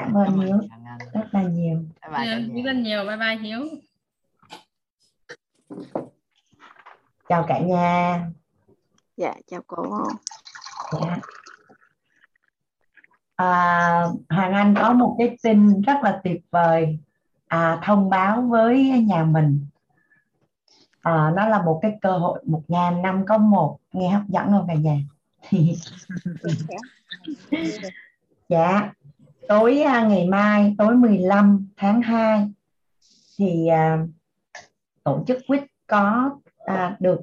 cảm ơn hiếu rất là nhiều. Bye bye Dạ, nhà. biết rất nhiều. Bye bye hiếu. Chào cả nhà. Dạ chào cô. Dạ. À, Hoàng Anh có một cái tin rất là tuyệt vời à, thông báo với nhà mình. À, nó là một cái cơ hội một ngàn năm có một. Nghe hấp dẫn không cả nhà? Dạ tối à, ngày mai tối 15 tháng 2 thì à, tổ chức quýt có à, được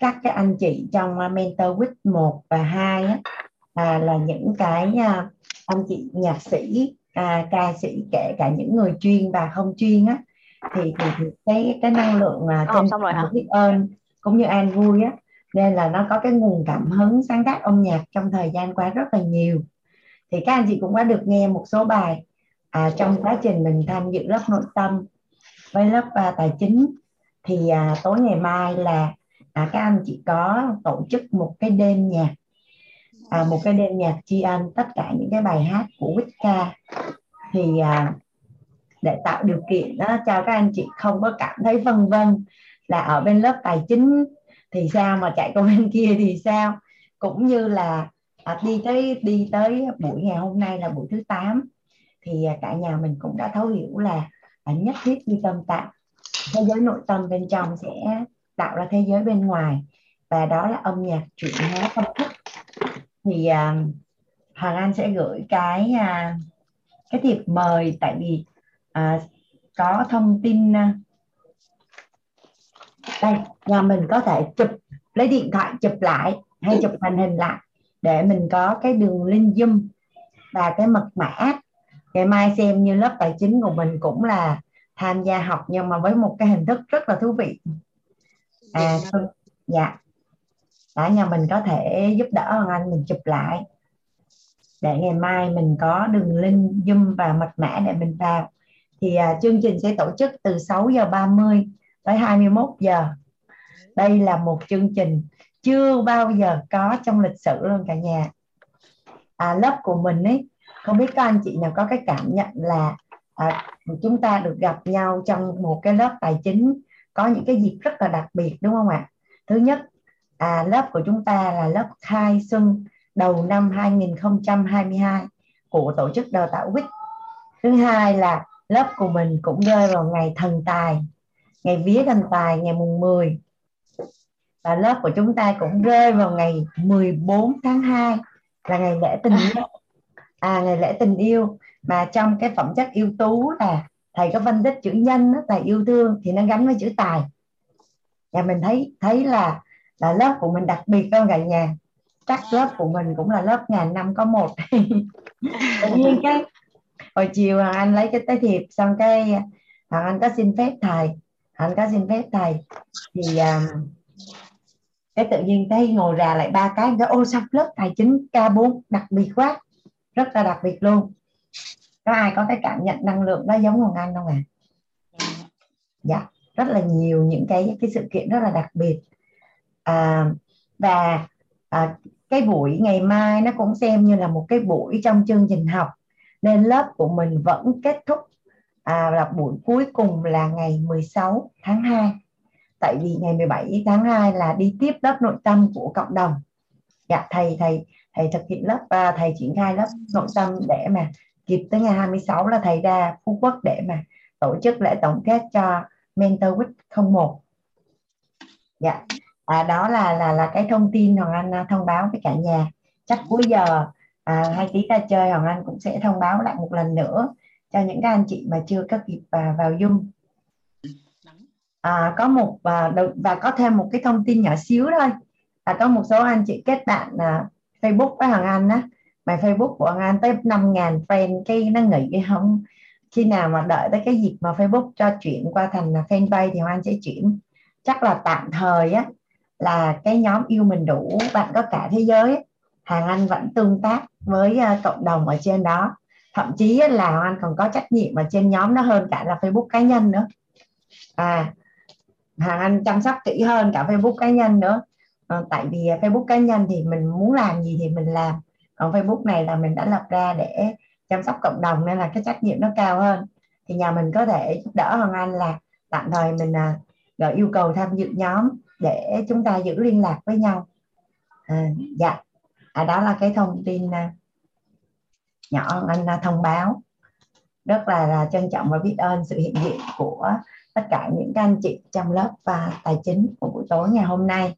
các cái anh chị trong mentor quýt 1 và 2 á, là những cái anh chị nhạc sĩ ca sĩ kể cả những người chuyên và không chuyên á thì, thì, thì cái cái năng lượng Ờ, trên xong rồi hả? biết ơn cũng như an vui á nên là nó có cái nguồn cảm hứng sáng tác âm nhạc trong thời gian qua rất là nhiều thì các anh chị cũng đã được nghe một số bài à, trong quá trình mình tham dự lớp nội tâm với lớp à, tài chính. Thì à, tối ngày mai là à, các anh chị có tổ chức một cái đêm nhạc à, một cái đêm nhạc tri ân tất cả những cái bài hát của Wicca thì à, để tạo điều kiện đó, cho các anh chị không có cảm thấy vân vân là ở bên lớp tài chính thì sao mà chạy qua bên kia thì sao? Cũng như là à, đi tới đi tới buổi ngày hôm nay là buổi thứ 8 thì à, cả nhà mình cũng đã thấu hiểu là à, nhất thiết như tâm tạo thế giới nội tâm bên trong sẽ tạo ra thế giới bên ngoài. Và đó là âm nhạc chuyển hóa tâm thức. Thì à, Hoàng Anh sẽ gửi cái à, cái thiệp mời tại vì à, có thông tin à, đây nhà mình có thể chụp lấy điện thoại chụp lại hay chụp màn hình lại để mình có cái đường link zoom và cái mật mã. Ngày mai xem như lớp tài chính của mình cũng là tham gia học nhưng mà với một cái hình thức rất là thú vị. À dạ. Cả nhà mình có thể giúp đỡ Hoàng Anh mình chụp lại. Để ngày mai mình có đường link zoom và mật mã để mình vào. Thì à, chương trình sẽ tổ chức từ 6 giờ 30 tới 21 giờ. Đây là một chương trình chưa bao giờ có trong lịch sử luôn cả nhà. À, lớp của mình ấy không biết các anh chị nào có cái cảm nhận là à, chúng ta được gặp nhau trong một cái lớp tài chính có những cái dịp rất là đặc biệt đúng không ạ? Thứ nhất à, lớp của chúng ta là lớp khai xuân đầu năm 2022 của tổ chức đào tạo WIC thứ hai là lớp của mình cũng rơi vào ngày thần tài ngày vía thần tài ngày mùng 10 và lớp của chúng ta cũng rơi vào ngày 14 tháng 2 là ngày lễ tình yêu. À ngày lễ tình yêu. Mà trong cái phẩm chất yêu tú là thầy có phân tích chữ nhân đó, tài yêu thương thì nó gắn với chữ tài. Và mình thấy thấy là là lớp của mình đặc biệt không cả nhà. Chắc lớp của mình cũng là lớp ngàn năm có một. Tự nhiên cái hồi chiều hoàng anh lấy cái tế thiệp xong cái hoàng anh có xin phép thầy. Anh có xin phép thầy. Thì um, cái tự nhiên thấy ngồi ra lại ba cái cái ô sao lớp tài chính K4 đặc biệt quá rất là đặc biệt luôn. Có ai có cái cảm nhận năng lượng đó giống Hoàng Anh không ạ? À? dạ rất là nhiều những cái cái sự kiện rất là đặc biệt. À, và à, cái buổi ngày mai nó cũng xem như là một cái buổi trong chương trình học nên lớp của mình vẫn kết thúc à, là buổi cuối cùng là ngày 16 tháng 2 tại vì ngày 17 tháng 2 là đi tiếp lớp nội tâm của cộng đồng. Dạ thầy thầy thầy thực hiện lớp à, thầy triển khai lớp nội tâm để mà kịp tới ngày 26 là thầy ra Phú Quốc để mà tổ chức lễ tổng kết cho Mentor Week 01 dạ à, đó là là là cái thông tin Hoàng Anh à, thông báo với cả nhà. Chắc cuối giờ à, hai tí ra chơi Hoàng Anh cũng sẽ thông báo lại một lần nữa cho những các anh chị mà chưa có kịp à, vào Zoom à, có một và và có thêm một cái thông tin nhỏ xíu thôi. Là có một số anh chị kết bạn à, Facebook với Hoàng Anh á. Mà Facebook của Hoàng Anh tới 5.000 fan cái nó nghỉ cái không? Khi nào mà đợi tới cái dịp mà Facebook cho chuyển qua thành fanpage thì Hoàng Anh sẽ chuyển. Chắc là tạm thời á là cái nhóm yêu mình đủ bạn có cả thế giới hàng Anh vẫn tương tác với à, cộng đồng ở trên đó. Thậm chí là Hoàng Anh còn có trách nhiệm ở trên nhóm nó hơn cả là Facebook cá nhân nữa. À Hàng Anh chăm sóc kỹ hơn cả Facebook cá nhân nữa. À, tại vì Facebook cá nhân thì mình muốn làm gì thì mình làm. Còn Facebook này là mình đã lập ra để chăm sóc cộng đồng nên là cái trách nhiệm nó cao hơn. Thì nhà mình có thể giúp đỡ Hoàng Anh là tạm thời mình à, gọi yêu cầu tham dự nhóm để chúng ta giữ liên lạc với nhau. À, dạ. À, đó là cái thông tin à, nhỏ anh à, thông báo. Rất là, là trân trọng và biết ơn sự hiện diện của tất cả những các anh chị trong lớp và tài chính của buổi tối ngày hôm nay.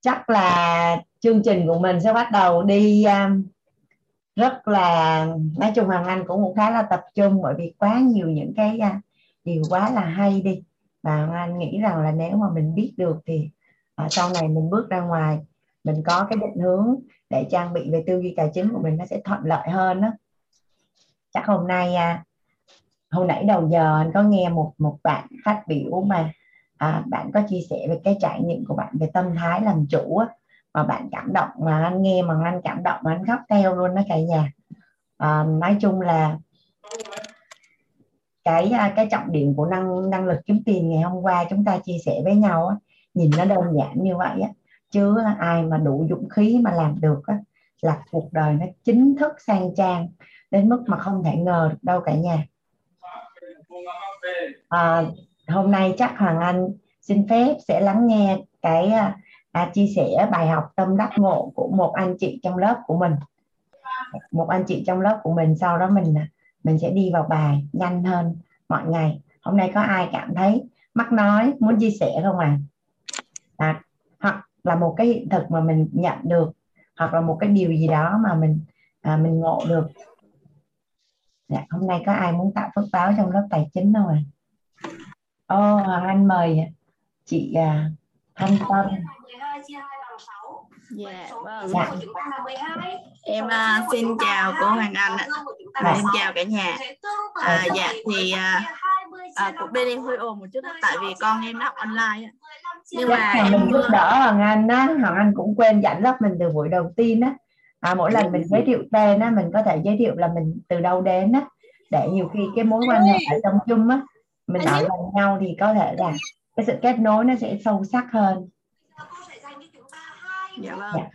Chắc là chương trình của mình sẽ bắt đầu đi um, rất là nói chung hoàng anh cũng khá là tập trung bởi vì quá nhiều những cái uh, điều quá là hay đi. Và hoàng anh nghĩ rằng là nếu mà mình biết được thì uh, sau này mình bước ra ngoài mình có cái định hướng để trang bị về tư duy tài chính của mình nó sẽ thuận lợi hơn đó chắc hôm nay à, hồi nãy đầu giờ anh có nghe một một bạn phát biểu mà à, bạn có chia sẻ về cái trải nghiệm của bạn về tâm thái làm chủ á, mà bạn cảm động mà anh nghe mà anh cảm động mà anh khóc theo luôn đó cả nhà. À, nói chung là cái à, cái trọng điểm của năng năng lực kiếm tiền ngày hôm qua chúng ta chia sẻ với nhau á, nhìn nó đơn giản như vậy á chứ ai mà đủ dũng khí mà làm được á, là cuộc đời nó chính thức sang trang đến mức mà không thể ngờ được đâu cả nhà à, hôm nay chắc Hoàng Anh xin phép sẽ lắng nghe cái à, à, chia sẻ bài học tâm đắc ngộ của một anh chị trong lớp của mình. Một anh chị trong lớp của mình sau đó mình à, mình sẽ đi vào bài nhanh hơn mọi ngày. Hôm nay có ai cảm thấy mắc nói muốn chia sẻ không à, à hoặc là một cái hiện thực mà mình nhận được hoặc là một cái điều gì đó mà mình à, mình ngộ được dạ, hôm nay có ai muốn tạo phước báo trong lớp tài chính không ạ à? ô anh mời chị à, thanh tâm dạ vâng dạ. em uh, xin chào cô Hoàng Anh ạ dạ. em chào cả nhà à, dạ thì uh, à, cuộc bên em hơi ồn một chút đó, tại vì con em nó online nhưng mà em... mình giúp đỡ Hoàng Anh á Hoàng Anh cũng quên dẫn lớp mình từ buổi đầu tiên á à, mỗi lần mình giới thiệu tên á mình có thể giới thiệu là mình từ đâu đến á để nhiều khi cái mối quan hệ ở trong chung á mình ở gần nhau thì có thể là cái sự kết nối nó sẽ sâu sắc hơn. Dạ vâng. Dạ.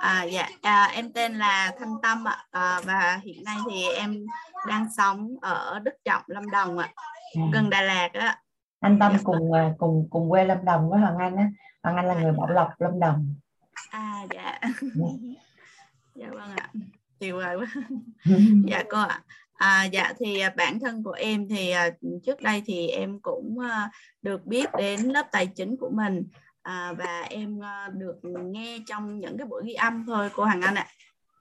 À, dạ. À, em tên là Thanh Tâm ạ. À, và hiện nay thì em đang sống ở Đức Trọng Lâm Đồng ạ. À, gần Đà Lạt á. Anh Tâm dạ, cùng vâng. cùng cùng quê Lâm Đồng với Hoàng Anh á. Hoàng Anh là người Bảo Lộc Lâm Đồng. À dạ dạ, dạ vâng ạ. Tuyệt vời quá. Dạ cô ạ. À, dạ thì à, bản thân của em thì à, trước đây thì em cũng à, được biết đến lớp tài chính của mình à, và em được nghe trong những cái buổi ghi âm thôi cô Hằng Anh ạ.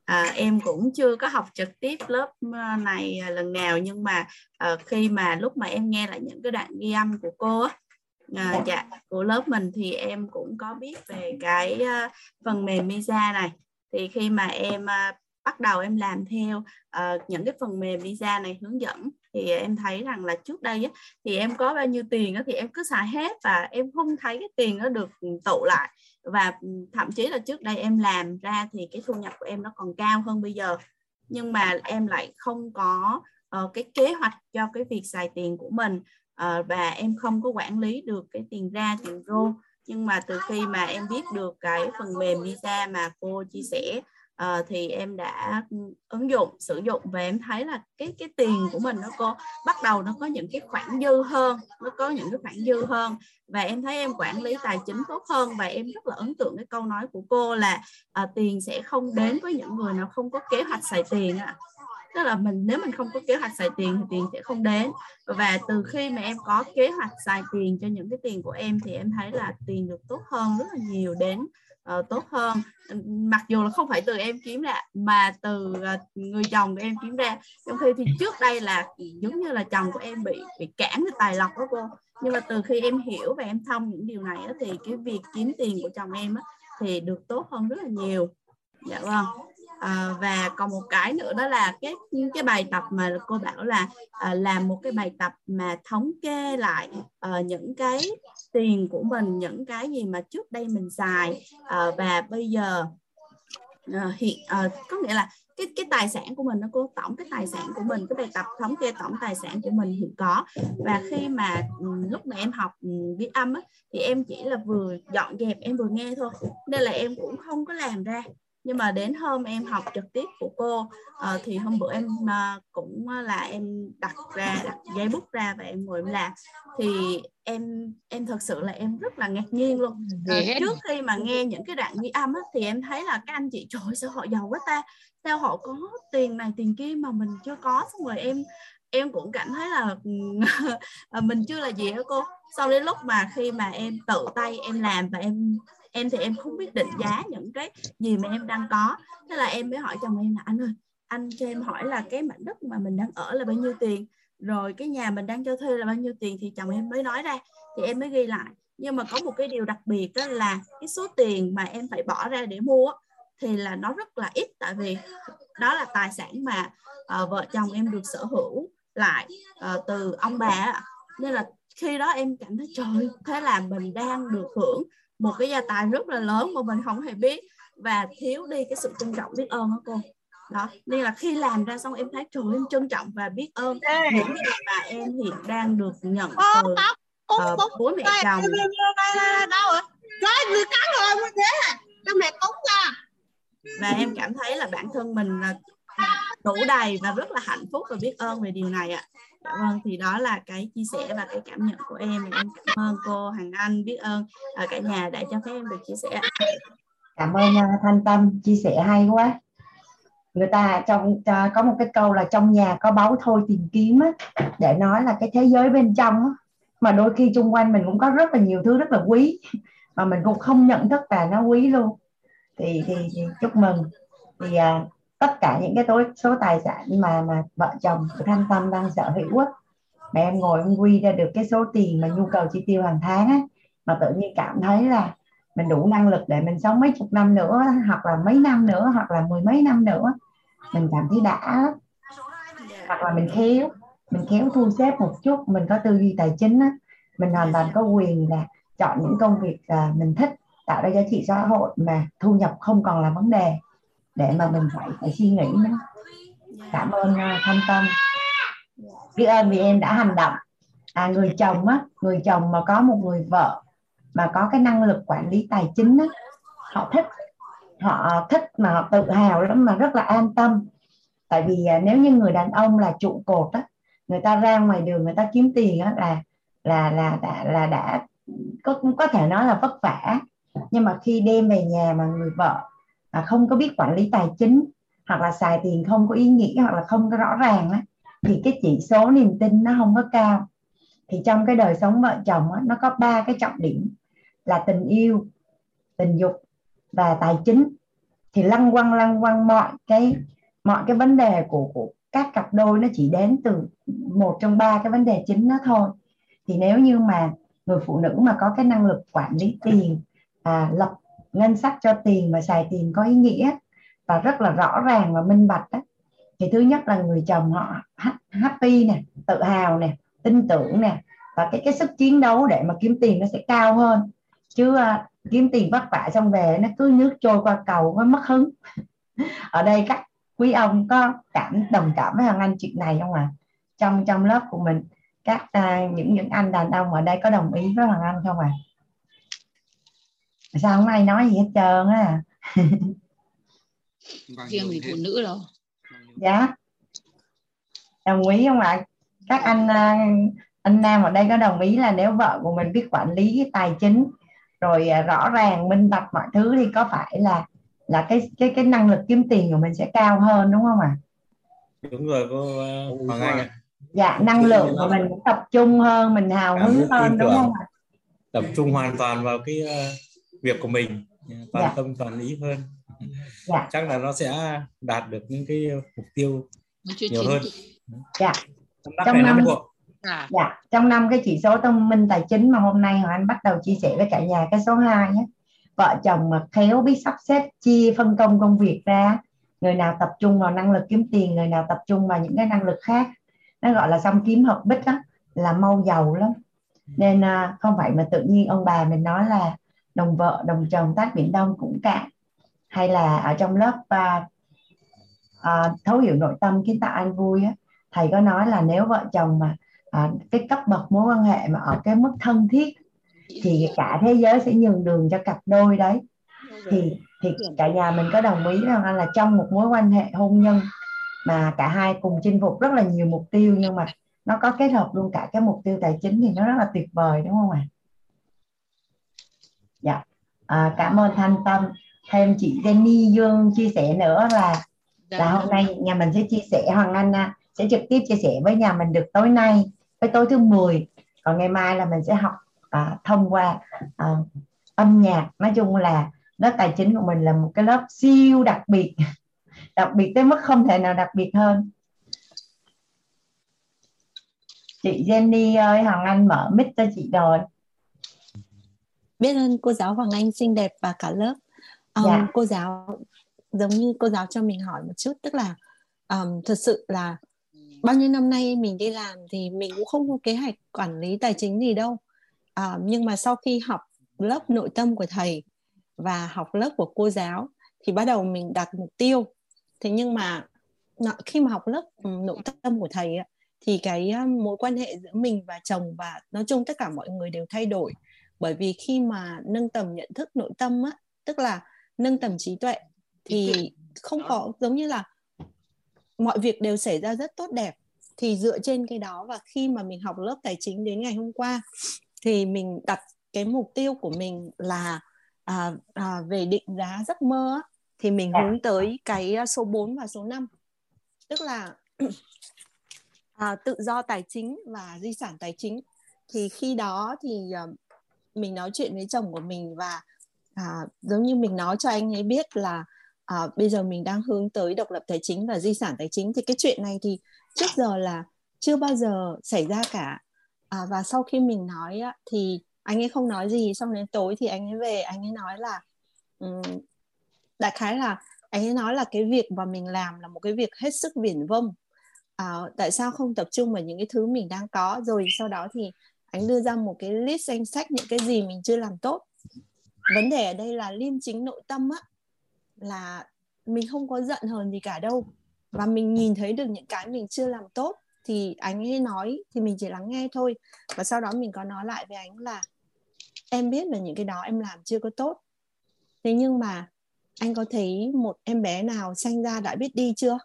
À, em cũng chưa có học trực tiếp lớp này lần nào nhưng mà à, khi mà lúc mà em nghe lại những cái đoạn ghi âm của cô á, à, dạ. của lớp mình thì em cũng có biết về cái uh, phần mềm Misa này thì khi mà em à, bắt đầu em làm theo uh, những cái phần mềm visa này hướng dẫn thì em thấy rằng là trước đây á, thì em có bao nhiêu tiền á, thì em cứ xài hết và em không thấy cái tiền nó được tụ lại. Và ừ, thậm chí là trước đây em làm ra thì cái thu nhập của em nó còn cao hơn bây giờ. Nhưng mà em lại không có uh, cái kế hoạch cho cái việc xài tiền của mình uh, và em không có quản lý được cái tiền ra tiền vô nhưng mà từ khi mà em biết được cái phần mềm visa mà cô chia sẻ uh, thì em đã ừ, ứng dụng sử dụng và em thấy là cái cái tiền của mình nó có bắt đầu nó có những cái khoản dư hơn nó có những cái khoản dư hơn. Và em thấy em quản lý tài chính tốt hơn và em rất là ấn tượng cái câu nói của cô là uh, tiền sẽ không đến với những người nào không có kế hoạch xài tiền ạ tức là mình nếu mình không có kế hoạch xài tiền thì tiền sẽ không đến. Và từ khi mà em có kế hoạch xài tiền cho những cái tiền của em thì em thấy là tiền được tốt hơn rất là nhiều đến uh, tốt hơn. Mặc dù là không phải từ em kiếm ra mà từ uh, người chồng của em kiếm ra. Trong khi thì trước đây là giống như là chồng của em bị bị cản cái tài lộc đó cô. Nhưng mà từ khi em hiểu và em thông những điều này đó, thì cái việc kiếm tiền của chồng em đó, thì được tốt hơn rất là nhiều. Dạ vâng à, và còn một cái nữa đó là cái cái bài tập mà cô bảo là à, làm một cái bài tập mà thống kê lại à, những cái tiền của mình những cái gì mà trước đây mình xài. À, và bây giờ à, hiện à, có nghĩa là cái cái tài sản của mình nó cô tổng cái tài sản của mình cái bài tập thống kê tổng tài sản của mình hiện có. Và khi mà ừ, lúc mà em học ừ, viết âm á, thì em chỉ là vừa dọn dẹp em vừa nghe thôi. Nên là em cũng không có làm ra nhưng mà đến hôm em học trực tiếp của cô uh, thì hôm bữa em uh, cũng là em đặt ra đặt giấy bút ra và em ngồi em làm. Thì em em thật sự là em rất là ngạc nhiên luôn. Uh, trước khi mà nghe những cái đoạn ghi âm á, thì em thấy là các anh chị trời sao họ giàu quá ta? Sao họ có tiền này tiền kia mà mình chưa có? Xong rồi em em cũng cảm thấy là mình chưa là gì đó cô. Sau đến lúc mà khi mà em tự tay em làm và em em thì em không biết định giá những cái gì mà em đang có. Thế là em mới hỏi chồng em là anh ơi anh cho em hỏi là cái mảnh đất mà mình đang ở là bao nhiêu tiền? Rồi cái nhà mình đang cho thuê là bao nhiêu tiền? Thì chồng em mới nói ra. Thì em mới ghi lại. Nhưng mà có một cái điều đặc biệt đó là cái số tiền mà em phải bỏ ra để mua thì là nó rất là ít. Tại vì đó là tài sản mà uh, vợ chồng em được sở hữu lại uh, từ ông bà nên là khi đó em cảm thấy trời thế là mình đang được hưởng một cái gia tài rất là lớn mà mình không hề biết. Và thiếu đi cái sự trân trọng biết ơn đó cô. Đó nên là khi làm ra xong em thấy trời em trân trọng và biết ơn những cái mà em hiện đang được nhận từ uh, bố mẹ chồng. đâu rồi người cắn rồi như thế cho mẹ cúng ra. Và em cảm thấy là bản thân mình đủ đầy và rất là hạnh phúc và biết ơn về điều này ạ dạ vâng thì đó là cái chia sẻ và cái cảm nhận của em. Em cảm ơn cô Hằng Anh biết ơn ở cả nhà đã cho phép em được chia sẻ. Cảm ơn uh, Thanh Tâm chia sẻ hay quá. Người ta trong uh, có một cái câu là trong nhà có báu thôi tìm kiếm á, để nói là cái thế giới bên trong á, mà đôi khi xung quanh mình cũng có rất là nhiều thứ rất là quý mà mình cũng không nhận thức là nó quý luôn. Thì thì, thì chúc mừng. Thì uh, tất cả những cái tối, số tài sản mà mà vợ chồng thanh tâm đang sở hữu á. Mà em ngồi em quy ra được cái số tiền mà nhu cầu chi tiêu hàng tháng á, mà tự nhiên cảm thấy là mình đủ năng lực để mình sống mấy chục năm nữa, hoặc là mấy năm nữa, hoặc là mười mấy năm nữa. Mình cảm thấy đã, hoặc là mình khéo mình khéo thu xếp một chút, mình có tư duy tài chính á. Mình hoàn toàn có quyền là chọn những công việc à, mình thích, tạo ra giá trị xã hội mà thu nhập không còn là vấn đề để mà mình phải phải suy nghĩ nữa cảm ơn uh, thanh tâm. Biết ơn vì em đã hành động. À người chồng á người chồng mà có một người vợ mà có cái năng lực quản lý tài chính á họ thích họ thích mà họ tự hào lắm mà rất là an tâm. Tại vì à, nếu như người đàn ông là trụ cột á người ta ra ngoài đường người ta kiếm tiền á là là là đã là đã có có thể nói là vất vả. Nhưng mà khi đem về nhà mà người vợ à, không có biết quản lý tài chính hoặc là xài tiền không có ý nghĩa hoặc là không có rõ ràng á, thì cái chỉ số niềm tin nó không có cao. Thì trong cái đời sống vợ chồng á, nó có ba cái trọng điểm là tình yêu tình dục và tài chính. Thì lăng quăng lăng quăng mọi cái mọi cái vấn đề của, của các cặp đôi nó chỉ đến từ một trong ba cái vấn đề chính đó thôi. Thì nếu như mà người phụ nữ mà có cái năng lực quản lý tiền à, lập ngân sách cho tiền và xài tiền có ý nghĩa và rất là rõ ràng và minh bạch đó thì thứ nhất là người chồng họ happy nè tự hào nè tin tưởng nè và cái cái sức chiến đấu để mà kiếm tiền nó sẽ cao hơn chứ à, kiếm tiền vất vả xong về nó cứ nước trôi qua cầu nó mất hứng ở đây các quý ông có cảm đồng cảm với hoàng anh chuyện này không ạ à? trong trong lớp của mình các à, những những anh đàn ông ở đây có đồng ý với hoàng anh không ạ à? Sao không ai nói gì hết trơn á? Riêng vì phụ nữ đâu. Dạ. Đồng ý không ạ? Các anh à, anh nam ở đây có đồng ý là nếu vợ của mình biết quản lý tài chính rồi à, rõ ràng minh bạch mọi thứ thì có phải là là cái cái cái năng lực kiếm tiền của mình sẽ cao hơn đúng không ạ? Đúng rồi cô uh, Hoàng Anh ạ. Dạ năng lượng của mình tập trung hơn mình hào hứng hơn đúng không ạ? tập trung hoàn toàn vào cái việc của mình. Toàn dạ. tâm toàn ý hơn. Dạ. chắc là nó sẽ đạt được những cái mục tiêu nhiều hơn. dạ. trong năm à. dạ. Trong năm cái chỉ số thông minh tài chính mà hôm nay hoàng anh bắt đầu chia sẻ với cả nhà cái số 2 nhé. Vợ chồng mà khéo biết sắp xếp chia phân công công việc ra. Người nào tập trung vào năng lực kiếm tiền người nào tập trung vào những cái năng lực khác. Nó gọi là song kiếm hợp bích đó là mau giàu lắm. Nên à, không phải mà tự nhiên ông bà mình nói là đồng vợ đồng chồng tác biển đông cũng cạn. Hay là ở trong lớp à, à, thấu hiểu nội tâm kiến tạo an vui á, thầy có nói là nếu vợ chồng mà à, cái cấp bậc mối quan hệ mà ở cái mức thân thiết thì cả thế giới sẽ nhường đường cho cặp đôi đấy. Thì thì cả nhà mình có đồng ý rằng là trong một mối quan hệ hôn nhân mà cả hai cùng chinh phục rất là nhiều mục tiêu nhưng mà nó có kết hợp luôn cả cái mục tiêu tài chính thì nó rất là tuyệt vời đúng không ạ? dạ à, cảm ơn thanh tâm. Thêm chị Jenny Dương chia sẻ nữa là là dạ. hôm nay nhà mình sẽ chia sẻ Hoàng Anh sẽ trực tiếp chia sẻ với nhà mình được tối nay với tối thứ 10 còn ngày mai là mình sẽ học à, thông qua à, âm nhạc. Nói chung là lớp tài chính của mình là một cái lớp siêu đặc biệt đặc biệt tới mức không thể nào đặc biệt hơn. Chị Jenny ơi Hoàng Anh mở mic cho chị rồi biết ơn cô giáo Hoàng Anh xinh đẹp và cả lớp. Um, dạ. cô giáo giống như cô giáo cho mình hỏi một chút tức là um, thật sự là bao nhiêu năm nay mình đi làm thì mình cũng không có kế hoạch quản lý tài chính gì đâu. À, nhưng mà sau khi học lớp nội tâm của thầy và học lớp của cô giáo thì bắt đầu mình đặt mục tiêu. Thế nhưng mà khi mà học lớp nội tâm của thầy thì cái mối quan hệ giữa mình và chồng và nói chung tất cả mọi người đều thay đổi bởi vì khi mà nâng tầm nhận thức nội tâm á tức là nâng tầm trí tuệ thì không có giống như là mọi việc đều xảy ra rất tốt đẹp thì dựa trên cái đó và khi mà mình học lớp tài chính đến ngày hôm qua thì mình đặt cái mục tiêu của mình là à, à, về định giá giấc mơ thì mình dạ. hướng tới cái à, số 4 và số 5 tức là à, tự do tài chính và di sản tài chính. Thì khi đó thì à, mình nói chuyện với chồng của mình và à, giống như mình nói cho anh ấy biết là à, bây giờ mình đang hướng tới độc lập tài chính và di sản tài chính thì cái chuyện này thì trước giờ là chưa bao giờ xảy ra cả. À, và sau khi mình nói á, thì anh ấy không nói gì xong đến tối thì anh ấy về anh ấy nói là um, đại khái là anh ấy nói là cái việc mà mình làm là một cái việc hết sức viển vông. À, tại sao không tập trung vào những cái thứ mình đang có? Rồi sau đó thì anh đưa ra một cái list danh sách những cái gì mình chưa làm tốt. Vấn đề ở đây là liêm chính nội tâm á, là mình không có giận hờn gì cả đâu. Và mình nhìn thấy được những cái mình chưa làm tốt, thì anh ấy nói, thì mình chỉ lắng nghe thôi. Và sau đó mình có nói lại với anh là, em biết là những cái đó em làm chưa có tốt. Thế nhưng mà anh có thấy một em bé nào sanh ra đã biết đi chưa?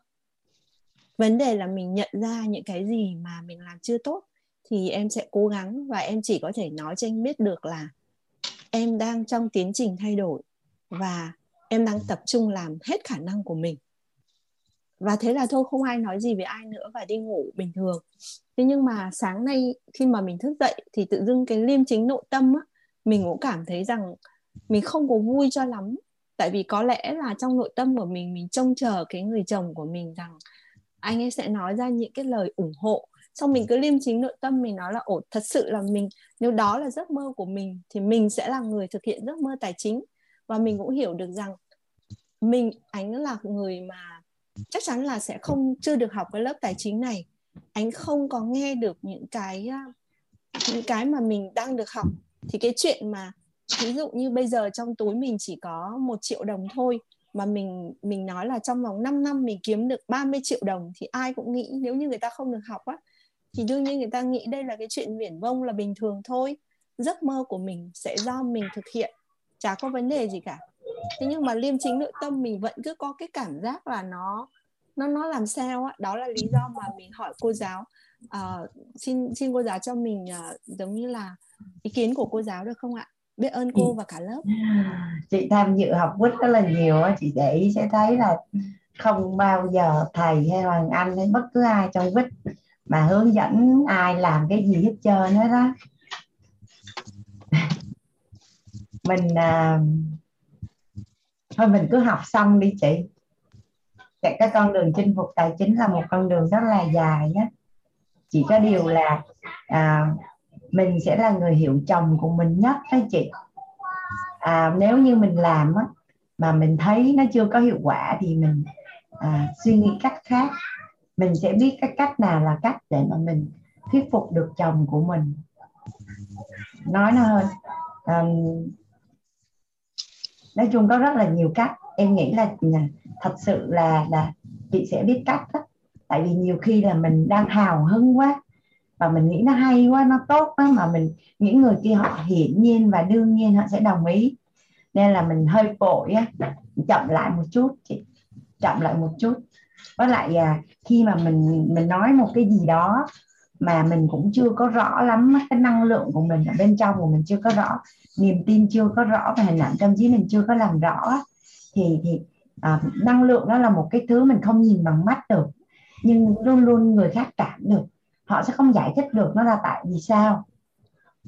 Vấn đề là mình nhận ra những cái gì mà mình làm chưa tốt thì em sẽ cố gắng và em chỉ có thể nói cho anh biết được là em đang trong tiến trình thay đổi và em đang tập trung làm hết khả năng của mình. Và thế là thôi, không ai nói gì với ai nữa và đi ngủ bình thường. Thế nhưng mà sáng nay khi mà mình thức dậy thì tự dưng cái liêm chính nội tâm á, mình cũng cảm thấy rằng mình không có vui cho lắm. Tại vì có lẽ là trong nội tâm của mình mình trông chờ cái người chồng của mình rằng anh ấy sẽ nói ra những cái lời ủng hộ xong mình cứ liêm chính nội tâm, mình nói là ổn thật sự là mình, nếu đó là giấc mơ của mình, thì mình sẽ là người thực hiện giấc mơ tài chính. Và mình cũng hiểu được rằng mình, ánh là người mà chắc chắn là sẽ không, chưa được học cái lớp tài chính này. Anh không có nghe được những cái những cái mà mình đang được học. Thì cái chuyện mà, ví dụ như bây giờ trong túi mình chỉ có một triệu đồng thôi, mà mình mình nói là trong vòng 5 năm mình kiếm được 30 triệu đồng, thì ai cũng nghĩ nếu như người ta không được học á thì đương nhiên người ta nghĩ đây là cái chuyện viển vông là bình thường thôi. Giấc mơ của mình sẽ do mình thực hiện chả có vấn đề gì cả. Thế nhưng mà liêm chính nội tâm mình vẫn cứ có cái cảm giác là nó nó nó làm sao á. Đó là lý do mà mình hỏi cô giáo uh, xin xin cô giáo cho mình uh, giống như là ý kiến của cô giáo được không ạ? Biết ơn cô và cả lớp. Chị tham dự học quýt rất là nhiều chị để ý sẽ thấy là không bao giờ thầy hay hoàng anh hay bất cứ ai trong quýt mà hướng dẫn ai làm cái gì hết trơn hết đó mình à, thôi mình cứ học xong đi chị. Cái con đường chinh phục tài chính là một con đường rất là dài á. Chỉ có điều là à, mình sẽ là người hiểu chồng của mình nhất đó chị. À, nếu như mình làm á mà mình thấy nó chưa có hiệu quả thì mình à, suy nghĩ cách khác mình sẽ biết cái cách nào là cách để mà mình thuyết phục được chồng của mình. Nói nó hơn. Um, nói chung có rất là nhiều cách. Em nghĩ là thật sự là là chị sẽ biết cách đó. tại vì nhiều khi là mình đang hào hứng quá và mình nghĩ nó hay quá nó tốt quá mà mình những người kia họ hiển nhiên và đương nhiên họ sẽ đồng ý. Nên là mình hơi vội á. Chậm lại một chút chị. Chậm lại một chút với lại à, khi mà mình mình nói một cái gì đó mà mình cũng chưa có rõ lắm cái năng lượng của mình ở bên trong của mình chưa có rõ niềm tin chưa có rõ và hình ảnh tâm trí mình chưa có làm rõ thì thì à, năng lượng đó là một cái thứ mình không nhìn bằng mắt được. Nhưng luôn luôn người khác cảm được. Họ sẽ không giải thích được nó là tại vì sao.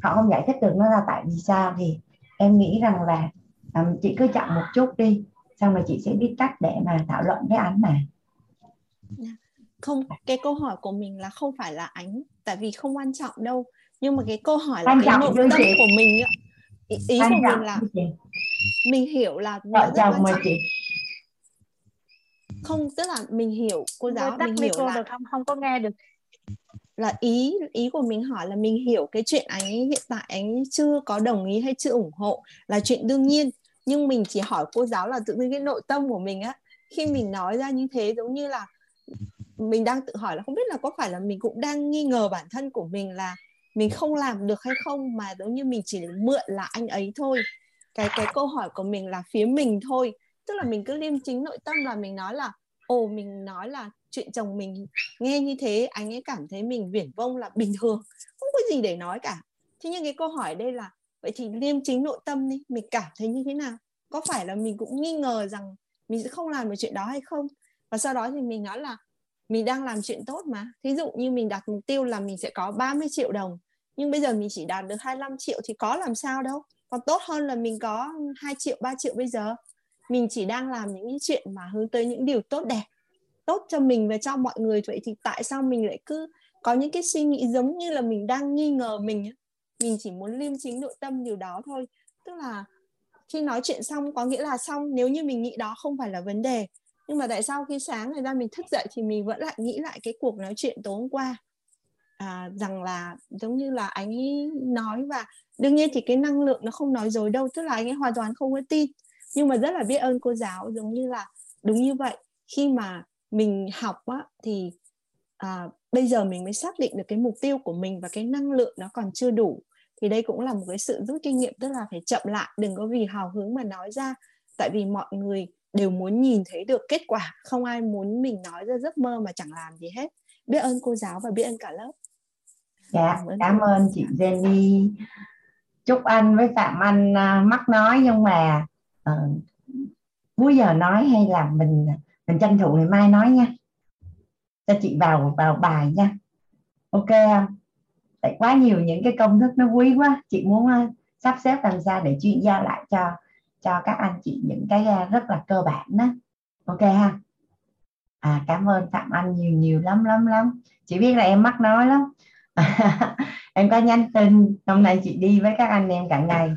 Họ không giải thích được nó là tại vì sao thì em nghĩ rằng là um, chị cứ chậm một chút đi xong rồi chị sẽ biết cách để mà thảo luận với anh mà không cái câu hỏi của mình là không phải là ánh tại vì không quan trọng đâu. Nhưng mà cái câu hỏi là cái nội tâm chị. của mình ý, ý của mình là mình hiểu là vợ chồng mà chị. Không tức là mình hiểu cô giáo mình hiểu là được không? Không có nghe được. là ý ý của mình hỏi là mình hiểu cái chuyện anh ấy hiện tại anh ấy chưa có đồng ý hay chưa ủng hộ là chuyện đương nhiên. Nhưng mình chỉ hỏi cô giáo là tự nhiên cái nội tâm của mình á khi mình nói ra như thế giống như là mình đang tự hỏi là không biết là có phải là mình cũng đang nghi ngờ bản thân của mình là mình không làm được hay không, mà giống như mình chỉ mượn là anh ấy thôi. Cái cái câu hỏi của mình là phía mình thôi. Tức là mình cứ liêm chính nội tâm là mình nói là, ồ, mình nói là chuyện chồng mình nghe như thế, anh ấy cảm thấy mình viển vông là bình thường. Không có gì để nói cả. Thế nhưng cái câu hỏi đây là, vậy thì liêm chính nội tâm đi, mình cảm thấy như thế nào? Có phải là mình cũng nghi ngờ rằng mình sẽ không làm được chuyện đó hay không? Và sau đó thì mình nói là mình đang làm chuyện tốt mà. Thí dụ như mình đặt mục tiêu là mình sẽ có 30 triệu đồng, nhưng bây giờ mình chỉ đạt được 25 triệu thì có làm sao đâu. Còn tốt hơn là mình có 2 triệu 3 triệu bây giờ. Mình chỉ đang làm những chuyện mà hướng tới những điều tốt đẹp, tốt cho mình và cho mọi người. Vậy thì tại sao mình lại cứ có những cái suy nghĩ giống như là mình đang nghi ngờ mình mình chỉ muốn liêm chính nội tâm điều đó thôi. Tức là khi nói chuyện xong có nghĩa là xong. Nếu như mình nghĩ đó không phải là vấn đề nhưng mà tại sao khi sáng ngày ra mình thức dậy thì mình vẫn lại nghĩ lại cái cuộc nói chuyện tối hôm qua? À, rằng là giống như là anh ấy nói và đương nhiên thì cái năng lượng nó không nói dối đâu tức là anh ấy hoàn toàn không có tin. Nhưng mà rất là biết ơn cô giáo giống như là đúng như vậy. Khi mà mình học á, thì à, bây giờ mình mới xác định được cái mục tiêu của mình và cái năng lượng nó còn chưa đủ. Thì đây cũng là một cái sự rút kinh nghiệm tức là phải chậm lại đừng có vì hào hứng mà nói ra. Tại vì mọi người đều muốn nhìn thấy được kết quả không ai muốn mình nói ra giấc mơ mà chẳng làm gì hết. Biết ơn cô giáo và biết ơn cả lớp. Dạ cảm ơn, cảm ơn chị Jenny. Chúc anh với phạm anh uh, mắc nói nhưng mà uh, cuối giờ nói hay là mình mình tranh thủ ngày mai nói nha. Cho chị vào vào bài nha. Ok không? Tại quá nhiều những cái công thức nó quý quá. Chị muốn uh, sắp xếp làm sao để chuyển giao lại cho cho các anh chị những cái à, rất là cơ bản đó. Ok ha? À cảm ơn phạm anh nhiều nhiều lắm lắm lắm. Chị biết là em mắc nói lắm. Em có nhắn tin hôm nay chị đi với các anh em cả ngày.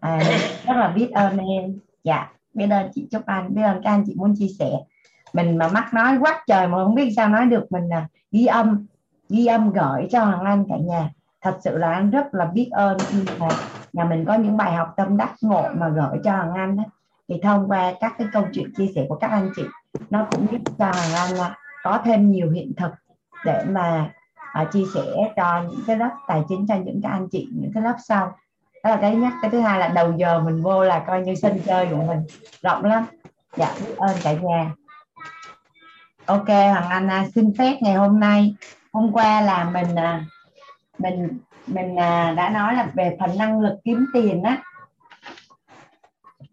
À, rất là biết ơn em. Dạ biết ơn chị chúc anh biết ơn các anh chị muốn chia sẻ. Mình mà mắc nói quá trời mà không biết sao nói được mình là ghi âm ghi âm gửi cho hoàng anh cả nhà. Thật sự là anh rất là biết ơn. khi mà nhà mình có những bài học tâm đắc ngộ mà gửi cho hằng anh đó. thì thông qua các cái câu chuyện chia sẻ của các anh chị nó cũng giúp cho hằng anh là có thêm nhiều hiện thực để mà à, chia sẻ cho những cái lớp tài chính cho những các anh chị những cái lớp sau. Đó là cái nhất cái thứ hai là đầu giờ mình vô là coi như sân chơi của mình rộng lắm. Dạ biết ơn cả nhà. Ok hoàng anh à, xin phép ngày hôm nay. Hôm qua là mình à, mình mình à, đã nói là về phần năng lực kiếm tiền á.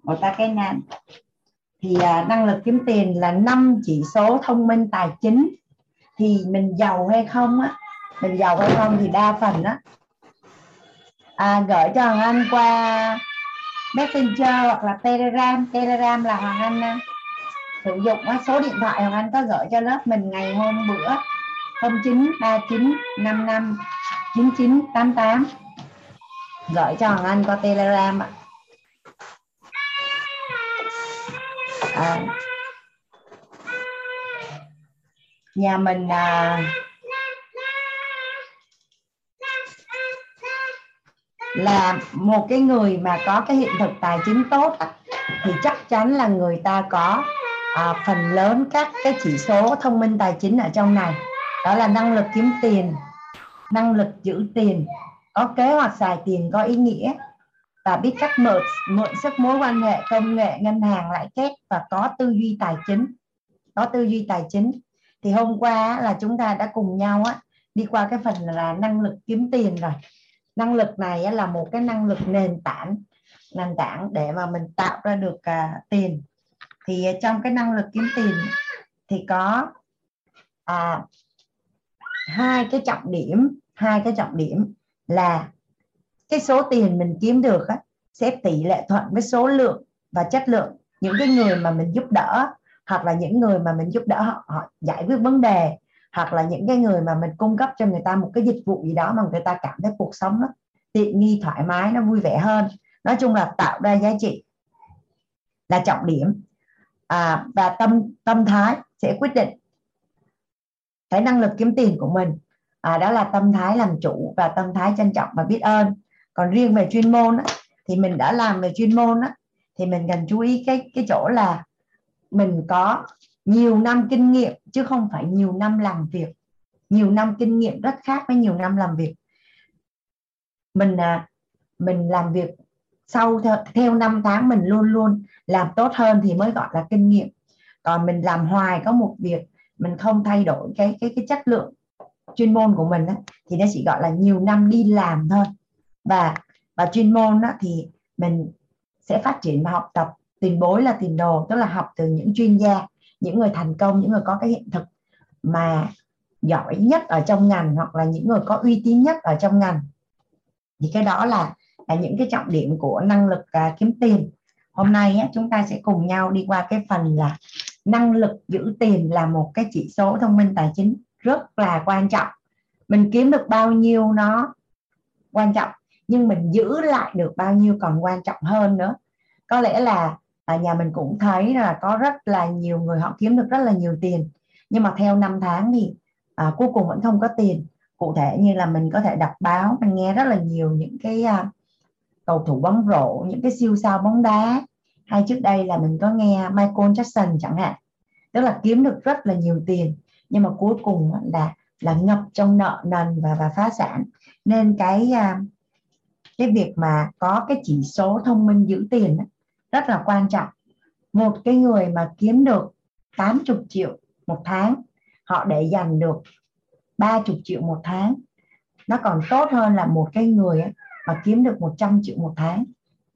Một ta cái nan thì à, năng lực kiếm tiền là năm chỉ số thông minh tài chính. Thì mình giàu hay không á mình giàu hay không thì đa phần á. À, gửi cho hoàng anh qua messenger hoặc là telegram. Telegram là hoàng anh à, sử dụng số điện thoại hoàng anh có gửi cho lớp mình ngày hôm bữa. 093955 9988 gửi cho hoàng anh qua telegram ạ. À, nhà mình à, là một cái người mà có cái hiện thực tài chính tốt thì chắc chắn là người ta có à, phần lớn các cái chỉ số thông minh tài chính ở trong này. Đó là năng lực kiếm tiền năng lực giữ tiền có kế hoạch xài tiền có ý nghĩa. Và biết cách mượn mượn sức mối quan hệ công nghệ ngân hàng lãi kép và có tư duy tài chính. Có tư duy tài chính. Thì hôm qua là chúng ta đã cùng nhau á đi qua cái phần là năng lực kiếm tiền rồi. Năng lực này là một cái năng lực nền tảng nền tảng để mà mình tạo ra được uh, tiền. Thì trong cái năng lực kiếm tiền thì có à, hai cái trọng điểm hai cái trọng điểm là cái số tiền mình kiếm được á, sẽ tỷ lệ thuận với số lượng và chất lượng. Những cái người mà mình giúp đỡ hoặc là những người mà mình giúp đỡ họ, họ giải quyết vấn đề hoặc là những cái người mà mình cung cấp cho người ta một cái dịch vụ gì đó mà người ta cảm thấy cuộc sống nó tiện nghi thoải mái nó vui vẻ hơn. Nói chung là tạo ra giá trị là trọng điểm. À, và tâm tâm thái sẽ quyết định cái năng lực kiếm tiền của mình. À, đó là tâm thái làm chủ và tâm thái trân trọng và biết ơn. Còn riêng về chuyên môn á, thì mình đã làm về chuyên môn á, thì mình cần chú ý cái cái chỗ là mình có nhiều năm kinh nghiệm chứ không phải nhiều năm làm việc. Nhiều năm kinh nghiệm rất khác với nhiều năm làm việc. Mình à, mình làm việc sau theo, theo năm tháng mình luôn luôn làm tốt hơn thì mới gọi là kinh nghiệm. Còn mình làm hoài có một việc mình không thay đổi cái cái cái chất lượng chuyên môn của mình á, thì nó chỉ gọi là nhiều năm đi làm thôi. Và và chuyên môn á, thì mình sẽ phát triển và học tập. Tiền bối là tiền đồ tức là học từ những chuyên gia những người thành công những người có cái hiện thực mà giỏi nhất ở trong ngành hoặc là những người có uy tín nhất ở trong ngành. Thì cái đó là, là những cái trọng điểm của năng lực à, kiếm tiền. Hôm nay á, chúng ta sẽ cùng nhau đi qua cái phần là năng lực giữ tiền là một cái chỉ số thông minh tài chính rất là quan trọng. Mình kiếm được bao nhiêu nó quan trọng nhưng mình giữ lại được bao nhiêu còn quan trọng hơn nữa. Có lẽ là ở nhà mình cũng thấy là có rất là nhiều người họ kiếm được rất là nhiều tiền nhưng mà theo năm tháng thì à, cuối cùng vẫn không có tiền. Cụ thể như là mình có thể đọc báo mình nghe rất là nhiều những cái à, cầu thủ bóng rổ những cái siêu sao bóng đá hay trước đây là mình có nghe Michael Jackson chẳng hạn. Tức là kiếm được rất là nhiều tiền, nhưng mà cuối cùng là là ngập trong nợ nần và và phá sản. Nên cái à, cái việc mà có cái chỉ số thông minh giữ tiền rất là quan trọng. Một cái người mà kiếm được 80 triệu một tháng, họ để dành được 30 triệu một tháng, nó còn tốt hơn là một cái người mà kiếm được 100 triệu một tháng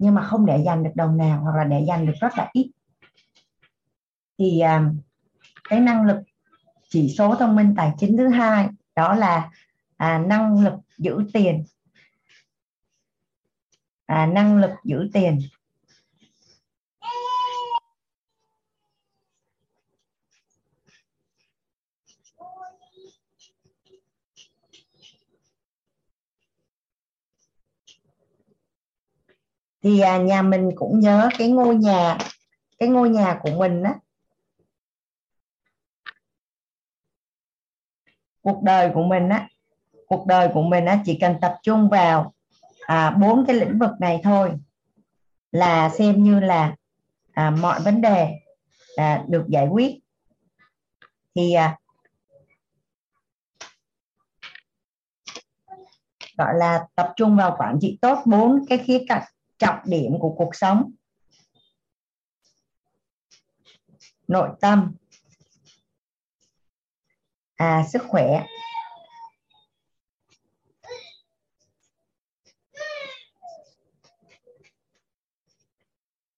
nhưng mà không để dành được đồng nào hoặc là để dành được rất là ít. Thì à, cái năng lực chỉ số thông minh tài chính thứ hai đó là à, năng lực giữ tiền. À, năng lực giữ tiền. Thì à, nhà mình cũng nhớ cái ngôi nhà cái ngôi nhà của mình á. Cuộc đời của mình á cuộc đời của mình á chỉ cần tập trung vào à, bốn cái lĩnh vực này thôi. Là xem như là à, mọi vấn đề à, được giải quyết. Thì à, gọi là tập trung vào quản trị tốt bốn cái khía cạnh trọng điểm của cuộc sống. Nội tâm. À, sức khỏe.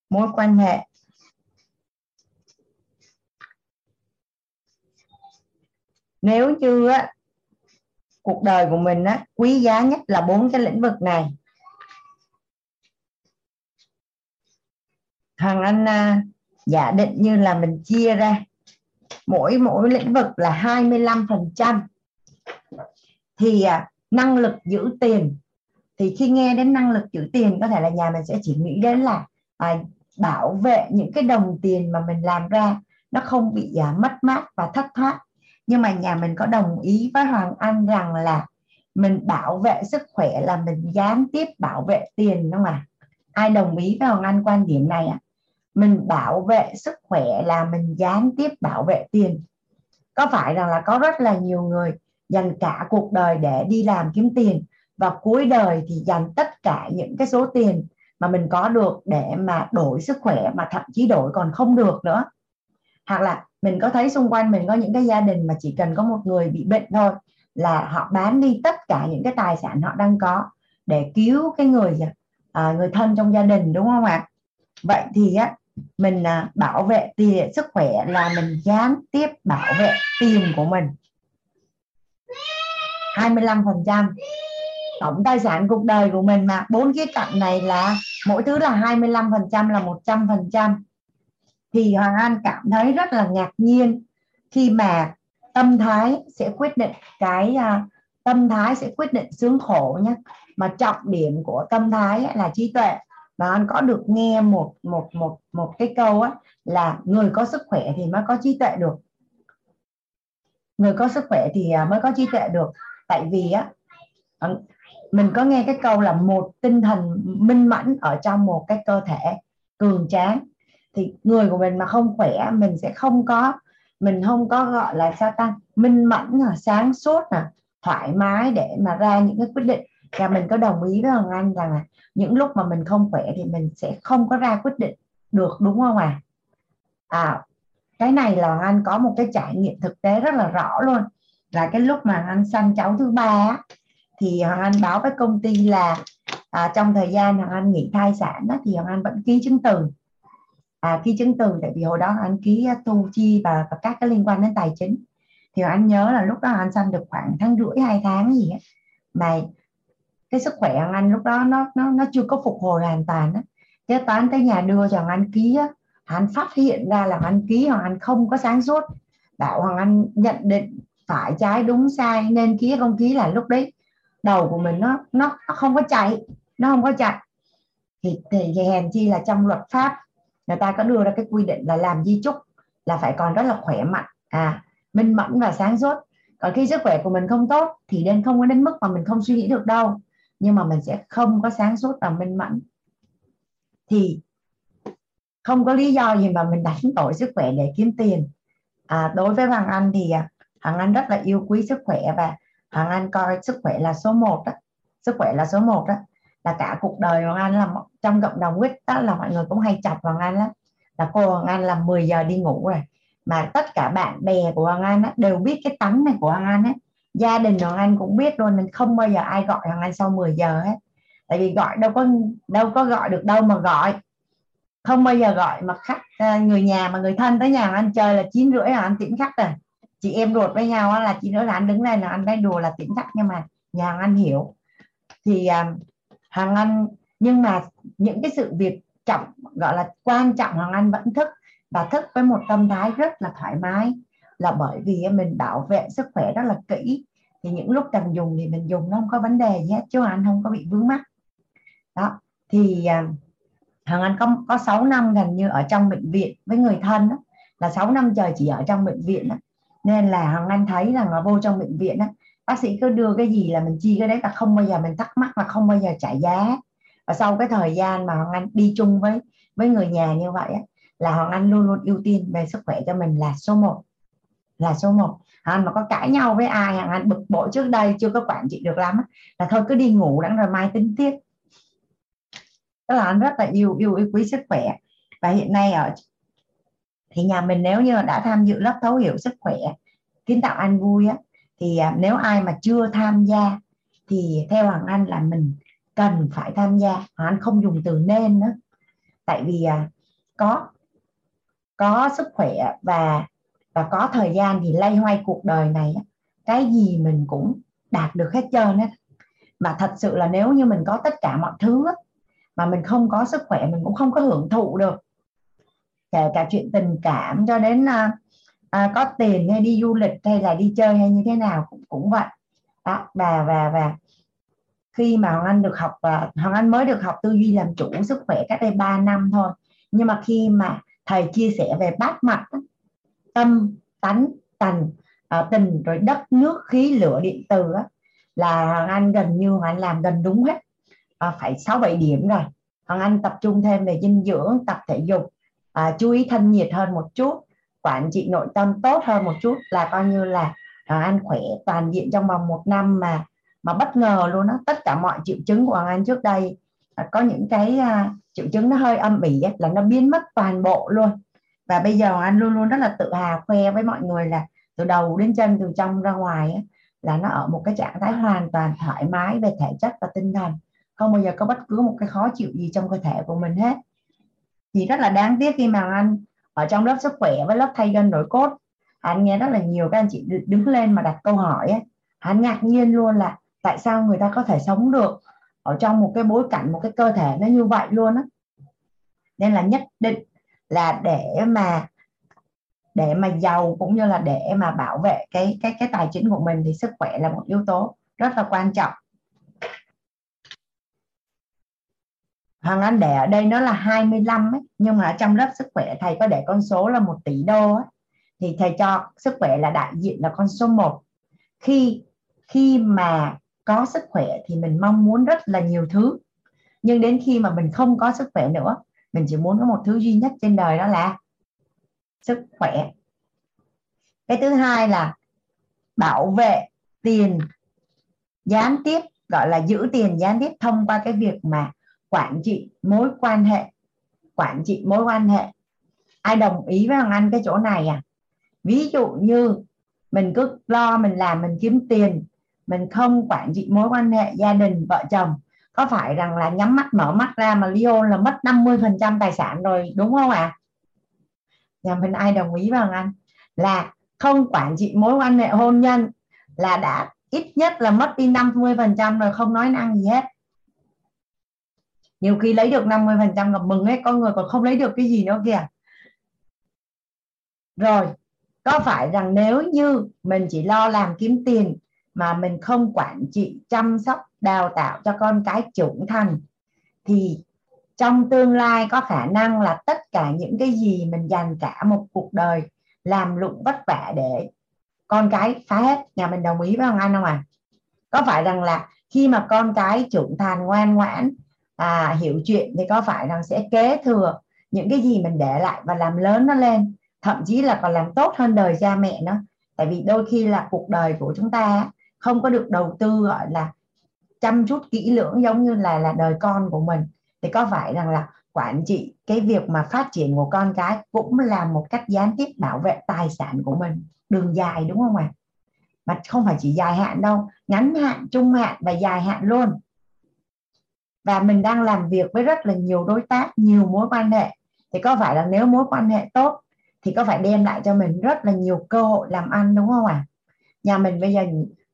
Mối quan hệ. Nếu như á, cuộc đời của mình á, quý giá nhất là bốn cái lĩnh vực này. Hoàng anh à, giả định như là mình chia ra. Mỗi mỗi lĩnh vực là 25 phần trăm. Thì à, năng lực giữ tiền. Thì khi nghe đến năng lực giữ tiền có thể là nhà mình sẽ chỉ nghĩ đến là à, bảo vệ những cái đồng tiền mà mình làm ra nó không bị à, mất mát và thất thoát. Nhưng mà nhà mình có đồng ý với Hoàng Anh rằng là mình bảo vệ sức khỏe là mình gián tiếp bảo vệ tiền đúng không ạ? Ai đồng ý với Hoàng Anh quan điểm này ạ? Mình bảo vệ sức khỏe là mình gián tiếp bảo vệ tiền. Có phải rằng là có rất là nhiều người dành cả cuộc đời để đi làm kiếm tiền và cuối đời thì dành tất cả những cái số tiền mà mình có được để mà đổi sức khỏe mà thậm chí đổi còn không được nữa? Hoặc là mình có thấy xung quanh mình có những cái gia đình mà chỉ cần có một người bị bệnh thôi là họ bán đi tất cả những cái tài sản họ đang có để cứu cái người à, người thân trong gia đình đúng không ạ? Vậy thì á mình à, bảo vệ tiền sức khỏe là mình gián tiếp bảo vệ tiền của mình. 25% tổng tài sản cuộc đời của mình mà. Bốn cái cạnh này là mỗi thứ là 25% là 100% thì Hoàng An cảm thấy rất là ngạc nhiên khi mà tâm thái sẽ quyết định cái uh, tâm thái sẽ quyết định sướng khổ nhé mà trọng điểm của tâm thái là trí tuệ và anh có được nghe một một một một cái câu á, là người có sức khỏe thì mới có trí tuệ được. Người có sức khỏe thì à, mới có trí tuệ được. Tại vì á mình có nghe cái câu là một tinh thần minh mẫn ở trong một cái cơ thể cường tráng. Thì người của mình mà không khỏe, mình sẽ không có, mình không có gọi là sao ta, minh mẫn là sáng suốt là thoải mái để mà ra những cái quyết định và mình có đồng ý với Hoàng Anh rằng là những lúc mà mình không khỏe thì mình sẽ không có ra quyết định được đúng không à à cái này là Hoàng Anh có một cái trải nghiệm thực tế rất là rõ luôn. Là cái lúc mà anh sanh cháu thứ ba thì Hoàng Anh báo với công ty là à, trong thời gian Hoàng Anh nghỉ thai sản đó, thì Hoàng Anh vẫn ký chứng từ. À, ký chứng từ tại vì hồi đó anh ký à, thu chi và, và các cái liên quan đến tài chính. Thì anh nhớ là lúc đó anh sanh được khoảng tháng rưỡi hai tháng gì á mà cái sức khỏe của anh lúc đó nó nó nó chưa có phục hồi hoàn toàn á. Thế toán tới nhà đưa cho anh ký á. Anh phát hiện ra là anh ký hoặc anh không có sáng suốt. Bảo hoàng anh nhận định phải trái đúng sai nên ký không ký là lúc đấy đầu của mình nó nó nó không có chạy nó không có chạy. Thì, thì hèn chi là trong luật pháp người ta có đưa ra cái quy định là làm di chúc là phải còn rất là khỏe mạnh à minh mẫn và sáng suốt. Còn khi sức khỏe của mình không tốt thì nên không có đến mức mà mình không suy nghĩ được đâu nhưng mà mình sẽ không có sáng suốt và minh mẫn. Thì không có lý do gì mà mình đánh đổi sức khỏe để kiếm tiền. À, đối với Hoàng Anh thì à, Hoàng Anh rất là yêu quý sức khỏe và Hoàng Anh coi sức khỏe là số 1 đó sức khỏe là số 1 đó là cả cuộc đời Hoàng Anh là trong cộng đồng quýt đó là mọi người cũng hay chọc Hoàng Anh lắm. Là cô Hoàng Anh là 10 giờ đi ngủ rồi. Mà tất cả bạn bè của Hoàng Anh á, đều biết cái tánh này của Hoàng Anh ấy gia đình Hoàng Anh cũng biết luôn, nên không bao giờ ai gọi Hoàng Anh sau 10 giờ hết. Tại vì gọi đâu có đâu có gọi được đâu mà gọi. Không bao giờ gọi mà khách à, người nhà mà người thân tới nhà anh chơi là chín rưỡi là anh tiễn khách rồi. Chị em ruột với nhau là chị nói là anh đứng đây là anh đang đùa là tiễn khách, nhưng mà nhà anh hiểu. Thì à, hàng Anh nhưng mà những cái sự việc trọng, gọi là quan trọng Hoàng Anh vẫn thức. Và thức với một tâm thái rất là thoải mái là bởi vì mình bảo vệ sức khỏe rất là kỹ. Thì những lúc cần dùng thì mình dùng nó không có vấn đề gì hết chứ anh không có bị vướng mắc. Đó thì à, Hằng Anh có có 6 năm gần như ở trong bệnh viện với người thân đó, là 6 năm trời chỉ ở trong bệnh viện đó. nên là Hằng Anh thấy rằng là vô trong bệnh viện đó, bác sĩ cứ đưa cái gì là mình chi cái đấy là không bao giờ mình thắc mắc và không bao giờ trả giá. Và sau cái thời gian mà Hoàng Anh đi chung với với người nhà như vậy á, là Hoàng Anh luôn luôn ưu tiên về sức khỏe cho mình là số 1 là số 1 anh mà có cãi nhau với ai hàng Anh bực bội trước đây, chưa có quản trị được lắm là thôi cứ đi ngủ đã, rồi mai tính tiếp. Tức là anh rất là yêu yêu yêu quý sức khỏe. Và hiện nay ở thì nhà mình nếu như đã tham dự lớp thấu hiểu sức khỏe, kiến tạo anh vui á, thì à, nếu ai mà chưa tham gia, thì theo Hoàng Anh là mình cần phải tham gia. Hoàng Anh không dùng từ nên nữa. Tại vì à, có có sức khỏe và và có thời gian thì lay hoay cuộc đời này cái gì mình cũng đạt được hết trơn á. Mà thật sự là nếu như mình có tất cả mọi thứ mà mình không có sức khỏe mình cũng không có hưởng thụ được kể cả chuyện tình cảm cho đến à, à, có tiền hay đi du lịch hay là đi chơi hay như thế nào cũng cũng vậy. Đó và và và khi mà Hoàng Anh được học và Hoàng Anh mới được học tư duy làm chủ sức khỏe cách đây 3 năm thôi. Nhưng mà khi mà thầy chia sẻ về bát mặt tâm tánh tành à, tình rồi đất nước khí lửa điện từ á, là Hoàng Anh gần như Hoàng Anh làm gần đúng hết. À, phải sáu bảy điểm rồi. Hoàng Anh tập trung thêm về dinh dưỡng tập thể dục à, chú ý thân nhiệt hơn một chút quản trị nội tâm tốt hơn một chút là coi như là Hoàng Anh khỏe toàn diện trong vòng một năm mà mà bất ngờ luôn á tất cả mọi triệu chứng của Hoàng Anh trước đây à, có những cái à, triệu chứng nó hơi âm ỉ là nó biến mất toàn bộ luôn và bây giờ anh luôn luôn rất là tự hào khoe với mọi người là từ đầu đến chân từ trong ra ngoài ấy, là nó ở một cái trạng thái hoàn toàn thoải mái về thể chất và tinh thần. Không bao giờ có bất cứ một cái khó chịu gì trong cơ thể của mình hết. Thì rất là đáng tiếc khi mà anh ở trong lớp sức khỏe với lớp thay gân đổi cốt. Anh nghe rất là nhiều các anh chị đứng lên mà đặt câu hỏi ấy anh ngạc nhiên luôn là tại sao người ta có thể sống được ở trong một cái bối cảnh một cái cơ thể nó như vậy luôn á. Nên là nhất định là để mà để mà giàu cũng như là để mà bảo vệ cái cái cái tài chính của mình thì sức khỏe là một yếu tố rất là quan trọng Hoàng Anh để ở đây nó là 25 ấy, nhưng mà ở trong lớp sức khỏe thầy có để con số là một tỷ đô ấy. thì thầy cho sức khỏe là đại diện là con số 1 khi khi mà có sức khỏe thì mình mong muốn rất là nhiều thứ nhưng đến khi mà mình không có sức khỏe nữa mình chỉ muốn có một thứ duy nhất trên đời đó là sức khỏe. Cái thứ hai là bảo vệ tiền gián tiếp, gọi là giữ tiền gián tiếp thông qua cái việc mà quản trị mối quan hệ, quản trị mối quan hệ. Ai đồng ý với thằng anh cái chỗ này à? Ví dụ như mình cứ lo mình làm, mình kiếm tiền, mình không quản trị mối quan hệ gia đình, vợ chồng có phải rằng là nhắm mắt, mở mắt ra mà Leo là mất 50 phần trăm tài sản rồi, đúng không ạ? À? nhà mình ai đồng ý bằng anh? Là không quản trị mối quan hệ hôn nhân là đã ít nhất là mất đi 50 phần trăm rồi, không nói năng gì hết. Nhiều khi lấy được 50 phần trăm gặp mừng ấy, con người còn không lấy được cái gì nữa kìa. Rồi, có phải rằng nếu như mình chỉ lo làm kiếm tiền mà mình không quản trị chăm sóc đào tạo cho con cái trưởng thành thì trong tương lai có khả năng là tất cả những cái gì mình dành cả một cuộc đời làm lụng vất vả để con cái phá hết. Nhà mình đồng ý với ông anh không à có phải rằng là khi mà con cái trưởng thành ngoan ngoãn à, hiểu chuyện thì có phải rằng sẽ kế thừa những cái gì mình để lại và làm lớn nó lên thậm chí là còn làm tốt hơn đời cha mẹ nó tại vì đôi khi là cuộc đời của chúng ta không có được đầu tư gọi là chăm chút kỹ lưỡng giống như là là đời con của mình thì có phải rằng là quản trị cái việc mà phát triển của con cái cũng là một cách gián tiếp bảo vệ tài sản của mình đường dài, đúng không ạ à? mà không phải chỉ dài hạn đâu, ngắn hạn, trung hạn và dài hạn luôn và mình đang làm việc với rất là nhiều đối tác, nhiều mối quan hệ thì có phải là nếu mối quan hệ tốt thì có phải đem lại cho mình rất là nhiều cơ hội làm ăn, đúng không ạ à? nhà mình bây giờ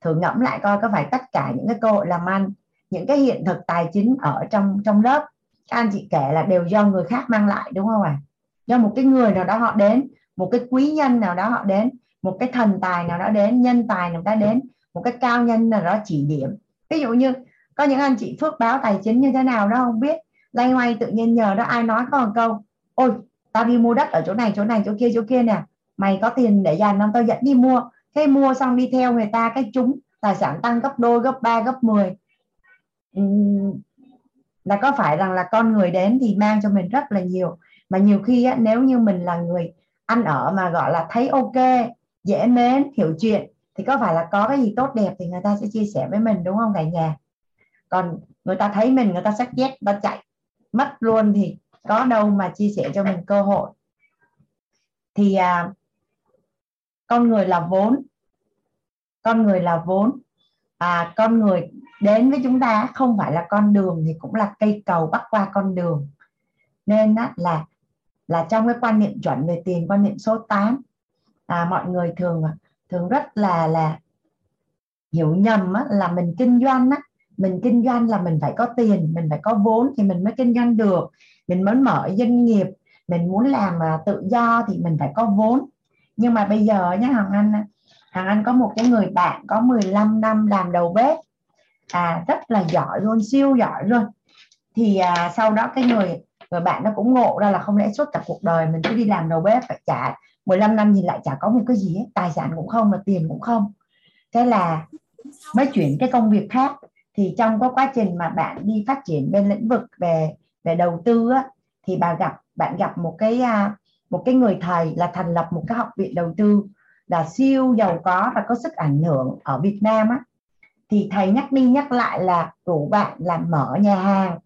thử ngẫm lại coi có phải tất cả những cái cơ hội làm ăn, những cái hiện thực tài chính ở trong trong lớp, các anh chị kể là đều do người khác mang lại, đúng không ạ? À? do một cái người nào đó họ đến, một cái quý nhân nào đó họ đến, một cái thần tài nào đó đến, nhân tài nào đó đến, một cái cao nhân nào đó chỉ điểm. Ví dụ như có những anh chị phước báo tài chính như thế nào đó không biết lay hoay tự nhiên nhờ đó ai nói có một câu, ôi, tao đi mua đất ở chỗ này chỗ này, chỗ kia chỗ kia nè, mày có tiền để dành không? Tao dẫn đi mua cái mua xong đi theo người ta cái chúng tài sản tăng gấp đôi gấp ba gấp 10 ừ, là có phải rằng là con người đến thì mang cho mình rất là nhiều. Mà nhiều khi á, nếu như mình là người ăn ở mà gọi là thấy ok dễ mến hiểu chuyện thì có phải là có cái gì tốt đẹp thì người ta sẽ chia sẻ với mình đúng không cả nhà? Còn người ta thấy mình người ta sắc dép ta chạy mất luôn thì có đâu mà chia sẻ cho mình cơ hội. Thì à, con người là vốn. Con người là vốn. À, con người đến với chúng ta không phải là con đường thì cũng là cây cầu bắc qua con đường. Nên á, là là trong cái quan niệm chuẩn về tiền quan niệm số 8 à, mọi người thường thường rất là là hiểu nhầm á, là mình kinh doanh á, mình kinh doanh là mình phải có tiền mình phải có vốn thì mình mới kinh doanh được. Mình muốn mở doanh nghiệp mình muốn làm à, tự do thì mình phải có vốn nhưng mà bây giờ nhé hằng anh hằng anh có một cái người bạn có 15 năm làm đầu bếp. À rất là giỏi luôn siêu giỏi luôn. Thì à, sau đó cái người người bạn nó cũng ngộ ra là không lẽ suốt cả cuộc đời mình cứ đi làm đầu bếp phải trả 15 năm nhìn lại chả có một cái gì hết tài sản cũng không mà tiền cũng không. Thế là mới chuyển cái công việc khác. Thì trong cái quá trình mà bạn đi phát triển bên lĩnh vực về về đầu tư á, thì bà gặp bạn gặp một cái à, một cái người thầy là thành lập một cái học viện đầu tư là siêu giàu có và có sức ảnh hưởng ở Việt Nam á. Thì thầy nhắc đi nhắc lại là rủ bạn làm mở nhà hàng.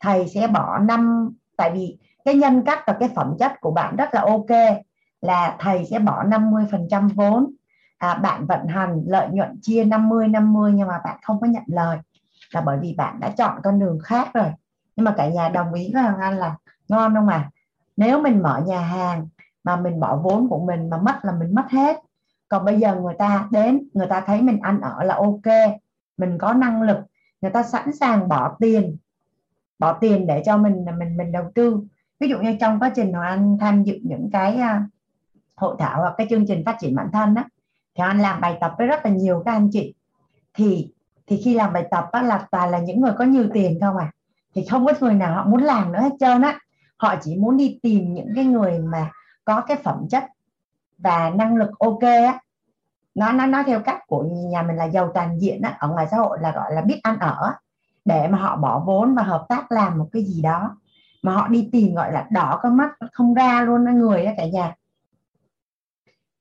Thầy sẽ bỏ năm tại vì cái nhân cách và cái phẩm chất của bạn rất là ok là thầy sẽ bỏ 50% vốn. À, bạn vận hành lợi nhuận chia 50 50 nhưng mà bạn không có nhận lời. Là bởi vì bạn đã chọn con đường khác rồi. Nhưng mà cả nhà đồng ý với Hoàng Anh là ngon không à? Nếu mình mở nhà hàng mà mình bỏ vốn của mình mà mất là mình mất hết. Còn bây giờ người ta đến, người ta thấy mình ăn ở là ok, mình có năng lực, người ta sẵn sàng bỏ tiền bỏ tiền để cho mình mình mình đầu tư. Ví dụ như trong quá trình Hoàng Anh tham dự những cái à, hội thảo hoặc cái chương trình phát triển bản thân đó thì anh làm bài tập với rất là nhiều các anh chị. Thì thì khi làm bài tập đó là toàn là những người có nhiều tiền không à? Thì không có người nào họ muốn làm nữa hết trơn á họ chỉ muốn đi tìm những cái người mà có cái phẩm chất và năng lực ok á. Nó nó nói theo cách của nhà mình là giàu toàn diện á. Ở ngoài xã hội là gọi là biết ăn ở để mà họ bỏ vốn và hợp tác làm một cái gì đó. Mà họ đi tìm gọi là đỏ con mắt, không ra luôn đó người đó cả nhà.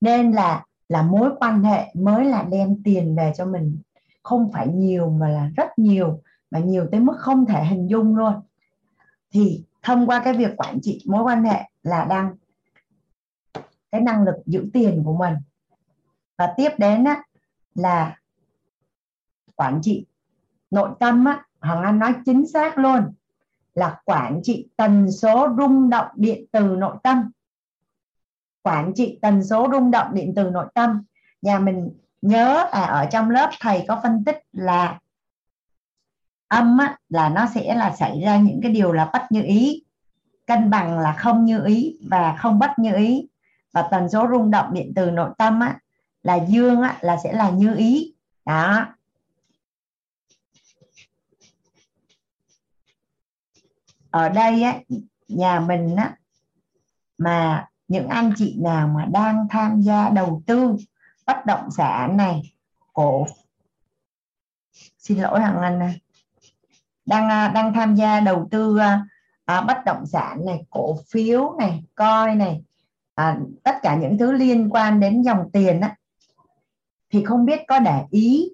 Nên là là mối quan hệ mới là đem tiền về cho mình. Không phải nhiều mà là rất nhiều, mà nhiều tới mức không thể hình dung luôn. Thì thông qua cái việc quản trị mối quan hệ là đang cái năng lực giữ tiền của mình. Và tiếp đến á, là quản trị nội tâm á, Hoàng Anh nói chính xác luôn là quản trị tần số rung động điện từ nội tâm. Quản trị tần số rung động điện từ nội tâm. Nhà mình nhớ là ở trong lớp thầy có phân tích là âm á, là nó sẽ là xảy ra những cái điều là bất như ý. Cân bằng là không như ý và không bất như ý. Và tần số rung động điện từ nội tâm á, là dương á, là sẽ là như ý. Đó. Ở đây á, nhà mình á, mà những anh chị nào mà đang tham gia đầu tư bất động sản này cổ. Xin lỗi hàng anh này đang à, đang tham gia đầu tư à, à, bất động sản này cổ phiếu này coi này à, tất cả những thứ liên quan đến dòng tiền á, thì không biết có để ý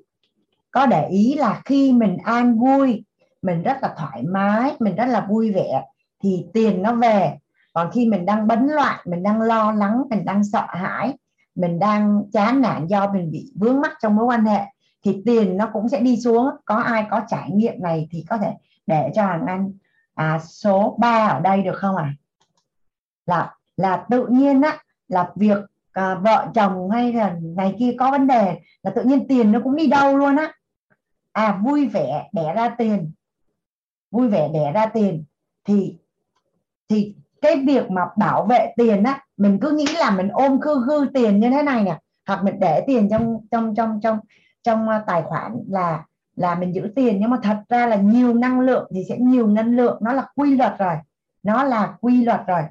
có để ý là khi mình an vui mình rất là thoải mái mình rất là vui vẻ thì tiền nó về. Còn khi mình đang bấn loạn mình đang lo lắng mình đang sợ hãi mình đang chán nản do mình bị vướng mắc trong mối quan hệ thì tiền nó cũng sẽ đi xuống. Có ai có trải nghiệm này thì có thể để cho hàng anh à, số 3 ở đây được không à là là tự nhiên á là việc à, vợ chồng hay là này kia có vấn đề là tự nhiên tiền nó cũng đi đâu luôn á. À vui vẻ đẻ ra tiền. Vui vẻ đẻ ra tiền. Thì thì cái việc mà bảo vệ tiền á mình cứ nghĩ là mình ôm khư khư tiền như thế này nè hoặc mình để tiền trong trong trong trong trong ờ, tài khoản là là mình giữ tiền. Nhưng mà thật ra là nhiều năng lượng thì sẽ nhiều năng lượng. Nó là quy luật rồi. Nó là quy luật rồi.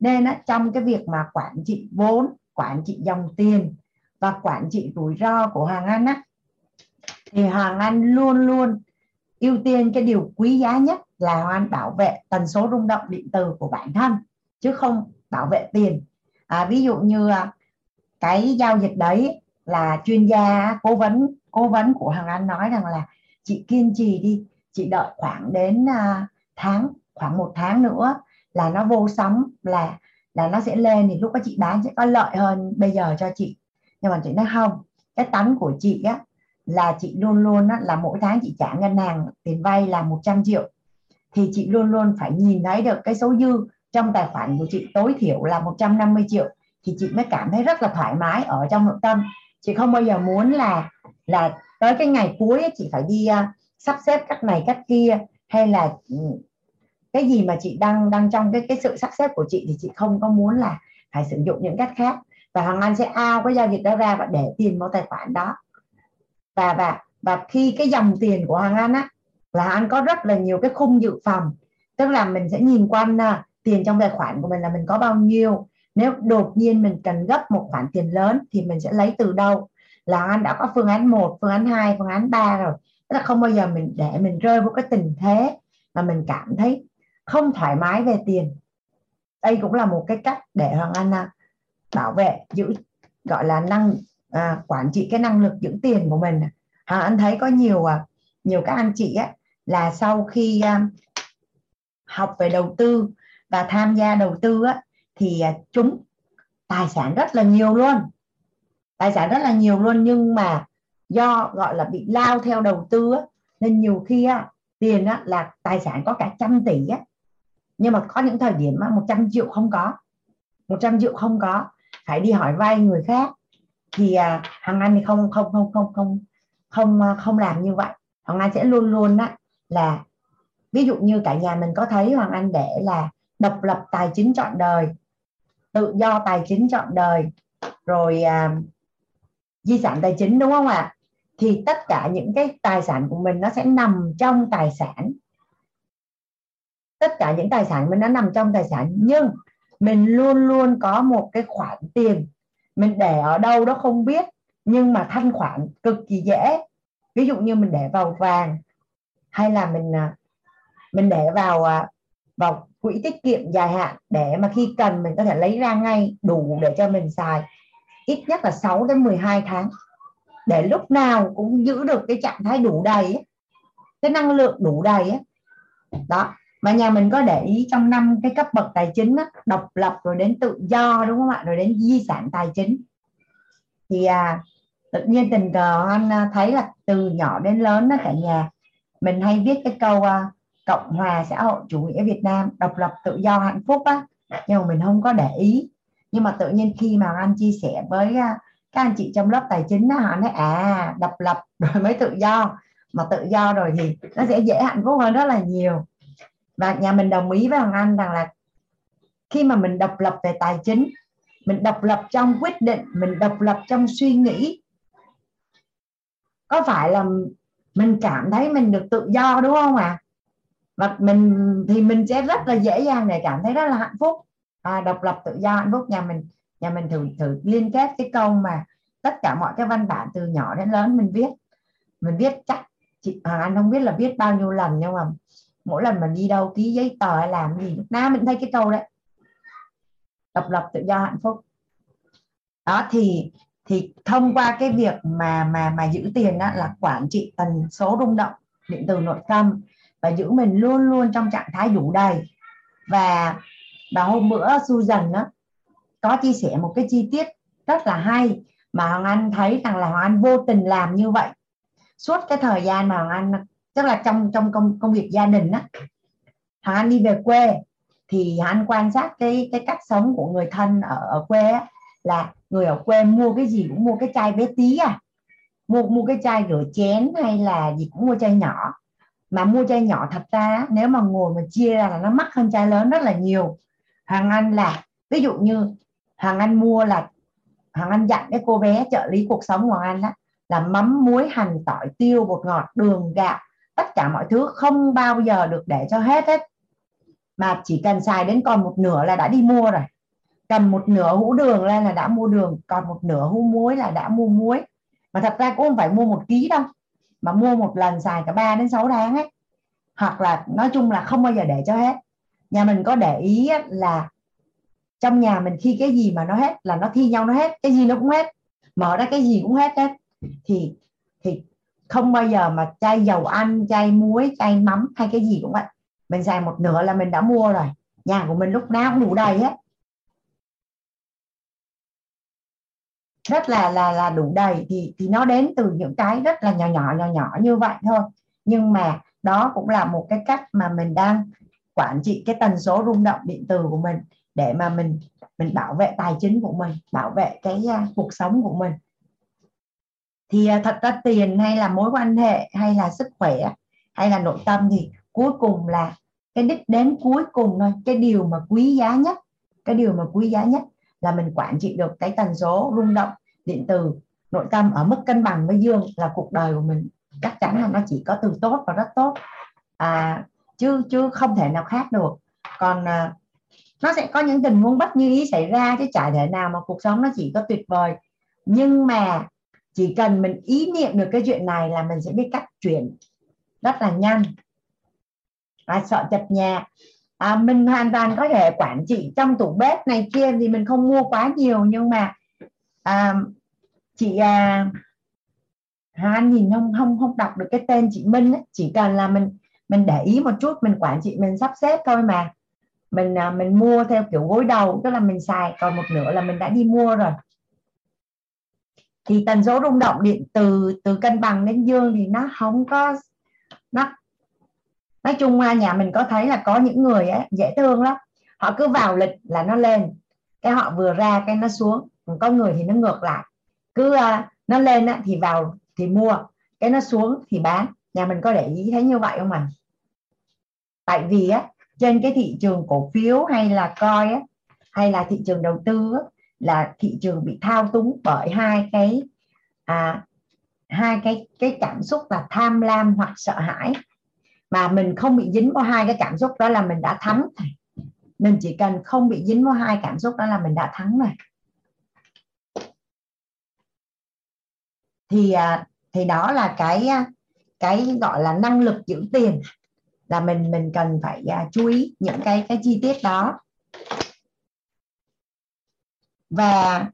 Nên á, trong cái việc mà quản trị vốn quản trị dòng tiền và quản trị rủi ro của Hoàng Anh á thì Hoàng Anh luôn luôn ưu tiên cái điều quý giá nhất là Hoàng Anh bảo vệ tần số rung động điện từ của bản thân chứ không bảo vệ tiền. À, ví dụ như à, cái giao dịch đấy là chuyên gia cố vấn cố vấn của Hoàng Anh nói rằng là chị kiên trì đi chị đợi khoảng đến à, tháng khoảng một tháng nữa là nó vô sóng là là nó sẽ lên thì lúc đó chị bán sẽ có lợi hơn bây giờ cho chị. Nhưng mà chị nói không cái tánh của chị á là chị luôn luôn á, là mỗi tháng chị trả ngân hàng tiền vay là 100 triệu. Thì chị luôn luôn phải nhìn thấy được cái số dư trong tài khoản của chị tối thiểu là 150 triệu. Thì chị mới cảm thấy rất là thoải mái ở trong nội tâm chị không bao giờ muốn là là tới cái ngày cuối ấy, chị phải đi uh, sắp xếp cách này cách kia hay là ừ, cái gì mà chị đang đang trong cái cái sự sắp xếp của chị thì chị không có muốn là phải sử dụng những cách khác. Và hàng anh sẽ ao cái giao dịch đó ra và để tiền vào tài khoản đó. Và và và khi cái dòng tiền của hàng anh á là anh có rất là nhiều cái khung dự phòng. Tức là mình sẽ nhìn quanh uh, tiền trong tài khoản của mình là mình có bao nhiêu nếu đột nhiên mình cần gấp một khoản tiền lớn thì mình sẽ lấy từ đâu? Là anh đã có phương án 1, phương án 2, phương án 3 rồi. Tức là không bao giờ mình để mình rơi vào cái tình thế mà mình cảm thấy không thoải mái về tiền. Đây cũng là một cái cách để hoàng anh à, bảo vệ giữ gọi là năng à, quản trị cái năng lực giữ tiền của mình. Hoàng anh thấy có nhiều à, nhiều các anh chị á là sau khi à, học về đầu tư và tham gia đầu tư á, thì à, chúng tài sản rất là nhiều luôn. Tài sản rất là nhiều luôn nhưng mà do gọi là bị lao theo đầu tư á, nên nhiều khi á, tiền á, là tài sản có cả trăm tỷ á. Nhưng mà có những thời điểm mà 100 triệu không có 100 triệu không có phải đi hỏi vay người khác thì à, hàng anh thì không không không không không không à, không làm như vậy. Hoàng anh sẽ luôn luôn đó là ví dụ như cả nhà mình có thấy hoàng anh để là độc lập tài chính trọn đời tự do tài chính trọn đời rồi à, di sản tài chính đúng không ạ? Thì tất cả những cái tài sản của mình nó sẽ nằm trong tài sản. Tất cả những tài sản mình nó nằm trong tài sản nhưng mình luôn luôn có một cái khoản tiền. Mình để ở đâu đó không biết nhưng mà thanh khoản cực kỳ dễ. Ví dụ như mình để vào vàng hay là mình à, mình để vào à, vào quỹ tiết kiệm dài hạn để mà khi cần mình có thể lấy ra ngay đủ để cho mình xài. Ít nhất là 6 đến 12 tháng. Để lúc nào cũng giữ được cái trạng thái đủ đầy ấy, cái năng lượng đủ đầy ấy. đó mà nhà mình có để ý trong năm cái cấp bậc tài chính đó, độc lập rồi đến tự do đúng không ạ? Rồi đến di sản tài chính. Thì à, tự nhiên tình cờ anh à, thấy là từ nhỏ đến lớn đó cả nhà mình hay viết cái câu à, cộng hòa xã hội chủ nghĩa Việt Nam, độc lập, tự do, hạnh phúc á. Nhưng mà mình không có để ý. Nhưng mà tự nhiên khi mà anh chia sẻ với à, các anh chị trong lớp tài chính đó họ nói à độc lập rồi mới tự do. Mà tự do rồi thì nó sẽ dễ hạnh phúc hơn rất là nhiều. Và nhà mình đồng ý với Hoàng Anh rằng là khi mà mình độc lập về tài chính, mình độc lập trong quyết định, mình độc lập trong suy nghĩ, có phải là mình cảm thấy mình được tự do, đúng không ạ? à? Và mình thì mình sẽ rất là dễ dàng để cảm thấy rất là hạnh phúc. À, độc lập tự do hạnh phúc. Nhà mình nhà mình thử thử liên kết cái câu mà tất cả mọi cái văn bản từ nhỏ đến lớn mình viết. Mình viết chắc chị Hoàng Anh không biết là viết bao nhiêu lần nhưng mà mỗi lần mình đi đâu ký giấy tờ hay làm gì lúc nào mình thấy cái câu đấy. Độc lập tự do hạnh phúc. Đó thì thì thông qua cái việc mà mà mà giữ tiền đó là quản trị tần số rung động điện từ nội tâm và giữ mình luôn luôn trong trạng thái đủ đầy. Và và hôm bữa Susan đó có chia sẻ một cái chi tiết rất là hay mà Hoàng Anh thấy rằng là Hoàng Anh vô tình làm như vậy. Suốt cái thời gian mà Hoàng Anh tức là trong trong công công việc gia đình á Hoàng Anh đi về quê thì Hoàng Anh quan sát cái cái cách sống của người thân ở, ở quê á, là người ở quê mua cái gì cũng mua cái chai bé tí à. Mua mua cái chai rửa chén hay là gì cũng mua chai nhỏ mà mua chai nhỏ thật ra nếu mà ngồi mà chia ra là nó mắc hơn chai lớn rất là nhiều. Hoàng Anh là, ví dụ như Hoàng Anh mua là, Hoàng Anh dặn cái cô bé trợ lý cuộc sống Hoàng Anh đó là mắm muối, hành, tỏi, tiêu, bột ngọt, đường, gạo, tất cả mọi thứ không bao giờ được để cho hết hết mà chỉ cần xài đến còn một nửa là đã đi mua rồi. Cầm một nửa hũ đường lên là đã mua đường, còn một nửa hũ muối là đã mua muối. Mà thật ra cũng không phải mua một ký đâu mà mua một lần xài cả 3 đến 6 tháng ấy. Hoặc là nói chung là không bao giờ để cho hết. Nhà mình có để ý là trong nhà mình khi cái gì mà nó hết là nó thi nhau nó hết, cái gì nó cũng hết, mở ra cái gì cũng hết hết thì thì không bao giờ mà chai dầu ăn, chai muối, chai mắm hay cái gì cũng vậy. Mình xài một nửa là mình đã mua rồi. Nhà của mình lúc nào cũng đủ đầy hết. Rất là là là đủ đầy thì thì nó đến từ những cái rất là nhỏ nhỏ nhỏ nhỏ như vậy thôi. Nhưng mà đó cũng là một cái cách mà mình đang quản trị cái tần số rung động điện từ của mình để mà mình mình bảo vệ tài chính của mình bảo vệ cái uh, cuộc sống của mình. Thì uh, thật ra tiền hay là mối quan hệ hay là sức khỏe hay là nội tâm thì cuối cùng là cái đích đến cuối cùng thôi. Cái điều mà quý giá nhất cái điều mà quý giá nhất là mình quản trị được cái tần số rung động điện từ nội tâm ở mức cân bằng với dương là cuộc đời của mình. Chắc chắn là nó chỉ có từ tốt và rất tốt. À, chứ chứ không thể nào khác được. Còn à, nó sẽ có những tình huống bất như ý xảy ra chứ chả thể nào mà cuộc sống nó chỉ có tuyệt vời. Nhưng mà chỉ cần mình ý niệm được cái chuyện này là mình sẽ biết cách chuyển. Rất là nhanh. Và sợ chật nhà à, mình hoàn toàn có thể quản trị trong tủ bếp này kia thì mình không mua quá nhiều nhưng mà à, chị à, Hà nhìn không không không đọc được cái tên chị Minh ấy. chỉ cần là mình mình để ý một chút mình quản trị mình sắp xếp thôi mà mình à, mình mua theo kiểu gối đầu tức là mình xài còn một nửa là mình đã đi mua rồi thì tần số rung động điện từ từ cân bằng đến dương thì nó không có nó nói chung nhà mình có thấy là có những người ấy, dễ thương lắm. Họ cứ vào lịch là nó lên. Cái họ vừa ra cái nó xuống. Có người thì nó ngược lại. Cứ uh, nó lên thì vào thì mua. Cái nó xuống thì bán. Nhà mình có để ý thấy như vậy không ạ? Tại vì á trên cái thị trường cổ phiếu hay là coi á hay là thị trường đầu tư á, là thị trường bị thao túng bởi hai cái à, hai cái cái cảm xúc là tham lam hoặc sợ hãi mà mình không bị dính vào hai cái cảm xúc đó là mình đã thắng mình chỉ cần không bị dính vào hai cảm xúc đó là mình đã thắng rồi. Thì à, thì đó là cái à, cái gọi là năng lực giữ tiền, là mình mình cần phải à, chú ý những cái cái chi tiết đó. Và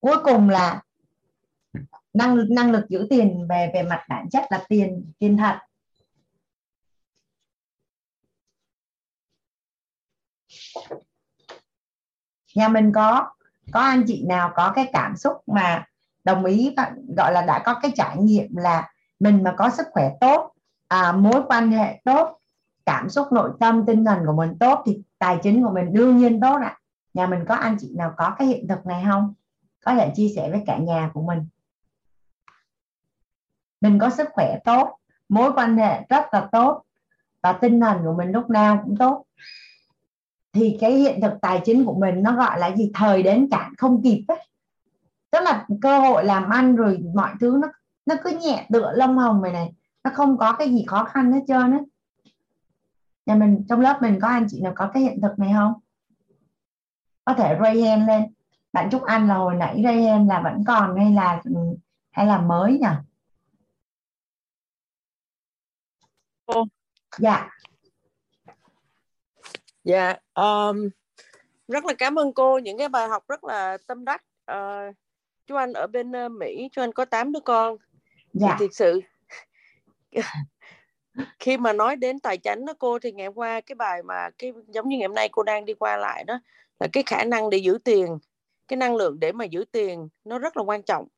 cuối cùng là năng năng lực giữ tiền về về mặt bản chất là tiền tiền thật. Nhà mình có có anh chị nào có cái cảm xúc mà đồng ý gọi là đã có cái trải nghiệm là mình mà có sức khỏe tốt à, mối quan hệ tốt cảm xúc nội tâm tinh thần của mình tốt thì tài chính của mình đương nhiên tốt ạ. À. nhà mình có anh chị nào có cái hiện thực này không? Có thể chia sẻ với cả nhà của mình. Mình có sức khỏe tốt mối quan hệ rất là tốt và tinh thần của mình lúc nào cũng tốt thì cái hiện thực tài chính của mình nó gọi là gì? Thời đến cản không kịp ấy. Tức là cơ hội làm ăn rồi mọi thứ nó nó cứ nhẹ tựa lông hồng này này. Nó không có cái gì khó khăn hết trơn á. Nhà mình trong lớp mình có anh chị nào có cái hiện thực này không? Có thể ray hand lên. Bạn Trúc Anh là hồi nãy ray hand là vẫn còn hay là hay là mới nhỉ? Cô. Dạ dạ um, rất là cảm ơn cô những cái bài học rất là tâm đắc uh, chú anh ở bên uh, Mỹ chú anh có 8 đứa con dạ. thì thực sự khi mà nói đến tài chính đó cô thì ngày hôm qua cái bài mà cái giống như ngày hôm nay cô đang đi qua lại đó là cái khả năng để giữ tiền cái năng lượng để mà giữ tiền nó rất là quan trọng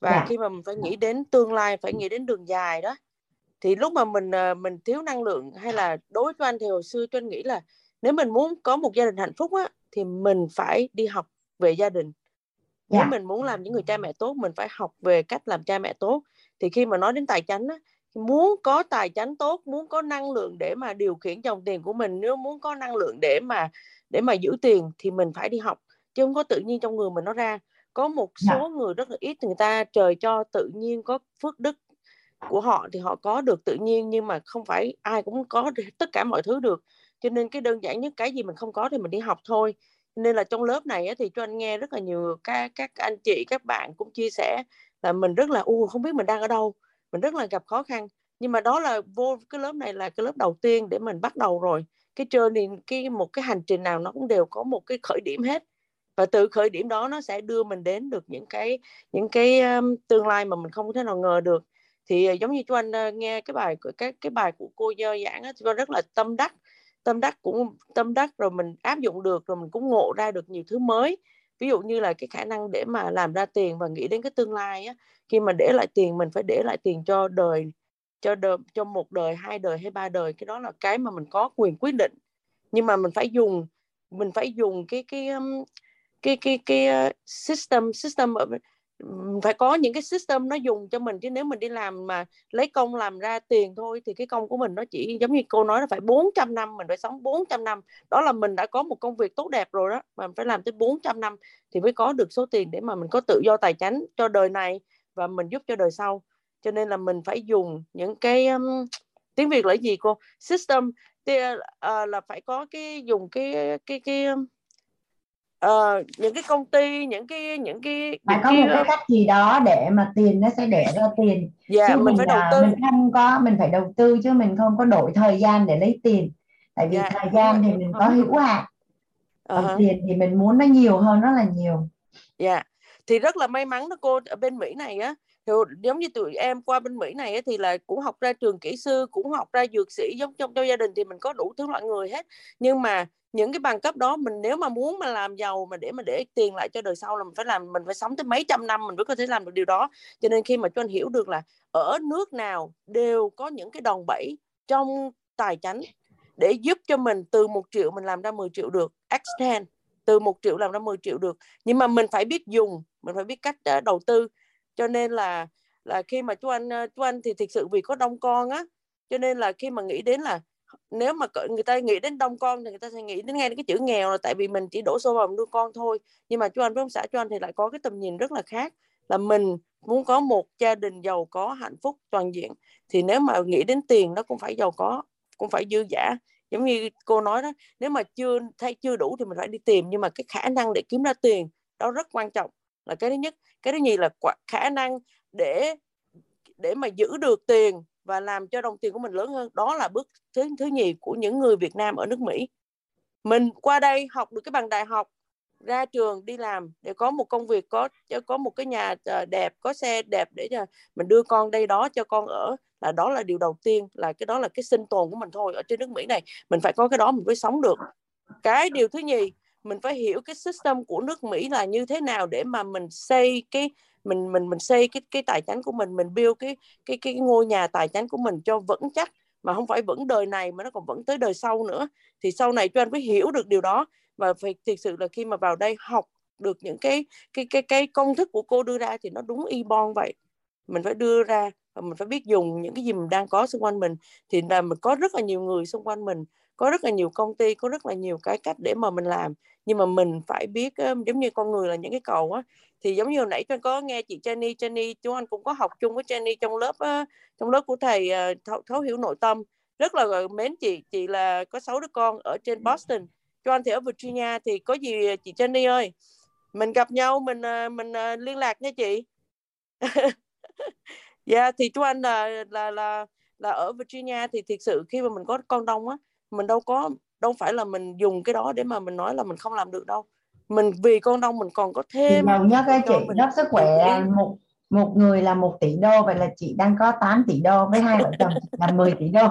và. Dạ. khi mà mình phải nghĩ đến tương lai phải nghĩ đến đường dài đó thì lúc mà mình ờ, mình thiếu năng lượng hay là đối với anh thì hồi xưa cho anh nghĩ là nếu mình muốn có một gia đình hạnh phúc á thì mình phải đi học về gia đình nếu yeah. Dạ. mình muốn làm những người cha mẹ tốt mình phải học về cách làm cha mẹ tốt thì khi mà nói đến tài chính á muốn có tài chính tốt muốn có năng lượng để mà điều khiển dòng tiền của mình nếu muốn có năng lượng để mà để mà giữ tiền thì mình phải đi học chứ không có tự nhiên trong người mình nó ra có một dạ. số yeah. người rất là ít người ta trời cho tự nhiên có phước đức của họ thì họ có được tự nhiên nhưng mà không phải ai cũng có tất cả mọi thứ được cho nên cái đơn giản nhất cái gì mình không có thì mình đi học thôi. Nên là trong lớp này thì cho anh nghe rất là nhiều các các anh chị các bạn cũng chia sẻ là mình rất là u không biết mình đang ở đâu. Mình rất là gặp khó khăn. Nhưng mà đó là vô cái lớp này là cái lớp đầu tiên để mình bắt đầu rồi. Cái journey cái một cái hành trình nào nó cũng đều có một cái khởi điểm hết. Và từ khởi điểm đó nó sẽ đưa mình đến được những cái những cái um, tương lai mà mình không thể nào ngờ được. Thì uh, giống như chú anh uh, nghe cái bài cái cái bài của cô dơ giảng á chú rất là tâm đắc tâm đắc cũng tâm đắc rồi mình áp dụng được rồi mình cũng ngộ ra được nhiều thứ mới. Ví dụ như là cái khả năng để mà làm ra tiền và nghĩ đến cái tương lai á khi mà để lại tiền mình phải để lại tiền cho đời cho đời cho một đời hai đời hay ba đời cái đó là cái mà mình có quyền quyết định. Nhưng mà mình phải dùng mình phải dùng cái cái cái cái cái, cái system system phải có những cái system nó dùng cho mình chứ nếu mình đi làm mà lấy công làm ra tiền thôi thì cái công của mình nó chỉ giống như cô nói là phải 400 năm mình phải sống 400 năm. Đó là mình đã có một công việc tốt đẹp rồi đó mà mình phải làm tới 400 năm thì mới có được số tiền để mà mình có tự do tài chính cho đời này và mình giúp cho đời sau. Cho nên là mình phải dùng những cái um, tiếng Việt là gì cô? System thì, uh, ờ, là phải có cái dùng cái cái cái uh, những cái công ty những cái những cái phải có cái, một cái cách gì đó để mà tiền nó sẽ để ra tiền yeah, chứ mình, mình phải đầu tư mình không có mình phải đầu tư chứ mình không có đổi thời gian để lấy tiền tại vì yeah. thời gian thì mình có hữu hạn còn uh-huh. tiền thì mình muốn nó nhiều hơn rất là nhiều dạ yeah. thì rất là may mắn đó cô ở bên Mỹ này á thì giống như tụi em qua bên Mỹ này ấy, thì là cũng học ra trường kỹ sư cũng học ra dược sĩ giống trong trong gia đình thì mình có đủ thứ loại người hết. Nhưng mà những cái bằng cấp đó mình nếu mà muốn mà làm giàu mà để mà để tiền lại cho đời sau là mình phải làm mình phải sống tới mấy trăm năm mình mới có thể làm được điều đó. Cho nên khi mà cho anh hiểu được là ở nước nào đều có những cái đòn bẩy trong tài chánh để giúp cho mình từ một triệu mình làm ra 10 triệu được extend từ một triệu làm ra 10 triệu được. Nhưng mà mình phải biết dùng mình phải biết cách ờ, đầu tư cho nên là là khi mà chú anh chú anh thì thực sự vì có đông con á, cho nên là khi mà nghĩ đến là nếu mà người ta nghĩ đến đông con thì người ta sẽ nghĩ đến ngay cái chữ nghèo là tại vì mình chỉ đổ xô vào nuôi con thôi. Nhưng mà chú anh với ông xã chú anh thì lại có cái tầm nhìn rất là khác, là mình muốn có một gia đình giàu có, hạnh phúc, toàn diện. Thì nếu mà nghĩ đến tiền nó cũng phải giàu có, cũng phải dư giả giống như cô nói đó, nếu mà chưa, thấy chưa đủ thì mình phải đi tìm. Nhưng mà cái khả năng để kiếm ra tiền, đó rất quan trọng là cái thứ nhất. Cái thứ nhì là khả năng để để mà giữ được tiền và làm cho đồng tiền của mình lớn hơn. Đó là bước thứ thứ nhì của những người Việt Nam ở nước Mỹ. Mình qua đây học được cái bằng đại học, ra trường, đi làm, để có một công việc, có có một cái nhà ờ, đẹp, có xe đẹp để cho mình đưa con đây đó cho con ở. Là đó là điều đầu tiên, là cái đó là cái sinh tồn của mình thôi. Ở trên nước Mỹ này, mình phải có cái đó mình mới sống được. Cái điều thứ nhì mình phải hiểu cái system của nước Mỹ là như thế nào để mà mình xây cái, mình mình mình xây cái cái tài chính của mình mình build cái cái cái ngôi nhà tài chính của mình cho vững chắc. Mà không phải vững đời này mà nó còn vững tới đời sau nữa. Thì sau này cho anh phải hiểu được điều đó. Và phải thực sự là khi mà vào đây học được những cái cái cái cái công thức của cô đưa ra thì nó đúng y bon vậy. Mình phải đưa ra và mình phải biết dùng những cái gì mình đang có xung quanh mình. Thì là mình có rất là nhiều người xung quanh mình có rất là nhiều công ty có rất là nhiều cái cách để mà mình làm. Nhưng mà mình phải biết giống như con người là những cái cầu á. Thì giống như hồi nãy tôi có nghe chị Jenny Jenny chú anh cũng có học chung với Jenny trong lớp trong lớp của thầy ờ, thấu, thấu hiểu nội tâm. Rất là ờ, mến chị chị là có sáu đứa con ở trên Boston. Cho anh thì ở Virginia thì có gì ờ, chị Jenny ơi? Mình gặp nhau mình mình liên lạc nha chị. Dạ yeah, thì chú anh là là là là ở Virginia thì thực sự khi mà mình có con đông á mình đâu có đâu phải là mình dùng cái đó để mà mình nói là mình không làm được đâu. Mình vì con đông mình còn có thêm giàu nhất cái chị rất sức khỏe một một người là một tỷ đô vậy là chị đang có 8 tỷ đô với hai vợ chồng là 10 tỷ đô.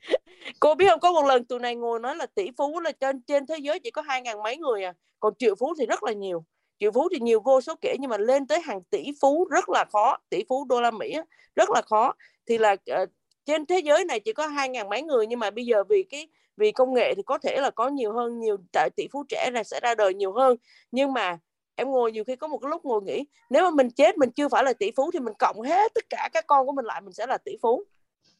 Cô biết không có một lần tụi này ngồi nói là tỷ phú là trên trên thế giới chỉ có hai ngàn mấy người à còn triệu phú thì rất là nhiều. Triệu phú thì nhiều vô số kể nhưng mà lên tới hàng tỷ phú rất là khó tỷ phú đô la mỹ rất là khó. Thì là uh, trên thế giới này chỉ có hai ngàn mấy người nhưng mà bây giờ vì cái vì công nghệ thì có thể là có nhiều hơn nhiều tại tỷ phú trẻ là sẽ ra đời nhiều hơn. Nhưng mà em ngồi nhiều khi có một cái lúc ngồi nghĩ nếu mà mình chết mình chưa phải là tỷ phú thì mình cộng hết tất cả các con của mình lại mình sẽ là tỷ phú.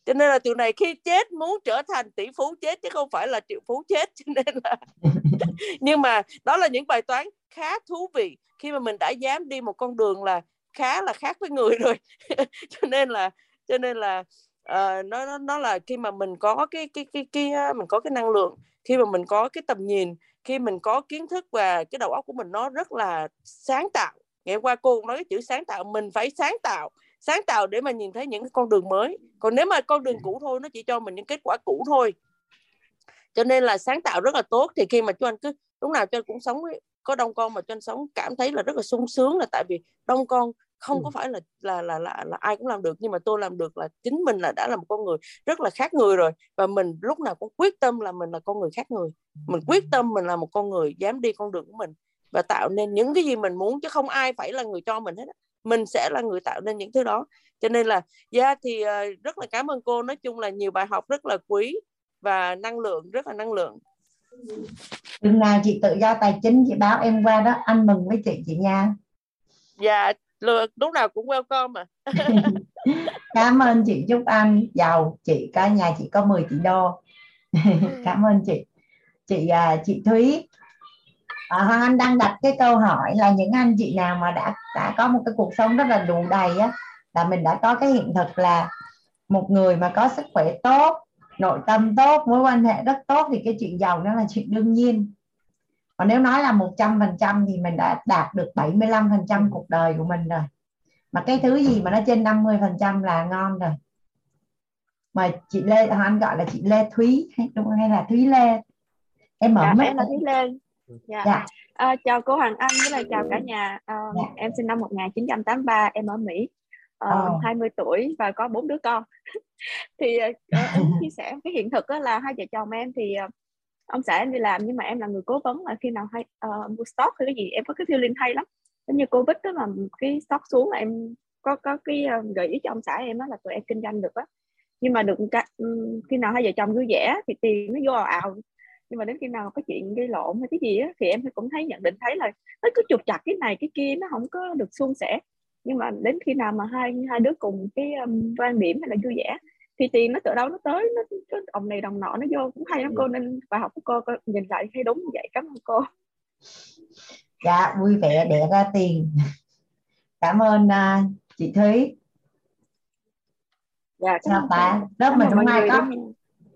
Cho nên là từ này khi chết muốn trở thành tỷ phú chết chứ không phải là triệu phú chết cho nên là nhưng mà đó là những bài toán khá thú vị. Khi mà mình đã dám đi một con đường là khá là khác với người rồi. Cho nên là cho nên là uh, nó, nó nó là khi mà mình có cái cái cái cái mình có cái năng lượng khi mà mình có cái tầm nhìn khi mình có kiến thức và cái đầu óc của mình nó rất là sáng tạo. Ngày qua cô nói cái chữ sáng tạo mình phải sáng tạo sáng tạo để mà nhìn thấy những con đường mới. Còn nếu mà con đường cũ thôi nó chỉ cho mình những kết quả cũ thôi. Cho nên là sáng tạo rất là tốt. Thì khi mà cho anh cứ lúc nào cho anh cũng sống có đông con mà cho anh sống cảm thấy là rất là sung sướng là tại vì đông con không có phải là là, là là là ai cũng làm được nhưng mà tôi làm được là chính mình là đã là một con người rất là khác người rồi. Và mình lúc nào cũng quyết tâm là mình là con người khác người. Mình quyết tâm mình là một con người dám đi con đường của mình và tạo nên những cái gì mình muốn chứ không ai phải là người cho mình hết mình sẽ là người tạo nên những thứ đó. Cho nên là yeah, thì uh, rất là cảm ơn cô. Nói chung là nhiều bài học rất là quý và năng lượng rất là năng lượng. Chừng nào chị tự do tài chính chị báo em qua đó. Anh mừng với chị chị nha. Dạ lúc nào cũng welcome mà. Cảm ơn chị chúc anh. Giàu chị cả nhà chị có 10 tỷ đô. Cảm ơn chị. Chị à, chị Thúy. À, anh đang đặt cái câu hỏi là những anh chị nào mà đã đã có một cái cuộc sống rất là đủ đầy á là mình đã có cái hiện thực là một người mà có sức khỏe tốt nội tâm tốt mối quan hệ rất tốt thì cái chuyện giàu nó là chuyện đương nhiên còn nếu nói là 100% thì mình đã đạt được 75% cuộc đời của mình rồi. Mà cái thứ gì mà nó trên 50% là ngon rồi. Mà chị Lê anh gọi là chị Lê Thúy hay đúng hay là Thúy Lê? Em mở dạ, em là Thúy Lê. Dạ. dạ. À, chào cô Hoàng Anh với lại chào cả nhà. À, dạ. em sinh năm 1983 em ở Mỹ. Uh, oh. 20 tuổi và có bốn đứa con. Thì uh, em chia sẻ cái hiện thực đó là hai vợ chồng em thì uh, ông xã em đi làm nhưng mà em là người cố vấn là khi nào hay uh, mua stock hay cái gì em có cái feeling hay lắm. Giống như covid đó mà cái stock xuống là em có có cái uh, gợi ý cho ông xã em đó là tụi em kinh doanh được á. Nhưng mà được cái, um, khi nào hai vợ chồng vui vẻ thì tiền nó vô ào ào. Nhưng mà đến khi nào có chuyện gây lộn hay cái gì á thì em cũng thấy nhận định thấy là nó cứ chụp chặt cái này cái kia nó không có được suôn sẻ. Nhưng mà đến khi nào mà hai hai đứa cùng cái um, quan điểm hay là vui vẻ thì tiền nó từ đâu nó tới nó cái đồng này đồng nọ nó vô cũng hay lắm cô nên bài học của cô, cô nhìn lại thấy đúng như vậy cảm ơn cô. Dạ vui vẻ để ra tiền. Cảm ơn uh, chị Thúy. Dạ sao ta lớp mình hôm nay có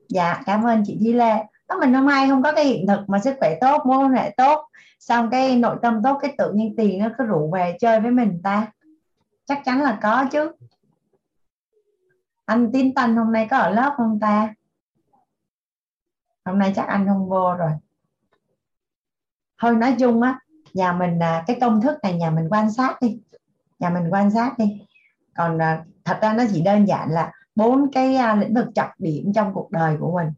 dạ cảm ơn chị Thúy Lê. Lớp mình hôm nay không có cái hiện thực mà sức khỏe tốt mối quan hệ tốt xong cái nội tâm tốt cái tự nhiên tiền nó cứ rủ về chơi với mình ta. Chắc chắn là có chứ anh tín tân hôm nay có ở lớp không ta? Hôm nay chắc anh không vô rồi. Thôi nói chung á, nhà mình à, cái công thức này nhà mình quan sát đi. Nhà mình quan sát đi. Còn à, thật ra nó chỉ đơn giản là bốn cái à, lĩnh vực trọng điểm trong cuộc đời của mình.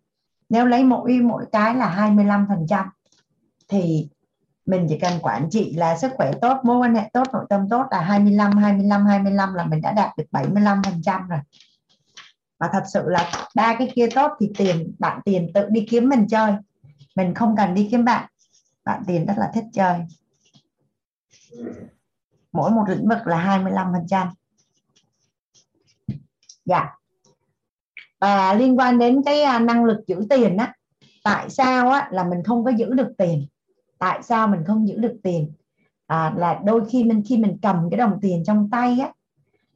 Nếu lấy mỗi mỗi cái là 25 phần trăm, thì mình chỉ cần quản trị là sức khỏe tốt, mối quan hệ tốt, nội tâm tốt là 25 25 25 là mình đã đạt được 75 phần trăm rồi và thật sự là ba cái kia tốt thì tiền bạn tiền tự đi kiếm mình chơi. Mình không cần đi kiếm bạn. Bạn tiền rất là thích chơi. Mỗi một lĩnh vực là 25 phần trăm. Dạ. Và liên quan đến cái à, năng lực giữ tiền á tại sao á là mình không có giữ được tiền? Tại sao mình không giữ được tiền? À, là đôi khi mình khi mình cầm cái đồng tiền trong tay á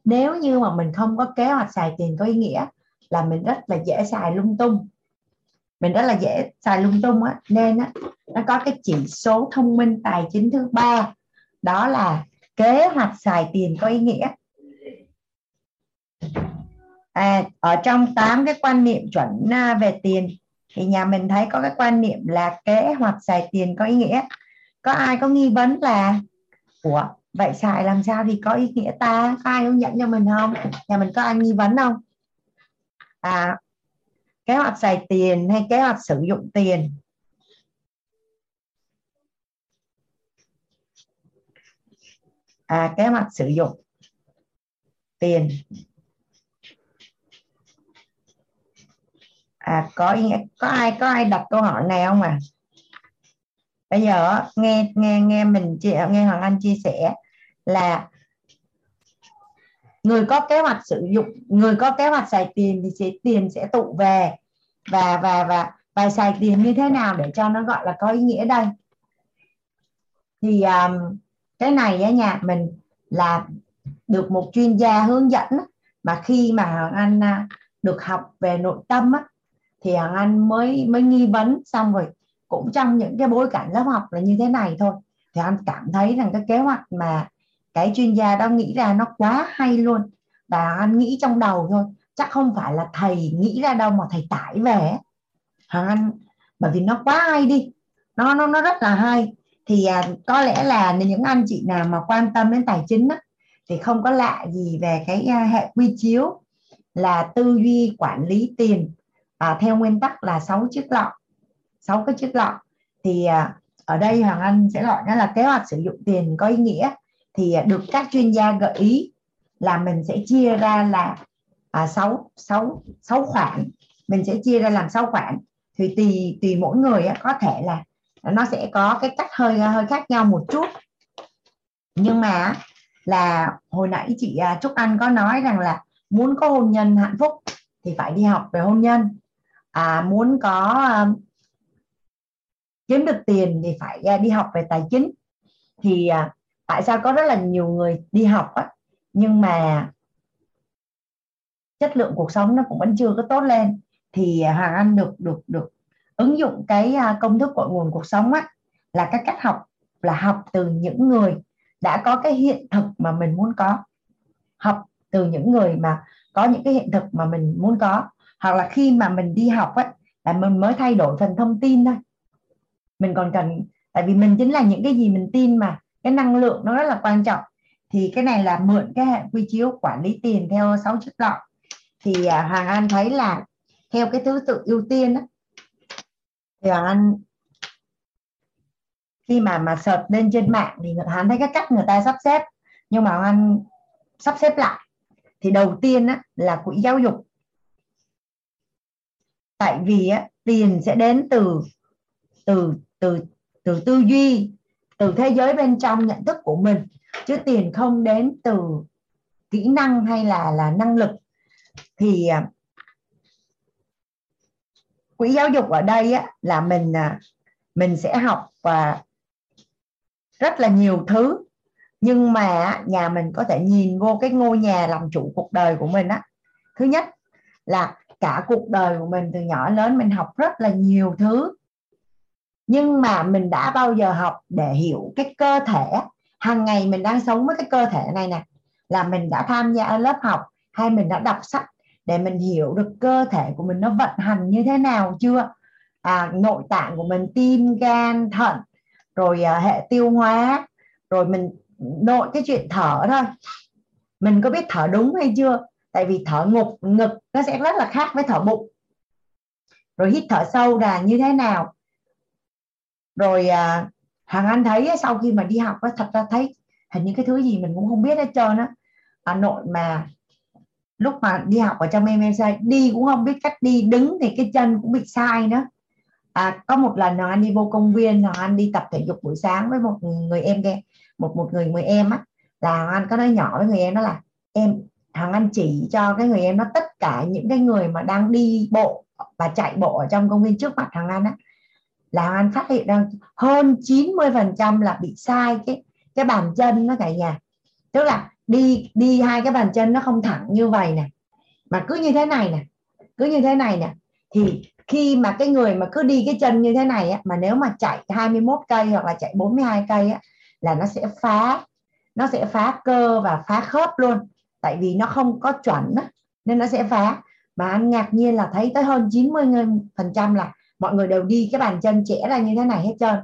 nếu như mà mình không có kế hoạch xài tiền có ý nghĩa là mình rất là dễ xài lung tung. Mình rất là dễ xài lung tung á. Nên á nó có cái chỉ số thông minh tài chính thứ ba. Đó là kế hoạch xài tiền có ý nghĩa. À, ở trong 8 cái quan niệm chuẩn à, về tiền thì nhà mình thấy có cái quan niệm là kế hoạch xài tiền có ý nghĩa. Có ai có nghi vấn là của vậy xài làm sao thì có ý nghĩa ta? Có ai hướng dẫn cho mình không? Nhà mình có ai nghi vấn không? À, kế hoạch xài tiền hay kế hoạch sử dụng tiền? À, kế hoạch sử dụng tiền. À có có ai có ai đặt câu hỏi này không à bây giờ nghe nghe nghe mình chị nghe hoàng anh chia sẻ là người có kế hoạch sử dụng người có kế hoạch xài tiền thì sẽ tiền sẽ tụ về. Và và và và xài tiền như thế nào để cho nó gọi là có ý nghĩa đây? Thì um, cái này á nhà mình là được một chuyên gia hướng dẫn mà khi mà hoàng anh à, được học về nội tâm á, thì hoàng anh mới mới nghi vấn xong rồi cũng trong những cái bối cảnh lớp học là như thế này thôi. Thì anh cảm thấy rằng cái kế hoạch mà cái chuyên gia đó nghĩ ra nó quá hay luôn. Và anh nghĩ trong đầu thôi chắc không phải là thầy nghĩ ra đâu mà thầy tải về. Hoàng anh? Bởi vì nó quá hay đi. Nó nó nó rất là hay. Thì à, có lẽ là những anh chị nào mà quan tâm đến tài chính á, thì không có lạ gì về cái à, hệ quy chiếu là tư duy quản lý tiền. À, theo nguyên tắc là sáu chiếc lọ sáu cái chiếc lọ. Thì à, ở đây hoàng anh sẽ gọi nó là kế hoạch sử dụng tiền có ý nghĩa thì à, được các chuyên gia gợi ý là mình sẽ chia ra là à, 6, 6, 6 khoản. Mình sẽ chia ra làm 6 khoản. Thì tùy tùy mỗi người á, có thể là nó sẽ có cái cách hơi hơi khác nhau một chút. Nhưng mà là hồi nãy chị à, Trúc Anh có nói rằng là muốn có hôn nhân hạnh phúc thì phải đi học về hôn nhân. À, muốn có uh, kiếm được tiền thì phải uh, đi học về tài chính. Thì uh, tại sao có rất là nhiều người đi học á, nhưng mà chất lượng cuộc sống nó cũng vẫn chưa có tốt lên. Thì à, Hoàng Anh được được được ứng dụng cái à, công thức cội nguồn cuộc sống á là cái cách học là học từ những người đã có cái hiện thực mà mình muốn có. Học từ những người mà có những cái hiện thực mà mình muốn có. Hoặc là khi mà mình đi học á là mình mới thay đổi phần thông tin thôi. Mình còn cần tại vì mình chính là những cái gì mình tin mà cái năng lượng nó rất là quan trọng. Thì cái này là mượn cái hệ quy chiếu quản lý tiền theo sáu chức lọ. Thì à, Hoàng Anh thấy là theo cái thứ tự ưu tiên đó thì Hoàng Anh khi mà mà search lên trên mạng thì Hoàng Anh thấy cái cách người ta sắp xếp. Nhưng mà Hoàng Anh sắp xếp lại. Thì đầu tiên á, là quỹ giáo dục. Tại vì á, tiền sẽ đến từ từ từ từ tư duy từ thế giới bên trong nhận thức của mình chứ tiền không đến từ kỹ năng hay là là năng lực. Thì à, quỹ giáo dục ở đây á, là mình à, mình sẽ học và rất là nhiều thứ. Nhưng mà nhà mình có thể nhìn vô cái ngôi nhà làm chủ cuộc đời của mình á. Thứ nhất là cả cuộc đời của mình từ nhỏ lớn mình học rất là nhiều thứ nhưng mà mình đã bao giờ học để hiểu cái cơ thể? Hàng ngày mình đang sống với cái cơ thể này nè là mình đã tham gia lớp học hay mình đã đọc sách để mình hiểu được cơ thể của mình nó vận hành như thế nào chưa? À, nội tạng của mình tim gan thận rồi à, hệ tiêu hóa rồi mình nội cái chuyện thở thôi. Mình có biết thở đúng hay chưa? Tại vì thở ngục ngực nó sẽ rất là khác với thở bụng. Rồi hít thở sâu là như thế nào? Rồi à, hàng anh thấy sau khi mà đi học á thật ra thấy hình như cái thứ gì mình cũng không biết hết trơn á. Hà nội mà lúc mà đi học ở trong MMC đi cũng không biết cách đi đứng thì cái chân cũng bị sai nữa. À, có một lần nào anh đi vô công viên nào anh đi tập thể dục buổi sáng với một người em kia một một người người em á là anh có nói nhỏ với người em đó là em thằng anh chỉ cho cái người em nó tất cả những cái người mà đang đi bộ và chạy bộ ở trong công viên trước mặt thằng anh á là anh phát hiện ra hơn 90 phần trăm là bị sai cái cái bàn chân nó cả nhà. Tức là đi đi hai cái bàn chân nó không thẳng như vậy nè. Mà cứ như thế này nè cứ như thế này nè. Thì khi mà cái người mà cứ đi cái chân như thế này á, mà nếu mà chạy 21 cây hoặc là chạy 42 cây á, là nó sẽ phá nó sẽ phá cơ và phá khớp luôn. Tại vì nó không có chuẩn á, nên nó sẽ phá. Mà anh ngạc nhiên là thấy tới hơn 90 phần trăm là mọi người đều đi cái bàn chân trẻ ra như thế này hết trơn.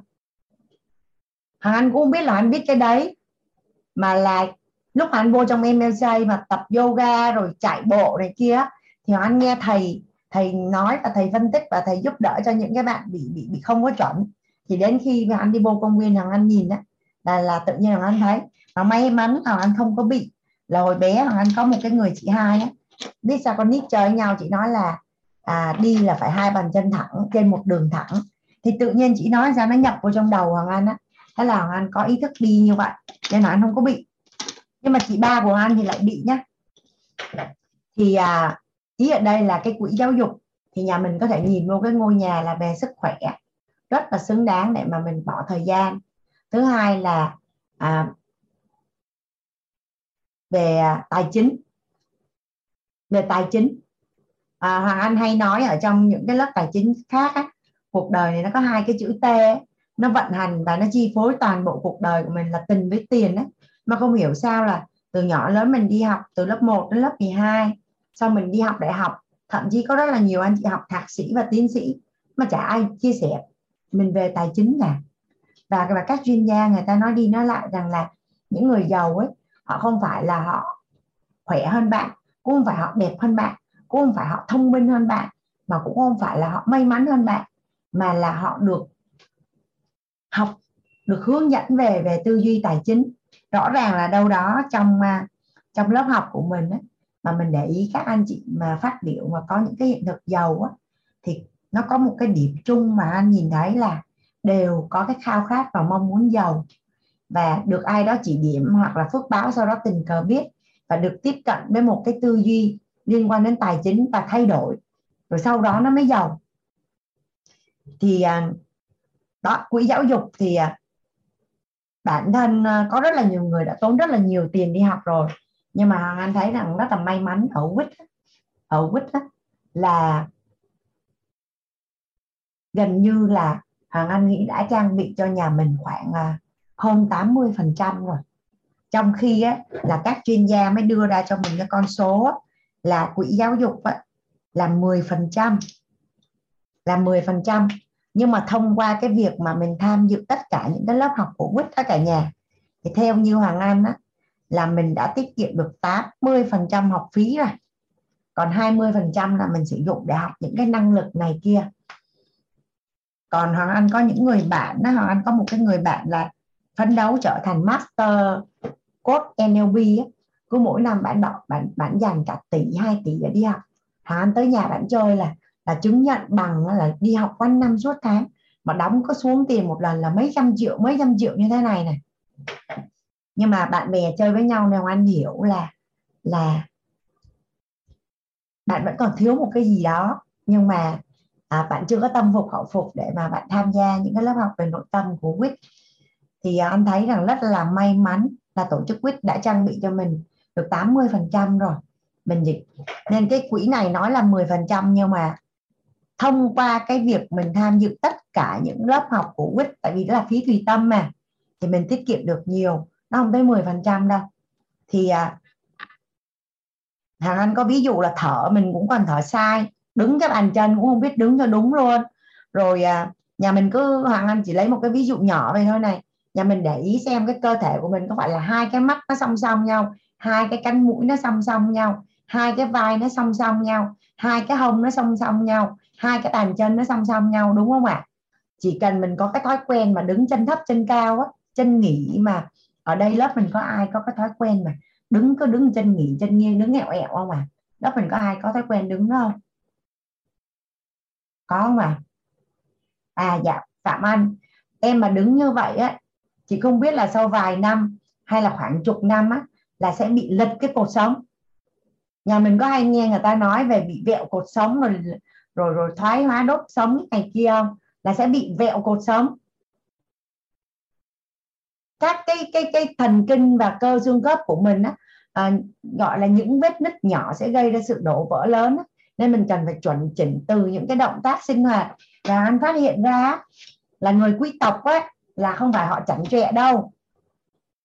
Hằng Anh cũng không biết là anh biết cái đấy, mà là lúc mà anh vô trong MLJ mà tập yoga rồi chạy bộ này kia, thì anh nghe thầy thầy nói và thầy phân tích và thầy giúp đỡ cho những cái bạn bị bị bị không có chuẩn. Thì đến khi mà anh đi vô công viên thằng anh nhìn á, là là tự nhiên thằng anh thấy, mà may mắn thằng anh không có bị. Là hồi bé thằng anh có một cái người chị hai á, biết sao con nít chơi với nhau, chị nói là à, đi là phải hai bàn chân thẳng trên một đường thẳng. Thì tự nhiên chị nói ra nó nhập vào trong đầu hoàng anh á. Thế là hoàng anh có ý thức đi như vậy nên là anh không có bị. Nhưng mà chị ba của anh thì lại bị nhá. Thì à, ý ở đây là cái quỹ giáo dục thì nhà mình có thể nhìn vô cái ngôi nhà là về sức khỏe. Rất là xứng đáng để mà mình bỏ thời gian. Thứ hai là à, về à, tài chính. Về tài chính à, hoàng anh hay nói ở trong những cái lớp tài chính khác á, cuộc đời này nó có hai cái chữ t nó vận hành và nó chi phối toàn bộ cuộc đời của mình là tình với tiền đấy mà không hiểu sao là từ nhỏ lớn mình đi học từ lớp 1 đến lớp 12 sau mình đi học đại học thậm chí có rất là nhiều anh chị học thạc sĩ và tiến sĩ mà chả ai chia sẻ mình về tài chính cả. Và, và các chuyên gia người ta nói đi nói lại rằng là những người giàu ấy họ không phải là họ khỏe hơn bạn cũng không phải họ đẹp hơn bạn cũng không phải họ thông minh hơn bạn mà cũng không phải là họ may mắn hơn bạn mà là họ được học được hướng dẫn về về tư duy tài chính. Rõ ràng là đâu đó trong à, trong lớp học của mình ấy, mà mình để ý các anh chị mà phát biểu mà có những cái hiện thực giàu á thì nó có một cái điểm chung mà anh nhìn thấy là đều có cái khao khát và mong muốn giàu. Và được ai đó chỉ điểm hoặc là phước báo sau đó tình cờ biết và được tiếp cận với một cái tư duy liên quan đến tài chính và thay đổi. Rồi sau đó nó mới giàu. Thì à, đó quỹ giáo dục thì à, bản thân à, có rất là nhiều người đã tốn rất là nhiều tiền đi học rồi. Nhưng mà anh thấy rằng rất là may mắn ở quýt ở quýt là gần như là Hoàng Anh nghĩ đã trang bị cho nhà mình khoảng à, hơn 80 phần trăm rồi. Trong khi á, là các chuyên gia mới đưa ra cho mình cái con số á, là quỹ giáo dục á, là 10 phần trăm là 10 phần trăm. Nhưng mà thông qua cái việc mà mình tham dự tất cả những cái lớp học của quýt ở cả nhà thì theo như Hoàng Anh á, là mình đã tiết kiệm được 80% học phí rồi. Còn 20% là mình sử dụng để học những cái năng lực này kia. Còn hoàng anh có những người bạn đó hoàng anh có một cái người bạn là phấn đấu trở thành master code NLP á cứ mỗi năm bạn đọc bạn bạn dành cả tỷ hai tỷ để đi học. Hoàng anh tới nhà bạn chơi là là chứng nhận bằng là đi học quanh năm suốt tháng. Mà đóng có xuống tiền một lần là mấy trăm triệu mấy trăm triệu như thế này này nhưng mà bạn bè chơi với nhau nên anh hiểu là là bạn vẫn còn thiếu một cái gì đó. Nhưng mà à, bạn chưa có tâm phục khẩu phục để mà bạn tham gia những cái lớp học về nội tâm của quýt. Thì à, anh thấy rằng rất là may mắn là tổ chức quýt đã trang bị cho mình được 80 phần trăm rồi. Mình dịch. Nên cái quỹ này nói là 10 phần trăm nhưng mà thông qua cái việc mình tham dự tất cả những lớp học của quýt tại vì đó là phí tùy tâm mà thì mình tiết kiệm được nhiều. Nó không tới 10 phần trăm đâu. Thì à, hàng anh có ví dụ là thở mình cũng còn thở sai. Đứng cái bàn chân cũng không biết đứng cho đúng luôn. Rồi à, nhà mình cứ hoàng anh chỉ lấy một cái ví dụ nhỏ vậy thôi này. Nhà mình để ý xem cái cơ thể của mình có phải là hai cái mắt nó song song nhau hai cái cánh mũi nó song song nhau. Hai cái vai nó song song nhau. Hai cái hông nó song song nhau. Hai cái bàn chân nó song song nhau, đúng không ạ? Chỉ cần mình có cái thói quen mà đứng chân thấp, chân cao á, chân nghỉ mà. Ở đây lớp mình có ai có cái thói quen mà đứng, cứ đứng chân nghỉ, chân nghiêng, đứng ẹo ẹo không à lớp mình có ai có thói quen đứng đó không? Có không à à dạ phạm anh, em mà đứng như vậy á, chị không biết là sau vài năm hay là khoảng chục năm á là sẽ bị lật cái cột sống. Nhà mình có hay nghe người ta nói về bị vẹo cột sống rồi rồi rồi thoái hóa đốt sống này kia không? Là sẽ bị vẹo cột sống. Các cái cái cái thần kinh và cơ xương khớp của mình á à, gọi là những vết nứt nhỏ sẽ gây ra sự đổ vỡ lớn á. nên mình cần phải chuẩn chỉnh từ những cái động tác sinh hoạt. Và anh phát hiện ra là người quý tộc á là không phải họ chảnh chọe đâu.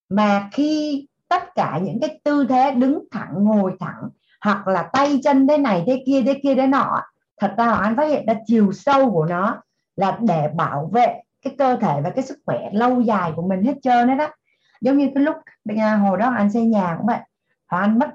Mà khi tất cả những cái tư thế đứng thẳng, ngồi thẳng, hoặc là tay chân thế này thế kia thế kia, thế nọ. Thật ra anh phát hiện ra chiều sâu của nó là để bảo vệ cái cơ thể và cái sức khỏe lâu dài của mình hết trơn đấy đó giống như cái lúc à, hồi đó anh xây nhà cũng vậy. Anh mất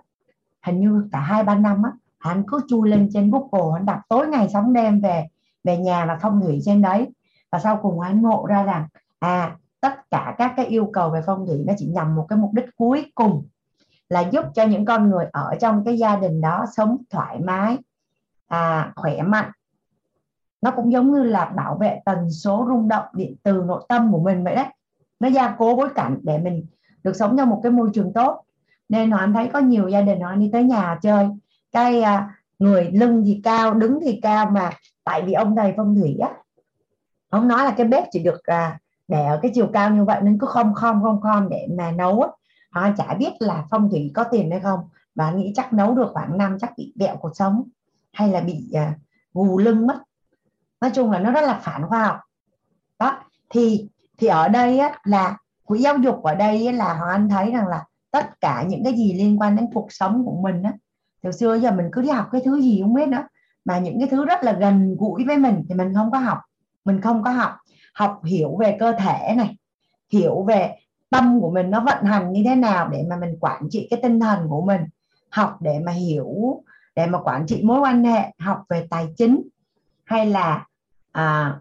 hình như cả hai, ba năm á anh cứ chui lên trên google anh đọc tối ngày sống đêm về về nhà và phong thủy trên đấy. Và sau cùng anh ngộ ra rằng à tất cả các cái yêu cầu về phong thủy nó chỉ nhằm một cái mục đích cuối cùng là giúp cho những con người ở trong cái gia đình đó sống thoải mái à, khỏe mạnh. Nó cũng giống như là bảo vệ tần số rung động điện từ nội tâm của mình vậy đấy. Nó gia cố bối cảnh để mình được sống trong một cái môi trường tốt. Nên họ anh thấy có nhiều gia đình họ đi tới nhà chơi cái à, người lưng thì cao đứng thì cao mà tại vì ông thầy phong thủy á. Ông nói là cái bếp chỉ được à, để ở cái chiều cao như vậy nên cứ không không không không để mà nấu á. Họ chả biết là phong thủy có tiền hay không. Và nghĩ chắc nấu được khoảng năm chắc bị vẹo cuộc sống. Hay là bị à, gù lưng mất. Nói chung là nó rất là phản khoa học. Đó thì thì ở đây á, là quỹ giáo dục ở đây á, là họ anh thấy rằng là tất cả những cái gì liên quan đến cuộc sống của mình á từ xưa giờ mình cứ đi học cái thứ gì không biết nữa. Mà những cái thứ rất là gần gũi với mình thì mình không có học. Mình không có học học hiểu về cơ thể này hiểu về tâm của mình nó vận hành như thế nào để mà mình quản trị cái tinh thần của mình học để mà hiểu để mà quản trị mối quan hệ học về tài chính hay là à,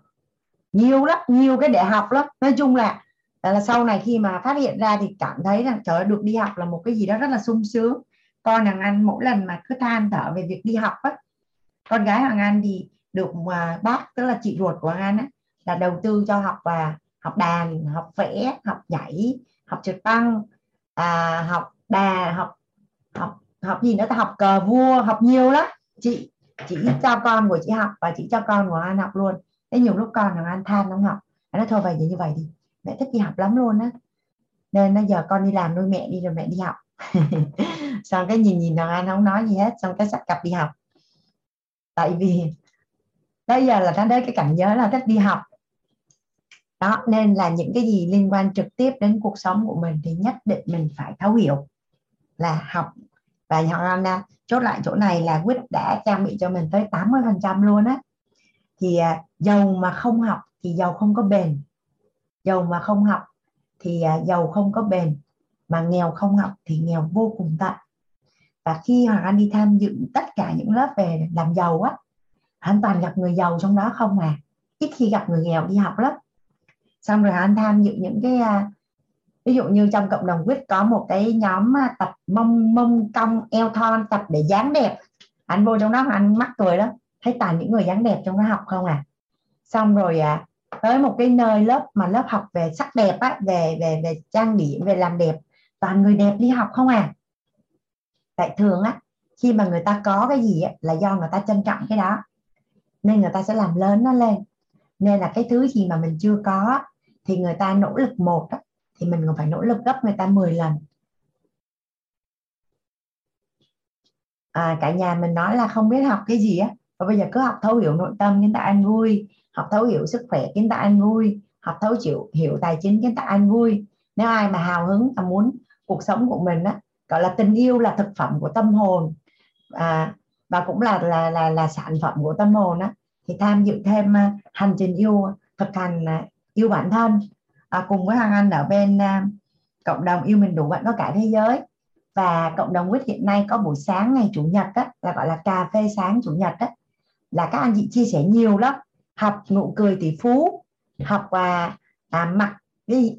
nhiều lắm nhiều cái để học lắm. Nói chung là là sau này khi mà phát hiện ra thì cảm thấy rằng trời ơi, được đi học là một cái gì đó rất là sung sướng. Con hàng anh mỗi lần mà cứ than thở về việc đi học á con gái hàng anh thì được mà bác tức là chị ruột của hoàng anh á là đầu tư cho học và học đàn học vẽ học nhảy học trượt băng à, học đà học học học gì nữa ta? Học cờ vua học nhiều lắm. Chị chị cho con của chị học và chị cho con của anh học luôn. Thế nhiều lúc con thằng anh than không học. Anh nói thôi vậy như vậy đi. Mẹ thích đi học lắm luôn á. Nên nó giờ con đi làm nuôi mẹ đi rồi mẹ đi học. Xong cái nhìn nhìn thằng anh không nói gì hết xong cái sắp cặp đi học. Tại vì bây giờ là nó đến cái cảnh giới là thích đi học đó, nên là những cái gì liên quan trực tiếp đến cuộc sống của mình thì nhất định mình phải thấu hiểu, là học. Và hoàng anh chốt lại chỗ này là quyết đã trang bị cho mình tới 80 phần trăm luôn á. Thì giàu mà không học thì giàu không có bền. Giàu mà không học thì giàu không có bền. Mà nghèo không học thì nghèo vô cùng tận. Và khi hoàng anh đi tham dự tất cả những lớp về làm giàu á anh toàn gặp người giàu trong đó không à. Ít khi gặp người nghèo đi học lắm xong rồi anh tham dự những cái à, ví dụ như trong cộng đồng quyết có một cái nhóm à, tập mông mông cong eo thon tập để dáng đẹp. Anh vô trong đó anh mắc cười đó thấy toàn những người dáng đẹp trong đó học không à? Xong rồi à, tới một cái nơi lớp mà lớp học về sắc đẹp á về về về trang điểm về làm đẹp toàn người đẹp đi học không à? Tại thường á khi mà người ta có cái gì á, là do người ta trân trọng cái đó. Nên người ta sẽ làm lớn nó lên. Nên là cái thứ gì mà mình chưa có thì người ta nỗ lực một đó thì mình còn phải nỗ lực gấp người ta 10 lần. À, cả nhà mình nói là không biết học cái gì á và bây giờ cứ học thấu hiểu nội tâm khiến ta an vui học thấu hiểu sức khỏe khiến ta an vui học thấu chịu hiểu tài chính khiến ta an vui. Nếu ai mà hào hứng mà muốn cuộc sống của mình á gọi là tình yêu là thực phẩm của tâm hồn à, và cũng là là là là sản phẩm của tâm hồn á thì tham dự thêm à, hành trình yêu thực hành à, yêu bản thân. À, cùng với hoàng anh ở bên à, cộng đồng yêu mình đủ vẫn có cả thế giới. Và cộng đồng quyết hiện nay có buổi sáng ngày chủ nhật á, là gọi là cà phê sáng chủ nhật á, là các anh chị chia sẻ nhiều lắm. Học nụ cười tỷ phú học à, à mặc đi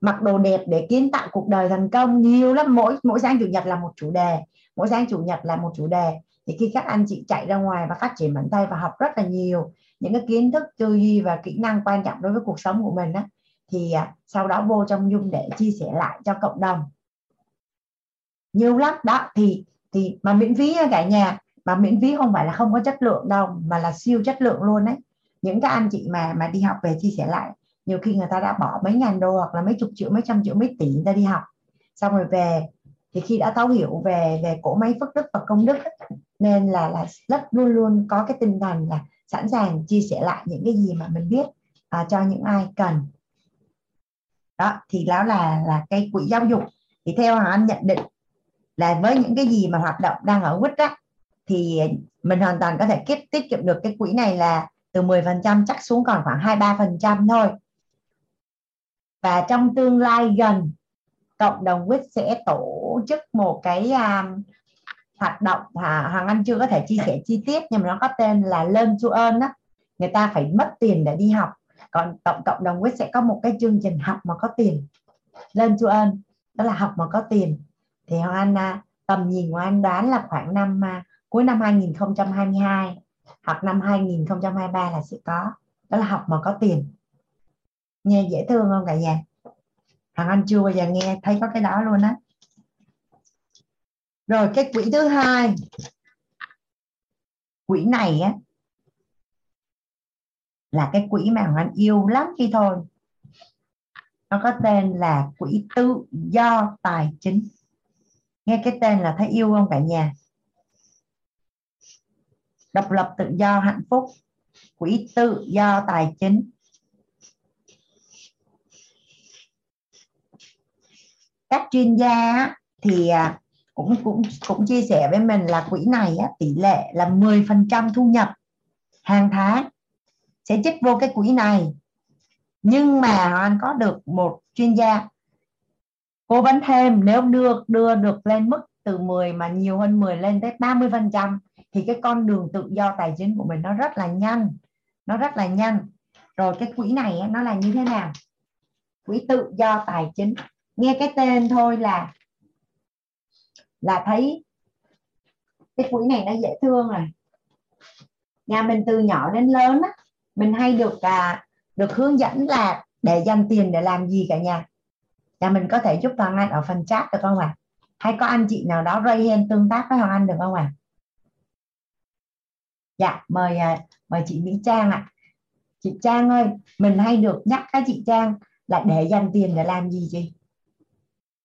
mặc đồ đẹp để kiến tạo cuộc đời thành công nhiều lắm. Mỗi mỗi sáng chủ nhật là một chủ đề. Mỗi sáng chủ nhật là một chủ đề. Thì khi các anh chị chạy ra ngoài và phát triển bản thân và học rất là nhiều những cái kiến thức tư duy và kỹ năng quan trọng đối với cuộc sống của mình á, thì à, sau đó vô trong dung để chia sẻ lại cho cộng đồng. Nhiều lắm, đó, thì thì mà miễn phí nha cả nhà. Mà miễn phí không phải là không có chất lượng đâu, mà là siêu chất lượng luôn đấy. Những các anh chị mà mà đi học về chia sẻ lại, nhiều khi người ta đã bỏ mấy ngàn đô hoặc là mấy chục triệu, mấy trăm triệu, mấy tỷ người ta đi học. Xong rồi về, thì khi đã thấu hiểu về về cổ máy phước đức và công đức nên là là rất luôn luôn có cái tinh thần là sẵn sàng chia sẻ lại những cái gì mà mình biết à, cho những ai cần. Đó thì đó là là cái quỹ giáo dục. Thì theo anh nhận định là với những cái gì mà hoạt động đang ở quýt đó thì mình hoàn toàn có thể kiếp tiết kiệm được cái quỹ này là từ 10% chắc xuống còn khoảng 23% thôi. Và trong tương lai gần cộng đồng quýt sẽ tổ chức một cái um, hoạt động à, hoàng anh chưa có thể chia sẻ chi tiết nhưng mà nó có tên là lên to earn đó người ta phải mất tiền để đi học. Còn cộng cộng đồng quyết sẽ có một cái chương trình học mà có tiền. Lên to earn đó là học mà có tiền. Thì hoàng anh à, tầm nhìn của anh đoán là khoảng năm à, cuối năm 2022 hoặc năm 2023 là sẽ có. Đó là học mà có tiền. Nghe dễ thương không cả nhà? Hoàng anh chưa bao giờ nghe thấy có cái đó luôn á rồi cái quỹ thứ hai. Quỹ này á, là cái quỹ mà hoàng anh yêu lắm khi thôi. Nó có tên là quỹ tự do tài chính. Nghe cái tên là thấy yêu không cả nhà? Độc lập tự do, hạnh phúc. Quỹ tự do tài chính. Các chuyên gia thì à, cũng cũng cũng chia sẻ với mình là quỹ này tỷ lệ là 10% thu nhập hàng tháng sẽ chích vô cái quỹ này. Nhưng mà anh có được một chuyên gia cố vấn thêm, nếu đưa đưa được lên mức từ 10 mà nhiều hơn 10 lên tới 30 phần trăm thì cái con đường tự do tài chính của mình nó rất là nhanh, nó rất là nhanh. Rồi cái quỹ này nó là như thế nào? Quỹ tự do tài chính. Nghe cái tên thôi là là thấy cái quỹ này nó dễ thương rồi nhà mình từ nhỏ đến lớn á mình hay được à, được hướng dẫn là để dành tiền để làm gì cả nhà nhà mình có thể giúp Hoàng Anh ở phần chat được không ạ à? hay có anh chị nào đó ray hand tương tác với Hoàng Anh được không ạ à? dạ mời à, mời chị Mỹ Trang ạ à. chị Trang ơi mình hay được nhắc các chị Trang là để dành tiền để làm gì chị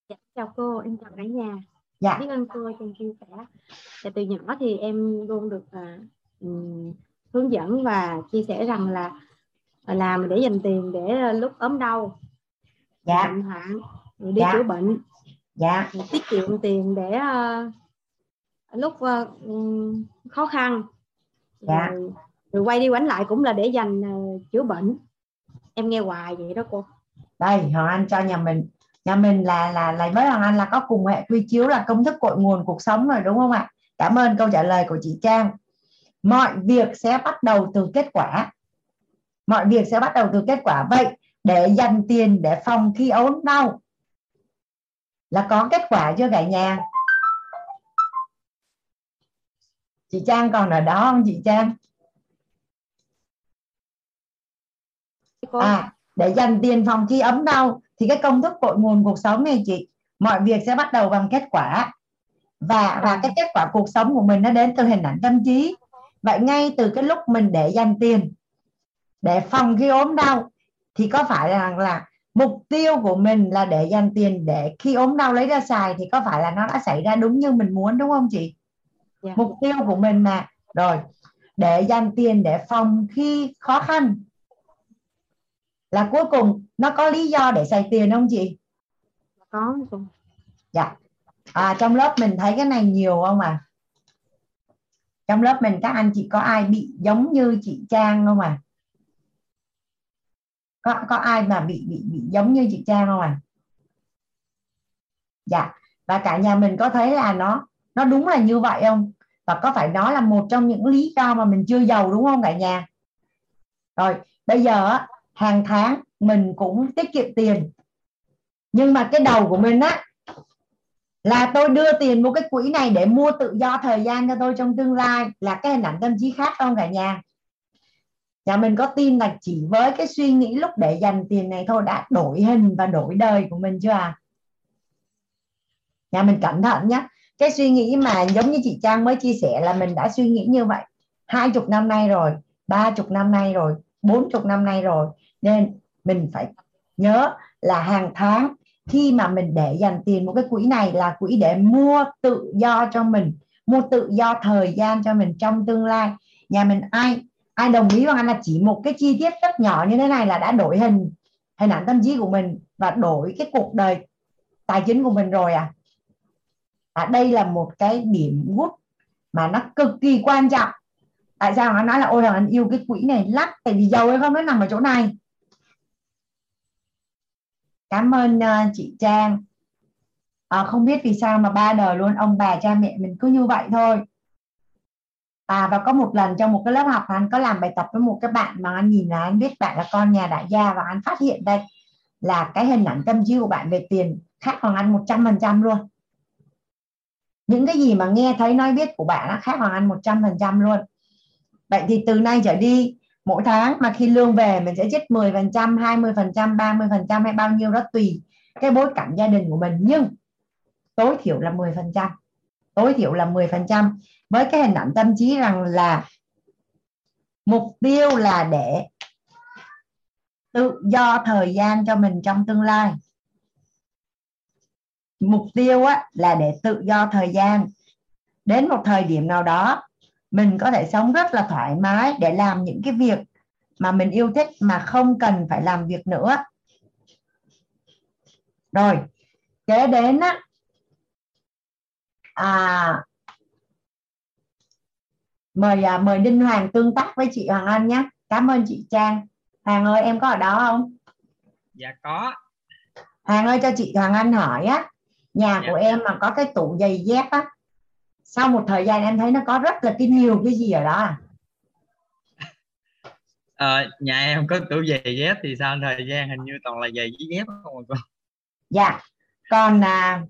dạ, chào cô em chào cả nhà dạ. biết ơn cô trong chia sẻ dạ, từ nhỏ thì em luôn được uh, hướng dẫn và chia sẻ rằng là làm để dành tiền để lúc ốm đau dạ. bệnh hoạn rồi đi dạ. chữa bệnh dạ. rồi tiết kiệm tiền để uh, lúc uh, khó khăn dạ. rồi, rồi quay đi quánh lại cũng là để dành uh, chữa bệnh em nghe hoài vậy đó cô đây hoàng anh cho nhà mình nhà mình là là là với hoàng anh là có cùng hệ quy chiếu là công thức cội nguồn cuộc sống rồi đúng không ạ? Cảm ơn câu trả lời của chị trang. Mọi việc sẽ bắt đầu từ kết quả. Mọi việc sẽ bắt đầu từ kết quả. Vậy để dành tiền để phòng khi ốm đau là có kết quả chưa cả nhà? Chị Trang còn ở đó không chị Trang? À để dành tiền phòng khi ấm đau thì cái công thức cội nguồn cuộc sống này chị mọi việc sẽ bắt đầu bằng kết quả và và cái kết quả cuộc sống của mình nó đến từ hình ảnh tâm trí vậy ngay từ cái lúc mình để dành tiền để phòng khi ốm đau thì có phải là, là mục tiêu của mình là để dành tiền để khi ốm đau lấy ra xài thì có phải là nó đã xảy ra đúng như mình muốn đúng không chị yeah. Dạ. mục tiêu của mình mà rồi để dành tiền để phòng khi khó khăn là cuối cùng nó có lý do để xài tiền không chị? Có dạ. À, trong lớp mình thấy cái này nhiều không à? Trong lớp mình các anh chị có ai bị giống như chị Trang không à? Có có ai mà bị bị bị giống như chị Trang không à? Dạ. Và cả nhà mình có thấy là nó nó đúng là như vậy không? Và có phải đó là một trong những lý do mà mình chưa giàu đúng không cả nhà? Rồi bây giờ hàng tháng mình cũng tiết kiệm tiền. Nhưng mà cái đầu của mình á, là tôi đưa tiền mua cái quỹ này để mua tự do thời gian cho tôi trong tương lai, là cái hình ảnh tâm trí khác không cả nhà. Nhà mình có tin là chỉ với cái suy nghĩ lúc để dành tiền này thôi đã đổi hình và đổi đời của mình chưa à? Nhà mình cẩn thận nhé cái suy nghĩ mà giống như chị Trang mới chia sẻ là mình đã suy nghĩ như vậy. Hai chục năm nay rồi, ba chục năm nay rồi, bốn chục năm nay rồi nên mình phải nhớ là hàng tháng khi mà mình để dành tiền một cái quỹ này là quỹ để mua tự do cho mình mua tự do thời gian cho mình trong tương lai. Nhà mình ai ai đồng ý với anh là chỉ một cái chi tiết rất nhỏ như thế này là đã đổi hình hình ảnh tâm trí của mình và đổi cái cuộc đời tài chính của mình rồi à, à đây là một cái điểm gút mà nó cực kỳ quan trọng. Tại sao anh nói là ôi là anh yêu cái quỹ này lắm tại vì giàu hay không nó nằm ở chỗ này cảm ơn uh, chị Trang. À, không biết vì sao mà ba đời luôn ông bà cha mẹ mình cứ như vậy thôi. À và có một lần trong một cái lớp học anh có làm bài tập với một cái bạn mà anh nhìn là anh biết bạn là con nhà đại gia và anh phát hiện đây là cái hình ảnh tâm trí của bạn về tiền khác hoàng anh một trăm phần trăm luôn. Những cái gì mà nghe thấy nói biết của bạn nó khác hoàng anh một trăm phần trăm luôn. Vậy thì từ nay trở đi mỗi tháng mà khi lương về mình sẽ trích 10 phần trăm 20 phần trăm 30 phần trăm hay bao nhiêu đó tùy cái bối cảnh gia đình của mình. Nhưng tối thiểu là 10 phần trăm tối thiểu là 10 phần trăm với cái hình ảnh tâm trí rằng là mục tiêu là để tự do thời gian cho mình trong tương lai. Mục tiêu á, là để tự do thời gian. Đến một thời điểm nào đó mình có thể sống rất là thoải mái để làm những cái việc mà mình yêu thích mà không cần phải làm việc nữa. Rồi kế đến á à, mời à, mời Đinh Hoàng tương tác với chị Hoàng Anh nhé. Cảm ơn chị Trang. Hoàng ơi em có ở đó không? Dạ có. Hoàng ơi cho chị Hoàng Anh hỏi á. Nhà dạ. của em mà có cái tủ giày dép á sau một thời gian em thấy nó có rất là cái nhiều cái gì ở đó à? À, nhà em có tủ giày dép thì sau thời gian hình như toàn là giày với dép không à cô? Dạ. Còn à,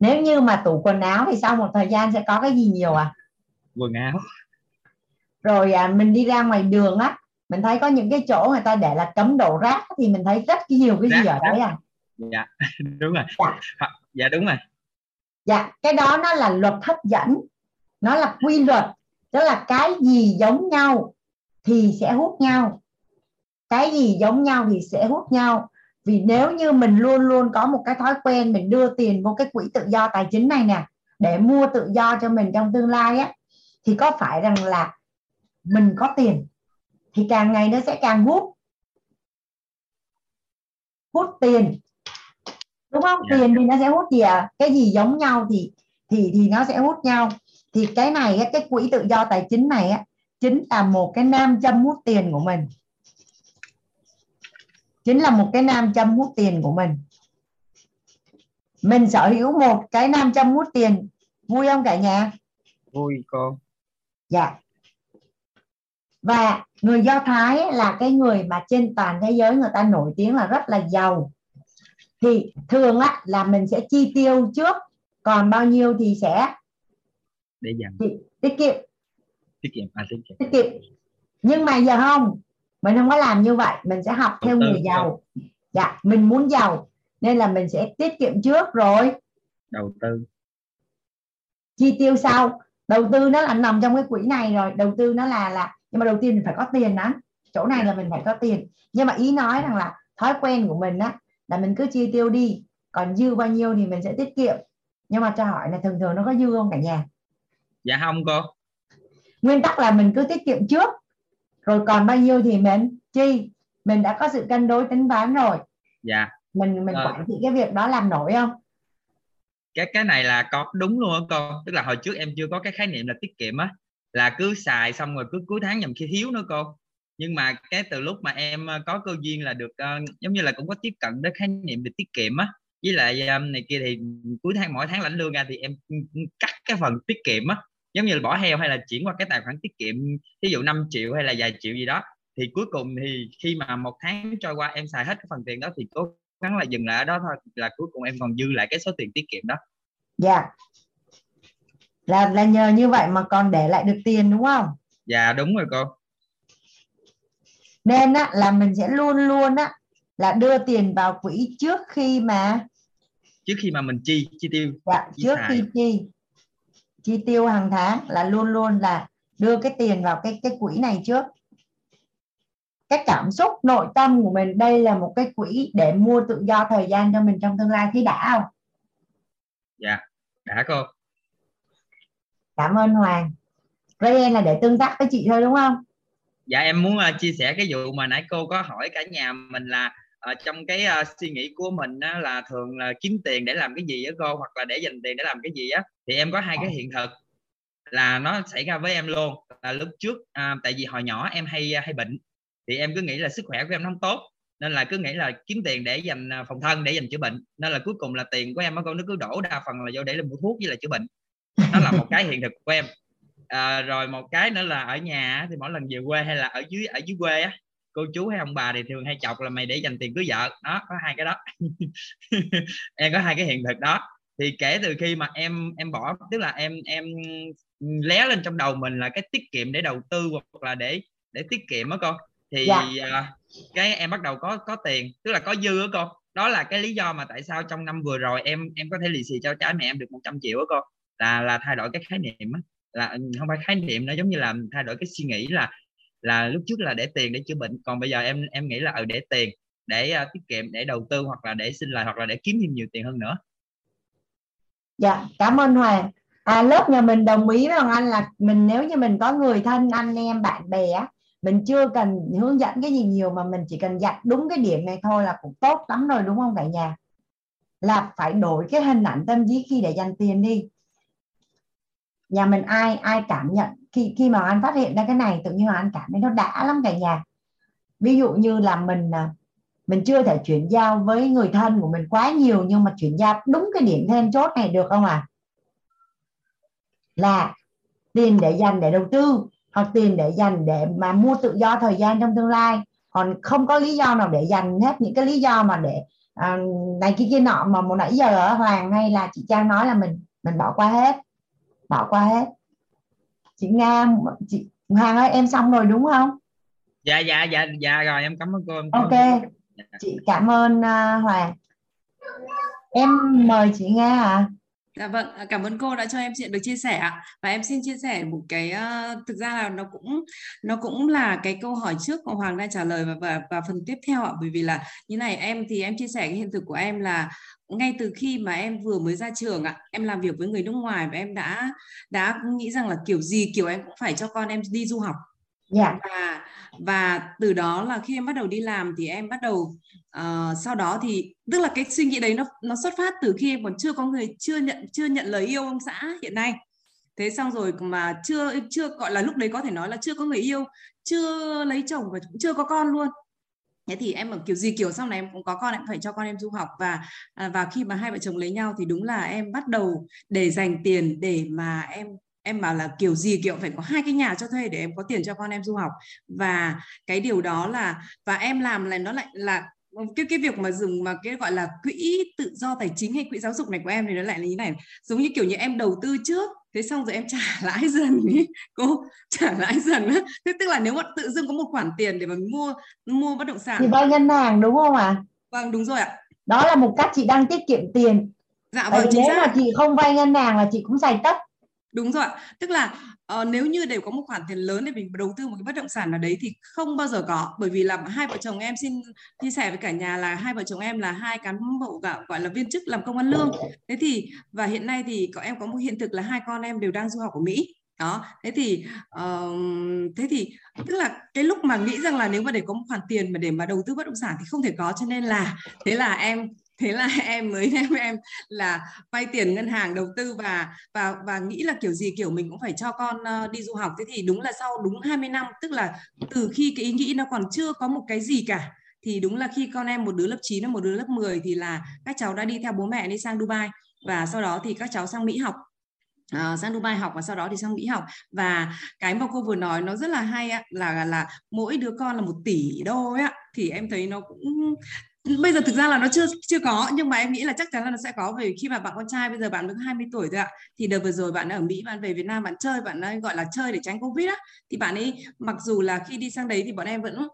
nếu như mà tủ quần áo thì sau một thời gian sẽ có cái gì nhiều à? Quần áo. Rồi à, mình đi ra ngoài đường á mình thấy có những cái chỗ người ta để là cấm đổ rác thì mình thấy rất nhiều cái rác, gì ở đấy à? Dạ đúng rồi. Dạ. dạ đúng rồi dạ cái đó nó là luật hấp dẫn. Nó là quy luật, tức là cái gì giống nhau thì sẽ hút nhau. Cái gì giống nhau thì sẽ hút nhau. Vì nếu như mình luôn luôn có một cái thói quen mình đưa tiền vô cái quỹ tự do tài chính này nè, để mua tự do cho mình trong tương lai á, thì có phải rằng là mình có tiền thì càng ngày nó sẽ càng hút. Hút tiền đúng không? Yeah. Dạ. tiền thì nó sẽ hút gì à? Cái gì giống nhau thì thì thì nó sẽ hút nhau. Thì cái này cái quỹ tự do tài chính này á chính là một cái nam châm hút tiền của mình. Chính là một cái nam châm hút tiền của mình. Mình sở hữu một cái nam châm mút tiền. Vui không cả nhà? Vui cô. Dạ. Và người do thái là cái người mà trên toàn thế giới người ta nổi tiếng là rất là giàu thì thường á là mình sẽ chi tiêu trước còn bao nhiêu thì sẽ để dành thì, tiết kiệm. Tiết kiệm à tiết kiệm. Tiết kiệm. Nhưng mà giờ không mình không có làm như vậy mình sẽ học theo người giàu. Dạ mình muốn giàu nên là mình sẽ tiết kiệm trước rồi. Đầu tư. Chi tiêu sau. Đầu tư nó là nằm trong cái quỹ này rồi đầu tư nó là là nhưng mà đầu tiên mình phải có tiền đó chỗ này là mình phải có tiền. Nhưng mà ý nói rằng là thói quen của mình á là mình cứ chi tiêu đi. Còn dư bao nhiêu thì mình sẽ tiết kiệm. Nhưng mà cho hỏi là thường thường nó có dư không cả nhà? Dạ không cô. Nguyên tắc là mình cứ tiết kiệm trước. Rồi còn bao nhiêu thì mình chi? Mình đã có sự cân đối tính toán rồi. Dạ. Mình mình à. quản trị cái việc đó làm nổi không? Cái cái này là có đúng luôn á con tức là hồi trước em chưa có cái khái niệm là tiết kiệm á. Là cứ xài xong rồi cứ cuối tháng nhầm khi thiếu nữa cô nhưng mà cái từ lúc mà em ờ, có cơ duyên là được uh, giống như là cũng có tiếp cận đến khái niệm về tiết kiệm á. Với lại um, này kia thì cuối tháng mỗi tháng lãnh lương ra thì em cắt cái phần tiết kiệm á. Giống như là bỏ heo hay là chuyển qua cái tài khoản tiết kiệm ví dụ 5 triệu hay là vài triệu gì đó. Thì cuối cùng thì khi mà một tháng trôi qua em xài hết cái phần tiền đó thì cố gắng là dừng lại ở đó thôi là cuối cùng em còn dư lại cái số tiền tiết kiệm đó. Dạ. Yeah. là là nhờ như vậy mà còn để lại được tiền đúng không? Dạ đúng rồi cô nên á, là mình sẽ luôn luôn á là đưa tiền vào quỹ trước khi mà trước khi mà mình chi chi tiêu dạ, chi trước xài. khi chi chi tiêu hàng tháng là luôn luôn là đưa cái tiền vào cái cái quỹ này trước. Cái cảm xúc nội tâm của mình đây là một cái quỹ để mua tự do thời gian cho mình trong tương lai. Thì đã không? Dạ đã cô. Cảm ơn Hoàng. Ryan là để tương tác với chị thôi đúng không dạ em muốn uh, chia sẻ cái vụ mà nãy cô có hỏi cả nhà mình là uh, trong cái uh, suy nghĩ của mình á, là thường là kiếm tiền để làm cái gì á cô? Hoặc là để dành tiền để làm cái gì á? Thì em có hai cái hiện thực là nó xảy ra với em luôn. Là lúc trước uh, tại vì hồi nhỏ em hay hay bệnh thì em cứ nghĩ là sức khỏe của em không tốt nên là cứ nghĩ là kiếm tiền để dành phòng thân để dành chữa bệnh. Nên là cuối cùng là tiền của em nó cứ đổ đa phần là vô để làm mua thuốc với là chữa bệnh. Nó là một cái hiện thực của em à, rồi một cái nữa là ở nhà thì mỗi lần về quê hay là ở dưới ở dưới quê á cô chú hay ông bà thì thường hay chọc là mày để dành tiền cưới vợ. Đó có hai cái đó. Em có hai cái hiện thực đó. Thì kể từ khi mà em em bỏ tức là em em lé lên trong đầu mình là cái tiết kiệm để đầu tư hoặc là để để tiết kiệm á con thì dạ. uh, cái em bắt đầu có có tiền tức là có dư á con đó là cái lý do mà tại sao trong năm vừa rồi em em có thể lì xì cho trái mẹ em được 100 triệu á con là là thay đổi cái khái niệm á là không phải khái niệm nó giống như là thay đổi cái suy nghĩ là là lúc trước là để tiền để chữa bệnh còn bây giờ em em nghĩ là ở ừ, để tiền để uh, tiết kiệm để đầu tư hoặc là để sinh lời hoặc là để kiếm thêm nhiều tiền hơn nữa. Dạ cảm ơn hoàng. À, lớp nhà mình đồng ý với hoàng anh là mình nếu như mình có người thân anh em bạn bè mình chưa cần hướng dẫn cái gì nhiều mà mình chỉ cần dặn đúng cái điểm này thôi là cũng tốt lắm rồi đúng không cả nhà? Là phải đổi cái hình ảnh tâm trí khi để dành tiền đi nhà mình ai ai cảm nhận? Khi khi mà anh phát hiện ra cái này tự nhiên là anh cảm thấy nó đã lắm cả nhà. Ví dụ như là mình à, mình chưa thể chuyển giao với người thân của mình quá nhiều nhưng mà chuyển giao đúng cái điểm then chốt này được không à là tiền để dành để đầu tư hoặc tiền để dành để mà mua tự do thời gian trong tương lai. Còn không có lý do nào để dành hết những cái lý do mà để à, này kia kia nọ mà một nãy giờ ở hoàng hay là chị trang nói là mình mình bỏ qua hết bỏ qua hết. Chị nga chị hoàng ơi em xong rồi đúng không? Dạ dạ dạ dạ rồi em cảm ơn cô em ok. chị cảm ơn uh, hoàng. Em mời chị nga à Dạ vâng, à, cảm ơn cô đã cho em chuyện được chia sẻ và em xin chia sẻ một cái uh, thực ra là nó cũng nó cũng là cái câu hỏi trước của Hoàng đang trả lời và và, và phần tiếp theo ạ. Bởi vì là như này em thì em chia sẻ cái hiện thực của em là ngay từ khi mà em vừa mới ra trường ạ em làm việc với người nước ngoài và em đã đã nghĩ rằng là kiểu gì kiểu em cũng phải cho con em đi du học yeah. Dạ. và và từ đó là khi em bắt đầu đi làm thì em bắt đầu uh, sau đó thì tức là cái suy nghĩ đấy nó nó xuất phát từ khi em còn chưa có người chưa nhận chưa nhận lời yêu ông xã hiện nay thế xong rồi mà chưa chưa gọi là lúc đấy có thể nói là chưa có người yêu chưa lấy chồng và cũng chưa có con luôn thế thì em ở kiểu gì, kiểu sau này em cũng có con, em phải cho con em du học và à, và khi mà hai vợ chồng lấy nhau thì đúng là em bắt đầu để dành tiền để mà em em bảo là kiểu gì, kiểu phải có hai cái nhà cho thuê để em có tiền cho con em du học. Và cái điều đó là, và em làm là nó lại là cái cái việc mà dùng mà cái gọi là quỹ tự do tài chính hay quỹ giáo dục này của em thì nó lại là như này. Giống như kiểu như em đầu tư trước thế xong rồi em trả lãi dần ý cô trả lãi dần á. Thế tức là nếu mà tự dưng có một khoản tiền để mà mua mua bất động sản thì vay ngân hàng đúng không ạ? À? vâng đúng rồi ạ. Đó là một cách chị đang tiết kiệm tiền. Dạ vâng chính nếu xác. mà chị không vay ngân hàng là chị cũng xài tất. Đúng rồi tức là à, nếu như đều có một khoản tiền lớn để mình đầu tư một cái bất động sản nào đấy thì không bao giờ có. Bởi vì là hai vợ chồng em xin chia sẻ với cả nhà là hai vợ chồng em là hai cán bộ gọi là viên chức làm công ăn lương. Thế thì và hiện nay thì có em có một hiện thực là hai con em đều đang du học ở Mỹ. Đó thế thì uh, thế thì tức là cái lúc mà nghĩ rằng là nếu mà để có một khoản tiền mà để mà đầu tư bất động sản thì không thể có cho nên là thế là em thế là em mới em em là vay tiền ngân hàng đầu tư và và và nghĩ là kiểu gì, kiểu mình cũng phải cho con ờ, đi du học. Thế thì đúng là sau đúng 20 năm, tức là từ khi cái ý nghĩ nó còn chưa có một cái gì cả, thì đúng là khi con em một đứa lớp 9 và một đứa lớp 10 thì là các cháu đã đi theo bố mẹ đi sang Dubai và sau đó thì các cháu sang Mỹ học uh, sang Dubai học và sau đó thì sang Mỹ học. Và cái mà cô vừa nói nó rất là hay á, là là mỗi đứa con là một tỷ đô ấy ạ thì em thấy nó cũng bây giờ thực ra là nó chưa chưa có nhưng mà em nghĩ là chắc chắn là nó sẽ có vì khi mà bạn con trai bây giờ bạn được 20 tuổi rồi ạ thì đợt vừa rồi bạn ở Mỹ bạn về Việt Nam bạn chơi bạn ấy gọi là chơi để tránh Covid á thì bạn ấy mặc dù là khi đi sang đấy thì bọn em vẫn uh,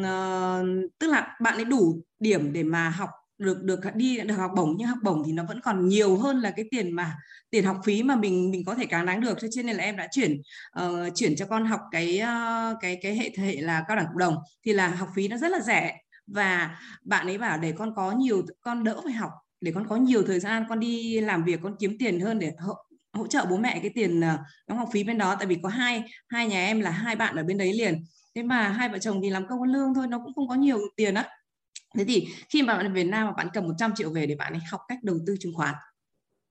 uh, tức là bạn ấy đủ điểm để mà học được được đi được học bổng nhưng học bổng thì nó vẫn còn nhiều hơn là cái tiền mà tiền học phí mà mình mình có thể càng đáng được. Cho nên là em đã chuyển uh, chuyển cho con học cái uh, cái cái hệ hệ là cao đẳng cộng đồng thì là học phí nó rất là rẻ. Và bạn ấy bảo để con có nhiều con đỡ phải học để con có nhiều thời gian con đi làm việc con kiếm tiền hơn để hỗ, hỗ trợ bố mẹ cái tiền ờ, đóng học phí bên đó. Tại vì có hai hai nhà em là hai bạn ở bên đấy liền. Thế mà hai vợ chồng thì làm công ăn lương thôi nó cũng không có nhiều tiền á thế thì khi mà bạn ở Việt Nam mà bạn cầm 100 triệu về để bạn ấy học cách đầu tư chứng khoán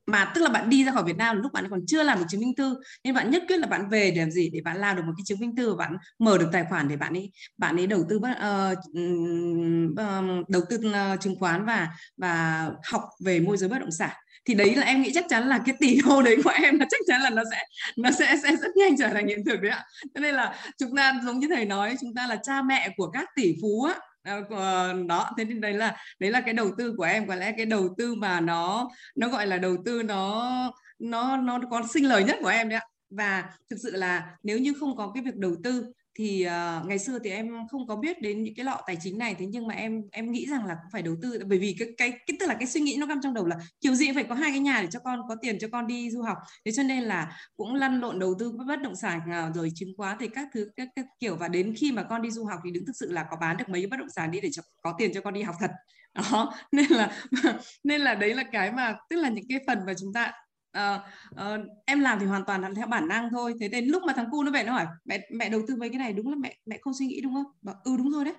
mà tức là bạn đi ra khỏi Việt Nam lúc bạn còn chưa làm được chứng minh thư nên bạn nhất quyết là bạn về để làm gì? Để bạn làm được một cái chứng minh thư và bạn mở được tài khoản để bạn ấy bạn ấy đầu tư uh, uh, đầu tư uh, chứng khoán và và học về môi giới bất động sản. Thì đấy là em nghĩ chắc chắn là cái tỷ đô đấy của em là chắc chắn là nó sẽ nó sẽ sẽ rất nhanh trở thành hiện thực đấy ạ. Cho nên là chúng ta giống như thầy nói chúng ta là cha mẹ của các tỷ phú á Ờ, ờ, đó, thế nên đấy là đấy là cái đầu tư của em. Có lẽ cái đầu tư mà nó nó gọi là đầu tư nó nó nó có sinh lời nhất của em đấy ạ. Và thực sự là nếu như không có cái việc đầu tư thì uh, ngày xưa thì em không có biết đến những cái lọ tài chính này thế nhưng mà em em nghĩ rằng là cũng phải đầu tư bởi vì cái cái cái tức là cái suy nghĩ nó nằm trong đầu là kiểu gì phải có hai cái nhà để cho con có tiền cho con đi du học. Thế cho nên là cũng lăn lộn đầu tư bất động sản à, rồi chứng khoán thì các thứ các, các kiểu. Và đến khi mà con đi du học thì đứng thực sự là có bán được mấy bất động sản đi để cho có tiền cho con đi học thật. Đó nên là nên là đấy là cái mà tức là những cái phần mà chúng ta uh, uh, em làm thì hoàn toàn là theo bản năng thôi. Thế đến lúc mà thằng cu nó về nó hỏi mẹ mẹ đầu tư mấy cái này đúng là mẹ mẹ không suy nghĩ đúng không? Bảo, ừ đúng rồi đấy.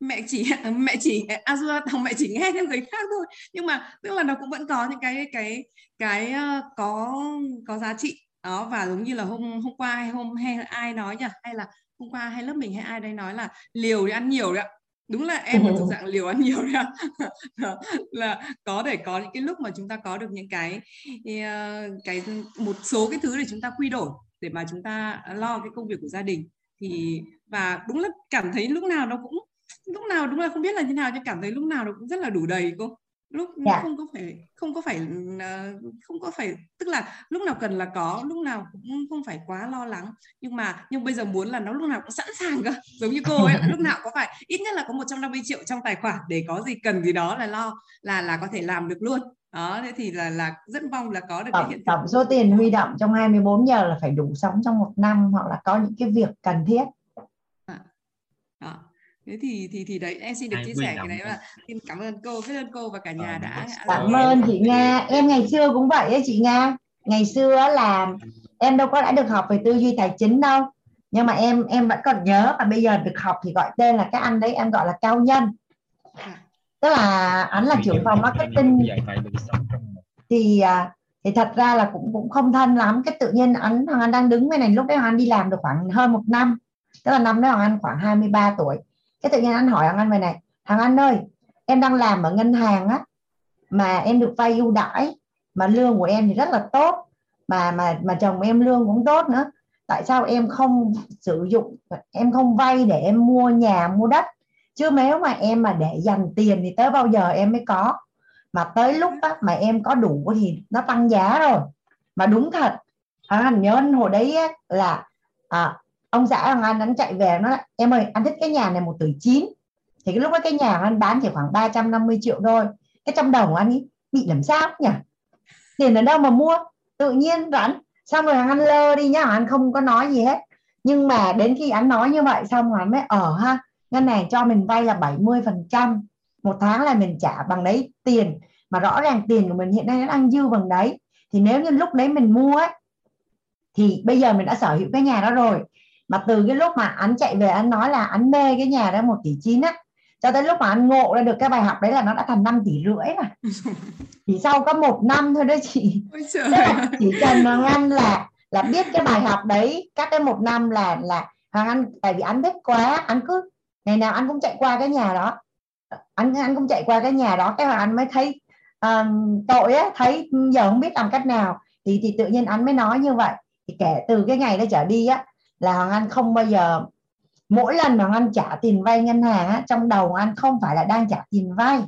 Mẹ chỉ mẹ chỉ Azura thằng mẹ chỉ nghe theo người khác thôi. Nhưng mà tức là nó cũng vẫn có những cái cái cái uh, có có giá trị. Đó và giống như là hôm hôm qua hay hôm hay ai nói nhỉ? Hay là hôm qua hay lớp mình hay ai đấy nói là liều thì ăn nhiều đấy ạ đúng là em là thuộc dạng liều ăn nhiều đấy là có thể có những cái lúc mà chúng ta có được những cái ờ, cái một số cái thứ để chúng ta quy đổi để mà chúng ta lo cái công việc của gia đình. Thì và đúng là cảm thấy lúc nào nó cũng lúc nào đúng là không biết là như nào nhưng cảm thấy lúc nào nó cũng rất là đủ đầy cô lúc dạ. không có phải không có phải ờ, không có phải tức là lúc nào cần là có lúc nào cũng không phải quá lo lắng. Nhưng mà nhưng bây giờ muốn là nó lúc nào cũng sẵn sàng cơ giống như cô ấy lúc nào có phải ít nhất là có 150 triệu trong tài khoản để có gì cần gì đó là lo là là có thể làm được luôn. Đó thế thì là là rất mong là có được tổng, cái hiện tổng số tiền huy động trong 24 giờ là phải đủ sống trong một năm hoặc là có những cái việc cần thiết. À. đó thế thì thì thì đấy em xin được chia sẻ cái đấy là xin cảm ơn cô biết ơn cô và cả nhà đã cảm ơn chị Nga. Em ngày xưa cũng vậy ấy chị Nga. Ngày xưa là em đâu có đã được học về tư duy tài chính đâu. Nhưng mà em em vẫn còn nhớ và bây giờ được học thì gọi tên là cái anh đấy em gọi là cao nhân. À. tức là anh là trưởng phòng marketing. thì à, thì thật ra là cũng cũng không thân lắm. Cái tự nhiên anh anh đang đứng bên này lúc đấy anh đi làm được khoảng hơn một năm. Tức là năm đó anh khoảng 23 tuổi cái tự nhiên anh hỏi anh anh về này thằng anh ơi em đang làm ở ngân hàng á mà em được vay ưu đãi mà lương của em thì rất là tốt mà mà mà chồng em lương cũng tốt nữa. Tại sao em không sử dụng em không vay để em mua nhà mua đất? Chứ nếu mà em mà để dành tiền thì tới bao giờ em mới có? Mà tới lúc á, mà em có đủ thì nó tăng giá rồi. Mà đúng thật thằng anh nhớ hồi đấy á, là à, ông xã thằng anh anh chạy về nó em ơi anh thích cái nhà này một tỷ chín. Thì cái lúc đó cái nhà anh bán chỉ khoảng 350 triệu thôi. Cái trong đầu của anh ấy bị làm sao nhỉ? Tiền ở đâu mà mua? Tự nhiên rảnh xong rồi anh lơ đi nhá anh không có nói gì hết. Nhưng mà đến khi anh nói như vậy xong rồi anh mới ở ha ngân hàng cho mình vay là 70 phần trăm một tháng là mình trả bằng đấy tiền. Mà rõ ràng tiền của mình hiện nay nó đang dư bằng đấy. Thì nếu như lúc đấy mình mua ấy, thì bây giờ mình đã sở hữu cái nhà đó rồi mà từ cái lúc mà anh chạy về anh nói là anh mê cái nhà đó một tỷ chín á cho tới lúc mà anh ngộ ra được cái bài học đấy là nó đã thành 5 tỷ rưỡi rồi. Chỉ sau có một năm thôi đó chị. Chỉ cần hoàng anh là là biết cái bài học đấy các cái một năm là là hoàng anh tại vì anh thích quá anh cứ ngày nào anh cũng chạy qua cái nhà đó. Anh anh cũng chạy qua cái nhà đó cái mà anh mới thấy um, tội á thấy giờ không biết làm cách nào. Thì thì tự nhiên anh mới nói như vậy. Thì kể từ cái ngày đó trở đi á là hoàng anh không bao giờ mỗi lần mà anh trả tiền vay ngân hàng á, trong đầu anh không phải là đang trả tiền vay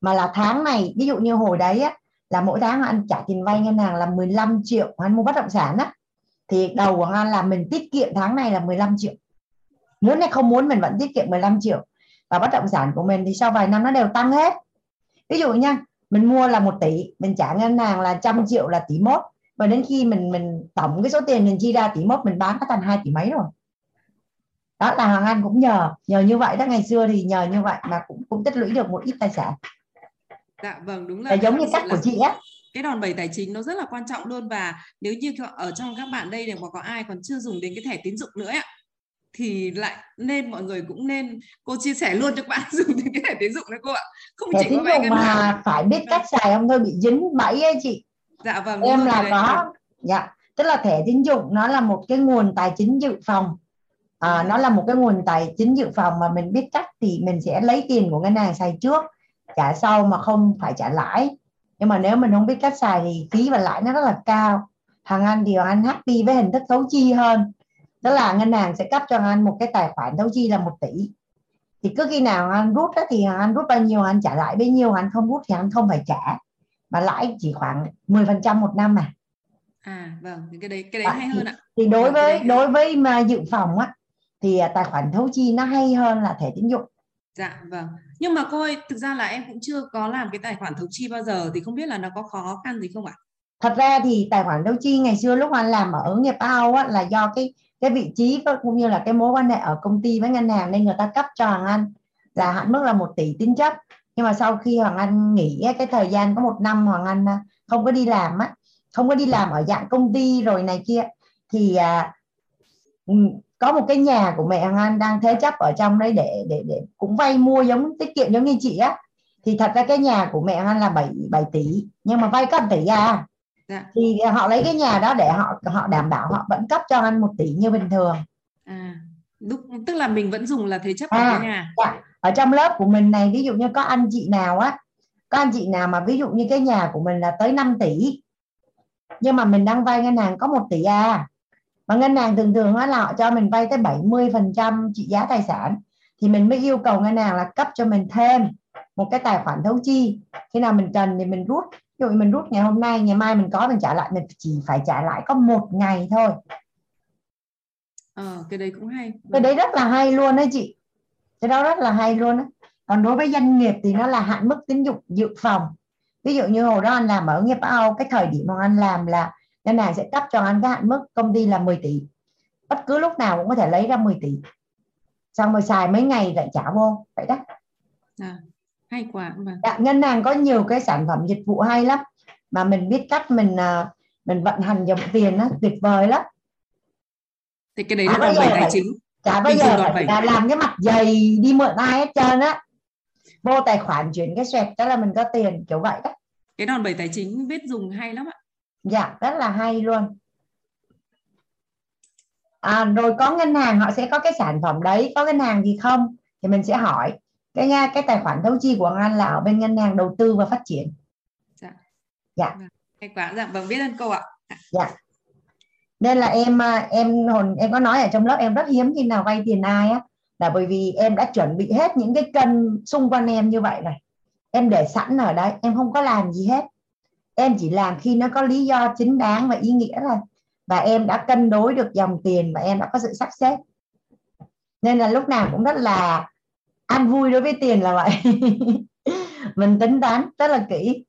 mà là tháng này ví dụ như hồi đấy á, là mỗi tháng anh trả tiền vay ngân hàng là 15 triệu anh mua bất động sản á thì đầu của anh là mình tiết kiệm tháng này là 15 triệu. Muốn hay không muốn mình vẫn tiết kiệm 15 triệu. Và bất động sản của mình thì sau vài năm nó đều tăng hết. Ví dụ nha mình mua là một tỷ mình trả ngân hàng là trăm triệu là tỷ mốt và đến khi mình mình tổng cái số tiền mình chi ra tỷ mốt mình bán nó thành hai tỷ mấy rồi. Đó là hoàng anh cũng nhờ nhờ như vậy đó. Ngày xưa thì nhờ như vậy mà cũng cũng tích lũy được một ít tài sản. Dạ vâng đúng là, là giống như cách của chị á. cái đòn bẩy tài chính nó rất là quan trọng luôn. Và nếu như ở trong các bạn đây đều có ai còn chưa dùng đến cái thẻ tín dụng nữa ạ thì lại nên mọi người cũng nên cô chia sẻ luôn cho các bạn dùng đến cái thẻ tín dụng đấy cô ạ. Không thẻ chỉ có vay mà phải biết cách xài không thôi bị dính bẫy ấy chị dạ vâng em là có dạ tức là thẻ tín dụng nó là một cái nguồn tài chính dự phòng. À, nó là một cái nguồn tài chính dự phòng mà mình biết cách thì mình sẽ lấy tiền của ngân hàng xài trước trả sau mà không phải trả lãi. Nhưng mà nếu mình không biết cách xài thì phí và lãi nó rất là cao. Hàng anh thì anh happy với hình thức thấu chi hơn. Tức là ngân hàng sẽ cấp cho anh một cái tài khoản thấu chi là một tỷ. Thì cứ khi nào anh rút đó, thì anh rút bao nhiêu anh trả lại bấy nhiêu anh không rút thì anh không phải trả mà lãi chỉ khoảng 10% một năm mà. À vâng cái đấy cái đấy hay hơn ạ. thì đối vâng, với đối với mà dự phòng á thì à, tài khoản thấu chi nó hay hơn là thẻ tín dụng. Dạ vâng. Nhưng mà cô ơi thực ra là em cũng chưa có làm cái tài khoản thấu chi bao giờ thì không biết là nó có khó khăn gì không ạ? Thật ra thì tài khoản thấu chi ngày xưa lúc anh làm ở ứng nghiệp ao á là do cái cái vị trí cũng như là cái mối quan hệ ở công ty với ngân hàng nên người ta cấp cho hoàng anh là hạn mức là một tỷ tín chấp nhưng mà sau khi hoàng anh nghỉ cái thời gian có một năm hoàng anh à, không có đi làm á không có đi làm ở dạng công ty rồi này kia thì à, có một cái nhà của mẹ Hằng An đang thế chấp ở trong đấy để để để cũng vay mua giống tiết kiệm giống như chị á. Thì thật ra cái nhà của mẹ Hằng An là 7 7 tỷ nhưng mà vay có 1 tỷ à dạ. thì họ lấy cái nhà đó để họ họ đảm bảo họ vẫn cấp cho anh một tỷ như bình thường. À lúc tức là mình vẫn dùng là thế chấp à, cái nhà. dạ. ở trong lớp của mình này ví dụ như có anh chị nào á có anh chị nào mà ví dụ như cái nhà của mình là tới 5 tỷ nhưng mà mình đang vay ngân hàng có 1 tỷ à mà ngân hàng thường thường là họ cho mình vay tới 70 phần trăm trị giá tài sản thì mình mới yêu cầu ngân hàng là cấp cho mình thêm một cái tài khoản thấu chi. Khi nào mình cần thì mình rút ví dụ mình rút ngày hôm nay ngày mai mình có mình trả lại mình chỉ phải trả lại có một ngày thôi ờ, cái đấy cũng hay. Cái đấy rất là hay luôn đấy chị. Cái đó rất là hay luôn đấy còn đối với doanh nghiệp thì nó là hạn mức tín dụng dự phòng. Ví dụ như hồi đó anh làm ở nghiệp Âu cái thời điểm mà anh làm là ngân hàng sẽ cấp cho anh cái hạn mức công ty là 10 tỷ. Bất cứ lúc nào cũng có thể lấy ra 10 tỷ. Xong rồi xài mấy ngày lại trả vô vậy đó. À, hay quá mà. dạ, ngân hàng có nhiều cái sản phẩm dịch vụ hay lắm. Mà mình biết cách mình à, mình vận hành dòng tiền đó tuyệt vời lắm thì cái đấy là đòn bẩy tài chính. chả bây giờ phải là làm cái mặt dày đi mượn ai hết trơn á. Vô tài khoản chuyển cái xoẹt đó là mình có tiền kiểu vậy đó. Cái đòn bẩy tài chính biết dùng hay lắm ạ. Dạ rất là hay luôn. À, rồi có ngân hàng họ sẽ có cái sản phẩm đấy. Có ngân hàng thì không? Thì mình sẽ hỏi. Cái cái tài khoản thấu chi của anh là ở bên ngân hàng đầu tư và phát triển. Dạ. Dạ. Tài khoản dạ vâng biết ơn cô ạ. Dạ nên là em à, em hồn em có nói ở trong lớp em rất hiếm khi nào vay tiền ai á. Là bởi vì em đã chuẩn bị hết những cái cân xung quanh em như vậy này em để sẵn ở đấy em không có làm gì hết. Em chỉ làm khi nó có lý do chính đáng và ý nghĩa thôi. Và em đã cân đối được dòng tiền và em đã có sự sắp xếp. Nên là lúc nào cũng rất là an vui đối với tiền là vậy. Mình tính toán rất là kỹ.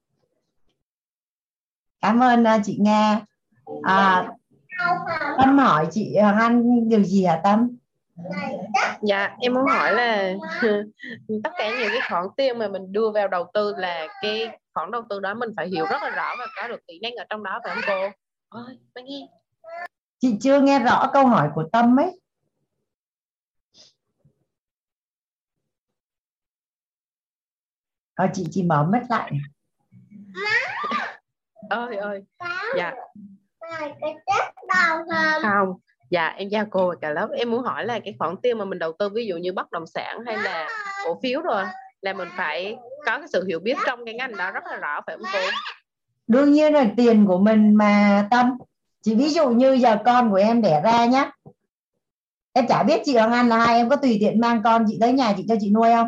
Cảm ơn à, chị nga. À, tâm hỏi chị hoàng anh điều gì hả tâm? Dạ em muốn hỏi là tất cả những cái khoản tiền mà mình đưa vào đầu tư là cái khoản đầu tư đó mình phải hiểu rất là rõ và có được kỹ năng ở trong đó phải không cô? Ơi nghe chị chưa nghe rõ câu hỏi của tâm ấy. À, chị chị mở mất lại. Ơi ơi dạ không. Dạ em chào cô và cả lớp. Em muốn hỏi là cái khoản tiền mà mình đầu tư ví dụ như bất động sản hay là cổ phiếu rồi là mình phải có cái sự hiểu biết trong cái ngành đó rất là rõ phải không cô? Đương nhiên là tiền của mình mà tâm. Chỉ ví dụ như giờ con của em đẻ ra nhá. Em chả biết chị Hoàng Anh là hai em có tùy tiện mang con chị tới nhà chị cho chị nuôi không?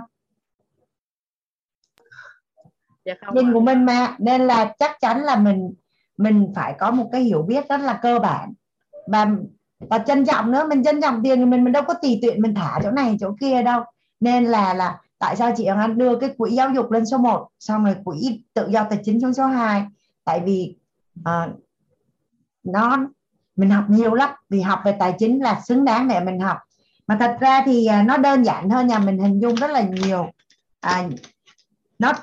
Dạ không tiền của mình mà nên là chắc chắn là mình mình phải có một cái hiểu biết rất là cơ bản. Và và trân trọng nữa mình trân trọng tiền thì mình mình đâu có tùy tiện mình thả chỗ này chỗ kia đâu. Nên là là tại sao chị Hằng Anh đưa cái quỹ giáo dục lên số 1 xong rồi quỹ tự do tài chính xuống số 2 tại vì uh, nó mình học nhiều lắm vì học về tài chính là xứng đáng để mình học. Mà thật ra thì à, nó đơn giản hơn nhà mình hình dung rất là nhiều. À, nó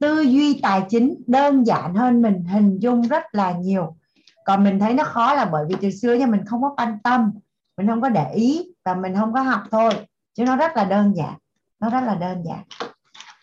tư duy tài chính đơn giản hơn mình hình dung rất là nhiều. Còn mình thấy nó khó là bởi vì từ xưa nha mình không có quan tâm mình không có để ý và mình không có học thôi. Chứ nó rất là đơn giản nó rất là đơn giản.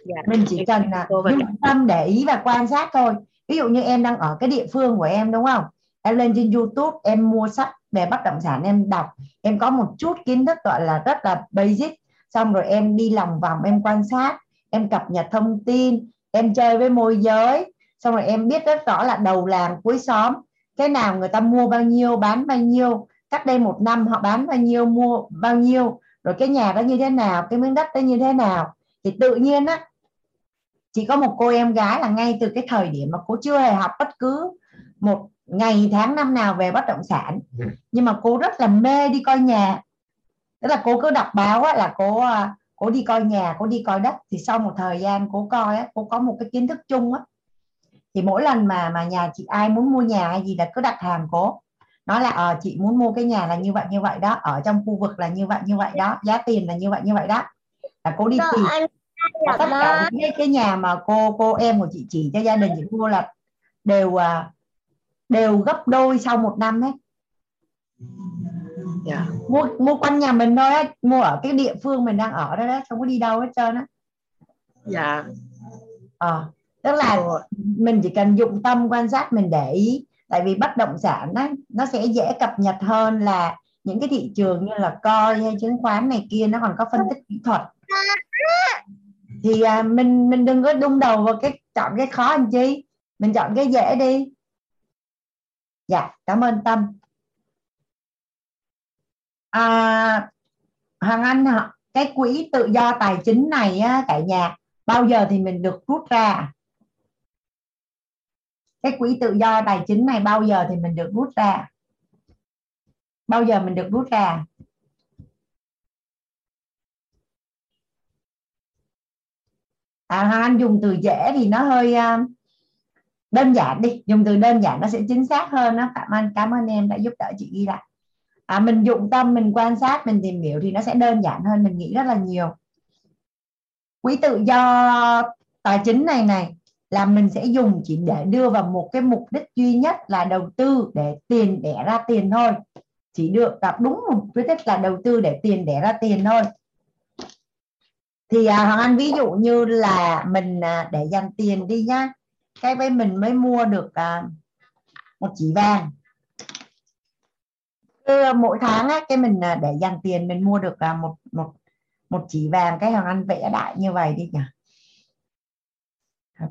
Dạ, mình chỉ cần là dụng tâm để ý và quan sát thôi. Ví dụ như em đang ở cái địa phương của em đúng không? Em lên trên youtube em mua sách về bất động sản em đọc em có một chút kiến thức gọi là rất là basic. Xong rồi em đi lòng vòng em quan sát em cập nhật thông tin em chơi với môi giới. Xong rồi em biết rất rõ là đầu làng cuối xóm. Cái nào người ta mua bao nhiêu bán bao nhiêu. Cách đây một năm họ bán bao nhiêu mua bao nhiêu. Rồi cái nhà đó như thế nào cái miếng đất đó như thế nào. Thì tự nhiên á chỉ có một cô em gái là ngay từ cái thời điểm mà cô chưa hề học bất cứ một ngày tháng năm nào về bất động sản. Ừ. nhưng mà cô rất là mê đi coi nhà. Tức là cô cứ đọc báo á, là cô à, cô đi coi nhà cô đi coi đất. Thì sau một thời gian cô coi á, cô có một cái kiến thức chung á. Thì mỗi lần mà mà nhà chị ai muốn mua nhà hay gì là cứ đặt hàng cô nói là ờ chị muốn mua cái nhà là như vậy như vậy đó. Ở trong khu vực là như vậy như vậy đó. Giá tiền là như vậy như vậy đó. Là cô đi tìm. và tất cả cái, cái nhà mà cô cô em của chị chỉ cho gia đình chị mua là đều à, đều gấp đôi sau một năm hết yeah. Dạ. mua mua quanh nhà mình thôi á mua ở cái địa phương mình đang ở đó đó không có đi đâu hết trơn á. Dạ. Ờ tức là mình chỉ cần dụng tâm quan sát mình để ý tại vì bất động sản á, nó sẽ dễ cập nhật hơn là những cái thị trường như là coi hay chứng khoán này kia nó còn có phân tích kỹ thuật. Thì à, mình mình đừng có đung đầu vào cái chọn cái khó anh chi mình chọn cái dễ đi. Dạ cảm ơn tâm à, hoàng anh cái quỹ tự do tài chính này á, cả nhà bao giờ thì mình được rút ra? Cái quỹ tự do tài chính này bao giờ thì mình được rút ra? Bao giờ mình được rút ra? À, Hoàng Anh dùng từ dễ thì nó hơi uh, đơn giản đi dùng từ đơn giản nó sẽ chính xác hơn đó cảm ơn cảm ơn em đã giúp đỡ chị ghi lại à, mình dụng tâm mình quan sát mình tìm hiểu thì nó sẽ đơn giản hơn mình nghĩ rất là nhiều. Quỹ tự do tài chính này này là mình sẽ dùng chỉ để đưa vào một cái mục đích duy nhất là đầu tư để tiền đẻ ra tiền thôi. Chỉ được gặp đúng một mục đích là đầu tư để tiền đẻ ra tiền thôi. Thì à, hoàng anh ví dụ như là mình à, để dành tiền đi nhá. Cái với mình mới mua được à, một chỉ vàng cứ ờ, mỗi tháng á, cái mình ờ, để dành tiền mình mua được ờ, một một một chỉ vàng cái hàng ăn vẽ đại như vậy đi nhỉ?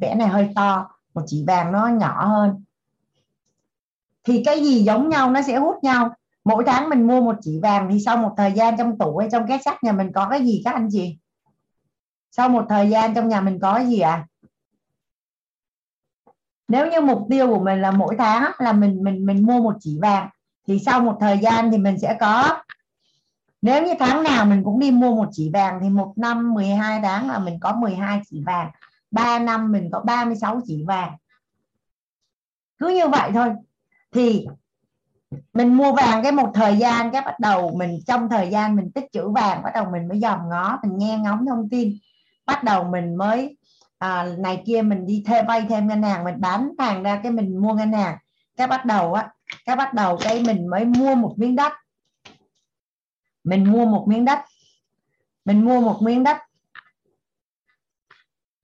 Vẽ này hơi to một chỉ vàng nó nhỏ hơn. Thì cái gì giống nhau nó sẽ hút nhau. Mỗi tháng mình mua một chỉ vàng thì sau một thời gian trong tủ hay trong két sắt nhà mình có cái gì các anh chị? Sau một thời gian trong nhà mình có cái gì à nếu như mục tiêu của mình là mỗi tháng là mình mình mình mua một chỉ vàng thì sau một thời gian thì mình sẽ có nếu như tháng nào mình cũng đi mua một chỉ vàng thì một năm 12 tháng là mình có 12 chỉ vàng 3 năm mình có 36 chỉ vàng. Cứ như vậy thôi. Thì mình mua vàng cái một thời gian cái bắt đầu mình trong thời gian mình tích trữ vàng bắt đầu mình mới dòm ngó mình nghe ngóng thông tin. Bắt đầu mình mới à, này kia mình đi thuê vay thêm ngân hàng mình bán hàng ra cái mình mua ngân hàng. Cái bắt đầu á cái bắt đầu cái mình mới mua một miếng đất. Mình mua một miếng đất. Mình mua một miếng đất.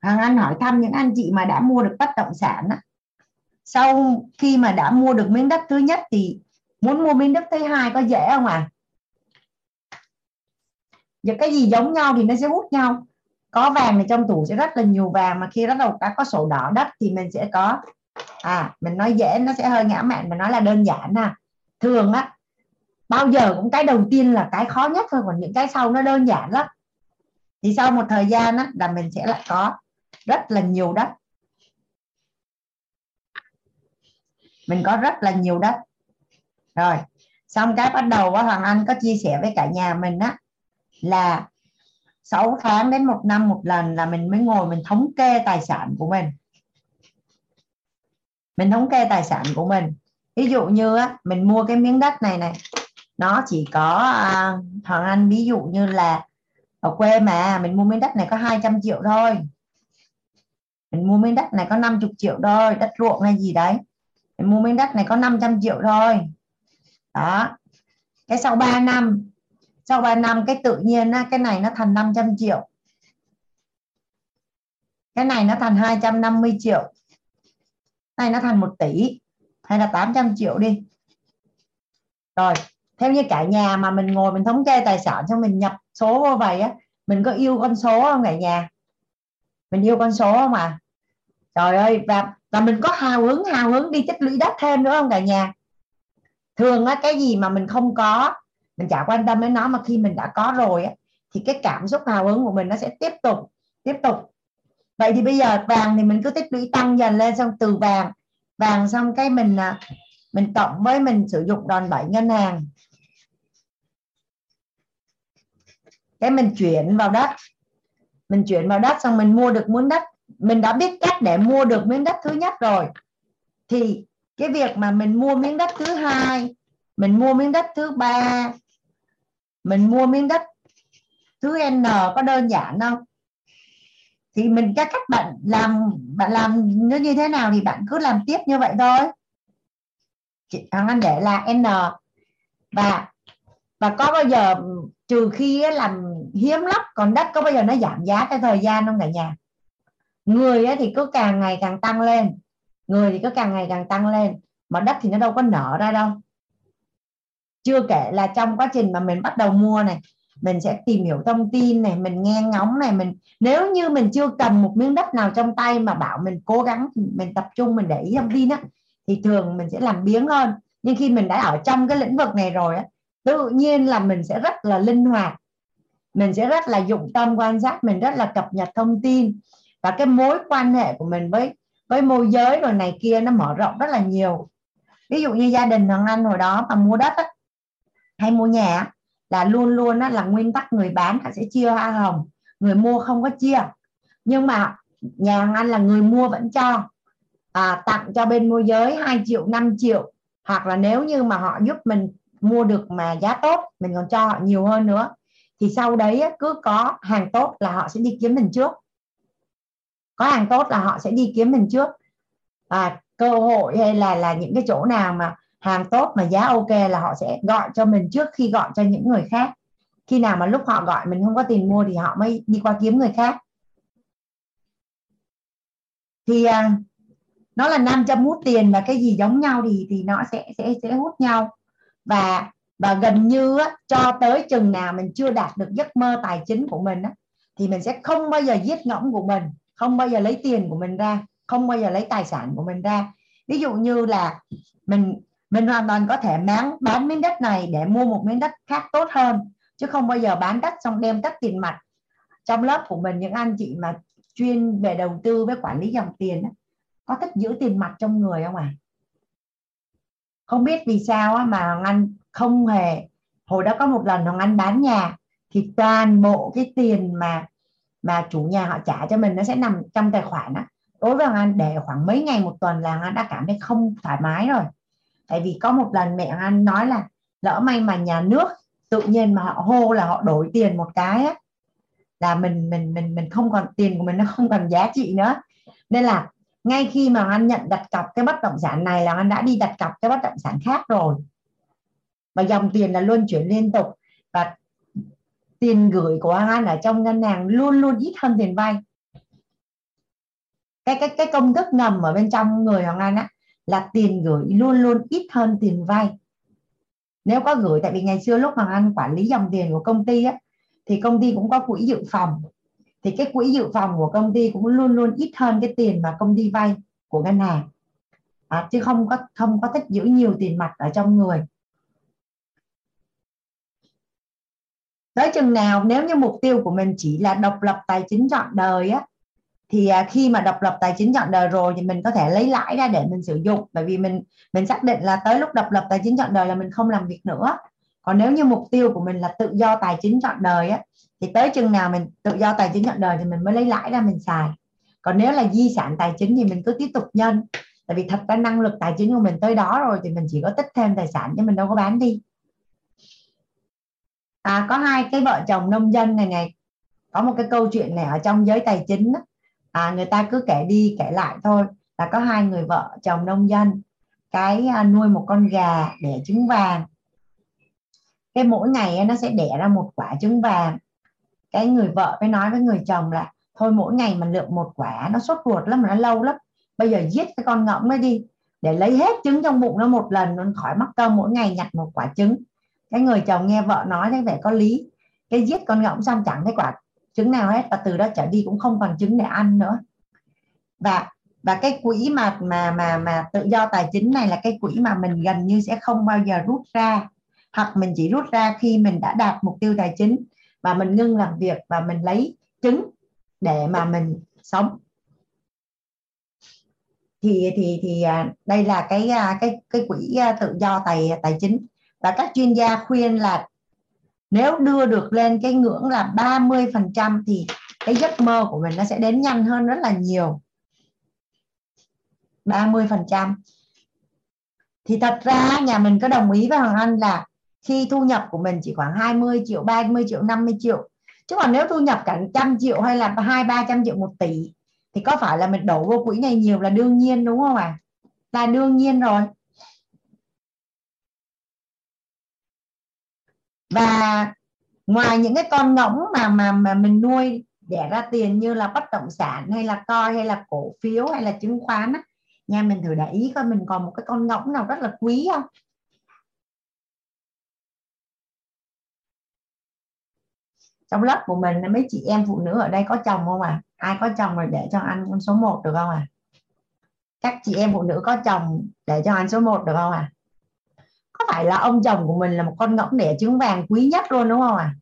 Hoàng Anh hỏi thăm những anh chị mà đã mua được bất động sản á. sau khi mà đã mua được miếng đất thứ nhất thì muốn mua miếng đất thứ hai có dễ không à? Giờ cái gì giống nhau thì nó sẽ hút nhau. Có vàng thì trong tủ sẽ rất là nhiều vàng, mà khi bắt đầu đã có sổ đỏ đất thì mình sẽ có à mình nói dễ, nó sẽ hơi ngã mạn mà nói là đơn giản ha. Thường á, bao giờ cũng cái đầu tiên là cái khó nhất thôi, còn những cái sau nó đơn giản lắm. Thì sau một thời gian á, là mình sẽ lại có rất là nhiều đất. Mình có rất là nhiều đất. Rồi, xong cái bắt đầu á, hoàng anh có chia sẻ với cả nhà mình á, là 6 tháng đến một năm một lần là mình mới ngồi mình thống kê tài sản của mình mình thống kê tài sản của mình. Ví dụ như á, mình mua cái miếng đất này này nó chỉ có à, Hoàng Anh ví dụ như là ở quê mà mình mua miếng đất này có 200 triệu thôi. Mình mua miếng đất này có 50 triệu thôi đất ruộng hay gì đấy. Mình mua miếng đất này có 500 triệu thôi. Đó. Cái sau 3 năm sau 3 năm cái tự nhiên á, cái này nó thành 500 triệu. Cái này nó thành 250 triệu này nó thành 1 tỷ, hay là 800 triệu đi. Rồi, theo như cả nhà mà mình ngồi mình thống kê tài sản cho mình nhập số vô vậy á, mình có yêu con số không cả nhà? Mình yêu con số không à? Trời ơi, và và mình có hào hứng hào hứng đi tích lũy đất thêm nữa không cả nhà? Thường á, cái gì mà mình không có, mình chả quan tâm đến nó, mà khi mình đã có rồi á, thì cái cảm xúc hào hứng của mình nó sẽ tiếp tục tiếp tục vậy thì bây giờ vàng thì mình cứ tích lũy tăng dần lên xong từ vàng. Vàng xong cái mình à, mình cộng với mình sử dụng đòn bẩy ngân hàng. Cái mình chuyển vào đất. Mình chuyển vào đất xong mình mua được miếng đất. Mình đã biết cách để mua được miếng đất thứ nhất rồi. Thì cái việc mà mình mua miếng đất thứ hai, mình mua miếng đất thứ ba, mình mua miếng đất thứ n có đơn giản không? Thì mình cho cách bạn làm bạn làm nó như thế nào thì bạn cứ làm tiếp như vậy thôi. Chị thằng anh để là n. Và và có bao giờ trừ khi làm hiếm lắm, còn đất có bao giờ nó giảm giá theo thời gian không cả nhà? Người thì cứ càng ngày càng tăng lên, người thì cứ càng ngày càng tăng lên, mà đất thì nó đâu có nở ra đâu. Chưa kể là trong quá trình mà mình bắt đầu mua này mình sẽ tìm hiểu thông tin này mình nghe ngóng này mình nếu như mình chưa cầm một miếng đất nào trong tay mà bảo mình cố gắng mình tập trung mình để ý thông tin á thì thường mình sẽ làm biếng hơn. Nhưng khi mình đã ở trong cái lĩnh vực này rồi á tự nhiên là mình sẽ rất là linh hoạt. Mình sẽ rất là dụng tâm quan sát mình rất là cập nhật thông tin. Và cái mối quan hệ của mình với với môi giới rồi này kia nó mở rộng rất là nhiều. Ví dụ như gia đình thằng anh hồi đó mà mua đất á, hay mua nhà là luôn luôn là nguyên tắc người bán sẽ chia hoa hồng người mua không có chia. Nhưng mà nhà anh là người mua vẫn cho à, tặng cho bên môi giới 2 triệu 5 triệu. Hoặc là nếu như mà họ giúp mình mua được mà giá tốt mình còn cho họ nhiều hơn nữa thì sau đấy cứ có hàng tốt là họ sẽ đi kiếm mình trước. Có hàng tốt là họ sẽ đi kiếm mình trước. À, cơ hội hay là là những cái chỗ nào mà hàng tốt mà giá ok là họ sẽ gọi cho mình trước khi gọi cho những người khác. Khi nào mà lúc họ gọi mình không có tiền mua thì họ mới đi qua kiếm người khác. Thì à, nó là nam châm hút tiền và cái gì giống nhau thì thì nó sẽ sẽ sẽ hút nhau. Và và gần như á, cho tới chừng nào mình chưa đạt được giấc mơ tài chính của mình á, thì mình sẽ không bao giờ giết ngỗng của mình không bao giờ lấy tiền của mình ra không bao giờ lấy tài sản của mình ra. Ví dụ như là mình mình hoàn toàn có thể bán bán miếng đất này để mua một miếng đất khác tốt hơn chứ không bao giờ bán đất xong đem tất tiền mặt. Trong lớp của mình những anh chị mà chuyên về đầu tư với quản lý dòng tiền đó, có thích giữ tiền mặt trong người không à không biết vì sao mà anh không hề hồi đó có một lần hoàng anh bán nhà thì toàn bộ cái tiền mà mà chủ nhà họ trả cho mình nó sẽ nằm trong tài khoản á. Đối với hoàng anh để khoảng mấy ngày một tuần là hoàng anh đã cảm thấy không thoải mái rồi tại vì có một lần mẹ anh nói là, lỡ may mà nhà nước tự nhiên mà họ hô là họ đổi tiền một cái á, là mình mình mình mình không còn, tiền của mình nó không còn giá trị nữa. Nên là ngay khi mà anh nhận đặt cọc cái bất động sản này là anh đã đi đặt cọc cái bất động sản khác rồi. Và dòng tiền là luôn chuyển liên tục và tiền gửi của anh ở trong ngân hàng luôn luôn ít hơn tiền vay. Cái cái cái công thức ngầm ở bên trong người Hoàng Anh á là tiền gửi luôn luôn ít hơn tiền vay. Nếu có gửi tại vì ngày xưa lúc Hoàng Anh quản lý dòng tiền của công ty á thì công ty cũng có quỹ dự phòng. Thì cái quỹ dự phòng của công ty cũng luôn luôn ít hơn cái tiền mà công ty vay của ngân hàng. À, chứ không có không có thích giữ nhiều tiền mặt ở trong người. Tới chừng nào nếu như mục tiêu của mình chỉ là độc lập tài chính trọn đời á thì à, khi mà độc lập tài chính chọn đời rồi thì mình có thể lấy lãi ra để mình sử dụng. Bởi vì mình mình xác định là tới lúc độc lập tài chính chọn đời là mình không làm việc nữa. Còn nếu như mục tiêu của mình là tự do tài chính chọn đời á thì tới chừng nào mình tự do tài chính chọn đời thì mình mới lấy lãi ra mình xài. Còn nếu là di sản tài chính thì mình cứ tiếp tục nhân. Tại vì thật ra năng lực tài chính của mình tới đó rồi thì mình chỉ có tích thêm tài sản chứ mình đâu có bán đi. À, có hai cái vợ chồng nông dân này này. Có một cái câu chuyện này ở trong giới tài chính đó. À, người ta cứ kể đi kể lại thôi. Là có hai người vợ chồng nông dân. Cái à, nuôi một con gà để trứng vàng. Cái mỗi ngày nó sẽ đẻ ra một quả trứng vàng. Cái người vợ mới nói với người chồng là thôi mỗi ngày mình lượng một quả nó sốt ruột lắm mà nó lâu lắm. Bây giờ giết cái con ngỗng nó đi để lấy hết trứng trong bụng nó một lần nó khỏi mắc công mỗi ngày nhặt một quả trứng. Cái người chồng nghe vợ nói thấy vẻ có lý. Cái giết con ngỗng xong chẳng thấy quả trứng nào hết và từ đó trở đi cũng không còn trứng để ăn nữa. Và và cái quỹ mà mà mà mà tự do tài chính này là cái quỹ mà mình gần như sẽ không bao giờ rút ra. Hoặc mình chỉ rút ra khi mình đã đạt mục tiêu tài chính và mình ngưng làm việc và mình lấy trứng để mà mình sống. Thì thì thì à, đây là cái à, cái cái quỹ à, tự do tài tài chính. Và các chuyên gia khuyên là nếu đưa được lên cái ngưỡng là 30% thì cái giấc mơ của mình nó sẽ đến nhanh hơn rất là nhiều. 30% thì thật ra nhà mình có đồng ý với Hoàng Anh là khi thu nhập của mình chỉ khoảng 20 triệu 30 triệu 50 triệu. Chứ còn nếu thu nhập cả trăm triệu hay là hai, ba trăm triệu một tỷ, thì có phải là mình đổ vô quỹ này nhiều là đương nhiên, đúng không ạ? À? là đương nhiên rồi. Và ngoài những cái con ngỗng mà mà mà mình nuôi đẻ ra tiền như là bất động sản hay là coi hay là cổ phiếu hay là chứng khoán á, nha mình thử để ý coi mình còn một cái con ngỗng nào rất là quý không? Trong lớp của mình mấy chị em phụ nữ ở đây có chồng không à ai có chồng rồi để cho ăn con số 1 được không à các chị em phụ nữ có chồng để cho ăn số 1 được không à có phải là ông chồng của mình là một con ngỗng đẻ trứng vàng quý nhất luôn đúng không à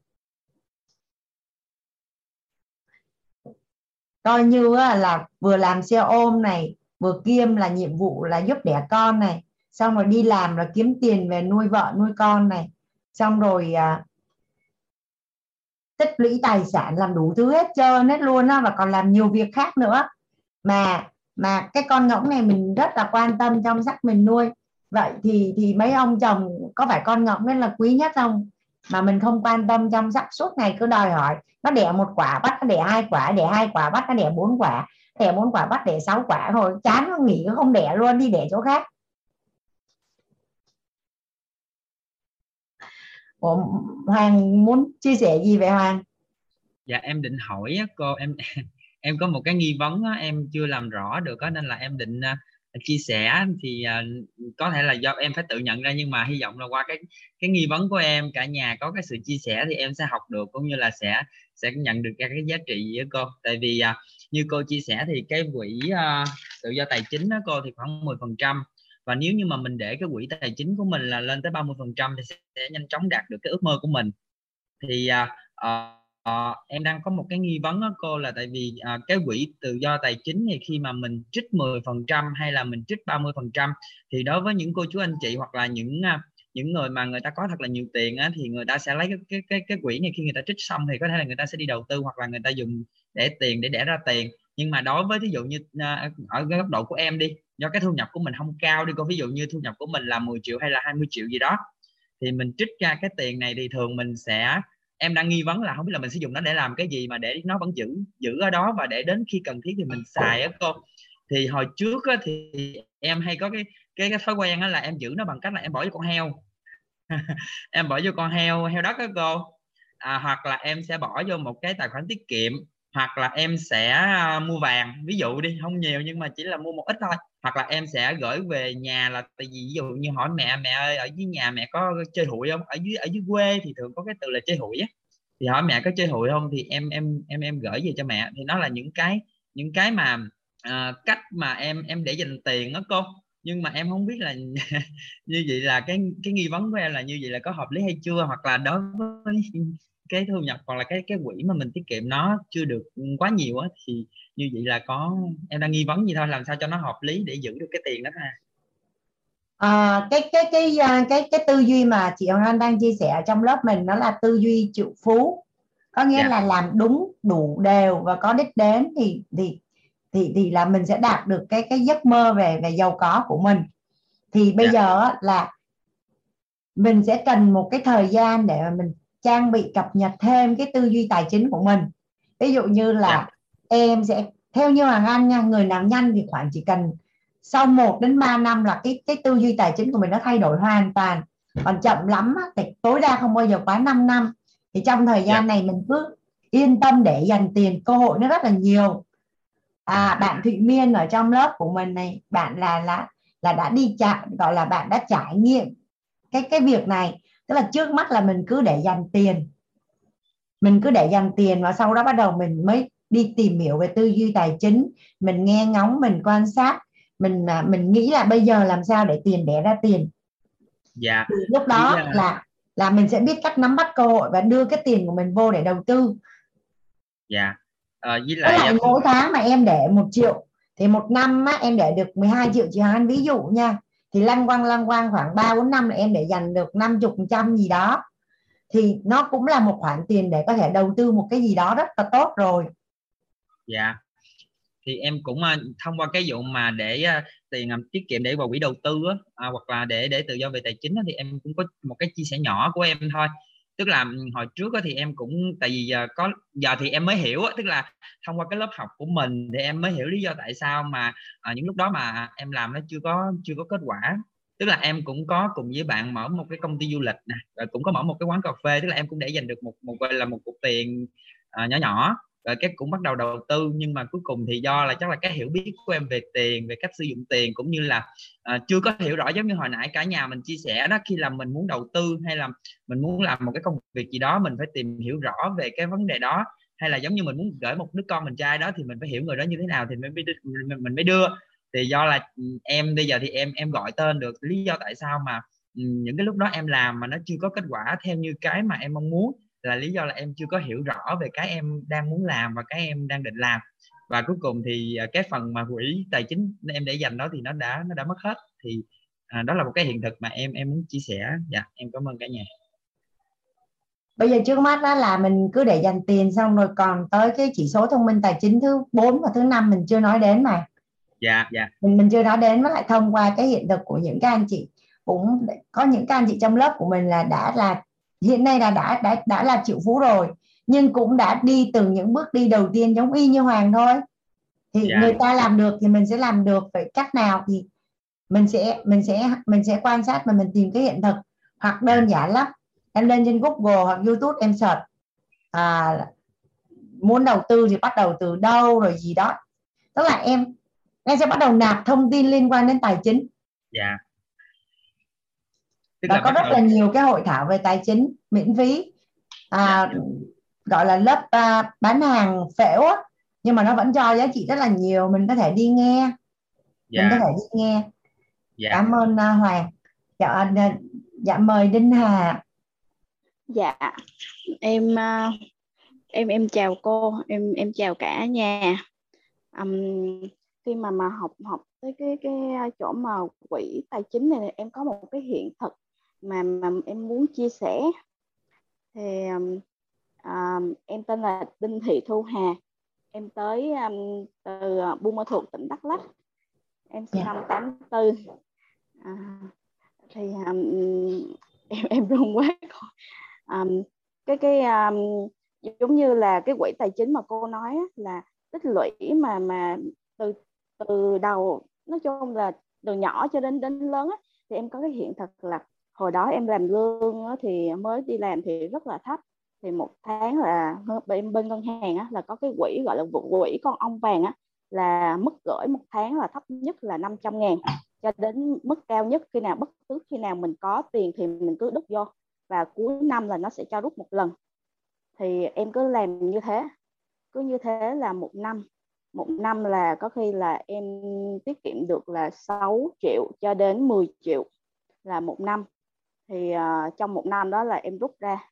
coi như là vừa làm xe ôm này vừa kiêm là nhiệm vụ là giúp đẻ con này xong rồi đi làm là kiếm tiền về nuôi vợ nuôi con này xong rồi à, tích lũy tài sản làm đủ thứ hết trơn hết luôn á và còn làm nhiều việc khác nữa. Mà mà cái con ngỗng này mình rất là quan tâm chăm sóc mình nuôi vậy thì thì mấy ông chồng có phải con ngỗng nên là quý nhất không? Mà mình không quan tâm chăm sóc suốt ngày cứ đòi hỏi nó đẻ một quả bắt nó đẻ hai quả đẻ hai quả bắt nó đẻ bốn quả đẻ bốn quả bắt đẻ sáu quả thôi. Chán nó nghỉ nó không đẻ luôn đi đẻ chỗ khác. Ủa, Hoàng muốn chia sẻ gì về Hoàng? Dạ em định hỏi cô em em có một cái nghi vấn em chưa làm rõ được á, nên là em định à, chia sẻ thì uh, có thể là do em phải tự nhận ra nhưng mà hy vọng là qua cái cái nghi vấn của em cả nhà có cái sự chia sẻ thì em sẽ học được cũng như là sẽ sẽ nhận được ra cái giá trị với cô. Tại vì uh, như cô chia sẻ thì cái quỹ uh, tự do tài chính đó cô thì khoảng 10 phần trăm. Và nếu như mà mình để cái quỹ tài chính của mình là lên tới 30 phần trăm thì sẽ, sẽ nhanh chóng đạt được cái ước mơ của mình. Thì uh, Ờ, em đang có một cái nghi vấn đó cô là tại vì à, cái quỹ tự do tài chính thì khi mà mình trích 10 phần trăm hay là mình trích 30 phần trăm thì đối với những cô chú anh chị hoặc là những à, những người mà người ta có thật là nhiều tiền á, thì người ta sẽ lấy cái, cái cái cái quỹ này khi người ta trích xong thì có thể là người ta sẽ đi đầu tư hoặc là người ta dùng để tiền để đẻ ra tiền. Nhưng mà đối với ví dụ như à, ở cái góc độ của em đi do cái thu nhập của mình không cao đi cô ví dụ như thu nhập của mình là 10 triệu hay là 20 triệu gì đó thì mình trích ra cái tiền này thì thường mình sẽ em đang nghi vấn là không biết là mình sử dụng nó để làm cái gì mà để nó vẫn giữ giữ ở đó và để đến khi cần thiết thì mình xài á cô. Thì hồi trước á, thì em hay có cái cái, cái thói quen á, là em giữ nó bằng cách là em bỏ vô con heo. Em bỏ vô con heo heo đất á cô. À, hoặc là em sẽ bỏ vô một cái tài khoản tiết kiệm hoặc là em sẽ à, mua vàng ví dụ đi không nhiều nhưng mà chỉ là mua một ít thôi. Hoặc là em sẽ gửi về nhà là tại vì ví dụ như hỏi mẹ mẹ ơi ở dưới nhà mẹ có chơi hụi không? Ở dưới ở dưới quê thì thường có cái từ là chơi hụi á. Thì hỏi mẹ có chơi hụi không thì em em em em gửi về cho mẹ. Thì nó là những cái những cái mà uh, cách mà em em để dành tiền đó cô. Nhưng mà em không biết là như vậy là cái cái nghi vấn của em là như vậy là có hợp lý hay chưa? Hoặc là đối với cái thu nhập hoặc là cái cái quỹ mà mình tiết kiệm nó chưa được quá nhiều á thì như vậy là có em đang nghi vấn gì thôi làm sao cho nó hợp lý để giữ được cái tiền đó ha à, cái cái cái à, cái cái tư duy mà chị Hoàng Anh đang chia sẻ trong lớp mình nó là tư duy triệu phú có nghĩa yeah. Dạ. là làm đúng đủ đều và có đích đến thì thì thì thì là mình sẽ đạt được cái cái giấc mơ về về giàu có của mình thì bây yeah. Dạ. giờ là mình sẽ cần một cái thời gian để mà mình trang bị cập nhật thêm cái tư duy tài chính của mình ví dụ như là yeah. Dạ. em sẽ theo như Hoàng Anh nha người nào nhanh thì khoảng chỉ cần sau 1 đến 3 năm là cái cái tư duy tài chính của mình nó thay đổi hoàn toàn còn chậm lắm thì tối đa không bao giờ quá 5 năm thì trong thời gian yeah. Dạ. này mình cứ yên tâm để dành tiền cơ hội nó rất là nhiều à bạn Thụy Miên ở trong lớp của mình này bạn là là là đã đi chạm gọi là bạn đã trải nghiệm cái cái việc này tức là trước mắt là mình cứ để dành tiền. Mình cứ để dành tiền và sau đó bắt đầu mình mới đi tìm hiểu về tư duy tài chính. Mình nghe ngóng mình quan sát. Mình à, mình nghĩ là bây giờ làm sao để tiền đẻ ra tiền. Dạ. Thì lúc đó là... là là mình sẽ biết cách nắm bắt cơ hội và đưa cái tiền của mình vô để đầu tư. Dạ. À, với lại, lại mỗi tháng mà em để một triệu thì một năm á, em để được 12 triệu chị Hàn ví dụ nha thì lăn quăng lăn quăng khoảng 3 4 năm là em để dành được 50 trăm gì đó. Thì nó cũng là một khoản tiền để có thể đầu tư một cái gì đó rất là tốt rồi. Dạ. Thì em cũng ờ, thông qua cái vụ mà để ờ, tiền ờ, tiết kiệm để vào quỹ đầu tư á, à, hoặc là để để tự do về tài chính á, thì em cũng có một cái chia sẻ nhỏ của em thôi tức là hồi trước thì em cũng tại vì giờ có giờ thì em mới hiểu tức là thông qua cái lớp học của mình thì em mới hiểu lý do tại sao mà à, những lúc đó mà em làm nó chưa có chưa có kết quả. Tức là em cũng có cùng với bạn mở một cái công ty du lịch nè rồi cũng có mở một cái quán cà phê tức là em cũng để dành được một một gọi là một cục tiền à, nhỏ nhỏ rồi cái cũng bắt đầu đầu tư nhưng mà cuối cùng thì do là chắc là cái hiểu biết của em về tiền về cách sử dụng tiền cũng như là uh, chưa có hiểu rõ giống như hồi nãy cả nhà mình chia sẻ đó khi là mình muốn đầu tư hay là mình muốn làm một cái công việc gì đó mình phải tìm hiểu rõ về cái vấn đề đó hay là giống như mình muốn gửi một đứa con mình trai đó thì mình phải hiểu người đó như thế nào thì mình mới mình, mình mới đưa. Thì do là ừ, em bây giờ thì em em gọi tên được lý do tại sao mà ừ, những cái lúc đó em làm mà nó chưa có kết quả theo như cái mà em mong muốn là lý do là em chưa có hiểu rõ về cái em đang muốn làm và cái em đang định làm. Và cuối cùng thì à, cái phần mà quỹ tài chính em để dành đó thì nó đã nó đã mất hết. Thì à, đó là một cái hiện thực mà em em muốn chia sẻ. Dạ em cảm ơn cả nhà. Bây giờ trước mắt đó là mình cứ để dành tiền xong rồi còn tới cái chỉ số thông minh tài chính thứ 4 và thứ năm mình chưa nói đến mà dạ dạ. Mình mình chưa nói đến với lại thông qua cái hiện thực của những các anh chị. Cũng có những các anh chị trong lớp của mình là đã là hiện nay là đã đã đã là triệu phú rồi nhưng cũng đã đi từng những bước đi đầu tiên giống y như hoàng thôi thì yeah. Dạ. người ta làm được thì mình sẽ làm được vậy cách nào thì mình sẽ mình sẽ mình sẽ quan sát và mình tìm cái hiện thực hoặc đơn giản lắm em lên trên Google hoặc YouTube em search à, muốn đầu tư thì bắt đầu từ đâu rồi gì đó tức là em Em sẽ bắt đầu nạp thông tin liên quan đến tài chính. Dạ. Tức và có rất đầu... là nhiều cái hội thảo về tài chính miễn phí. À, dạ. gọi là lớp uh, bán hàng phễu á nhưng mà nó vẫn cho giá trị rất là nhiều mình có thể đi nghe dạ. mình có thể đi nghe dạ. cảm ơn uh, Hoàng dạ, uh, dạ mời Đinh Hà dạ em uh, em em chào cô em em chào cả nhà um, khi mà mà học học tới cái cái chỗ mà quỹ tài chính này em có một cái hiện thực mà mà em muốn chia sẻ. Thì um, um, em tên là Đinh Thị Thu Hà. Em tới um, từ uh, Buôn Ma Thuột tỉnh Đắk Lắk. Em sinh năm 84 à, thì um, em em run quá. Um, cái cái um, giống như là cái quỹ tài chính mà cô nói là tích lũy mà mà từ từ đầu nói chung là từ nhỏ cho đến đến lớn á, thì em có cái hiện thực là hồi đó em làm lương á, thì mới đi làm thì rất là thấp. Thì một tháng là bên bên ngân hàng á, là có cái quỹ gọi là quỹ con ong vàng á, là mức gửi một tháng là thấp nhất là 500 ngàn. Cho đến mức cao nhất khi nào bất cứ khi nào mình có tiền thì mình cứ đút vô. Và cuối năm là nó sẽ cho rút một lần. Thì em cứ làm như thế. Cứ như thế là một năm. Một năm là có khi là em tiết kiệm được là 6 triệu cho đến 10 triệu là một năm thì uh, trong một năm đó là em rút ra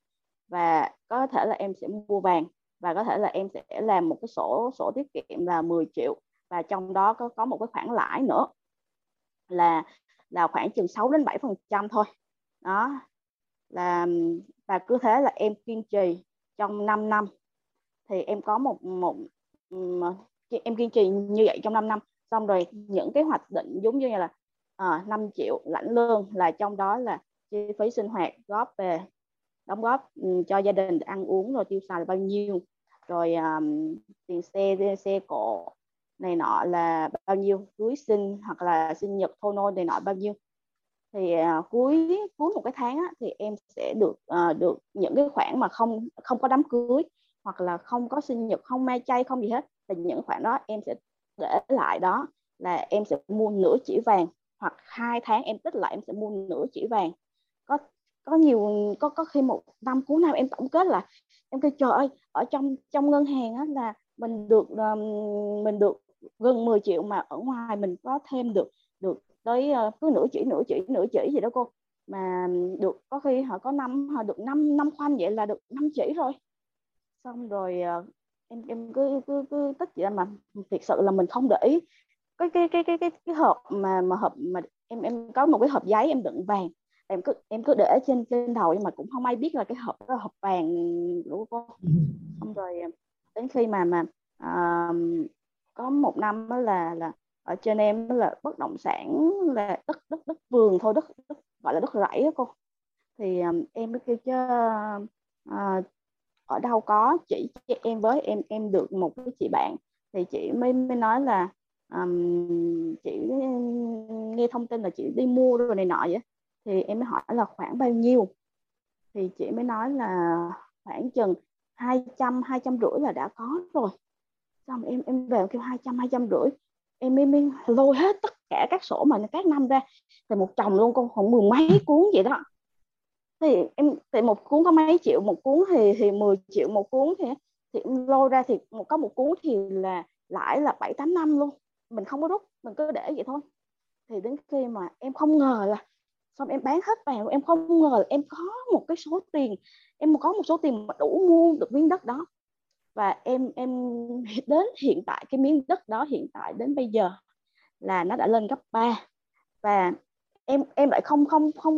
và có thể là em sẽ mua vàng và có thể là em sẽ làm một cái sổ sổ tiết kiệm là 10 triệu và trong đó có có một cái khoản lãi nữa là là khoảng chừng 6 đến 7 phần trăm thôi. Đó là và cứ thế là em kiên trì trong 5 năm. Thì em có một một em kiên trì như vậy trong 5 năm. Xong rồi những cái hoạch định giống như là ờ, à, 5 triệu lãnh lương là trong đó là chi phí sinh hoạt góp về đóng góp ừ, cho gia đình ăn uống rồi tiêu xài là bao nhiêu. Rồi um, tiền xe xe cộ này nọ là bao nhiêu cưới sinh hoặc là sinh nhật thôi nôi này nọ bao nhiêu. Thì uh, cuối cuối một cái tháng á, thì em sẽ được uh, được những cái khoản mà không không có đám cưới hoặc là không có sinh nhật không mai chay không gì hết. Thì những khoản đó em sẽ để lại đó là em sẽ mua nửa chỉ vàng hoặc hai tháng em tích lại em sẽ mua nửa chỉ vàng có nhiều có có khi một năm cuối năm em tổng kết là em kêu trời ơi ở trong trong ngân hàng á là mình được um, mình được gần 10 triệu mà ở ngoài mình có thêm được được tới uh, cứ nửa chỉ nửa chỉ nửa chỉ gì đó cô. Mà được có khi họ có năm họ được năm năm khoanh vậy là được năm chỉ rồi. Xong rồi uh, em em cứ cứ cứ tích vậy mà thực sự là mình không để ý. Cái cái cái cái cái cái hộp mà mà hộp mà em em có một cái hộp giấy em đựng vàng em cứ em cứ để trên trên đầu nhưng mà cũng không ai biết là cái hộp là hộp vàng của cô. Xong rồi ờ, đến khi mà mà uh, có một năm đó là là ở trên em là bất động sản là đất đất đất vườn thôi đất, đất gọi là đất rẫy đó cô. Thì um, em mới kêu cho uh, ở đâu có chỉ cho em với em em được một cái chị bạn. Thì chị mới mới nói là um, chị nghe thông tin là chị đi mua rồi này nọ vậy thì em mới hỏi là khoảng bao nhiêu? Thì chị mới nói là khoảng chừng 200 200 rưỡi là đã có rồi. Xong em em về kêu 200 200 rưỡi. Em mới, mới lôi hết tất cả các sổ mà các năm ra. Thì một chồng luôn con khoảng mười mấy cuốn vậy đó. Thì em thì một cuốn có mấy triệu một cuốn thì thì 10 triệu một cuốn thì thì em lôi ra thì một có một cuốn thì là lãi là bảy tám năm luôn. Mình không có rút mình cứ để vậy thôi. Thì đến khi mà em không ngờ là xong em bán hết vào, em không ngờ là em có một cái số tiền, em có một số tiền mà đủ mua được miếng đất đó. Và em em đến hiện tại, cái miếng đất đó hiện tại đến bây giờ là nó đã lên gấp 3 và em em lại không không không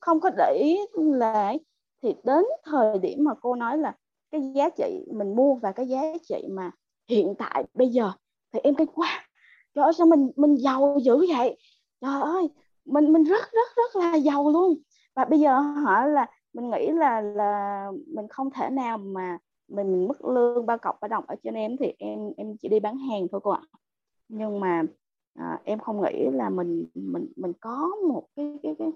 không có để ý là thì đến thời điểm mà cô nói là cái giá trị mình mua và cái giá trị mà hiện tại bây giờ, thì em cái quá trời ơi, sao mình mình giàu dữ vậy? Trời ơi mình mình rất rất rất là giàu luôn. Và bây giờ họ là mình nghĩ là là mình không thể nào mà mình mức lương ba cọc ba đồng. Ở trên em thì em em chỉ đi bán hàng thôi cô ạ. Nhưng mà à, em không nghĩ là mình mình mình có một cái cái cái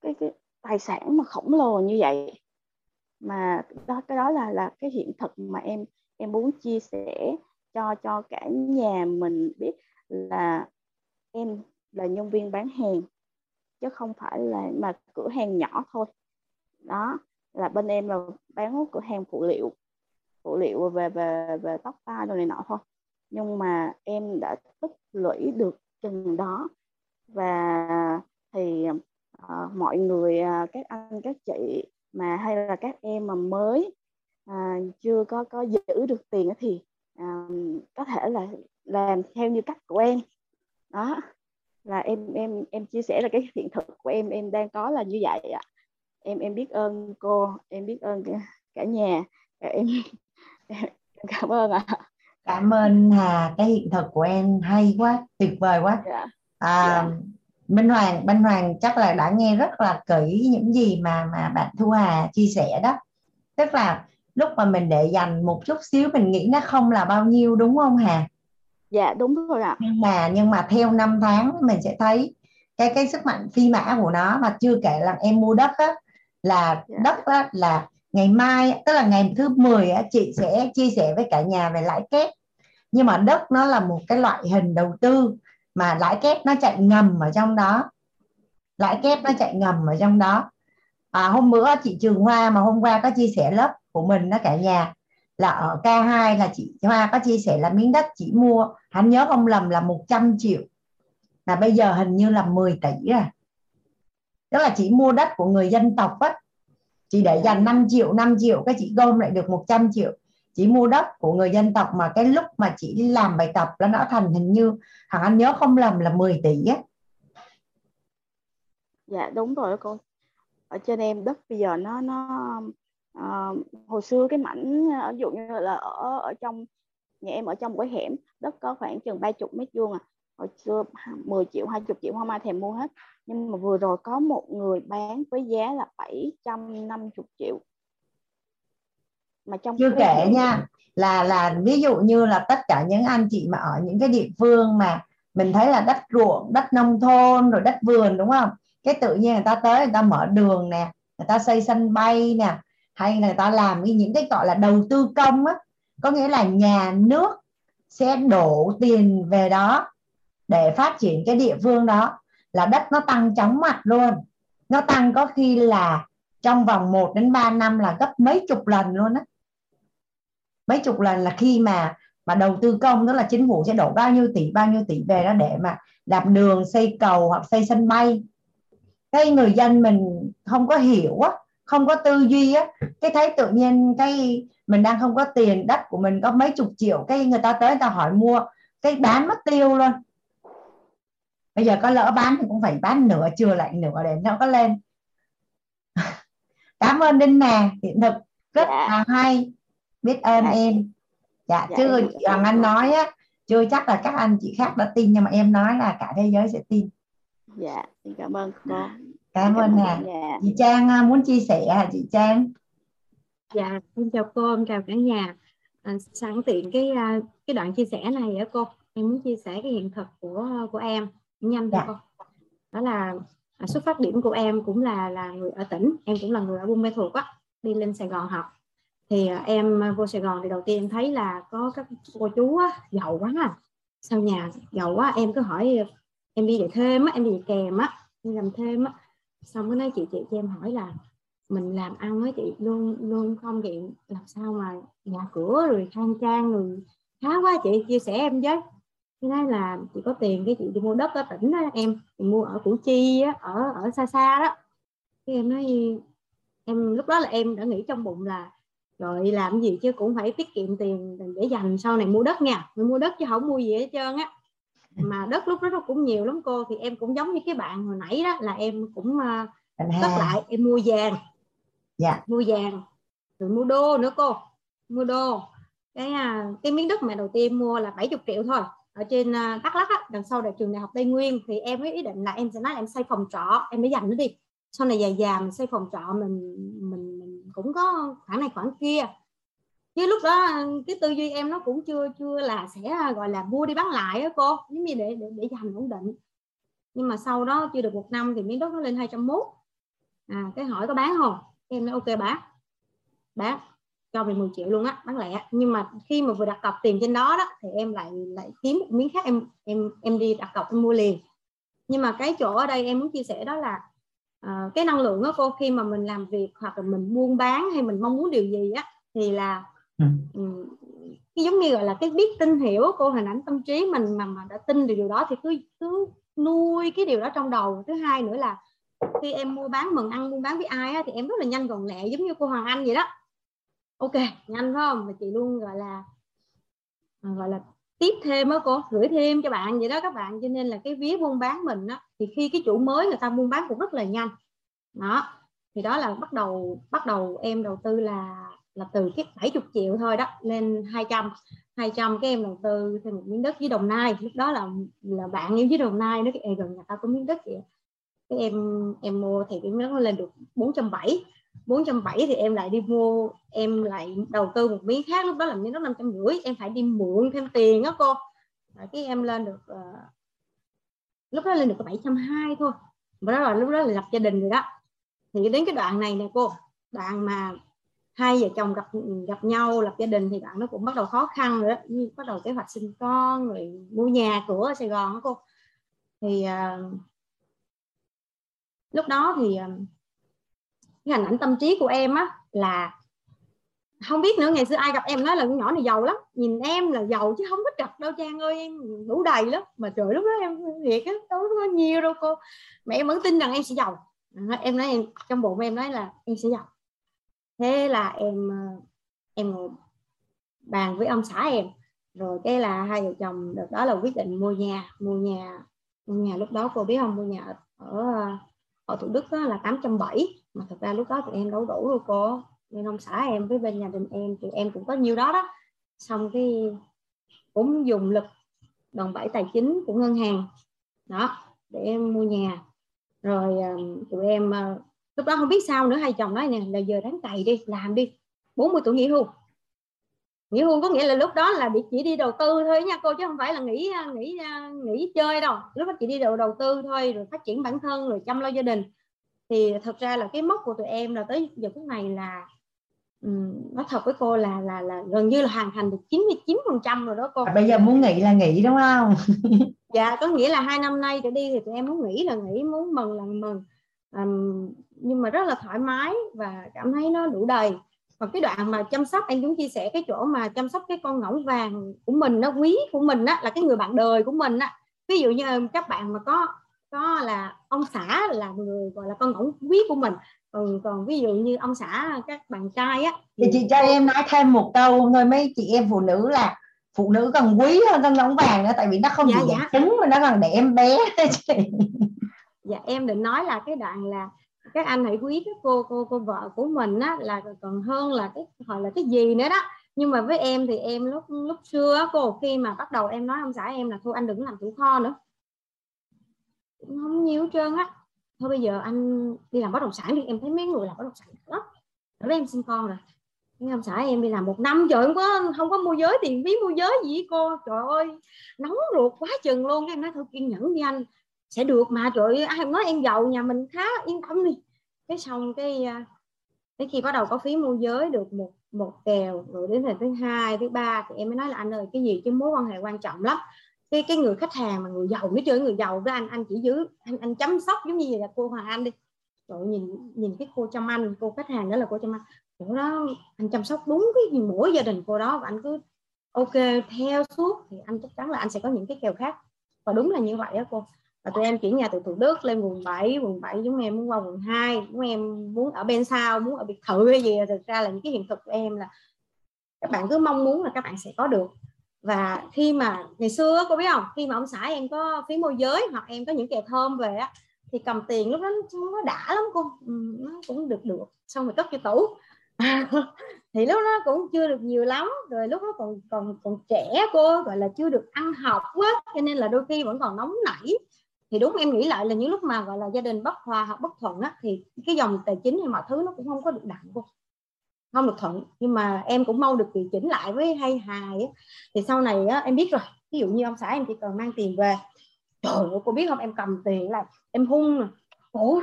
cái, cái tài sản mà khổng lồ như vậy. Mà đó cái đó là là cái hiện thực mà em em muốn chia sẻ cho cho cả nhà mình biết là em là nhân viên bán hàng chứ không phải là mà cửa hàng nhỏ thôi. Đó là bên em là bán cửa hàng phụ liệu phụ liệu về về về tóc tai đồ này nọ thôi. Nhưng mà em đã tích lũy được chừng đó. Và thì uh, mọi người uh, các anh các chị mà hay là các em mà mới uh, chưa có có giữ được tiền thì uh, có thể là làm theo như cách của em. Đó là em em em chia sẻ là cái hiện thực của em em đang có là như vậy ạ em em biết ơn cô em biết ơn cả, cả nhà em, em cảm ơn ạ cảm ơn Hà cái hiện thực của em hay quá tuyệt vời quá yeah. Dạ. À, yeah. Dạ. Minh Hoàng Minh Hoàng chắc là đã nghe rất là kỹ những gì mà mà bạn Thu Hà chia sẻ đó tức là lúc mà mình để dành một chút xíu mình nghĩ nó không là bao nhiêu đúng không Hà dạ đúng rồi ạ. Nhưng mà nhưng mà theo năm tháng mình sẽ thấy cái cái sức mạnh phi mã của nó mà chưa kể là em mua đất á là dạ. đất á, là ngày mai tức là ngày thứ 10 á, chị sẽ chia sẻ với cả nhà về lãi kép. Nhưng mà đất nó là một cái loại hình đầu tư mà lãi kép nó chạy ngầm ở trong đó. Lãi kép nó chạy ngầm ở trong đó. À, hôm bữa chị Trường Hoa mà hôm qua có chia sẻ lớp của mình đó cả nhà là ở K2 là chị Hoa có chia sẻ là miếng đất chỉ mua, hắn nhớ không lầm là 100 triệu là bây giờ hình như là 10 tỷ rồi tức là chỉ mua đất của người dân tộc á, chị để dành 5 triệu 5 triệu cái chị gom lại được 100 triệu. Chỉ mua đất của người dân tộc mà cái lúc mà chị làm bài tập nó đã thành hình như hằng anh nhớ không lầm là 10 tỷ á. Dạ đúng rồi cô. Ở trên em đất bây giờ nó nó uh, hồi xưa cái mảnh ví dụ như là ở ở trong nhà em ở trong cái hẻm đất có khoảng chừng ba chục mét vuông à. Hồi xưa 10 triệu 20 triệu không ai thèm mua hết. Nhưng mà vừa rồi có một người bán với giá là 750 triệu. Mà trong chưa kể nha là là ví dụ như là tất cả những anh chị mà ở những cái địa phương mà mình thấy là đất ruộng đất nông thôn rồi đất vườn đúng không? Cái tự nhiên người ta tới người ta mở đường nè người ta xây sân bay nè hay người ta làm cái những cái gọi là đầu tư công á. Có nghĩa là nhà nước sẽ đổ tiền về đó để phát triển cái địa phương đó. Là đất nó tăng chóng mặt luôn. Nó tăng có khi là trong vòng 1 đến 3 năm là gấp mấy chục lần luôn á. Mấy chục lần là khi mà mà đầu tư công đó là chính phủ sẽ đổ bao nhiêu tỷ, bao nhiêu tỷ về đó để mà làm đường, xây cầu hoặc xây sân bay. Cái người dân mình không có hiểu á không có tư duy á cái thấy tự nhiên cái mình đang không có tiền đất của mình có mấy chục triệu cái người ta tới người ta hỏi mua cái bán mất tiêu luôn. Bây giờ có lỡ bán thì cũng phải bán nửa chưa lại nửa để nó có lên. Cảm ơn đinh nè hiện thực rất dạ. là hay. Biết ơn dạ. em. Dạ, dạ chứ hoàng anh nói á chưa chắc là các anh chị khác đã tin nhưng mà em nói là cả thế giới sẽ tin. Dạ cảm ơn cô cảm, ơn nè dạ. chị trang à, muốn chia sẻ hả chị trang? Dạ em chào cô em chào cả nhà. À, sẵn tiện cái à, cái đoạn chia sẻ này á cô. Em muốn chia sẻ cái hiện thực của của em nhanh dạ. cô. Đó là à, xuất phát điểm của em cũng là là người ở tỉnh em cũng là người ở Buôn Mê Thuột á đi lên Sài Gòn học. Thì à, em vô Sài Gòn thì đầu tiên em thấy là có các cô chú á, giàu quá à. sau nhà giàu quá em cứ hỏi em đi dạy thêm á em đi dạy kèm á đi làm thêm á xong cái nói chị chị cho em hỏi là mình làm ăn với chị luôn luôn không chị làm sao mà nhà cửa rồi khang trang rồi khá quá chị, chia sẻ em với. Cái nói là chị có tiền cái chị đi mua đất ở tỉnh đó em, chị mua ở củ chi á, ở ở xa xa đó. Cái em nói, em lúc đó là em đã nghĩ trong bụng là rồi làm gì chứ cũng phải tiết kiệm tiền để dành sau này mua đất nha mình mua đất chứ không mua gì hết trơn á mà đất lúc đó nó cũng nhiều lắm cô thì em cũng giống như cái bạn hồi nãy đó là em cũng uh, tất lại em mua vàng. Dạ. mua vàng rồi mua đô nữa cô. Mua đô. Cái uh, cái miếng đất mà đầu tiên mua là 70 triệu thôi. Ở trên uh, Đắk Lắk á, đằng sau là trường đại học Tây Nguyên thì em mới ý định là em sẽ nói em xây phòng trọ em mới dành nó đi. Sau này dài dài mình xây phòng trọ mình mình, mình cũng có khoản này khoản kia chứ lúc đó cái tư duy em nó cũng chưa chưa là sẽ gọi là mua đi bán lại á cô. Giống như để để để dành ổn định. Nhưng mà sau đó chưa được một năm thì miếng đất nó lên 201 à cái hỏi có bán không? Em nói ok bán. Bán. Cho mình 10 triệu luôn á bán lẻ. Nhưng mà khi mà vừa đặt cọc tiền trên đó đó thì em lại lại kiếm một miếng khác. Em em em đi đặt cọc em mua liền. Nhưng mà cái chỗ ở đây em muốn chia sẻ đó là uh, cái năng lượng đó cô khi mà mình làm việc hoặc là mình buôn bán hay mình mong muốn điều gì á thì là Ừ. ừ. cái giống như gọi là cái biết tin hiểu cô hình ảnh tâm trí mình mà mà đã tin được điều đó thì cứ cứ nuôi cái điều đó trong đầu. Thứ hai nữa là khi em mua bán mừng ăn buôn bán với ai á, thì em rất là nhanh gọn lẹ giống như cô Hoàng Anh vậy đó. Ok nhanh phải không? Mà chị luôn gọi là à, gọi là tiếp thêm á cô gửi thêm cho bạn vậy đó các bạn. Cho nên là cái vía buôn bán mình á thì khi cái chủ mới người ta buôn bán cũng rất là nhanh. Đó thì đó là bắt đầu bắt đầu em đầu tư là là từ cái 70 triệu thôi đó lên 200 200 cái em đầu tư thêm một miếng đất dưới Đồng Nai. Lúc đó là là bạn em dưới Đồng Nai nó cái gần nhà ta có miếng đất vậy cái em em mua thì cái miếng đất nó lên được 470 470 thì em lại đi mua em lại đầu tư một miếng khác. Lúc đó là miếng đất 550 em phải đi mượn thêm tiền đó cô. Rồi cái em lên được uh, lúc đó lên được có 720 thôi. Và đó là lúc đó là lập gia đình rồi đó. Thì đến cái đoạn này nè cô đoạn mà hai vợ chồng gặp gặp nhau lập gia đình thì bạn nó cũng bắt đầu khó khăn rồi như bắt đầu kế hoạch sinh con rồi mua nhà cửa ở Sài Gòn đó cô. Thì uh, lúc đó thì uh, cái hình ảnh tâm trí của em á là không biết nữa. Ngày xưa ai gặp em nói là con nhỏ này giàu lắm. Nhìn em là giàu chứ không có trật đâu trang ơi em đủ đầy lắm. Mà trời lúc đó em thiệt á đâu có nhiều đâu cô. Mẹ em vẫn tin rằng em sẽ giàu. Em nói em trong bụng em nói là em sẽ giàu thế là em em em bàn với ông xã em. Rồi cái là hai vợ chồng được đó là quyết định mua nhà mua nhà mua nhà lúc đó cô biết không? Mua nhà ở ờ, ở thủ đức đó là 870 mà thật ra lúc đó tụi em đâu đủ đâu cô. Nên ông xã em với bên nhà đình em, tụi em cũng có nhiêu đó đó. Xong cái cũng dùng lực đòn bẩy tài chính của ngân hàng, đó, để em mua nhà. Rồi ờ, tụi em lúc đó không biết sao nữa hai chồng nói nè là giờ đáng cày đi làm đi. 40 tuổi nghỉ hưu. Nghỉ hưu có nghĩa là lúc đó là chỉ đi đầu tư thôi nha cô chứ không phải là nghỉ nghỉ nghỉ chơi đâu. Lúc đó chỉ đi đầu đầu tư thôi rồi phát triển bản thân rồi chăm lo gia đình. Thì thật ra là cái mốc của tụi em là tới giờ phút này là um, nói thật với cô là là là gần như là hoàn thành được 99 phần trăm rồi đó cô. À, bây giờ muốn nghỉ là nghỉ đúng không? Dạ có nghĩa là hai năm nay trở đi thì tụi em muốn nghỉ là nghỉ muốn mừng là mừng um, nhưng mà rất là thoải mái và cảm thấy nó đủ đầy. Còn cái đoạn mà chăm sóc em cũng chia sẻ cái chỗ mà chăm sóc cái con ngỗng vàng của mình nó quý của mình á là cái người bạn đời của mình á. Ví dụ như các bạn mà có có là ông xã là người gọi là con ngỗng quý của mình. Còn còn ví dụ như ông xã các bạn trai á thì chị cho em nói thêm một câu thôi mấy chị em phụ nữ là phụ nữ còn quý hơn con ngỗng vàng nữa tại vì nó không dạ, chỉ dạ. trứng mà nó còn để em bé dạ em định nói là cái đoạn là các anh hãy quý cái cô cô cô vợ của mình á, là còn hơn là cái gọi là cái gì nữa đó. Nhưng mà với em thì em lúc lúc xưa cô, khi mà bắt đầu em nói ông xã em là thôi anh đừng làm chủ kho nữa. Không nhiều trơn á. Thôi bây giờ anh đi làm bất động sản đi, em thấy mấy người làm bất động sản lắm. Rồi em sinh con rồi. Nhưng ông xã em đi làm một năm trời, không có không có mua giới tiền phí mua giới gì cô? Trời ơi, nóng ruột quá chừng luôn. Em nói thôi kiên nhẫn đi anh sẽ được mà, trời ai nói em giàu, nhà mình khá yên tâm đi. Cái xong cái à, cái khi bắt đầu có phí môi giới được một một kèo rồi đến lần thứ hai, thứ ba thì em mới nói là anh ơi, cái gì chứ, mối quan hệ quan trọng lắm. Cái cái người khách hàng mà người giàu biết chơi người giàu với anh anh chỉ giữ, anh anh chăm sóc giống như vậy là cô Hoàng Anh đi. Rồi nhìn nhìn cái cô chăm anh, cô khách hàng đó là cô chăm anh. Chỗ đó, anh chăm sóc đúng cái gì mỗi gia đình cô đó và anh cứ ok theo suốt thì anh chắc chắn là anh sẽ có những cái kèo khác. Và đúng là như vậy đó cô và tụi em chuyển nhà từ Thủ Đức lên quận 7 quận 7 chúng em muốn qua quận 2 chúng em muốn ở bên sau muốn ở biệt thự hay gì thực ra là những cái hiện thực của em là các bạn cứ mong muốn là các bạn sẽ có được. Và khi mà ngày xưa cô biết không khi mà ông xã em có phí môi giới hoặc em có những kèo thơm về á thì cầm tiền lúc đó nó đã lắm cô. Ừ, nó cũng được được xong rồi cất cho tủ. Thì lúc đó cũng chưa được nhiều lắm rồi lúc đó còn còn còn trẻ cô gọi là chưa được ăn học quá cho nên là đôi khi vẫn còn nóng nảy thì đúng em nghĩ lại là những lúc mà gọi là gia đình bất hòa hoặc bất thuận á thì cái dòng tài chính hay mọi thứ nó cũng không có được đặng cô. Không được thuận. Nhưng mà em cũng mau được điều chỉnh lại với hay hài á. thì sau này á, em biết rồi. Ví dụ như ông xã em chỉ cần mang tiền về. Trời ơi cô biết không? Em cầm tiền là em hung nè. Ủa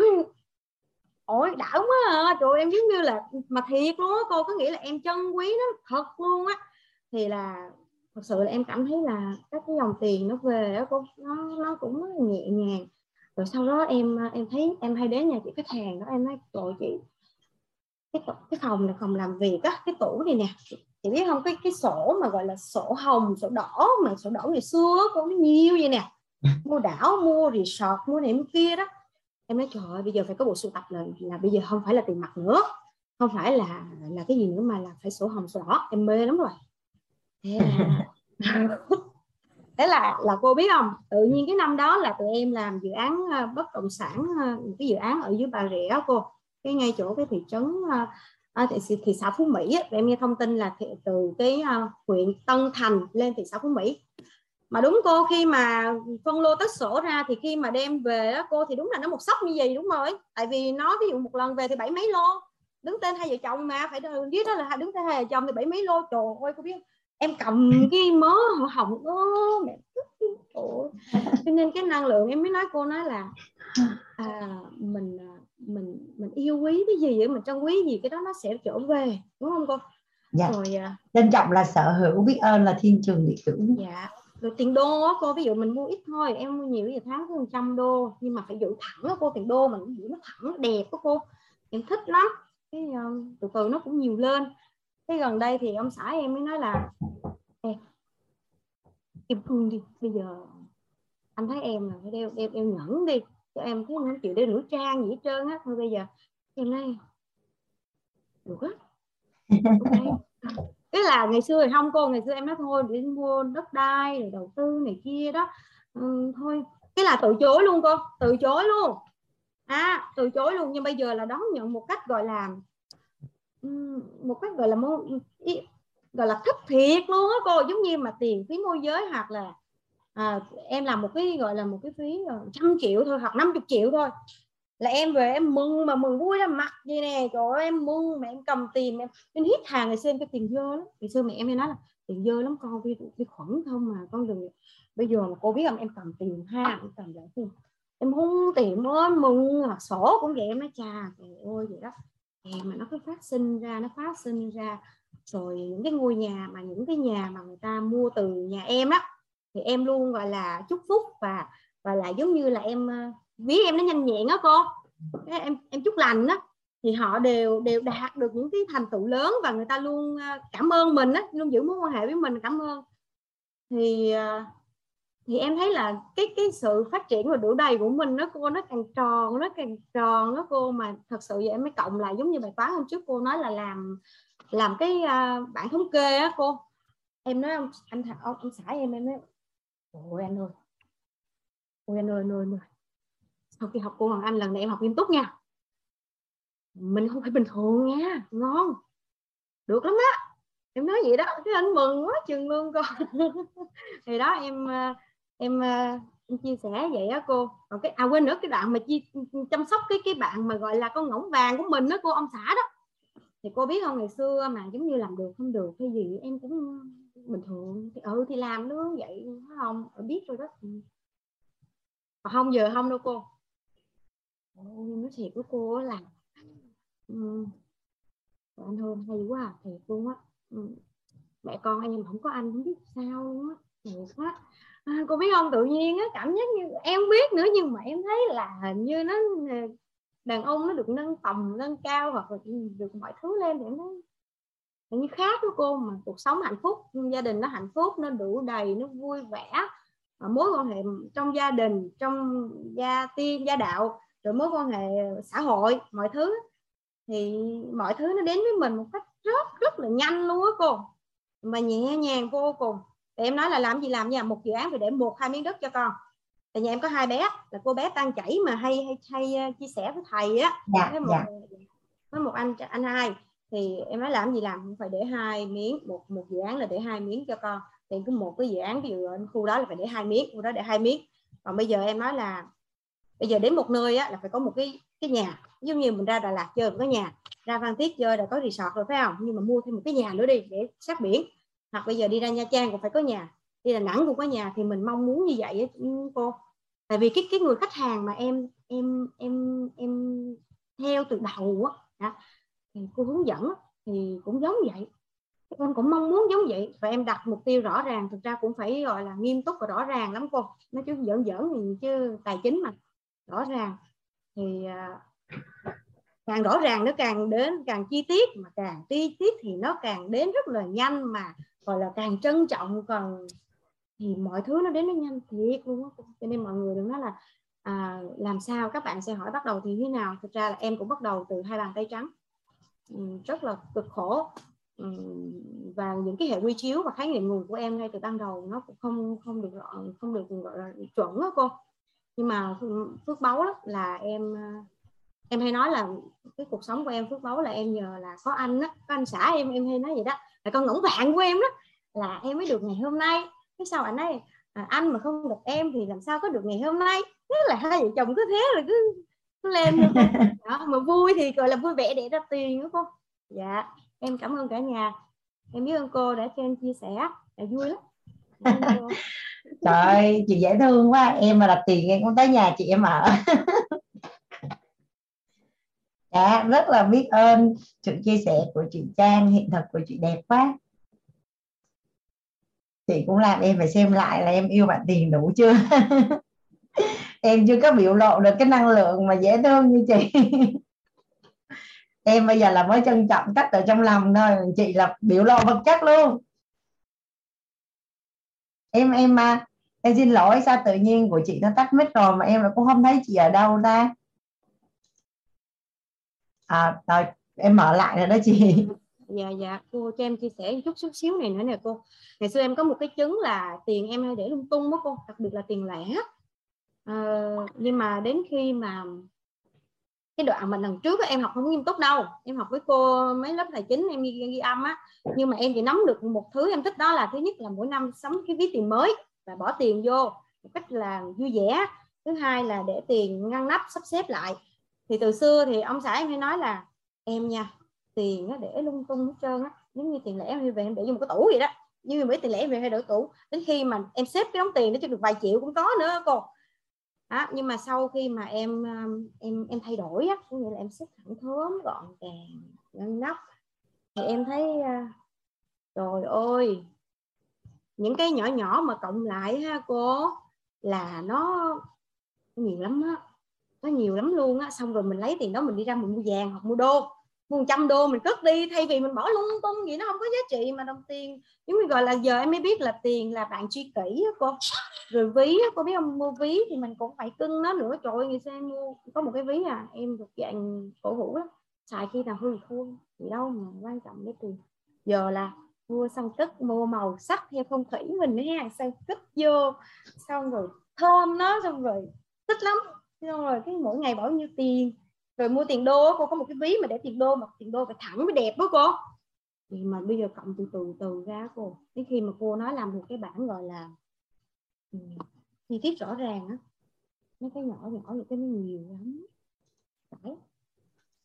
ôi đảo quá à. Trời em giống như là mà thiệt luôn á cô. Có nghĩa là em chân quý nó thật luôn á. Thì là thật sự là em cảm thấy là các cái dòng tiền nó về đó cô nó nó cũng rất là nhẹ nhàng. Rồi sau đó em em thấy em hay đến nhà chị khách hàng đó em nói trời chị cái cái phòng là phòng làm việc á cái tủ này nè chị biết không? Cái cái sổ mà gọi là sổ hồng sổ đỏ mà sổ đỏ ngày xưa có nhiều vậy nè. Mua đảo mua resort mua này mua kia đó. Em nói trời ơi bây giờ phải có bộ sưu tập là là bây giờ không phải là tiền mặt nữa không phải là là cái gì nữa mà là phải sổ hồng sổ đỏ. Em mê lắm rồi thế là thế là là cô biết không? Tự nhiên cái năm đó là tụi em làm dự án ờ, bất động sản ờ, cái dự án ở dưới bà rịa cô. Cái ngay chỗ cái thị trấn à, thị, thị xã phú mỹ á, em nghe thông tin là thị, từ cái uh, huyện tân thành lên thị xã phú mỹ. Mà đúng cô khi mà phân lô tách sổ ra thì khi mà đem về đó, cô thì đúng là nó một sốc như vậy đúng rồi tại vì nó ví dụ một lần về thì bảy mấy lô. Đứng tên hai vợ chồng mà phải biết đó là đứng tên hai vợ chồng thì bảy mấy lô. Trời ơi cô biết em cầm cái mớ hồng ơ mẹ cho nên cái năng lượng em mới nói cô nói là à, mình à, mình mình yêu quý cái gì vậy? Mình trân quý gì? Cái đó nó sẽ trở về đúng không cô? Dạ. rồi à, trân trọng là sở hữu biết ơn là thiên trường địa cửu dạ. Rồi tiền đô á cô ví dụ mình mua ít thôi em mua nhiều thì tháng có trăm đô nhưng mà phải giữ thẳng á cô tiền đô mình giữ nó thẳng nó đẹp đó cô. Em thích lắm. Cái uh, từ từ nó cũng nhiều lên cái gần đây thì ông xã em mới nói là Ê, em thương đi bây giờ anh thấy em là phải đeo đeo đeo nhẫn đi cho em thấy không chịu đeo nữ trang gì hết trơn á thôi bây giờ em nói được á. Okay. cái là ngày xưa thì không cô ngày xưa em nói thôi để mua đất đai rồi đầu tư này kia đó. Ừ, thôi. Cái là từ chối luôn cô từ chối luôn. À từ chối luôn nhưng bây giờ là đón nhận một cách gọi là một cách gọi là môn gọi là thất thiệt luôn á cô. Giống như mà tiền phí môi giới hoặc là à, em làm một cái gọi là một cái phí ờ, trăm triệu thôi hoặc 50 triệu thôi. Là em về em mừng mà mừng vui ra mặt gì nè trời ơi em mừng mà em cầm tiền em em hít hàng ngày xem cái tiền dơ lắm. Ngày xưa mẹ em hay nói là tiền dơ lắm con vi vi khuẩn không mà con đừng bây giờ mà cô biết không em cầm tiền ha em cầm lại tiền. Em hung tiền mới mừng mà sổ cũng vậy em nói cha trời ơi vậy đó mà nó cứ phát sinh ra, nó phát sinh ra. Rồi những cái ngôi nhà mà, những cái nhà mà người ta mua từ nhà em á, thì em luôn gọi là chúc phúc và và lại giống như là em ờ, ví em nó nhanh nhẹn á cô. Em em chúc lành á. Thì họ đều đều đạt được những cái thành tựu lớn và người ta luôn ờ, cảm ơn mình á, luôn giữ mối quan hệ với mình, cảm ơn. Thì ờ, thì em thấy là cái cái sự phát triển và đủ đầy của mình nó cô nó càng tròn nó càng tròn nó cô mà thật sự vậy em mới cộng lại giống như bài toán hôm trước cô nói là làm làm cái uh, bảng thống kê á cô. Em nói ông anh ông, ông xã em em nói ôi anh ơi ôi anh ơi anh ơi, anh ơi. sau khi học cô Hoàng Anh lần này em học nghiêm túc nha. Mình không phải bình thường nha ngon. Được lắm á. Em nói vậy đó cái anh mừng quá chừng luôn con thì đó em à, em, ờ, em chia sẻ vậy á cô. Còn cái à quên nữa cái đoạn mà chi chăm sóc cái cái bạn mà gọi là con ngỗng vàng của mình đó cô ông xã đó. Thì cô biết không ngày xưa mà giống như làm được không được cái gì em cũng ờ, bình thường. Thì ừ thì làm nữa vậy không ờ, biết rồi đó. Còn không giờ không đâu cô. Ôi, nói thiệt của cô là ừ. anh hơn hay quá à, thiệt luôn á. Ừ. mẹ con em không có anh không biết sao luôn á thiệt quá à, cô biết không? Tự nhiên á cảm giác như em biết nữa nhưng mà em thấy là hình như nó à, đàn ông nó được nâng tầm nâng cao hoặc là được mọi thứ lên để nó như khác với cô mà cuộc sống hạnh phúc gia đình nó hạnh phúc nó đủ đầy nó vui vẻ. Mối quan hệ trong gia đình trong gia tiên gia đạo rồi mối quan hệ xã hội mọi thứ thì mọi thứ nó đến với mình một cách rất rất là nhanh luôn á cô. Mà nhẹ nhàng vô cùng thì em nói là làm gì làm nha một dự án phải để một hai miếng đất cho con. Tại nhà em có hai bé là cô bé tan chảy mà hay hay, hay uh, chia sẻ với thầy á. Dạ, với một dạ. với một anh anh hai. Thì em nói làm gì làm cũng phải để hai miếng một một dự án là để hai miếng cho con. Thì cứ một cái dự án ví dụ ở khu đó là phải để hai miếng khu đó để hai miếng. Còn bây giờ em nói là bây giờ đến một nơi á, là phải có một cái cái nhà. Giống như mình ra Đà Lạt chơi cái nhà ra Phan Thiết chơi là có resort rồi phải không? Nhưng mà mua thêm một cái nhà nữa đi để sát biển hoặc bây giờ đi ra Nha Trang cũng phải có nhà, đi Đà Nẵng cũng có nhà, thì mình mong muốn như vậy cô. Tại vì cái cái người khách hàng mà em em em em theo từ đầu á thì cô hướng dẫn thì cũng giống vậy. Em cũng mong muốn giống vậy, và em đặt mục tiêu rõ ràng, thực ra cũng phải, gọi là, nghiêm túc và rõ ràng lắm cô. Nói chứ giỡn giỡn thì chứ tài chính mà, rõ ràng. Thì à, càng rõ ràng nó càng đến, càng chi tiết, mà càng chi tiết thì nó càng đến rất là nhanh mà gọi là càng trân trọng còn thì mọi thứ nó đến nó nhanh thiệt luôn á. Cho nên mọi người đừng nói là à, làm sao các bạn sẽ hỏi bắt đầu thì thế nào. Thực ra là em cũng bắt đầu từ hai bàn tay trắng. Ừ, rất là cực khổ. Ừ, và những cái hệ quy chiếu và khái niệm nguồn của em ngay từ ban đầu nó cũng không không được không được gọi là chuẩn đó cô. Nhưng mà phước báu lắm là em à, em hay nói là cái cuộc sống của em phước báu là em nhờ là có anh á có anh xã em em hay nói vậy đó. Là con ngỗng vạn của em đó là em mới được ngày hôm nay. Cái sao anh ấy à, anh mà không được em thì làm sao có được ngày hôm nay? Thế là hai vợ chồng cứ thế là cứ cứ lên đó mà vui thì gọi là vui vẻ để ra tiền đó cô dạ em cảm ơn cả nhà. Em biết ơn cô đã cho em chia sẻ là vui lắm. Trời ơi chị dễ thương quá. Em mà đặt tiền em cũng tới nhà chị em ở dạ rất là biết ơn sự chia sẻ của chị Trang, hiện thực của chị đẹp quá. Chị cũng làm em phải xem lại là em yêu bạn tiền đủ chưa? Em chưa có biểu lộ được cái năng lượng mà dễ thương như chị. Em bây giờ là mới trân trọng cách ở trong lòng thôi, chị là biểu lộ vật chất luôn. Em em mà em xin lỗi sao tự nhiên của chị nó tắt mic rồi mà em cũng không thấy chị ở đâu ta? À rồi em mở lại rồi đó chị. Dạ dạ cô cho em chia sẻ chút chút xíu này nữa nè cô. Ngày xưa em có một cái chứng là tiền em hay để lung tung đó cô đặc biệt là tiền lẻ. À, nhưng mà đến khi mà cái đoạn mà lần trước em học không nghiêm túc đâu. Em học với cô mấy lớp tài chính em ghi, ghi âm á. Nhưng mà em chỉ nắm được một thứ em thích đó là thứ nhất là mỗi năm sắm cái ví tiền mới và bỏ tiền vô một cách là vui vẻ. Thứ hai là để tiền ngăn nắp sắp xếp lại thì từ xưa thì ông xã em hay nói là em nha tiền nó để lung tung hết trơn á giống như tiền lẻ em về em để vô một cái tủ vậy đó như mấy tiền lẻ về hay đổi tủ. Đến khi mà em xếp cái đống tiền nó cho được vài triệu cũng có nữa cô. Đó, nhưng mà sau khi mà em um, em em thay đổi á có nghĩa là em xếp thẳng thớm gọn gàng ngăn nắp thì em thấy à, trời ơi những cái nhỏ nhỏ mà cộng lại ha cô là nó nhiều lắm á nó nhiều lắm luôn á. Xong rồi mình lấy tiền đó mình đi ra mình mua vàng hoặc mua đô. Mua trăm đô mình cất đi thay vì mình bỏ lung tung gì nó không có giá trị mà đồng tiền. Giống như gọi là giờ em mới biết là tiền là bạn chi kỷ á cô. Rồi ví á, cô biết không? Mua ví thì mình cũng phải cưng nó nữa. Trời ơi người xem mua có một cái ví à em thuộc dạng cổ hủ lắm, xài khi nào hư thua gì đâu mà quan trọng cái tiền. Giờ là mua xong cất mua màu sắc theo phong thủy mình ha. Xong cất vô xong rồi thơm nó xong rồi thích lắm rồi cái mỗi ngày bỏ bao nhiêu tiền? Rồi mua tiền đô cô có một cái ví mà để tiền đô mà tiền đô phải thẳng mới đẹp đó cô. Thì mà bây giờ cộng từ từ từ ra cô. Đến khi mà cô nói làm một cái bản gọi là ừ, chi tiết rõ ràng á, mấy cái nhỏ nhỏ những cái nó nhiều lắm. Phải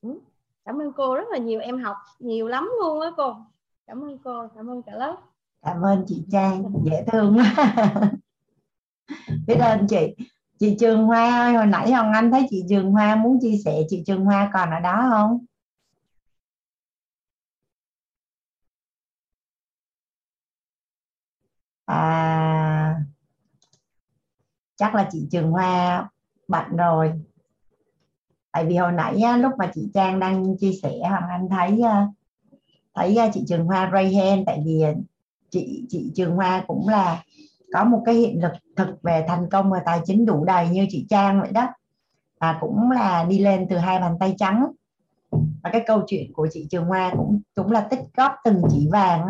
Ừ. cảm ơn cô rất là nhiều, em học nhiều lắm luôn á cô. Cảm ơn cô, cảm ơn cả lớp. Cảm ơn chị Trang, dễ thương biết ơn chị chị Trường Hoa ơi, hồi nãy Hồng Anh thấy chị Trường Hoa muốn chia sẻ, chị Trường Hoa còn ở đó không? À chắc là chị Trường Hoa bận rồi. Tại vì hồi nãy lúc mà chị Trang đang chia sẻ Hoàng Anh thấy thấy chị Trường Hoa ray hand tại vì à, chị chị Trường Hoa cũng là có một cái hiện lực thực về thành công và tài chính đủ đầy như chị Trang vậy đó. Và cũng là đi lên từ hai bàn tay trắng. Và cái câu chuyện của chị Trường Hoa cũng cũng là tích góp từng chỉ vàng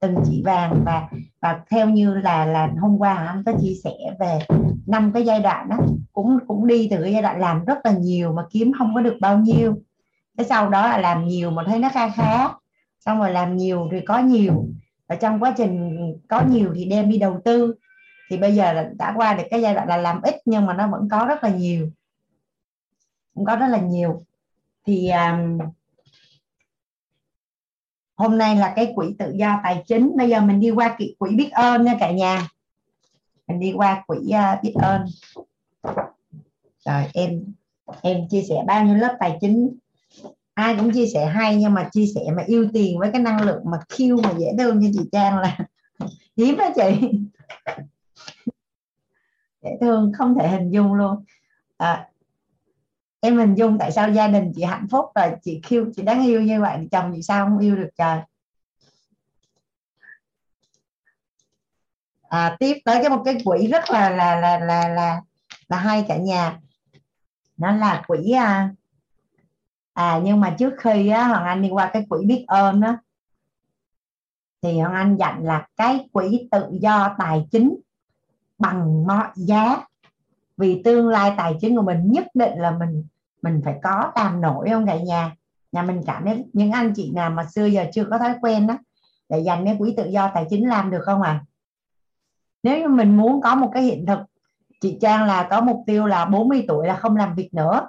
từng chỉ vàng. Và và theo như là là hôm qua anh có chia sẻ về năm cái giai đoạn đó cũng cũng đi từ cái giai đoạn làm rất là nhiều mà kiếm không có được bao nhiêu. Cái sau đó là làm nhiều mà thấy nó kha khá, xong rồi làm nhiều thì có nhiều và trong quá trình có nhiều thì đem đi đầu tư. Thì bây giờ đã qua được cái giai đoạn là làm ít nhưng mà nó vẫn có rất là nhiều. Cũng có rất là nhiều. Thì um, hôm nay là cái quỹ tự do tài chính. Bây giờ mình đi qua quỹ biết ơn nha cả nhà. Mình đi qua quỹ uh, biết ơn. Rồi em em chia sẻ bao nhiêu lớp tài chính? Ai cũng chia sẻ hay nhưng mà chia sẻ mà yêu tiền với cái năng lượng mà kêu mà dễ thương như chị Trang là hiếm đó chị. Dễ thương không thể hình dung luôn. À, em hình dung tại sao gia đình chị hạnh phúc rồi chị kêu chị đáng yêu như vậy chồng chị sao không yêu được trời. À, tiếp tới cái một cái quỹ rất là là là là là là hay cả nhà. Nó là quỹ à, à nhưng mà trước khi á, hoàng anh đi qua cái quỹ biết ơn đó thì hoàng anh dặn là cái quỹ tự do tài chính bằng mọi giá. Vì tương lai tài chính của mình nhất định là mình mình phải có làm nổi không cả nhà? Nhà mình cảm thấy những anh chị nào mà xưa giờ chưa có thói quen đó để dành cái quỹ tự do tài chính làm được không à? Nếu như mình muốn có một cái hiện thực chị Trang là có mục tiêu là 40 tuổi là không làm việc nữa.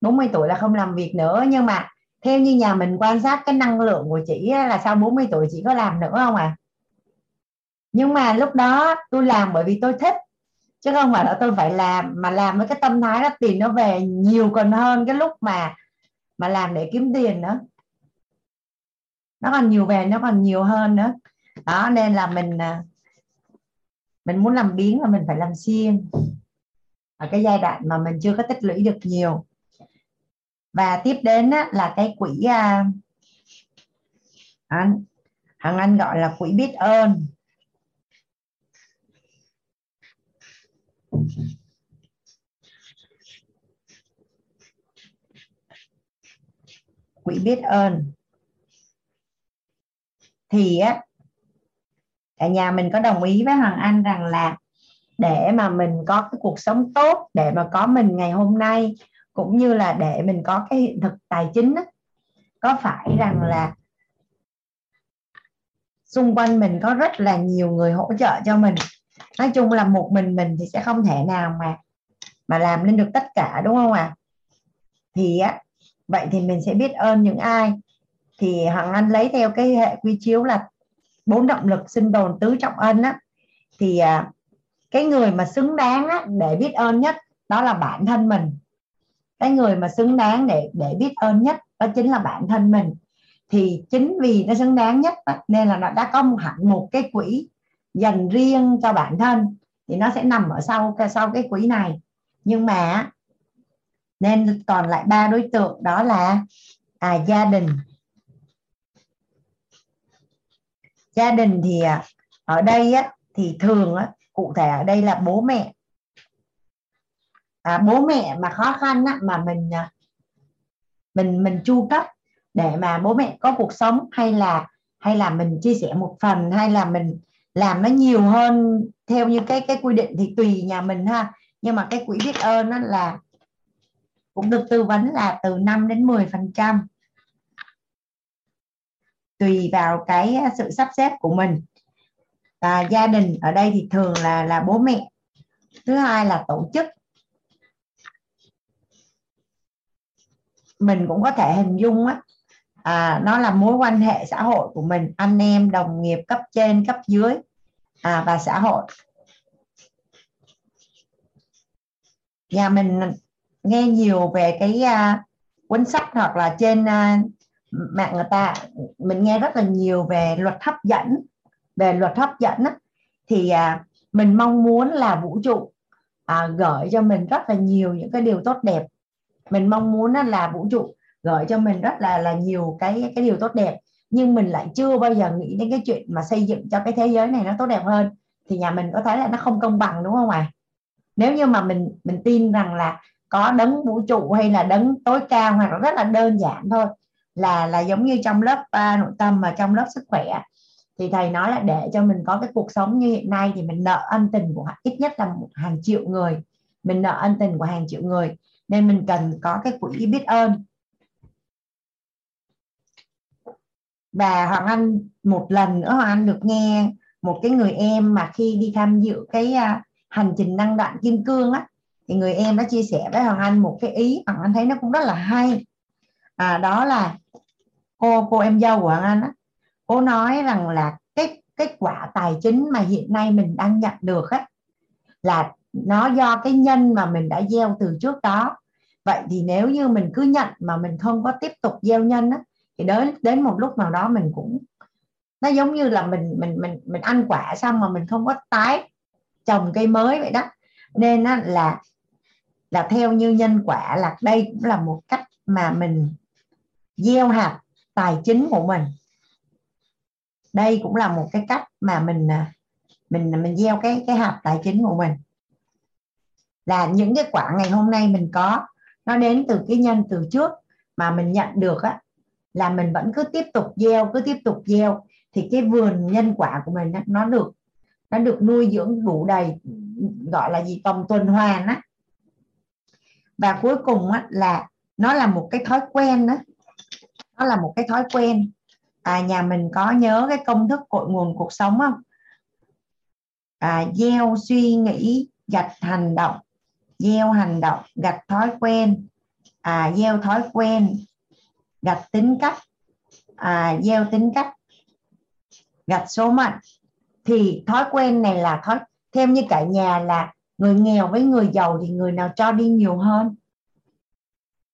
40 tuổi là không làm việc nữa, nhưng mà theo như nhà mình quan sát, cái năng lượng của chị là sau 40 tuổi chị có làm nữa không à nhưng mà lúc đó tôi làm bởi vì tôi thích, chứ không phải là tôi phải làm, mà làm với cái tâm thái là tiền nó về nhiều còn hơn cái lúc mà mà làm để kiếm tiền nữa. Nó còn nhiều về, nó còn nhiều hơn nữa. Đó, nên là mình à, mình muốn làm biến là mình phải làm xiên ở cái giai đoạn mà mình chưa có tích lũy được nhiều và tiếp đến á, là cái quỹ à, anh hằng anh gọi là quỹ biết ơn. Quỹ biết ơn. Thì á cả nhà mình có đồng ý với Hoàng Anh rằng là để mà mình có cái cuộc sống tốt để mà có mình ngày hôm nay cũng như là để mình có cái hiện thực tài chính đó có phải rằng là xung quanh mình có rất là nhiều người hỗ trợ cho mình. Nói chung là một mình mình thì sẽ không thể nào mà mà làm lên được tất cả đúng không ạ? À? thì á vậy thì mình sẽ biết ơn những ai. Thì hoàng anh lấy theo cái hệ quy chiếu là bốn động lực sinh tồn tứ trọng ân á. Thì à, cái người mà xứng đáng á, để biết ơn nhất đó là bản thân mình cái người mà xứng đáng để để biết ơn nhất đó chính là bản thân mình. Thì chính vì nó xứng đáng nhất nên là nó đã có một hẳn một cái quỹ dành riêng cho bản thân. Thì nó sẽ nằm ở sau sau cái quỹ này. Nhưng mà nên còn lại ba đối tượng đó là à, gia đình. Gia đình thì à, ở đây á, thì thường á, cụ thể ở đây là bố mẹ à, bố mẹ mà khó khăn á, mà mình à, mình mình chu cấp để mà bố mẹ có cuộc sống hay là hay là mình chia sẻ một phần hay là mình làm nó nhiều hơn theo như cái cái quy định thì tùy nhà mình ha. Nhưng mà cái quỹ biết ơn đó là cũng được tư vấn là từ 5 đến 10 phần trăm. Tùy vào cái à, sự sắp xếp của mình. Và gia đình ở đây thì thường là là bố mẹ. Thứ hai là tổ chức mình cũng có thể hình dung á à, nó là mối quan hệ xã hội của mình anh em đồng nghiệp cấp trên cấp dưới à, và xã hội. Nhà mình nghe nhiều về cái uh, cuốn sách hoặc là trên uh, mạng người ta mình nghe rất là nhiều về luật hấp dẫn về luật hấp dẫn á, thì à, mình mong muốn là vũ trụ à, gửi cho mình rất là nhiều những cái điều tốt đẹp mình mong muốn là vũ trụ gửi cho mình rất là là nhiều cái cái điều tốt đẹp. Nhưng mình lại chưa bao giờ nghĩ đến cái chuyện mà xây dựng cho cái thế giới này nó tốt đẹp hơn. Thì nhà mình có thấy là nó không công bằng đúng không ạ? À? nếu như mà mình mình tin rằng là có đấng vũ trụ hay là đấng tối cao hoặc là rất là đơn giản thôi là là giống như trong lớp uh, nội tâm mà trong lớp sức khỏe thì thầy nói là để cho mình có cái cuộc sống như hiện nay thì mình nợ ân tình của ít nhất là một hàng triệu người. Mình nợ ân tình của hàng triệu người nên mình cần có cái quỹ biết ơn. Và hoàng anh một lần nữa hoàng anh được nghe một cái người em mà khi đi tham dự cái à, hành trình năng đoạn kim cương á thì người em đã chia sẻ với hoàng anh một cái ý hoàng anh thấy nó cũng rất là hay. À, đó là cô cô em dâu của hoàng anh á cô nói rằng là cái kết quả tài chính mà hiện nay mình đang nhận được á là nó do cái nhân mà mình đã gieo từ trước đó. Vậy thì nếu như mình cứ nhận mà mình không có tiếp tục gieo nhân á, thì đến đến một lúc nào đó mình cũng nó giống như là mình mình mình mình ăn quả xong mà mình không có tái trồng cây mới vậy đó. Nên á, là là theo như nhân quả là đây cũng là một cách mà mình gieo hạt tài chính của mình. Đây cũng là một cái cách mà mình à, mình mình gieo cái cái hạt tài chính của mình là những cái quả ngày hôm nay mình có nó đến từ cái nhân từ trước mà mình nhận được á là mình vẫn cứ tiếp tục gieo cứ tiếp tục gieo thì cái vườn nhân quả của mình nó được nó được nuôi dưỡng đủ đầy gọi là gì vòng tuần hoàn á. Và cuối cùng á, là nó là một cái thói quen đó nó là một cái thói quen. À nhà mình có nhớ cái công thức cội nguồn cuộc sống không? À, gieo suy nghĩ gặt hành động gieo hành động gặt thói quen à, gieo thói quen gặt tính cách à, gieo tính cách gặt số mệnh. Thì thói quen này là thói thêm như cả nhà là người nghèo với người giàu thì người nào cho đi nhiều hơn?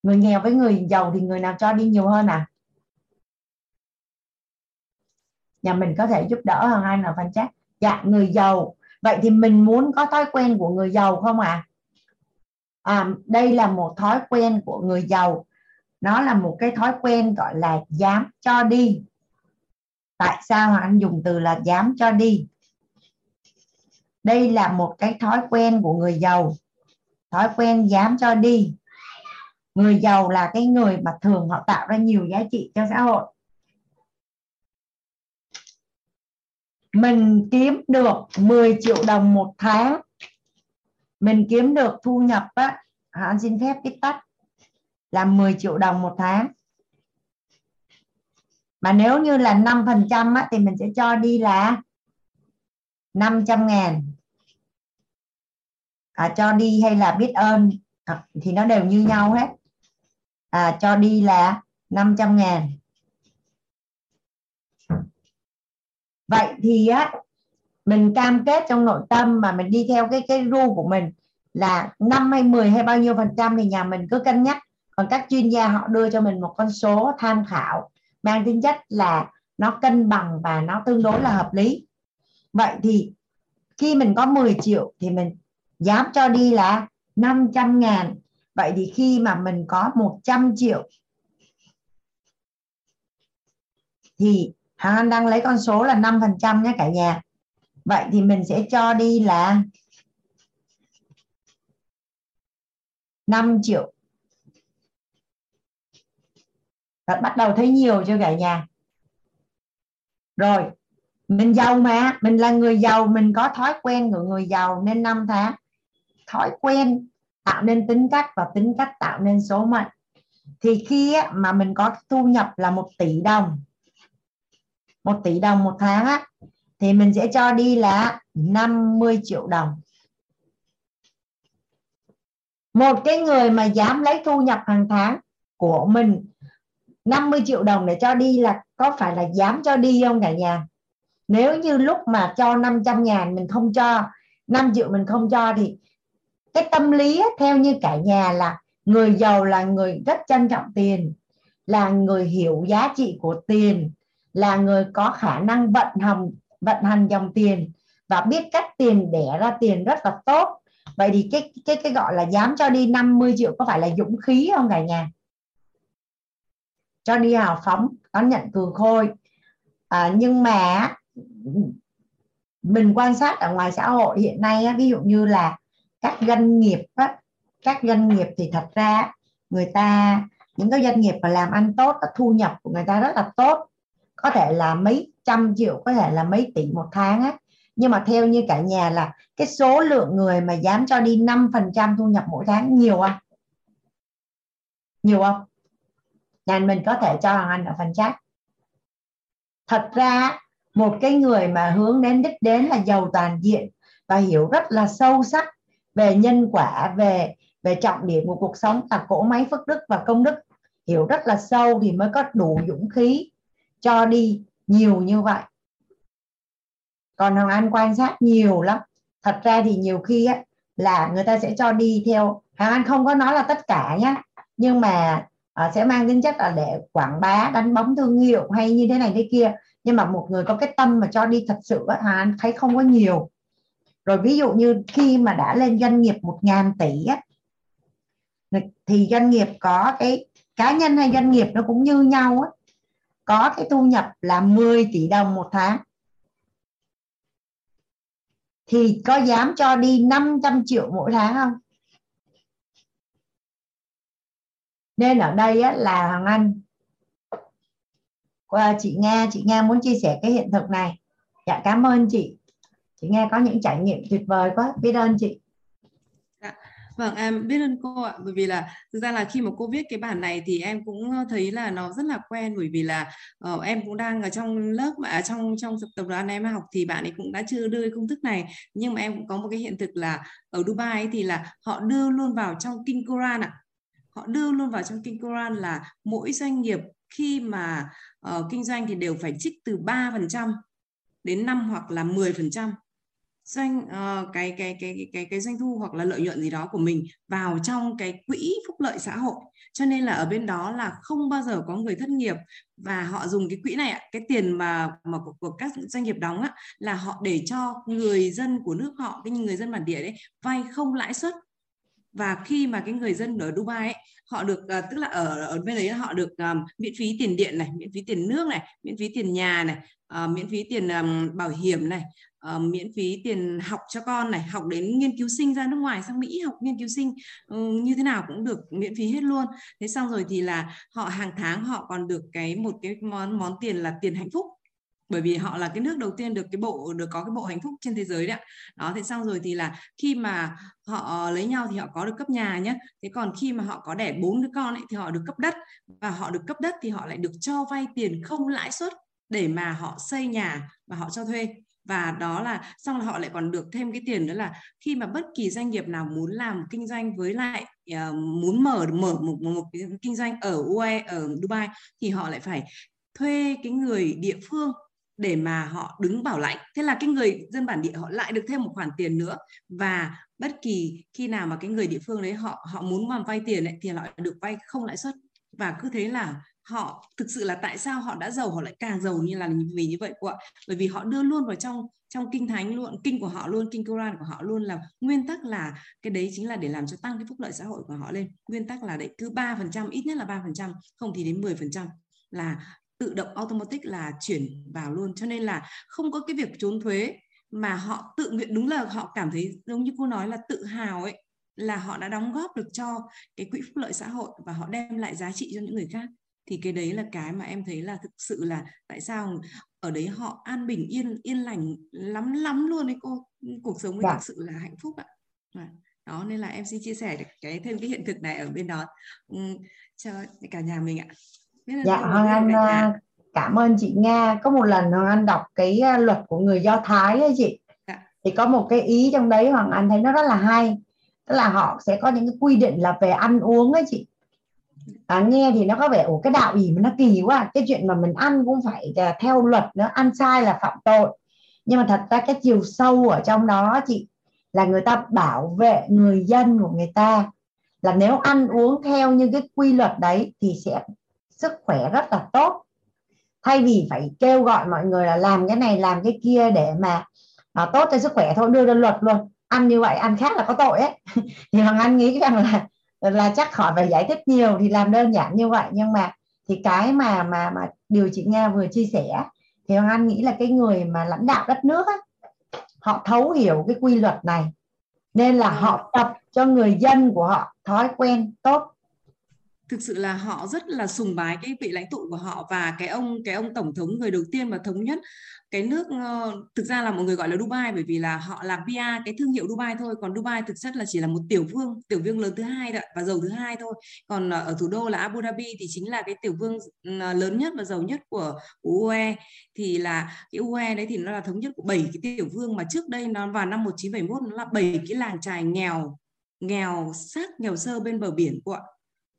Người nghèo với người giàu thì người nào cho đi nhiều hơn à? Nhà mình có thể giúp đỡ hơn ai nào phân chắc dạ người giàu. Vậy thì mình muốn có thói quen của người giàu không à à đây là một thói quen của người giàu. Nó là một cái thói quen gọi là dám cho đi. Tại sao anh dùng từ là dám cho đi. Đây là một cái thói quen của người giàu. Thói quen dám cho đi. Người giàu là cái người mà thường họ tạo ra nhiều giá trị cho xã hội. Mình kiếm được 10 triệu đồng một tháng mình kiếm được thu nhập á anh xin phép viết tắt là 10 triệu đồng một tháng. Mà nếu như là 5 phần trăm thì mình sẽ cho đi là 500 ngàn. À, cho đi hay là biết ơn à, thì nó đều như nhau hết. À, cho đi là 500 ngàn. Vậy thì á mình cam kết trong nội tâm mà mình đi theo cái cái ru của mình là 5 hay 10 hay bao nhiêu phần trăm thì nhà mình cứ cân nhắc. Còn các chuyên gia họ đưa cho mình một con số tham khảo, mang tính chất là nó cân bằng và nó tương đối là hợp lý. Vậy thì khi mình có 10 triệu thì mình dám cho đi là 500 ngàn. Vậy thì khi mà mình có 100 triệu thì Hằng Anh đang lấy con số là 5% nhé cả nhà vậy thì mình sẽ cho đi là 5 triệu. Đã bắt đầu thấy nhiều chưa cả nhà? Rồi, mình giàu mà, mình là người giàu, mình có thói quen của người giàu nên 5 tháng thói quen tạo nên tính cách và tính cách tạo nên số mệnh. Thì khi mà mình có thu nhập là một tỷ đồng, một tỷ đồng một tháng á thì mình sẽ cho đi là 50 triệu đồng. Một cái người mà dám lấy thu nhập hàng tháng của mình 50 triệu đồng để cho đi là có phải là dám cho đi không cả nhà? Nếu như lúc mà cho 500 ngàn mình không cho 5 triệu mình không cho thì cái tâm lý theo như cả nhà là người giàu là người rất trân trọng tiền, là người hiểu giá trị của tiền, là người có khả năng vận hành vận hành dòng tiền và biết cách tiền đẻ ra tiền rất là tốt. Vậy thì cái cái cái gọi là dám cho đi 50 triệu có phải là dũng khí không cả nhà? Cho đi hào phóng đón nhận cường khôi. À, nhưng mà mình quan sát ở ngoài xã hội hiện nay ví dụ như là các doanh nghiệp các doanh nghiệp thì thật ra người ta những cái doanh nghiệp mà làm ăn tốt thu nhập của người ta rất là tốt. Có thể là mấy trăm triệu, có thể là mấy tỷ một tháng á. Nhưng mà theo như cả nhà là cái số lượng người mà dám cho đi 5% thu nhập mỗi tháng nhiều không? Nhiều không? Nhà mình có thể cho anh ở phần chat. Thật ra, một cái người mà hướng đến đích đến là giàu toàn diện và hiểu rất là sâu sắc về nhân quả, về về trọng điểm của cuộc sống là cỗ máy phước đức và công đức. Hiểu rất là sâu thì mới có đủ dũng khí cho đi nhiều như vậy. Còn hoàng anh quan sát nhiều lắm. Thật ra thì nhiều khi á là người ta sẽ cho đi theo hàng anh không có nói là tất cả nhé nhưng mà uh, sẽ mang tính chất là để quảng bá đánh bóng thương hiệu hay như thế này thế kia. Nhưng mà một người có cái tâm mà cho đi thật sự á, hàng anh thấy không có nhiều. Rồi ví dụ như khi mà đã lên doanh nghiệp một ngàn tỷ á, thì doanh nghiệp có cái cá nhân hay doanh nghiệp nó cũng như nhau á, có cái thu nhập là 10 tỷ đồng một tháng. Thì có dám cho đi 500 triệu mỗi tháng không? Nên ở đây á, là Hoàng Anh. Qua chị Nga chị Nga muốn chia sẻ cái hiện thực này. Dạ cảm ơn chị. Chị Nga có những trải nghiệm tuyệt vời quá. Biết ơn chị. Vâng, em biết ơn cô ạ, bởi vì là thực ra là khi mà cô viết cái bản này thì em cũng thấy là nó rất là quen. Bởi vì là uh, em cũng đang ở trong lớp mà à, trong trong tập đoàn em học thì bạn ấy cũng đã chưa đưa công thức này. Nhưng mà em cũng có một cái hiện thực là ở Dubai ấy thì là họ đưa luôn vào trong kinh Quran ạ. Họ đưa luôn vào trong kinh Quran là mỗi doanh nghiệp khi mà uh, kinh doanh thì đều phải trích từ 3% đến 5 hoặc là 10% doanh uh, cái, cái cái cái cái doanh thu hoặc là lợi nhuận gì đó của mình vào trong cái quỹ phúc lợi xã hội. Cho nên là ở bên đó là không bao giờ có người thất nghiệp và họ dùng cái quỹ này cái tiền mà mà của, của các doanh nghiệp đóng á, là họ để cho người dân của nước họ cái người dân bản địa đấy vay không lãi suất. Và khi mà cái người dân ở Dubai ấy, họ được uh, tức là ở ở bên đấy họ được um, miễn phí tiền điện này miễn phí tiền nước này miễn phí tiền nhà này uh, miễn phí tiền um, bảo hiểm này uh, miễn phí tiền học cho con này học đến nghiên cứu sinh ra nước ngoài sang Mỹ học nghiên cứu sinh uh, như thế nào cũng được miễn phí hết luôn. Thế xong rồi thì là họ hàng tháng họ còn được cái một cái món món tiền là tiền hạnh phúc. Bởi vì họ là cái nước đầu tiên được cái bộ được có cái bộ hạnh phúc trên thế giới đấy ạ. Đó thế xong rồi thì là khi mà họ lấy nhau thì họ có được cấp nhà nhé thế còn khi mà họ có đẻ bốn đứa con ấy, thì họ được cấp đất. Và họ được cấp đất thì họ lại được cho vay tiền không lãi suất để mà họ xây nhà và họ cho thuê và đó là xong là họ lại còn được thêm cái tiền nữa là khi mà bất kỳ doanh nghiệp nào muốn làm kinh doanh với lại uh, muốn mở mở một, một, một kinh doanh ở UAE ở Dubai thì họ lại phải thuê cái người địa phương để mà họ đứng bảo lãnh. Thế là cái người dân bản địa họ lại được thêm một khoản tiền nữa. Và bất kỳ khi nào mà cái người địa phương đấy họ họ muốn mà vay tiền ấy, thì họ được vay không lãi suất. Và cứ thế là họ, thực sự là tại sao họ đã giàu, họ lại càng giàu như là vì như vậy cô ạ? Bởi vì họ đưa luôn vào trong trong kinh thánh luôn, kinh của họ luôn, kinh Quran của họ luôn là nguyên tắc là cái đấy chính là để làm cho tăng cái phúc lợi xã hội của họ lên. Nguyên tắc là đấy, cứ ba phần trăm, ít nhất là ba phần trăm, không thì đến 10 phần trăm là tự động, automatic là chuyển vào luôn. Cho nên là không có cái việc trốn thuế mà họ tự nguyện, đúng là họ cảm thấy giống như cô nói là tự hào ấy, là họ đã đóng góp được cho cái quỹ phúc lợi xã hội và họ đem lại giá trị cho những người khác thì cái đấy là cái mà em thấy là thực sự là tại sao ở đấy họ an bình yên yên lành lắm lắm luôn đấy cô. Cuộc sống ấy dạ. thực sự là hạnh phúc ạ. Dạ. đó nên là em xin chia sẻ cái thêm cái hiện thực này ở bên đó. Um, cho cả nhà mình ạ. Dạ hoàng anh à, cảm ơn chị nga. Có một lần hoàng anh đọc cái à, luật của người do thái ấy chị. Dạ. thì có một cái ý trong đấy hoàng anh thấy nó rất là hay. Tức là họ sẽ có những cái quy định là về ăn uống ấy chị à, nghe thì nó có vẻ ủa cái đạo ý mà nó kỳ quá. Cái chuyện mà mình ăn cũng phải à, theo luật nữa, ăn sai là phạm tội. Nhưng mà thật ra cái chiều sâu ở trong đó chị là người ta bảo vệ người dân của người ta. Là nếu ăn uống theo những cái quy luật đấy thì sẽ sức khỏe rất là tốt. Thay vì phải kêu gọi mọi người là làm cái này làm cái kia để mà à, tốt cho sức khỏe thôi đưa ra luật luôn. Ăn như vậy ăn khác là có tội ấy. Thì hoàng anh nghĩ rằng là là chắc khỏi phải giải thích nhiều thì làm đơn giản như vậy. Nhưng mà thì cái mà mà mà điều chị nga vừa chia sẻ thì hoàng anh nghĩ là cái người mà lãnh đạo đất nước á, họ thấu hiểu cái quy luật này. Nên là họ tập cho người dân của họ thói quen tốt. Thực sự là họ rất là sùng bái cái vị lãnh tụ của họ và cái ông cái ông tổng thống người đầu tiên mà thống nhất cái nước uh, thực ra là mọi người gọi là Dubai bởi vì là họ làm PR cái thương hiệu Dubai thôi. Còn Dubai thực chất là chỉ là một tiểu vương tiểu vương lớn thứ hai đấy và giàu thứ hai thôi. Còn uh, ở thủ đô là Abu Dhabi thì chính là cái tiểu vương uh, lớn nhất và giàu nhất của UAE thì là cái UAE đấy thì nó là thống nhất của bảy cái tiểu vương mà trước đây nó vào năm 1971 nó là bảy cái làng trài nghèo nghèo sát nghèo sơ bên bờ biển của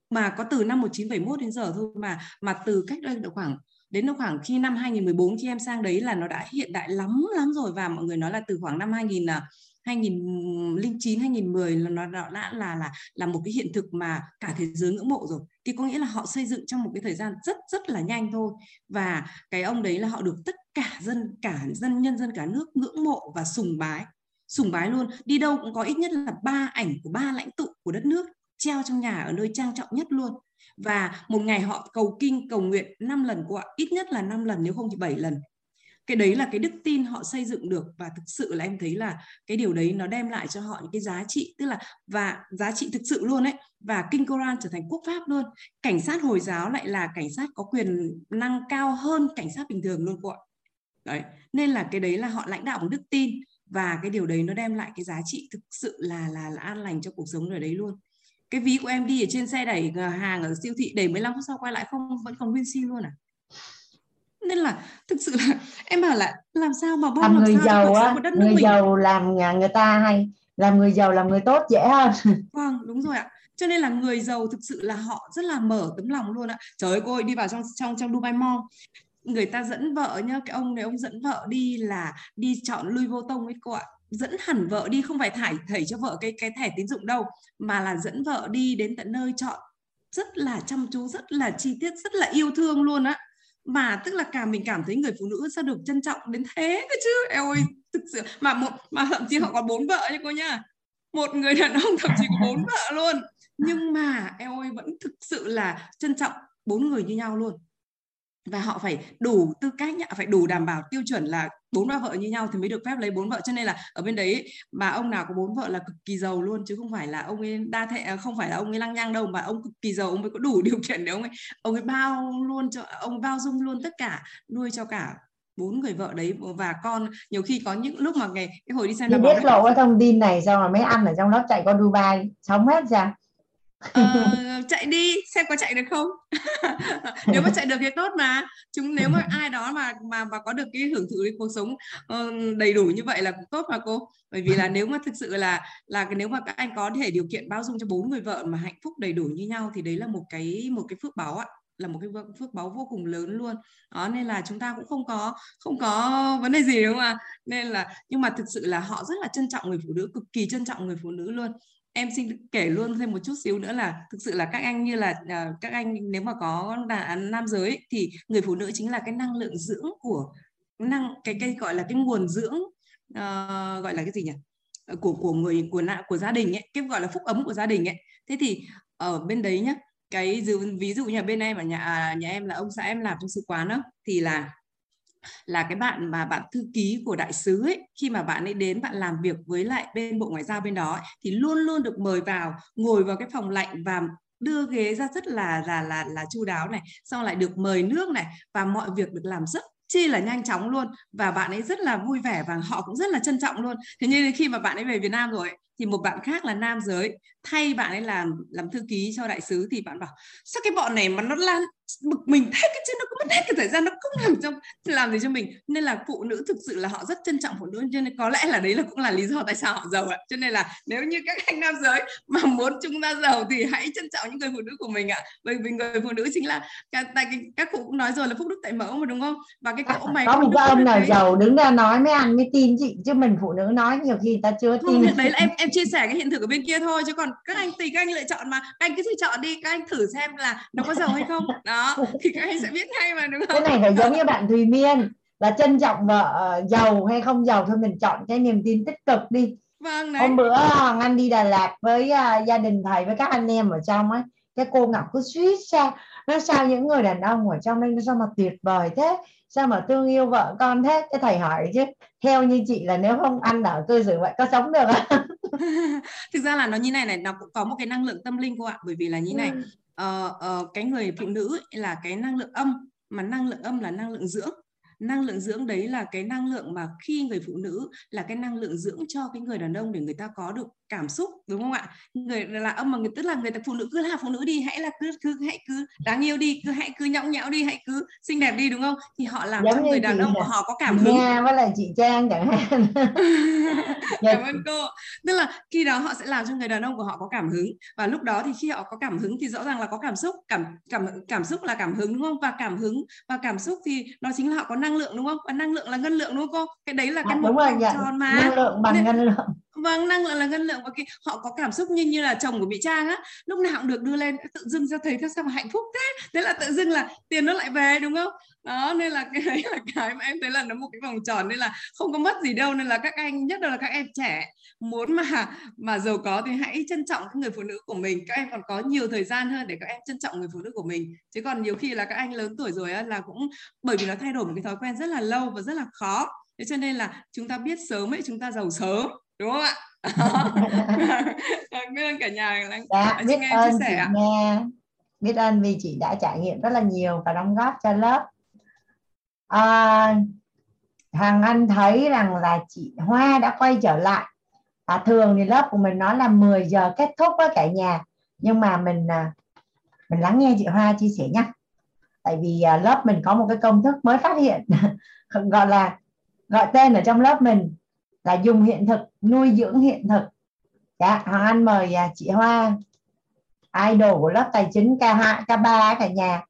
mà có từ năm 1971 đến giờ thôi mà mà từ cách đây được khoảng đến khoảng khi năm 2014 khi em sang đấy là nó đã hiện đại lắm lắm rồi và mọi người nói là từ khoảng năm 2000 là 2009 2010 là nó đã là là là một cái hiện thực mà cả thế giới ngưỡng mộ rồi. Thì có nghĩa là họ xây dựng trong một cái thời gian rất rất là nhanh thôi. Và cái ông đấy là họ được tất cả dân cả dân nhân, dân cả nước ngưỡng mộ và sùng bái sùng bái luôn. Đi đâu cũng có ít nhất là ba ảnh của ba lãnh tụ của đất nước treo trong nhà ở nơi trang trọng nhất luôn và một ngày họ cầu kinh cầu nguyện 5 lần cô ạ ít nhất là 5 lần nếu không thì 7 lần. Cái đấy là cái đức tin họ xây dựng được và thực sự là em thấy là cái điều đấy nó đem lại cho họ những cái giá trị tức là và giá trị thực sự luôn ấy. Và kinh Koran trở thành quốc pháp luôn. Cảnh sát hồi giáo lại là cảnh sát có quyền năng cao hơn cảnh sát bình thường luôn cô ạ. Đấy nên là cái đấy là họ lãnh đạo bằng đức tin và cái điều đấy nó đem lại cái giá trị thực sự là là, là an lành cho cuộc sống ở đấy luôn cái ví của em đi ở trên xe đẩy hàng ở siêu thị đẩy 15 phút sau quay lại không vẫn còn nguyên si luôn à? Nên là thực sự là em bảo là làm sao mà làm, làm người giàu á người mình. giàu làm nhà người ta hay làm người giàu làm người tốt dễ hơn. Vâng đúng rồi ạ. Cho nên là người giàu thực sự là họ rất là mở tấm lòng luôn ạ. Trời ơi cô ơi đi vào trong trong trong Dubai Mall. Người ta dẫn vợ nhá cái ông này ông dẫn vợ đi là đi chọn Louis Vuitton ấy cô ạ dẫn hẳn vợ đi, không phải thải thảy cho vợ cái cái thẻ tín dụng đâu, mà là dẫn vợ đi đến tận nơi chọn. Rất là chăm chú, rất là chi tiết, rất là yêu thương luôn á. Mà tức là cả mình cảm thấy người phụ nữ sao được trân trọng đến thế cơ chứ? Em ơi, thực sự, mà một, mà thậm chí họ có bốn vợ nha cô nha. Một người đàn ông thậm chí có bốn vợ luôn. Nhưng mà em ơi, vẫn thực sự là trân trọng bốn người như nhau luôn và họ phải đủ tư cách nhá, phải đủ đảm bảo tiêu chuẩn là bốn ba vợ như nhau thì mới được phép lấy bốn vợ. Cho nên là ở bên đấy mà ông nào có bốn vợ là cực kỳ giàu luôn chứ không phải là ông ấy đa thệ à, không phải là ông ấy lăng nhăng đâu mà ông cực kỳ giàu ông mới có đủ điều kiện để ông ấy ông ấy bao luôn cho ông bao dung luôn tất cả nuôi cho cả bốn người vợ đấy. Và con nhiều khi có những lúc mà ngày cái hồi đi xem đi biết lộ cái thông tin này xong rồi mấy anh ở trong lớp chạy qua Dubai. Sống hết ra uh, chạy đi xem có chạy được không? Nếu mà chạy được thì tốt mà. Chúng nếu mà ai đó mà mà mà có được cái hưởng thụ cái cuộc sống uh, đầy đủ như vậy là cũng tốt mà cô. Bởi vì là nếu mà thực sự là là nếu mà các anh có thể điều kiện bao dung cho bốn người vợ mà hạnh phúc đầy đủ như nhau thì đấy là một cái một cái phước báo ạ. Là một cái phước báo vô cùng lớn luôn. Đó nên là chúng ta cũng không có không có vấn đề gì đúng không ạ? Nên là nhưng mà thực sự là họ rất là trân trọng người phụ nữ cực kỳ trân trọng người phụ nữ luôn em xin kể luôn thêm một chút xíu nữa là thực sự là các anh như là uh, các anh nếu mà có đàn nam giới thì người phụ nữ chính là cái năng lượng dưỡng của năng cái cái gọi là cái nguồn dưỡng uh, gọi là cái gì nhỉ? Ờ, của của người của nạ của gia đình ấy cái gọi là phúc ấm của gia đình ấy. Thế thì ở bên đấy nhá cái ví dụ như bên em ở nhà à, nhà em là ông xã em làm trong sứ quán đó thì là là cái bạn mà bạn thư ký của đại sứ ấy khi mà bạn ấy đến bạn làm việc với lại bên bộ ngoại giao bên đó ấy, thì luôn luôn được mời vào ngồi vào cái phòng lạnh và đưa ghế ra rất là là là là chu đáo này xong lại được mời nước này và mọi việc được làm rất chi là nhanh chóng luôn. Và bạn ấy rất là vui vẻ và họ cũng rất là trân trọng luôn. Thế nhưng khi mà bạn ấy về Việt Nam rồi thì một bạn khác là nam giới thay bạn ấy làm làm thư ký cho đại sứ thì bạn bảo sao cái bọn này mà nó lan bực mình thế cái chứ? Nó cứ mất hết cái thời gian nó không làm cho làm gì cho mình. Nên là phụ nữ thực sự là họ rất trân trọng phụ nữ cho nên có lẽ là đấy là cũng là lý do tại sao họ giàu ạ. Cho nên là nếu như các anh nam giới mà muốn chúng ta giàu thì hãy trân trọng những người phụ nữ của mình ạ. Bởi vì người phụ nữ chính là tại cái các cụ cũng nói rồi là phúc đức tại mẫu mà đúng không? Và cái cỗ mày có một cái ông nào giàu đứng ra nói mấy anh mới tin chị chứ mình phụ nữ nói nhiều khi ta chưa tin. không, đấy là em em chia sẻ cái hiện thực ở bên kia thôi chứ còn các anh tùy các anh lựa chọn mà. Các anh cứ thử chọn đi các anh thử xem là nó có giàu hay không. Đó thì các anh sẽ biết ngay mà đúng không? Cái này phải giống như bạn Thùy Miên là trân trọng vợ uh, giàu hay không giàu thôi mình chọn cái niềm tin tích cực đi. Vâng đấy. hôm bữa Hoàng Anh đi Đà Lạt với uh, gia đình thầy với các anh em ở trong ấy cái cô Ngọc cứ suýt xa nó sao những người đàn ông ở trong đây nó sao mà tuyệt vời thế? Sao mà thương yêu vợ con thế? Cái thầy hỏi chứ theo như chị là nếu không ăn ở cơ sở vậy có sống được không? Thực ra là nó như này này nó cũng có một cái năng lượng tâm linh cô ạ bởi vì là như này ừ. uh, uh, cái người phụ nữ là cái năng lượng âm mà năng lượng âm là năng lượng dưỡng. Năng lượng dưỡng đấy là cái năng lượng mà khi người phụ nữ là cái năng lượng dưỡng cho cái người đàn ông để người ta có được cảm xúc đúng không ạ? Người là âm mà người tức là người ta phụ nữ cứ là phụ nữ đi hãy là cứ cứ hãy cứ đáng yêu đi cứ hãy cứ nhõng nhẽo đi hãy cứ xinh đẹp đi đúng không? Thì họ làm Giống cho người đàn ông của họ có cảm hứng. Nga với lại chị Trang chẳng hạn. Cảm ơn cô. Tức là khi đó họ sẽ làm cho người đàn ông của họ có cảm hứng. Và lúc đó thì khi họ có cảm hứng thì rõ ràng là có cảm xúc. Cảm cảm cảm xúc là cảm hứng đúng không? Và cảm hứng và cảm xúc thì nó chính là họ có năng lượng đúng không? Và năng lượng là ngân lượng đúng không cô? Cái đấy là cái à, một vòng dạ. tròn mà. Năng lượng bằng Nên, ngân lượng vâng năng lượng là năng lượng. Và cái họ có cảm xúc như như là chồng của bị trang á. Lúc nào cũng được đưa lên tự dưng ra thấy thế sao mà hạnh phúc thế. Thế là tự dưng là tiền nó lại về đúng không? Đó nên là cái đấy là cái mà em thấy là nó một cái vòng tròn nên là không có mất gì đâu. Nên là các anh nhất là các em trẻ muốn mà mà giàu có thì hãy trân trọng người phụ nữ của mình. Các em còn có nhiều thời gian hơn để các em trân trọng người phụ nữ của mình. Chứ còn nhiều khi là các anh lớn tuổi rồi á, là cũng bởi vì nó thay đổi một cái thói quen rất là lâu và rất là khó. Thế cho nên là chúng ta biết sớm ấy chúng ta giàu sớm đúng không ạ? Biết ơn cả nhà lắng dạ, biết nghe ơn chia sẻ chị nghe biết ơn vì chị đã trải nghiệm rất là nhiều và đóng góp cho lớp. À, Hoàng Anh thấy rằng là chị Hoa đã quay trở lại. À, thường thì lớp của mình nói là 10 giờ kết thúc với cả nhà. Nhưng mà mình à, mình lắng nghe chị Hoa chia sẻ nhé tại vì à, lớp mình có một cái công thức mới phát hiện. Gọi là gọi tên ở trong lớp mình là dùng hiện thực nuôi dưỡng hiện thực. Dạ Hoàng Anh mời à, chị Hoa idol của lớp tài chính K2 K3 cả nhà.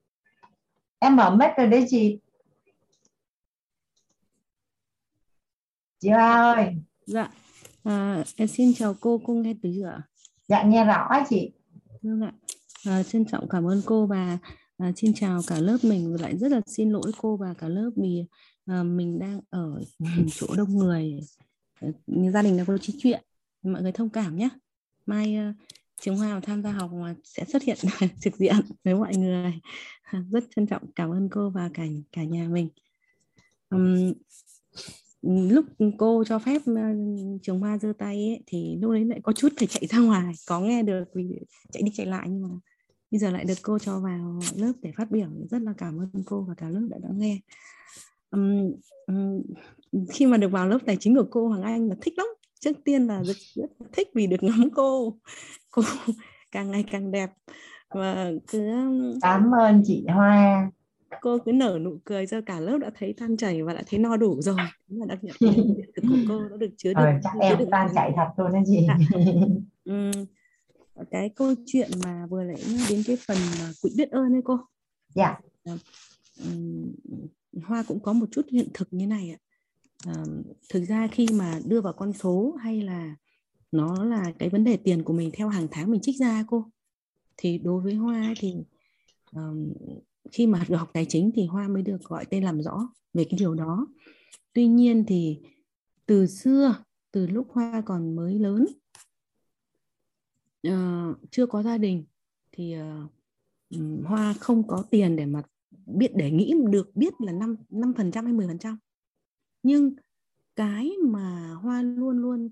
Em mở mic rồi đấy chị. Chị Hoa ơi. Dạ à, em xin chào cô cô nghe từ ạ. Dạ nghe rõ chị. Vâng ạ. À, trân trọng cảm ơn cô và à, xin chào cả lớp mình. Lại rất là xin lỗi cô và cả lớp vì à, mình đang ở chỗ đông người gia đình đang có trí chuyện. Mọi người thông cảm nhé. Mai ờ, trường hoa tham gia học mà sẽ xuất hiện trực diện với mọi người. Rất trân trọng cảm ơn cô và cả cả nhà mình. Um, lúc cô cho phép ờ, trường hoa giơ tay ấy, thì lúc đấy lại có chút phải chạy ra ngoài. Có nghe được vì chạy đi chạy lại nhưng mà bây giờ lại được cô cho vào lớp để phát biểu. Rất là cảm ơn cô và cả lớp đã đã nghe um, um, khi mà được vào lớp tài chính của cô Hoàng Anh là thích lắm. Trước tiên là rất, rất thích vì được ngắm cô. Cô càng ngày càng đẹp. Và cứ cảm ơn chị Hoa. cô cứ nở nụ cười cho cả lớp đã thấy tan chảy và đã thấy no đủ rồi. Đúng là đặc nhận thực của cô đã được chứa được chắc em được tan chảy thật luôn đấy chị. Ừ. cái câu chuyện mà vừa nãy đến cái phần quỹ biết ơn ấy cô. Dạ. Yeah. Hoa cũng có một chút hiện thực như này ạ. À, thực ra khi mà đưa vào con số hay là nó là cái vấn đề tiền của mình theo hàng tháng mình trích ra cô thì đối với hoa thì um, khi mà được học tài chính thì hoa mới được gọi tên làm rõ về cái điều đó. Tuy nhiên thì từ xưa từ lúc hoa còn mới lớn uh, chưa có gia đình thì uh, hoa không có tiền để mà biết để nghĩ được biết là năm năm phần trăm hay mười phần trăm. Nhưng cái mà hoa luôn luôn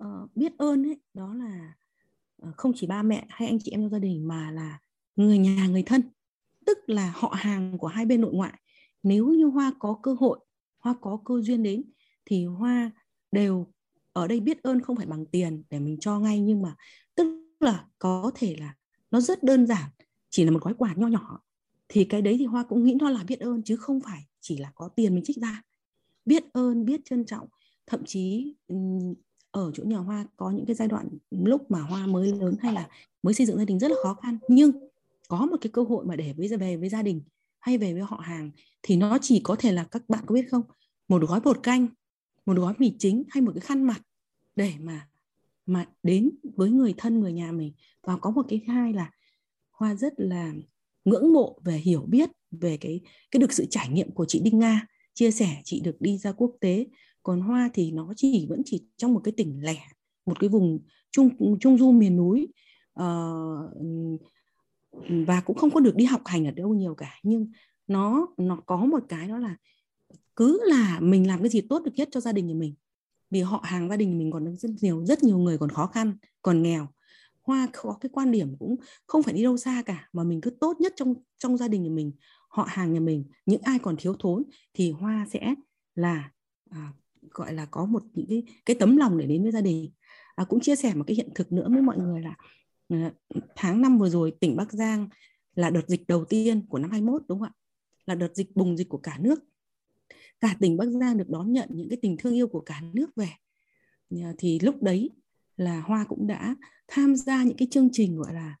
uh, biết ơn ấy đó là uh, không chỉ ba mẹ hay anh chị em trong gia đình mà là người nhà người thân. Tức là họ hàng của hai bên nội ngoại. Nếu như hoa có cơ hội hoa có cơ duyên đến thì hoa đều ở đây biết ơn không phải bằng tiền để mình cho ngay nhưng mà tức là có thể là nó rất đơn giản chỉ là một gói quà nho nhỏ thì cái đấy thì hoa cũng nghĩ nó là biết ơn, chứ không phải chỉ là có tiền mình trích ra. Biết ơn, biết trân trọng. Thậm chí ừ, ở chỗ nhà hoa có những cái giai đoạn lúc mà hoa mới lớn hay là mới xây dựng gia đình rất là khó khăn. Nhưng có một cái cơ hội mà để với về với gia đình hay về với họ hàng thì nó chỉ có thể là các bạn có biết không? Một gói bột canh, một gói mì chính hay một cái khăn mặt để mà mà đến với người thân, người nhà mình. Và có một cái hai là hoa rất là ngưỡng mộ về hiểu biết về cái cái được sự trải nghiệm của chị Đinh Nga chia sẻ chị được đi ra quốc tế. Còn Hoa thì nó chỉ vẫn chỉ trong một cái tỉnh lẻ một cái vùng trung trung du miền núi. Uh, và cũng không có được đi học hành ở đâu nhiều cả. Nhưng nó nó có một cái đó là cứ là mình làm cái gì tốt được nhất cho gia đình nhà mình. Vì họ hàng gia đình mình còn rất nhiều rất nhiều người còn khó khăn còn nghèo hoa có cái quan điểm cũng không phải đi đâu xa cả mà mình cứ tốt nhất trong trong gia đình nhà mình họ hàng nhà mình những ai còn thiếu thốn thì hoa sẽ là à, gọi là có một những cái cái tấm lòng để đến với gia đình. À, cũng chia sẻ một cái hiện thực nữa với mọi người là à, tháng năm vừa rồi tỉnh Bắc Giang là đợt dịch đầu tiên của năm 21 đúng không ạ? Là đợt dịch bùng dịch của cả nước. Cả tỉnh Bắc Giang được đón nhận những cái tình thương yêu của cả nước về. Ờ, thì lúc đấy là Hoa cũng đã tham gia những cái chương trình gọi là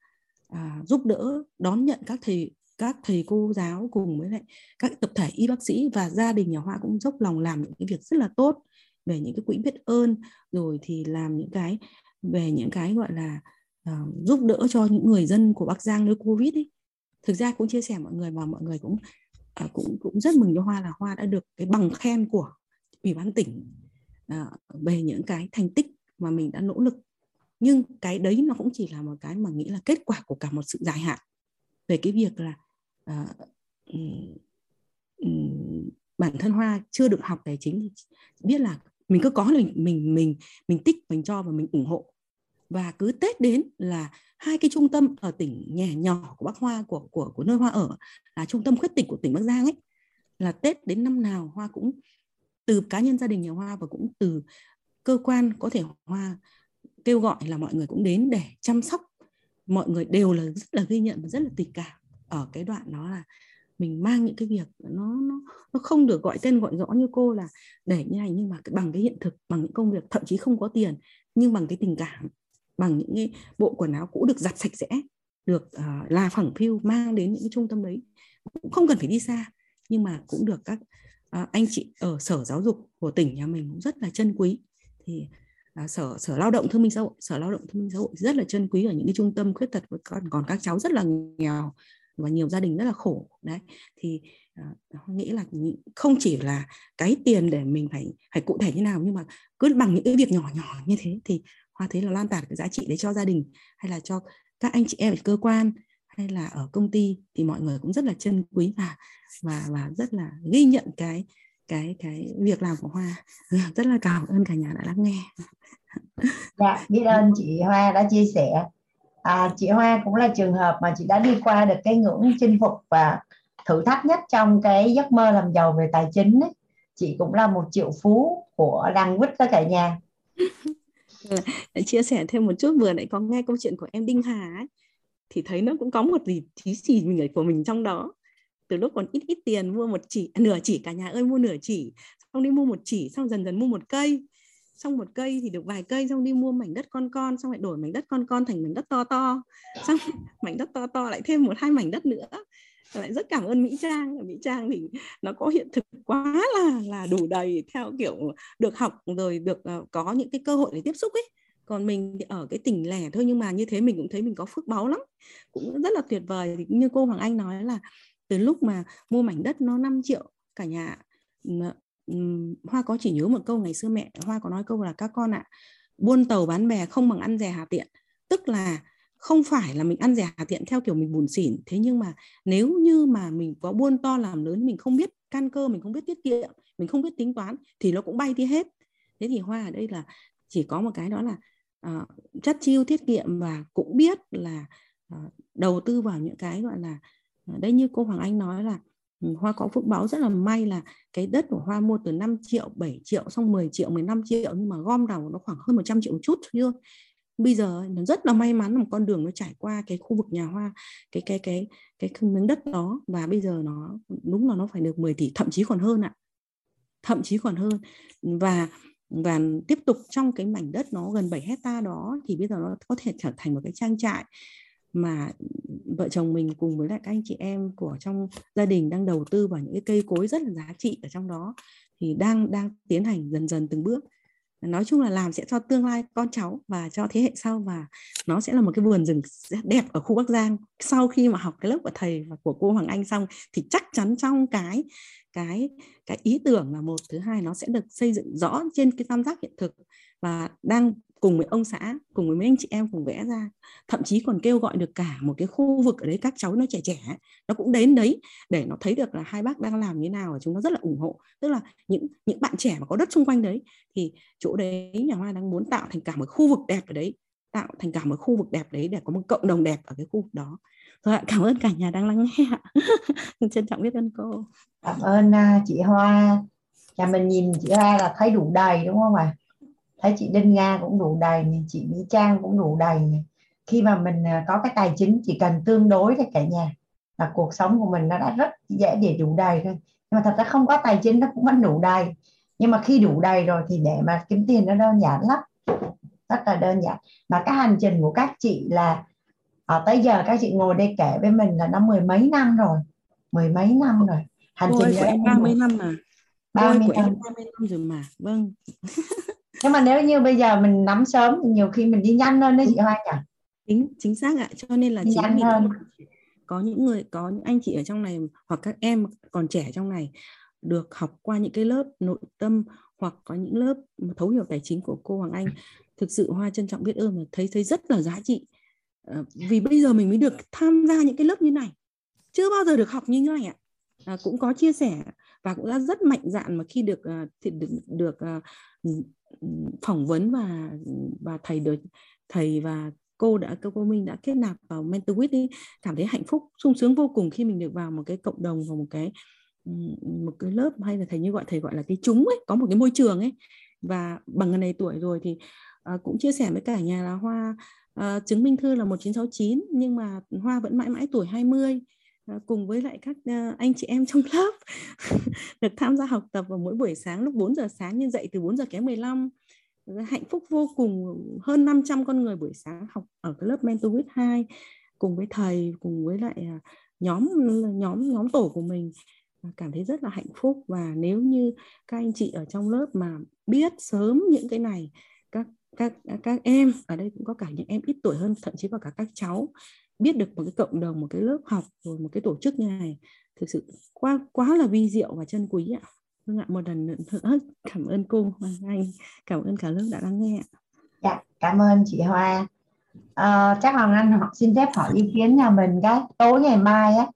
à, giúp đỡ đón nhận các thầy các thầy cô giáo cùng với lại các tập thể y bác sĩ. Và gia đình nhà Hoa cũng dốc lòng làm những cái việc rất là tốt về những cái quỹ biết ơn rồi thì làm những cái về những cái gọi là uh, giúp đỡ cho những người dân của Bắc Giang nơi Covid ấy. Thực ra cũng chia sẻ mọi người và mọi người cũng uh, cũng cũng rất mừng cho Hoa là Hoa đã được cái bằng khen của ủy ban tỉnh uh, về những cái thành tích mà mình đã nỗ lực. Nhưng cái đấy nó cũng chỉ là một cái mà nghĩ là kết quả của cả một sự dài hạn về cái việc là uh, um, bản thân Hoa chưa được học tài chính thì biết là mình cứ có là mình mình mình mình tích mình cho và mình ủng hộ. Và cứ Tết đến là hai cái trung tâm ở tỉnh nhà nhỏ của Bắc Hoa của của của nơi Hoa ở là trung tâm khuyết tịch của tỉnh Bắc Giang ấy. Là Tết đến năm nào Hoa cũng từ cá nhân gia đình nhà Hoa và cũng từ cơ quan có thể Hoa kêu gọi là mọi người cũng đến để chăm sóc. Mọi người đều là rất là ghi nhận và rất là tình cảm. Ở cái đoạn đó là mình mang những cái việc nó nó nó không được gọi tên gọi rõ như cô là để như này nhưng mà bằng cái hiện thực bằng những công việc thậm chí không có tiền nhưng bằng cái tình cảm bằng những cái bộ quần áo cũ được giặt sạch sẽ được uh, là phẳng phiu mang đến những cái trung tâm đấy. Cũng không cần phải đi xa nhưng mà cũng được các uh, anh chị ở sở giáo dục của tỉnh nhà mình cũng rất là chân quý thì à, sở sở lao động thương minh xã hội sở lao động thương minh xã hội rất là chân quý ở những cái trung tâm khuyết tật còn còn các cháu rất là nghèo và nhiều gia đình rất là khổ. Đấy thì uh, nghĩ là không chỉ là cái tiền để mình phải phải cụ thể như nào nhưng mà cứ bằng những cái việc nhỏ nhỏ như thế thì hoa thấy là lan tỏa cái giá trị đấy cho gia đình hay là cho các anh chị em ở cơ quan hay là ở công ty thì mọi người cũng rất là chân quý và và và rất là ghi nhận cái cái cái việc làm của Hoa. Rất là cảm ơn cả nhà đã lắng nghe. Dạ biết ơn chị Hoa đã chia sẻ. À, chị Hoa cũng là trường hợp mà chị đã đi qua được cái ngưỡng chinh phục và thử thách nhất trong cái giấc mơ làm giàu về tài chính ấy. chị cũng là một triệu phú của đăng quýt tất cả nhà. Để chia sẻ thêm một chút vừa nãy có nghe câu chuyện của em Đinh Hà ấy, thì thấy nó cũng có một gì tí gì mình của mình trong đó từ lúc còn ít ít tiền mua một chỉ à, nửa chỉ cả nhà ơi mua nửa chỉ xong đi mua một chỉ xong dần dần mua một cây. Xong một cây thì được vài cây xong đi mua mảnh đất con con xong lại đổi mảnh đất con con thành mảnh đất to to. Xong mảnh đất to to lại thêm một hai mảnh đất nữa. Lại rất cảm ơn Mỹ Trang. Mỹ Trang thì nó có hiện thực quá là là đủ đầy theo kiểu được học rồi được uh, có những cái cơ hội để tiếp xúc ấy. Còn mình thì ở cái tỉnh lẻ thôi nhưng mà như thế mình cũng thấy mình có phước báu lắm. Cũng rất là tuyệt vời. Như cô Hoàng Anh nói là từ lúc mà mua mảnh đất nó 5 triệu cả nhà Hoa có chỉ nhớ một câu ngày xưa mẹ Hoa có nói câu là các con ạ à, buôn tàu bán bè không bằng ăn rẻ hà tiện. Tức là không phải là mình ăn rẻ hà tiện theo kiểu mình buồn xỉn. Thế nhưng mà nếu như mà mình có buôn to làm lớn mình không biết căn cơ mình không biết tiết kiệm mình không biết tính toán thì nó cũng bay đi hết. Thế thì hoa ở đây là chỉ có một cái đó là uh, chất chiêu tiết kiệm và cũng biết là uh, đầu tư vào những cái gọi là đấy như cô Hoàng Anh nói là ừ, Hoa có phước báo rất là may là cái đất của Hoa mua từ 5 triệu, 7 triệu, xong 10 triệu, 15 triệu nhưng mà gom đầu nó khoảng hơn 100 triệu một chút thôi bây giờ nó rất là may mắn là một con đường nó trải qua cái khu vực nhà hoa cái cái cái cái, cái miếng đất đó và bây giờ nó đúng là nó phải được 10 tỷ thậm chí còn hơn ạ. Thậm chí còn hơn. Và và tiếp tục trong cái mảnh đất nó gần 7 hecta đó thì bây giờ nó có thể trở thành một cái trang trại mà vợ chồng mình cùng với lại các anh chị em của trong gia đình đang đầu tư vào những cái cây cối rất là giá trị ở trong đó thì đang đang tiến hành dần dần từng bước. Nói chung là làm sẽ cho tương lai con cháu và cho thế hệ sau và nó sẽ là một cái vườn rừng đẹp ở khu Bắc Giang. Sau khi mà học cái lớp của thầy và của cô Hoàng Anh xong thì chắc chắn trong cái cái cái ý tưởng là một, thứ hai nó sẽ được xây dựng rõ trên cái tam giác hiện thực và đang cùng với ông xã, cùng với mấy anh chị em cùng vẽ ra. Thậm chí còn kêu gọi được cả một cái khu vực ở đấy các cháu nó trẻ trẻ nó cũng đến đấy để nó thấy được là hai bác đang làm như nào và chúng nó rất là ủng hộ. Tức là những những bạn trẻ mà có đất xung quanh đấy thì chỗ đấy nhà hoa đang muốn tạo thành cả một khu vực đẹp ở đấy, tạo thành cả một khu vực đẹp đấy để có một cộng đồng đẹp ở cái khu vực đó. Rồi cảm ơn cả nhà đang lắng nghe trân trọng biết ơn cô. Cảm ơn à, chị Hoa. Nhà mình nhìn chị Hoa là thấy đủ đầy, đúng không ạ? Thấy chị Đinh Nga cũng đủ đầy chị Mỹ Trang cũng đủ đầy khi mà mình à, có cái tài chính chỉ cần tương đối thì cả nhà là cuộc sống của mình nó đã rất dễ để đủ đầy thôi. Nhưng mà thật ra không có tài chính nó cũng vẫn đủ đầy. Nhưng mà khi đủ đầy rồi thì để mà kiếm tiền nó đơn giản lắm rất là đơn giản. Mà cái hành trình của các chị là ở ờ, tới giờ các chị ngồi đây kể với mình là nó mười mấy năm rồi mười mấy năm rồi. Hành trình của em ba mươi năm à 30 của em 30 năm rồi mà. Vâng nhưng mà nếu như bây giờ mình nắm sớm thì nhiều khi mình đi nhanh hơn đấy chị Hoa nhỉ? Chính chính xác ạ. Cho nên là chính vì có những người có những anh chị ở trong này hoặc các em còn trẻ trong này được học qua những cái lớp nội tâm hoặc có những lớp thấu hiểu tài chính của cô Hoàng Anh. Thực sự Hoa trân trọng biết ơn và thấy thấy rất là giá trị. À, vì bây giờ mình mới được tham gia những cái lớp như này. Chưa bao giờ được học như thế này ạ. À, cũng có chia sẻ và cũng đã rất mạnh dạn mà khi được uh, được, được phỏng vấn và và thầy được thầy và cô đã cô, cô Minh đã kết nạp vào mentor with đi cảm thấy hạnh phúc sung sướng vô cùng khi mình được vào một cái cộng đồng và một cái một cái lớp hay là thầy như gọi thầy gọi là cái chúng ấy có một cái môi trường ấy. Và bằng ngày này tuổi rồi thì uh, cũng chia sẻ với cả nhà là Hoa uh, chứng minh thư là 1969 nhưng mà Hoa vẫn mãi mãi tuổi 20 mươi. Ờ, cùng với lại các ờ, anh chị em trong lớp được tham gia học tập vào mỗi buổi sáng lúc 4 giờ sáng nhưng dậy từ 4 giờ kém 15 hạnh phúc vô cùng hơn 500 con người buổi sáng học ở cái lớp Mentor with 2 cùng với thầy, cùng với lại ờ, nhóm nhóm nhóm tổ của mình. Cảm thấy rất là hạnh phúc. Và nếu như các anh chị ở trong lớp mà biết sớm những cái này, các các các em, ở đây cũng có cả những em ít tuổi hơn, thậm chí vào cả các cháu biết được một cái cộng đồng một cái lớp học rồi một cái tổ chức như này thực sự quá quá là vi diệu và chân quý ạ. Vâng ạ một lần nữa cảm ơn cô anh. Cảm ơn cả lớp đã lắng nghe dạ cảm ơn chị Hoa. À, chắc Hoàng Anh họ xin phép hỏi ý kiến nhà mình cái. Tối ngày mai á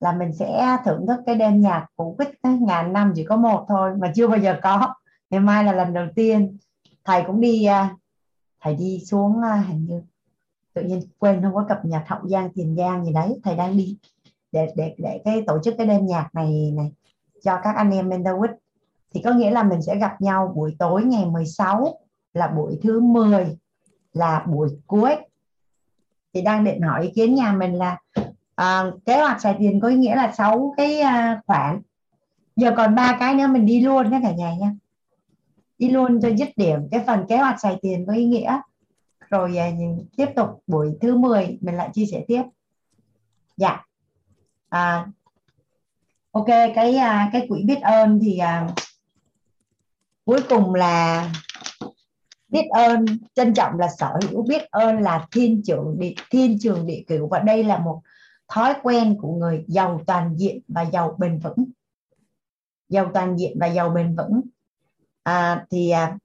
là mình sẽ thưởng thức cái đêm nhạc cổ kích ngàn năm chỉ có một thôi mà chưa bao giờ có. Ngày mai là lần đầu tiên. Thầy cũng đi à, thầy đi xuống à, hình như tự nhiên quên không có cập nhật hậu giang tiền giang gì đấy. Thầy đang đi để để để cái tổ chức cái đêm nhạc này này cho các anh em mentor thì có nghĩa là mình sẽ gặp nhau buổi tối ngày 16 là buổi thứ 10 là buổi cuối. Thì đang định hỏi ý kiến nhà mình là à, kế hoạch xài tiền có ý nghĩa là 6 cái à, khoản. Giờ còn ba cái nữa mình đi luôn các cả nhà nha. Đi luôn cho dứt điểm. Cái phần kế hoạch xài tiền có ý nghĩa rồi à, tiếp tục buổi thứ 10 mình lại chia sẻ tiếp. Dạ. À, ok cái à, cái quỹ biết ơn thì à, cuối cùng là biết ơn trân trọng là sở hữu biết ơn là thiên trường địa thiên trường địa cửu. Và đây là một thói quen của người giàu toàn diện và giàu bền vững. Giàu toàn diện và giàu bền vững. À, thì à,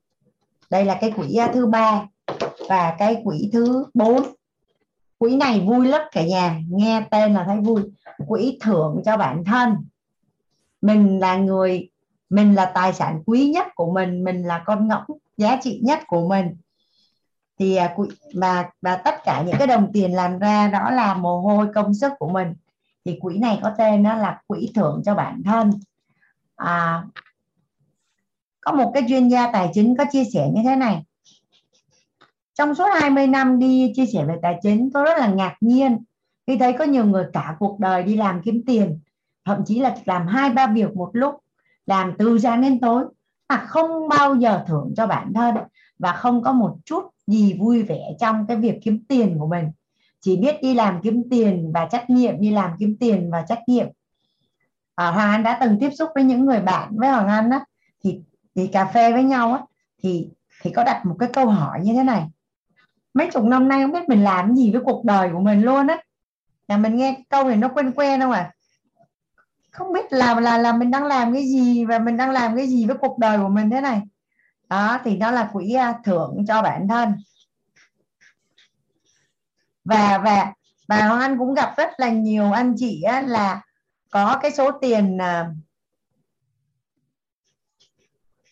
đây là cái quỹ à, thứ ba và cái quỹ thứ bốn. Quỹ này vui lắm cả nhà nghe tên là thấy vui. Quỹ thưởng cho bản thân. Mình là người mình là tài sản quý nhất của mình mình là con ngỗng giá trị nhất của mình. Thì à, quỹ mà và tất cả những cái đồng tiền làm ra đó là mồ hôi công sức của mình. Thì quỹ này có tên đó là quỹ thưởng cho bản thân. À, có một cái chuyên gia tài chính có chia sẻ như thế này trong suốt 20 năm đi chia sẻ về tài chính tôi rất là ngạc nhiên khi thấy có nhiều người cả cuộc đời đi làm kiếm tiền thậm chí là làm hai ba việc một lúc làm từ sáng đến tối mà không bao giờ thưởng cho bản thân và không có một chút gì vui vẻ trong cái việc kiếm tiền của mình. Chỉ biết đi làm kiếm tiền và trách nhiệm đi làm kiếm tiền và trách nhiệm. À, Hoàng Anh đã từng tiếp xúc với những người bạn với Hoàng Anh á thì thì cà phê với nhau á thì thì có đặt một cái câu hỏi như thế này mấy chục năm nay không biết mình làm gì với cuộc đời của mình luôn á. Là mình nghe câu này nó quen quen không à không biết là là là mình đang làm cái gì và mình đang làm cái gì với cuộc đời của mình thế này. Đó thì đó là quỹ à, thưởng cho bản thân. Và và bà Anh cũng gặp rất là nhiều anh chị á, là có cái số tiền à,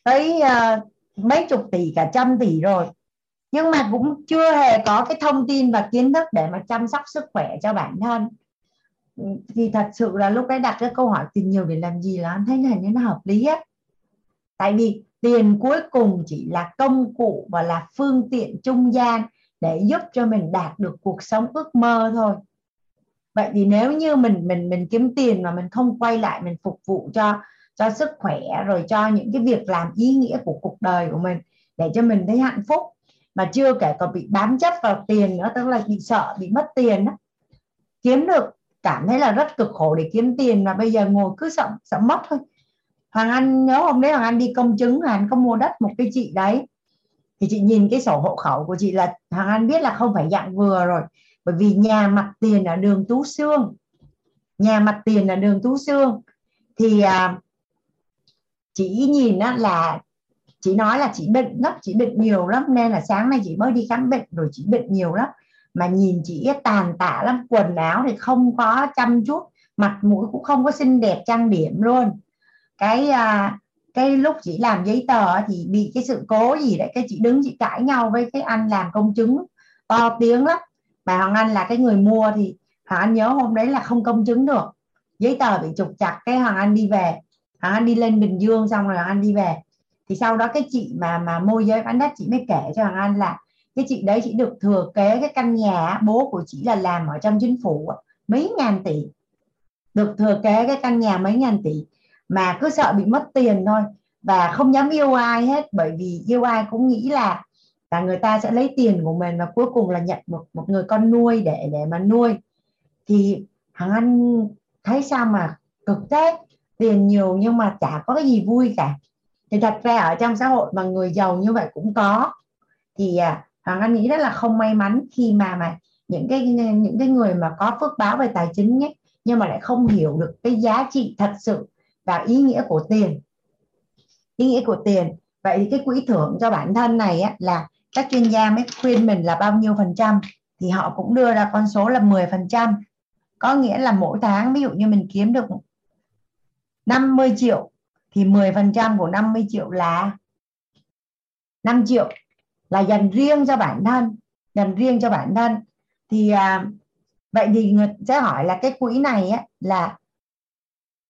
tới à, mấy chục tỷ cả trăm tỷ rồi nhưng mà cũng chưa hề có cái thông tin và kiến thức để mà chăm sóc sức khỏe cho bản thân. Ừ, thì thật sự là lúc ấy đặt cái câu hỏi tiền nhiều để làm gì là anh thấy này nó hợp lý á tại vì tiền cuối cùng chỉ là công cụ và là phương tiện trung gian để giúp cho mình đạt được cuộc sống ước mơ thôi. Vậy thì nếu như mình mình mình kiếm tiền mà mình không quay lại, mình phục vụ cho cho sức khỏe rồi cho những cái việc làm ý nghĩa của cuộc đời của mình để cho mình thấy hạnh phúc mà chưa kể còn bị bám chấp vào tiền nữa tức là bị sợ bị mất tiền đó kiếm được cảm thấy là rất cực khổ để kiếm tiền mà bây giờ ngồi cứ sợ sợ mất thôi. Hoàng Anh nhớ hôm đấy Hoàng Anh đi công chứng Hoàng Anh có mua đất một cái chị đấy. Thì chị nhìn cái sổ hộ khẩu của chị là Hoàng Anh biết là không phải dạng vừa rồi bởi vì nhà mặt tiền ở đường Tú Sương. Nhà mặt tiền là đường Tú Sương. Thì à, chị nhìn á, là chị nói là chị bệnh lắm, chị bệnh nhiều lắm, nên là sáng nay chị mới đi khám bệnh rồi chị bệnh nhiều lắm. Mà nhìn chị tàn tạ lắm, quần áo thì không có chăm chút, mặt mũi cũng không có xinh đẹp, trang điểm luôn. Cái à, cái lúc chị làm giấy tờ thì bị cái sự cố gì đấy, cái chị đứng chị cãi nhau với cái anh làm công chứng, to tiếng lắm. Mà hoàng anh là cái người mua thì hoàng anh nhớ hôm đấy là không công chứng được. Giấy tờ bị trục chặt, cái hoàng anh đi về. Hoàng anh đi lên bình dương xong rồi hoàng anh đi về thì sau đó cái chị mà mà môi giới bán đất chị mới kể cho hoàng anh là cái chị đấy chị được thừa kế cái căn nhà bố của chị là làm ở trong chính phủ mấy ngàn tỷ. Được thừa kế cái căn nhà mấy ngàn tỷ mà cứ sợ bị mất tiền thôi và không dám yêu ai hết, bởi vì yêu ai cũng nghĩ là là người ta sẽ lấy tiền của mình và cuối cùng là nhận một một người con nuôi để để mà nuôi. Thì hằng anh thấy sao mà cực thế? Tiền nhiều nhưng mà chả có cái gì vui cả thì thật ra ở trong xã hội mà người giàu như vậy cũng có. Thì à, hoàng anh nghĩ rất là không may mắn khi mà mà những cái những cái người mà có phước báo về tài chính nhé nhưng mà lại không hiểu được cái giá trị thật sự và ý nghĩa của tiền. Ý nghĩa của tiền. Vậy thì cái quỹ thưởng cho bản thân này á, là các chuyên gia mới khuyên mình là bao nhiêu phần trăm thì họ cũng đưa ra con số là 10 phần trăm. Có nghĩa là mỗi tháng ví dụ như mình kiếm được 50 triệu thì 10 phần trăm của 50 triệu là 5 triệu là dành riêng cho bản thân dành riêng cho bản thân. Thì à, vậy thì người sẽ hỏi là cái quỹ này á, là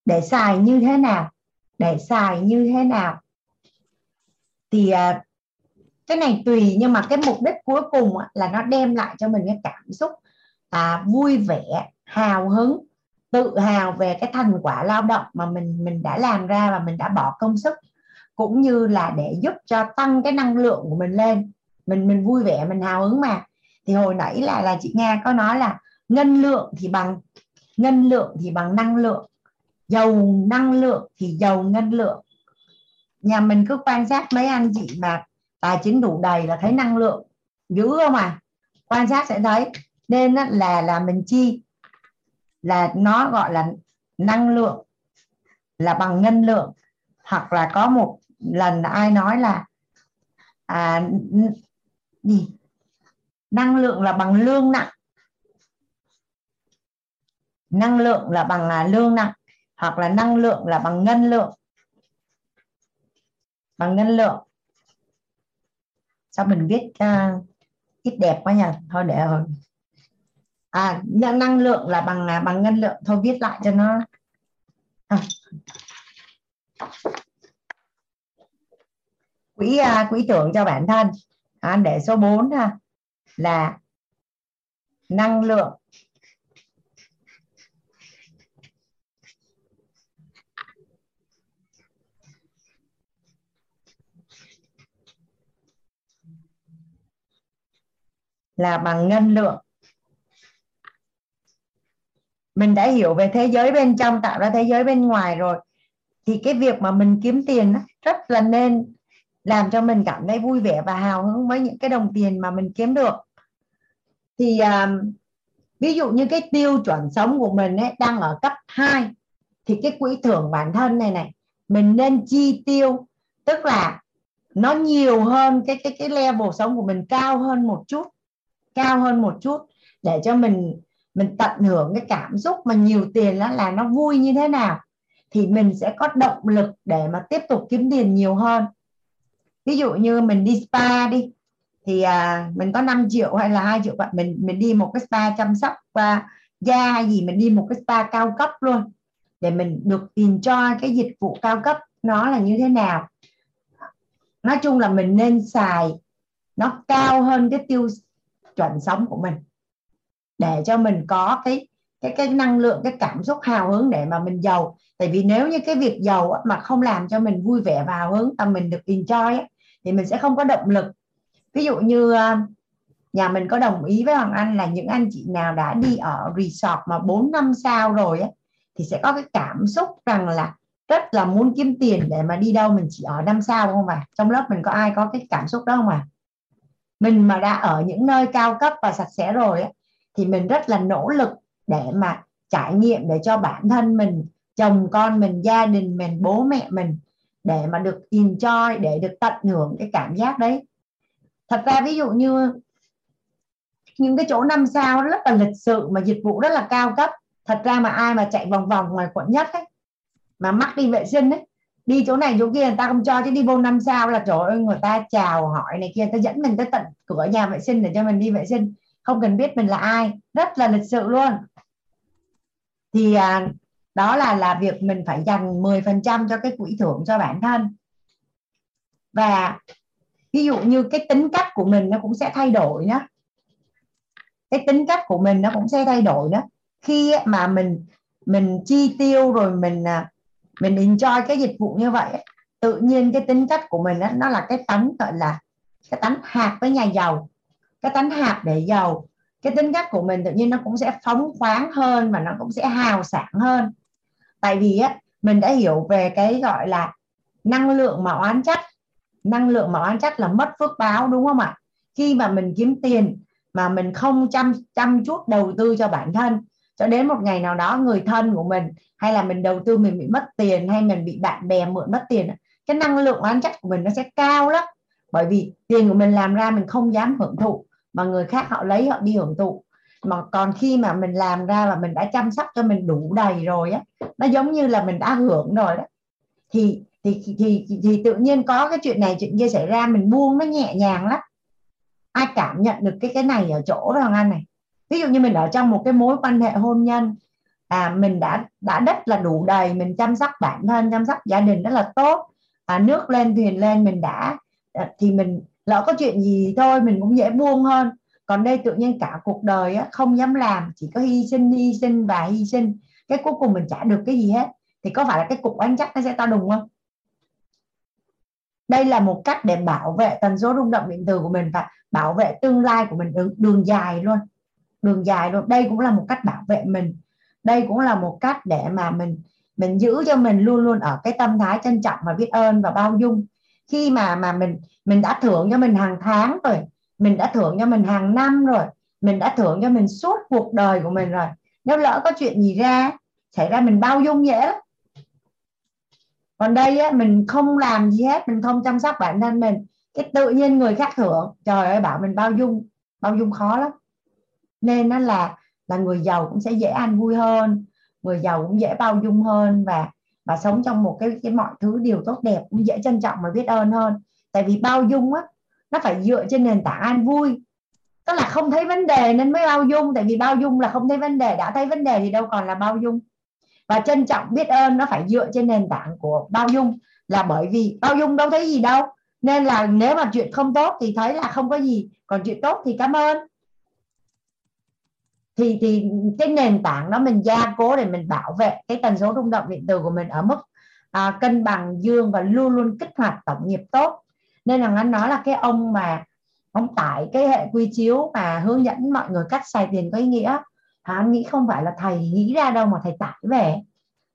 để xài như thế nào? Để xài như thế nào? Thì à, cái này tùy nhưng mà cái mục đích cuối cùng á, là nó đem lại cho mình cái cảm xúc à, vui vẻ hào hứng tự hào về cái thành quả lao động mà mình mình đã làm ra và mình đã bỏ công sức, cũng như là để giúp cho tăng cái năng lượng của mình lên. Mình mình vui vẻ, mình hào hứng mà. Thì hồi nãy là là chị Nga có nói là ngân lượng thì bằng, ngân lượng thì bằng năng lượng, giàu năng lượng thì giàu ngân lượng. Nhà mình cứ quan sát mấy anh chị mà tài chính đủ đầy là thấy năng lượng dữ không à? Quan sát sẽ thấy. Nên là là mình chi? Là nó gọi là năng lượng là bằng ngân lượng. Hoặc là có một lần ai nói là à, gì? Năng lượng là bằng lương nặng. Năng lượng là bằng là lương nặng hoặc là năng lượng là bằng ngân lượng. Bằng ngân lượng. Sao mình viết uh, ít đẹp quá nhỉ thôi để rồi à năng lượng là bằng à, bằng ngân lượng. Thôi viết lại cho nó. À. quỹ à, quỹ tưởng cho bản thân. À, để số 4 ha là năng lượng. Là bằng ngân lượng mình đã hiểu về thế giới bên trong tạo ra thế giới bên ngoài rồi. Thì cái việc mà mình kiếm tiền rất là nên làm cho mình cảm thấy vui vẻ và hào hứng với những cái đồng tiền mà mình kiếm được. Thì um, ví dụ như cái tiêu chuẩn sống của mình ấy, đang ở cấp 2 thì cái quỹ thưởng bản thân này này mình nên chi tiêu. Tức là nó nhiều hơn cái cái cái level sống của mình cao hơn một chút cao hơn một chút để cho mình mình tận hưởng cái cảm xúc mà nhiều tiền đó là nó vui như thế nào thì mình sẽ có động lực để mà tiếp tục kiếm tiền nhiều hơn. Ví dụ như mình đi spa đi thì à, mình có 5 triệu hay là hai triệu bạn mình mình đi một cái spa chăm sóc và da hay gì mình đi một cái spa cao cấp luôn để mình được tìm cho cái dịch vụ cao cấp nó là như thế nào. Nói chung là mình nên xài nó cao hơn cái tiêu chuẩn sống của mình để cho mình có cái cái cái năng lượng cái cảm xúc hào hứng để mà mình giàu. Tại vì nếu như cái việc giàu mà không làm cho mình vui vẻ và hào hứng mà mình được enjoy thì mình sẽ không có động lực. Ví dụ như à, nhà mình có đồng ý với Hoàng Anh là những anh chị nào đã đi ở resort mà 4 năm sao rồi ấy, thì sẽ có cái cảm xúc rằng là rất là muốn kiếm tiền để mà đi đâu mình chỉ ở năm sao không à? Trong lớp mình có ai có cái cảm xúc đó không à? Mình mà đã ở những nơi cao cấp và sạch sẽ rồi ấy, thì mình rất là nỗ lực để mà trải nghiệm, để cho bản thân mình, chồng con mình, gia đình mình, bố mẹ mình để mà được enjoy, để được tận hưởng cái cảm giác đấy. Thật ra ví dụ như những cái chỗ năm sao rất là lịch sự mà dịch vụ rất là cao cấp. Thật ra mà ai mà chạy vòng vòng ngoài quận nhất ấy, mà mắc đi vệ sinh ấy, đi chỗ này chỗ kia người ta không cho, chứ đi vô năm sao là trời ơi, người ta chào hỏi này kia, người ta dẫn mình tới tận cửa nhà vệ sinh để cho mình đi vệ sinh không cần biết mình là ai. Rất là lịch sự luôn. Thì à, đó là là việc mình phải dành 10% cho cái quỹ thưởng cho bản thân. Và ví dụ như cái tính cách của mình nó cũng sẽ thay đổi nhé cái tính cách của mình nó cũng sẽ thay đổi đó. Khi mà mình mình chi tiêu rồi mình à, mình enjoy cái dịch vụ như vậy tự nhiên cái tính cách của mình đó, nó là cái tánh gọi là cái tánh hạt với nhà giàu cái tánh hạt để giàu. Cái tính cách của mình tự nhiên nó cũng sẽ phóng khoáng hơn và nó cũng sẽ hào sảng hơn. Tại vì á, mình đã hiểu về cái gọi là năng lượng mà oán trách. Năng lượng mà oán trách là mất phước báo, đúng không ạ? Khi mà mình kiếm tiền mà mình không chăm chăm chút đầu tư cho bản thân, cho đến một ngày nào đó người thân của mình, hay là mình đầu tư mình bị mất tiền, hay mình bị bạn bè mượn mất tiền cái năng lượng oán trách của mình nó sẽ cao lắm bởi vì tiền của mình làm ra mình không dám hưởng thụ mà người khác họ lấy họ đi hưởng thụ. Mà còn khi mà mình làm ra và mình đã chăm sóc cho mình đủ đầy rồi á nó giống như là mình đã hưởng rồi đó. Thì thì thì thì, thì tự nhiên có cái chuyện này chuyện kia xảy ra mình buông nó nhẹ nhàng lắm. Ai cảm nhận được cái cái này ở chỗ đó anh này? Ví dụ như mình ở trong một cái mối quan hệ hôn nhân à mình đã đã đất là đủ đầy mình chăm sóc bản thân chăm sóc gia đình rất là tốt à, nước lên thuyền lên mình đã Dạ, thì mình lỡ có chuyện gì thôi mình cũng dễ buông hơn. Còn đây tự nhiên cả cuộc đời á, không dám làm chỉ có hy sinh hy sinh và hy sinh. Cái cuối cùng mình trả được cái gì hết. Thì có phải là cái cục oán chắc nó sẽ to đùng không? Đây là một cách để bảo vệ tần số rung động điện từ của mình và bảo vệ tương lai của mình. Đường, đường dài luôn. Đường dài luôn. Đây cũng là một cách bảo vệ mình. Đây cũng là một cách để mà mình mình giữ cho mình luôn luôn ở cái tâm thái trân trọng và biết ơn và bao dung khi mà mà mình mình đã thưởng cho mình hàng tháng rồi mình đã thưởng cho mình hàng năm rồi mình đã thưởng cho mình suốt cuộc đời của mình rồi nếu lỡ có chuyện gì ra xảy ra mình bao dung dễ lắm còn đây á, mình không làm gì hết mình không chăm sóc bản thân mình cái tự nhiên người khác thưởng trời ơi bảo mình bao dung bao dung khó lắm. Nên nó là là người giàu cũng sẽ dễ ăn vui hơn người giàu cũng dễ bao dung hơn và và sống trong một cái cái mọi thứ điều tốt đẹp, cũng dễ trân trọng và biết ơn hơn. Tại vì bao dung á, nó phải dựa trên nền tảng an vui. Tức là không thấy vấn đề nên mới bao dung. Tại vì bao dung là không thấy vấn đề, đã thấy vấn đề thì đâu còn là bao dung. Và trân trọng, biết ơn nó phải dựa trên nền tảng của bao dung. Là bởi vì bao dung đâu thấy gì đâu. Nên là nếu mà chuyện không tốt thì thấy là không có gì. Còn chuyện tốt thì cảm ơn thì thì cái nền tảng đó mình gia cố để mình bảo vệ cái tần số rung động điện từ của mình ở mức à, cân bằng dương và luôn luôn kích hoạt tổng nghiệp tốt. Nên là anh nói là cái ông mà ông tải cái hệ quy chiếu mà hướng dẫn mọi người cách xài tiền có ý nghĩa hắn nghĩ không phải là thầy nghĩ ra đâu mà thầy tải về.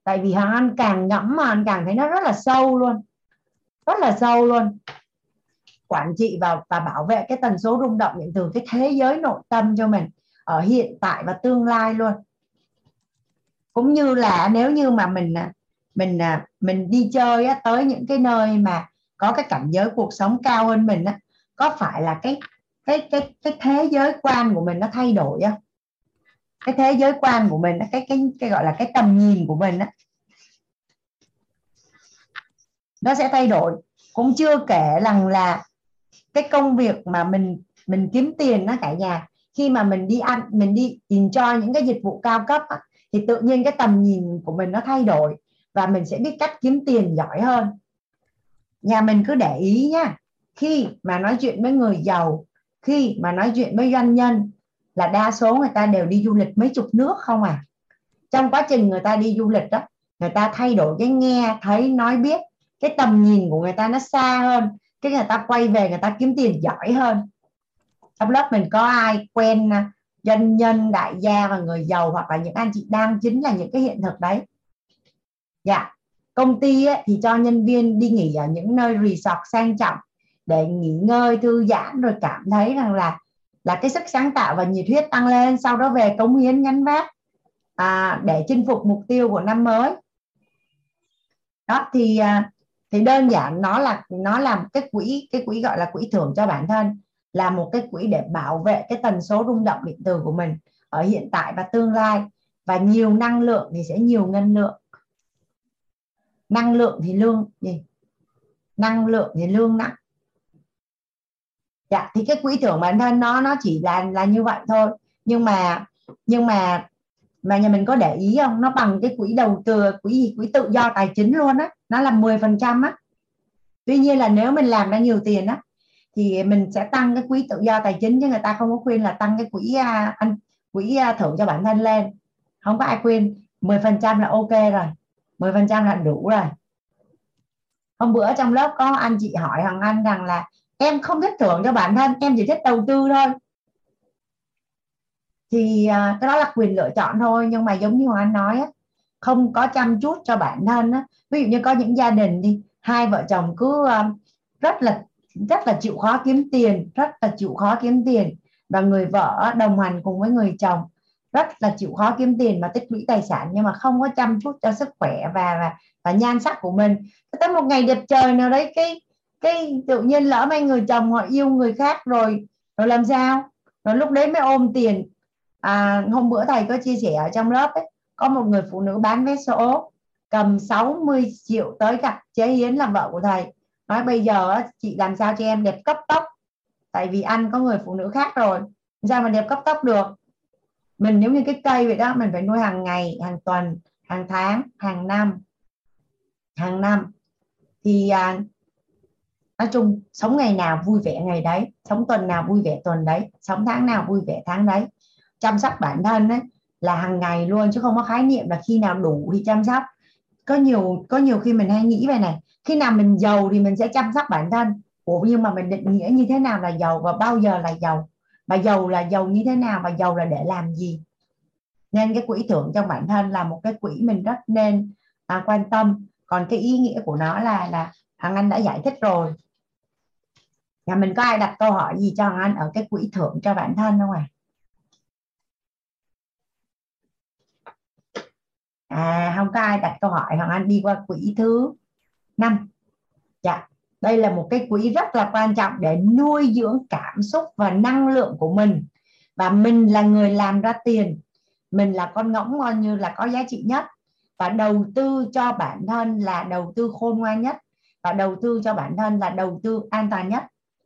Tại vì hắn anh càng ngẫm mà anh càng thấy nó rất là sâu luôn rất là sâu luôn. Quản trị và và bảo vệ cái tần số rung động điện từ cái thế giới nội tâm cho mình ở hiện tại và tương lai luôn. Cũng như là nếu như mà mình à, mình à, mình đi chơi á, tới những cái nơi mà có cái cảnh giới cuộc sống cao hơn mình á, có phải là cái cái cái cái thế giới quan của mình nó thay đổi á cái thế giới quan của mình cái cái cái gọi là cái tầm nhìn của mình á nó sẽ thay đổi. Cũng chưa kể rằng là cái công việc mà mình mình kiếm tiền đó cả nhà khi mà mình đi ăn mình đi cho những cái dịch vụ cao cấp á, thì tự nhiên cái tầm nhìn của mình nó thay đổi và mình sẽ biết cách kiếm tiền giỏi hơn. Nhà mình cứ để ý nhá khi mà nói chuyện với người giàu khi mà nói chuyện với doanh nhân là đa số người ta đều đi du lịch mấy chục nước không à. Trong quá trình người ta đi du lịch đó người ta thay đổi cái nghe thấy nói biết cái tầm nhìn của người ta nó xa hơn cái người ta quay về người ta kiếm tiền giỏi hơn trong lớp mình có ai quen à, doanh nhân đại gia và người giàu hoặc là những anh chị đang chính là những cái hiện thực đấy? Dạ. Công ty ấy, thì cho nhân viên đi nghỉ ở những nơi resort sang trọng để nghỉ ngơi thư giãn rồi cảm thấy rằng là là cái sức sáng tạo và nhiệt huyết tăng lên sau đó về cống hiến nhắn vác à, để chinh phục mục tiêu của năm mới. Đó thì à, thì đơn giản nó là nó là cái quỹ cái quỹ gọi là quỹ thưởng cho bản thân là một cái quỹ để bảo vệ cái tần số rung động điện từ của mình ở hiện tại và tương lai. Và nhiều năng lượng thì sẽ nhiều ngân lượng. Năng lượng thì lương gì? Năng lượng thì lương nặng. Dạ thì cái quỹ thưởng bản thân nó nó chỉ là là như vậy thôi. Nhưng mà nhưng mà mà nhà mình có để ý không? Nó bằng cái quỹ đầu tư, quỹ gì? Quỹ tự do tài chính luôn á. Nó là 10 phần trăm á. Tuy nhiên là nếu mình làm ra nhiều tiền á thì mình sẽ tăng cái quỹ tự do tài chính chứ người ta không có khuyên là tăng cái quỹ à, anh, quỹ à, thưởng cho bản thân lên. Không có ai khuyên. 10 phần trăm là ok rồi. 10 phần trăm là đủ rồi. Hôm bữa trong lớp có anh chị hỏi hoàng anh rằng là em không thích thưởng cho bản thân, em chỉ thích đầu tư thôi. Thì à, cái đó là quyền lựa chọn thôi, nhưng mà giống như hoàng anh nói không có chăm chút cho bản thân ví dụ như có những gia đình đi, hai vợ chồng cứ rất là rất là chịu khó kiếm tiền rất là chịu khó kiếm tiền. Và người vợ đồng hành cùng với người chồng rất là chịu khó kiếm tiền mà tích lũy tài sản nhưng mà không có chăm chút cho sức khỏe và và, và nhan sắc của mình. Tới một ngày đẹp trời nào đấy cái cái tự nhiên lỡ mấy người chồng họ yêu người khác rồi rồi làm sao? Rồi lúc đấy mới ôm tiền. À, hôm bữa thầy có chia sẻ ở trong lớp ấy có một người phụ nữ bán vé số cầm 60 triệu tới gặp chế hiến là vợ của thầy nói bây giờ chị làm sao cho em đẹp cấp tóc? Tại vì anh có người phụ nữ khác rồi. Sao mà đẹp cấp tóc được? Mình giống như cái cây vậy đó mình phải nuôi hàng ngày hàng tuần hàng tháng hàng năm. Hàng năm. Thì à, nói chung sống ngày nào vui vẻ ngày đấy sống tuần nào vui vẻ tuần đấy sống tháng nào vui vẻ tháng đấy. Chăm sóc bản thân ấy là hàng ngày luôn chứ không có khái niệm là khi nào đủ thì chăm sóc. Có nhiều có nhiều khi mình hay nghĩ về này khi nào mình giàu thì mình sẽ chăm sóc bản thân. Ủa nhưng mà mình định nghĩa như thế nào là giàu và bao giờ là giàu? Và giàu là giàu như thế nào và giàu là để làm gì? Nên cái quỹ thưởng cho bản thân là một cái quỹ mình rất nên à, quan tâm. Còn cái ý nghĩa của nó là là Hằng Anh đã giải thích rồi. Nhà mình có ai đặt câu hỏi gì cho Hằng Anh ở cái quỹ thưởng cho bản thân không ạ? À? à không có ai đặt câu hỏi Hằng Anh đi qua quỹ thứ năm. Dạ. Đây là một cái quỹ rất là quan trọng để nuôi dưỡng cảm xúc và năng lượng của mình. Và mình là người làm ra tiền. Mình là con ngỗng ngon như là có giá trị nhất. Và đầu tư cho bản thân là đầu tư khôn ngoan nhất. Và đầu tư cho bản thân là đầu tư an toàn nhất.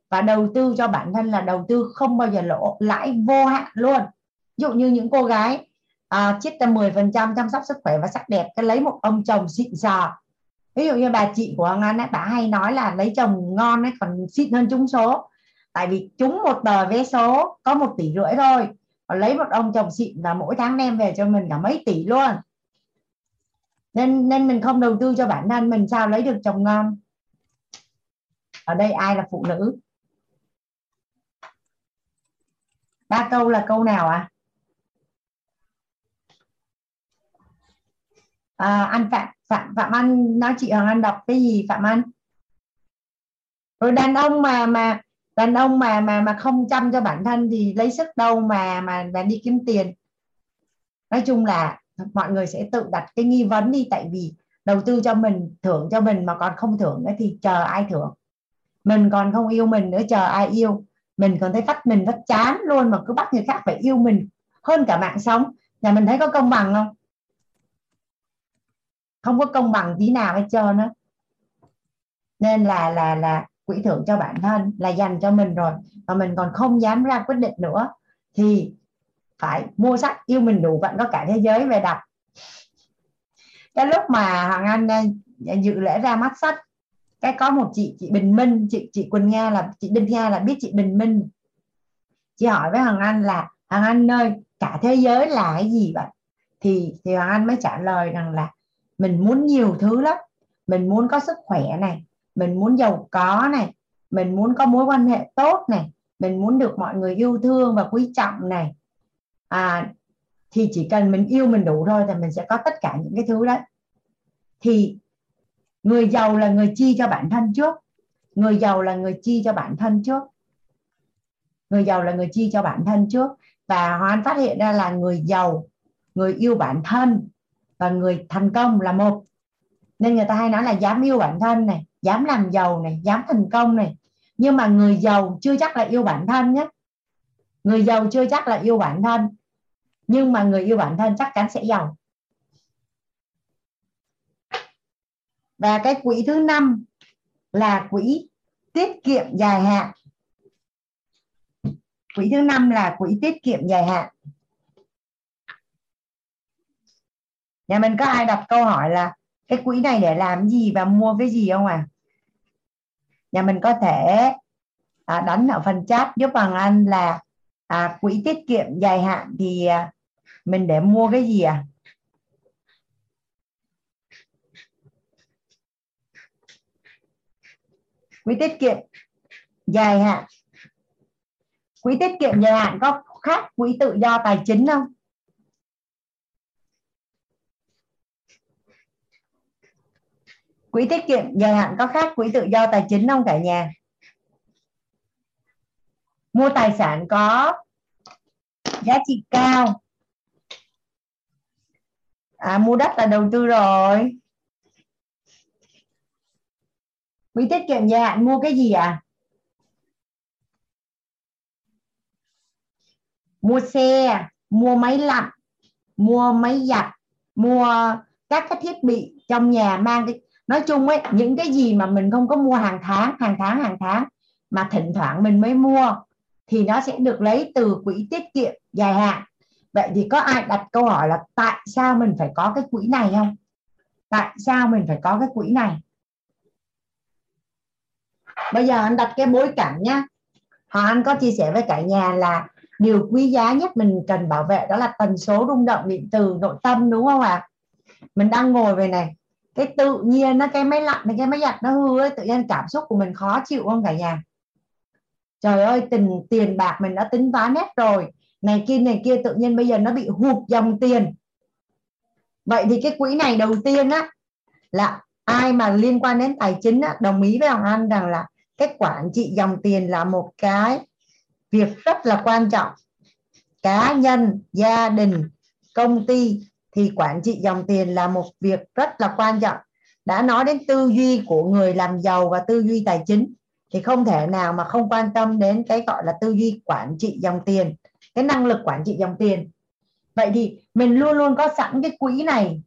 Và đầu tư cho bản thân là đầu tư không bao giờ lỗ lãi vô hạn luôn. Ví dụ như những cô gái à, chiết ra 10% chăm sóc sức khỏe và sắc đẹp cái lấy một ông chồng xịn sò ví dụ như bà chị của Hoàng Anh ấy, bà hay nói là lấy chồng ngon ấy còn xịn hơn trúng số. Tại vì trúng một tờ vé số có một tỷ rưỡi thôi còn lấy một ông chồng xịn là mỗi tháng đem về cho mình cả mấy tỷ luôn. Nên nên mình không đầu tư cho bản thân mình sao lấy được chồng ngon? Ở đây ai là phụ nữ? Ba câu là câu nào ạ? À? à, anh phạm phạm phạm anh nói chị hoàng anh đọc cái gì, phạm anh? Rồi đàn ông mà mà, đàn ông mà mà mà không chăm cho bản thân thì lấy sức đâu mà mà mà đi kiếm tiền. Nói chung là mọi người sẽ tự đặt cái nghi vấn đi, tại vì đầu tư cho mình, thưởng cho mình mà còn không thưởng nữa thì chờ ai thưởng? Mình còn không yêu mình nữa, chờ ai yêu? Mình còn thấy phát mình rất chán luôn mà cứ bắt người khác phải yêu mình hơn cả mạng sống. Nhà mình thấy có công bằng không? Không có công bằng tí nào hết trơn á. Nên là là là quỹ thưởng cho bản thân là dành cho mình rồi. Mà mình còn không dám ra quyết định nữa. Thì phải mua sách yêu mình đủ vẫn có cả thế giới về đọc. Cái lúc mà hoàng anh à, dự lễ ra mắt sách, cái có một chị chị bình minh, chị chị quỳnh nga là, chị đinh nga là biết chị bình minh. Chị hỏi với hoàng anh là, hoàng anh ơi, cả thế giới là cái gì vậy? Thì thì hoàng anh mới trả lời rằng là mình muốn nhiều thứ lắm. Mình muốn có sức khỏe này. Mình muốn giàu có này. Mình muốn có mối quan hệ tốt này. Mình muốn được mọi người yêu thương và quý trọng này. À thì chỉ cần mình yêu mình đủ thôi thì mình sẽ có tất cả những cái thứ đấy. Thì người giàu là người chi cho bản thân trước. Người giàu là người chi cho bản thân trước. Người giàu là người chi cho bản thân trước. Và hoan phát hiện ra là người giàu, người yêu bản thân và người thành công là một. Nên người ta hay nói là dám yêu bản thân này, dám làm giàu này, dám thành công này. Nhưng mà người giàu chưa chắc là yêu bản thân nhé. Người giàu chưa chắc là yêu bản thân, nhưng mà người yêu bản thân chắc chắn sẽ giàu. Và cái quỹ thứ năm là quỹ tiết kiệm dài hạn. Quỹ thứ năm là quỹ tiết kiệm dài hạn. Nhà mình có ai đặt câu hỏi là cái quỹ này để làm gì và mua cái gì không à? Nhà mình có thể à, đánh ở phần chat giúp bằng anh là à, quỹ tiết kiệm dài hạn thì à, mình để mua cái gì à? Quỹ tiết kiệm dài hạn. Quỹ tiết kiệm dài hạn có khác quỹ tự do tài chính không? Quỹ tiết kiệm, dài hạn có khác quỹ tự do tài chính không cả nhà? Mua tài sản có giá trị cao. À mua đất là đầu tư rồi. Quỹ tiết kiệm, dài hạn mua cái gì à mua xe, mua máy lạnh, mua máy giặt, mua các cái thiết bị trong nhà mang cái nói chung ấy, những cái gì mà mình không có mua hàng tháng hàng tháng hàng tháng mà thỉnh thoảng mình mới mua thì nó sẽ được lấy từ quỹ tiết kiệm dài hạn. Vậy thì có ai đặt câu hỏi là tại sao mình phải có cái quỹ này không? Tại sao mình phải có cái quỹ này? Bây giờ anh đặt cái bối cảnh nhá. Họ anh có chia sẻ với cả nhà là điều quý giá nhất mình cần bảo vệ đó là tần số rung động điện từ nội tâm, đúng không ạ? À? mình đang ngồi về này cái tự nhiên nó cái máy lạnh cái máy giặt nó hư ấy tự nhiên cảm xúc của mình khó chịu không cả nhà? Trời ơi tình tiền bạc mình đã tính toán hết rồi. Này kia này kia tự nhiên bây giờ nó bị hụt dòng tiền. Vậy thì cái quỹ này đầu tiên á là ai mà liên quan đến tài chính á, đồng ý với Hoàng Anh rằng là cái quản trị dòng tiền là một cái việc rất là quan trọng. Cá nhân gia đình công ty thì quản trị dòng tiền là một việc rất là quan trọng. Đã nói đến tư duy của người làm giàu và tư duy tài chính thì không thể nào mà không quan tâm đến cái gọi là tư duy quản trị dòng tiền cái năng lực quản trị dòng tiền. Vậy thì mình luôn luôn có sẵn cái quỹ này.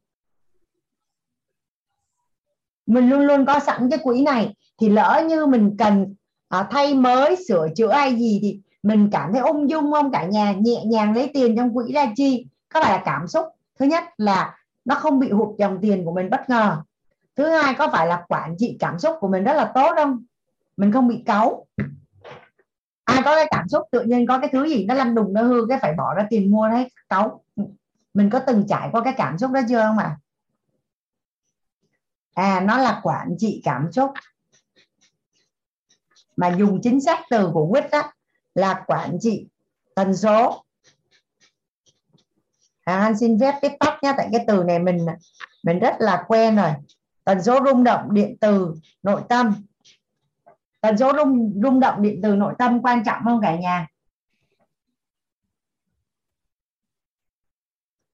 Mình luôn luôn có sẵn cái quỹ này thì lỡ như mình cần à, thay mới sửa chữa hay gì thì mình cảm thấy ung dung không? Cả nhà nhẹ nhàng lấy tiền trong quỹ ra chi? Có phải là cảm xúc? Thứ nhất là nó không bị hụt dòng tiền của mình bất ngờ. Thứ hai, có phải là quản trị cảm xúc của mình rất là tốt không? Mình không bị cáu. Ai có cái cảm xúc tự nhiên có cái thứ gì nó lăn đùng, nó hư, cái phải bỏ ra tiền mua đấy, cáu. Mình có từng trải qua cái cảm xúc đó chưa không ạ? À? à nó là quản trị cảm xúc. Mà dùng chính xác từ của quýt đó là quản trị tần số à, anh xin phép tiếp tắt nhé tại cái từ này mình mình rất là quen rồi. Tần số rung động điện từ nội tâm. Tần số rung rung động điện từ nội tâm quan trọng không cả nhà?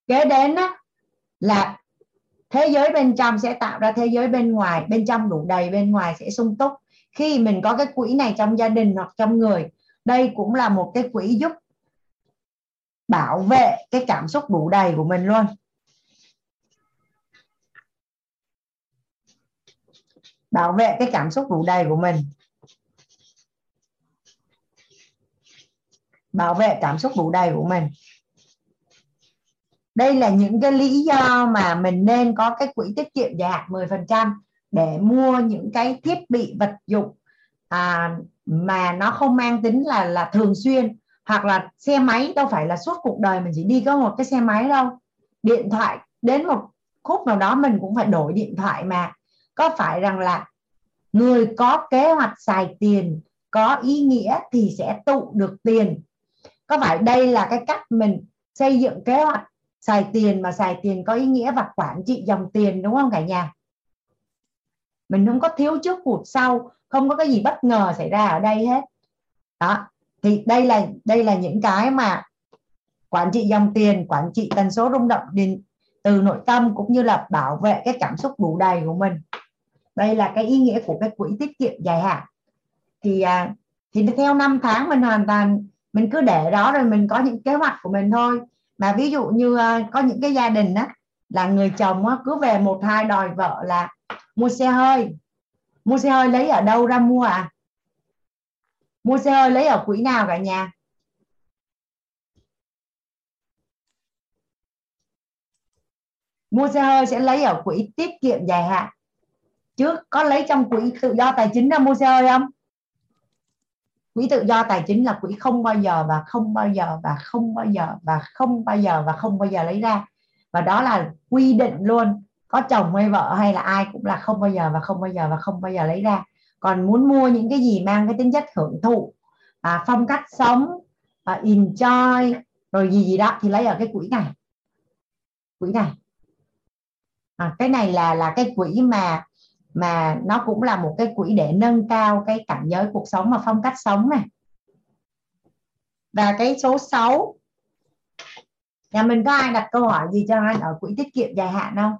Kế đến đó là thế giới bên trong sẽ tạo ra thế giới bên ngoài bên trong đủ đầy bên ngoài sẽ sung túc. Khi mình có cái quỹ này trong gia đình hoặc trong người đây cũng là một cái quỹ giúp bảo vệ cái cảm xúc đủ đầy của mình luôn. Bảo vệ cái cảm xúc đủ đầy của mình. Bảo vệ cảm xúc đủ đầy của mình. Đây là những cái lý do mà mình nên có cái quỹ tiết kiệm dài hạn 10% để mua những cái thiết bị vật dụng à, mà nó không mang tính là là thường xuyên hoặc là xe máy, đâu phải là suốt cuộc đời mình chỉ đi có một cái xe máy đâu. Điện thoại, đến một khúc nào đó mình cũng phải đổi điện thoại mà. Có phải rằng là người có kế hoạch xài tiền, có ý nghĩa thì sẽ tụ được tiền? Có phải đây là cái cách mình xây dựng kế hoạch xài tiền mà xài tiền có ý nghĩa và quản trị dòng tiền, đúng không cả nhà? Mình không có thiếu trước hụt sau, không có cái gì bất ngờ xảy ra ở đây hết. Đó thì đây là đây là những cái mà quản trị dòng tiền quản trị tần số rung động điện từ nội tâm cũng như là bảo vệ cái cảm xúc đủ đầy của mình. Đây là cái ý nghĩa của cái quỹ tiết kiệm dài hạn. Thì à, thì theo năm tháng mình hoàn toàn mình cứ để đó rồi mình có những kế hoạch của mình thôi. Mà ví dụ như à, có những cái gia đình á là người chồng á, cứ về một hai đòi vợ là mua xe hơi. Mua xe hơi lấy ở đâu ra mua à? Mua xe hơi lấy ở quỹ nào cả nhà? Mua xe hơi sẽ lấy ở quỹ tiết kiệm dài hạn. Chứ có lấy trong quỹ tự do tài chính ra mua xe hơi không? Quỹ tự do tài chính là quỹ không bao giờ và không bao giờ và không bao giờ và không bao giờ và không bao giờ lấy ra. Và đó là quy định luôn. Có chồng hay vợ hay là ai cũng là không bao giờ và không bao giờ và không bao giờ lấy ra còn muốn mua những cái gì mang cái tính chất hưởng thụ à, phong cách sống à, enjoy rồi gì gì đó thì lấy ở cái quỹ này. Quỹ này. À, cái này là là cái quỹ mà mà nó cũng là một cái quỹ để nâng cao cái cảnh giới cuộc sống và phong cách sống này. Và cái số 6 nhà mình có ai đặt câu hỏi gì cho anh ở quỹ tiết kiệm dài hạn không?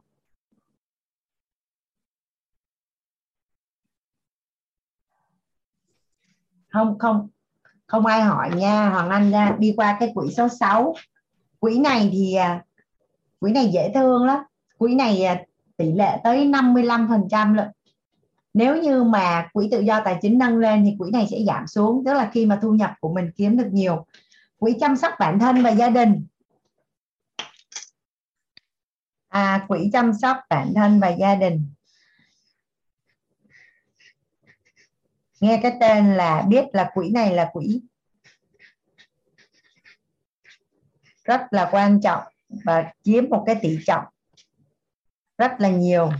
Không không. Không ai hỏi nha Hoàng Anh nha. đi qua cái quỹ số 6 quỹ này thì à, quỹ này dễ thương lắm. Quỹ này à, tỷ lệ tới 55% lận. Nếu như mà quỹ tự do tài chính nâng lên thì quỹ này sẽ giảm xuống tức là khi mà thu nhập của mình kiếm được nhiều. Quỹ chăm sóc bản thân và gia đình. À, quỹ chăm sóc bản thân và gia đình. Nghe cái tên là biết là quỹ này là quỹ rất là quan trọng và chiếm một cái tỷ trọng. Rất là nhiều.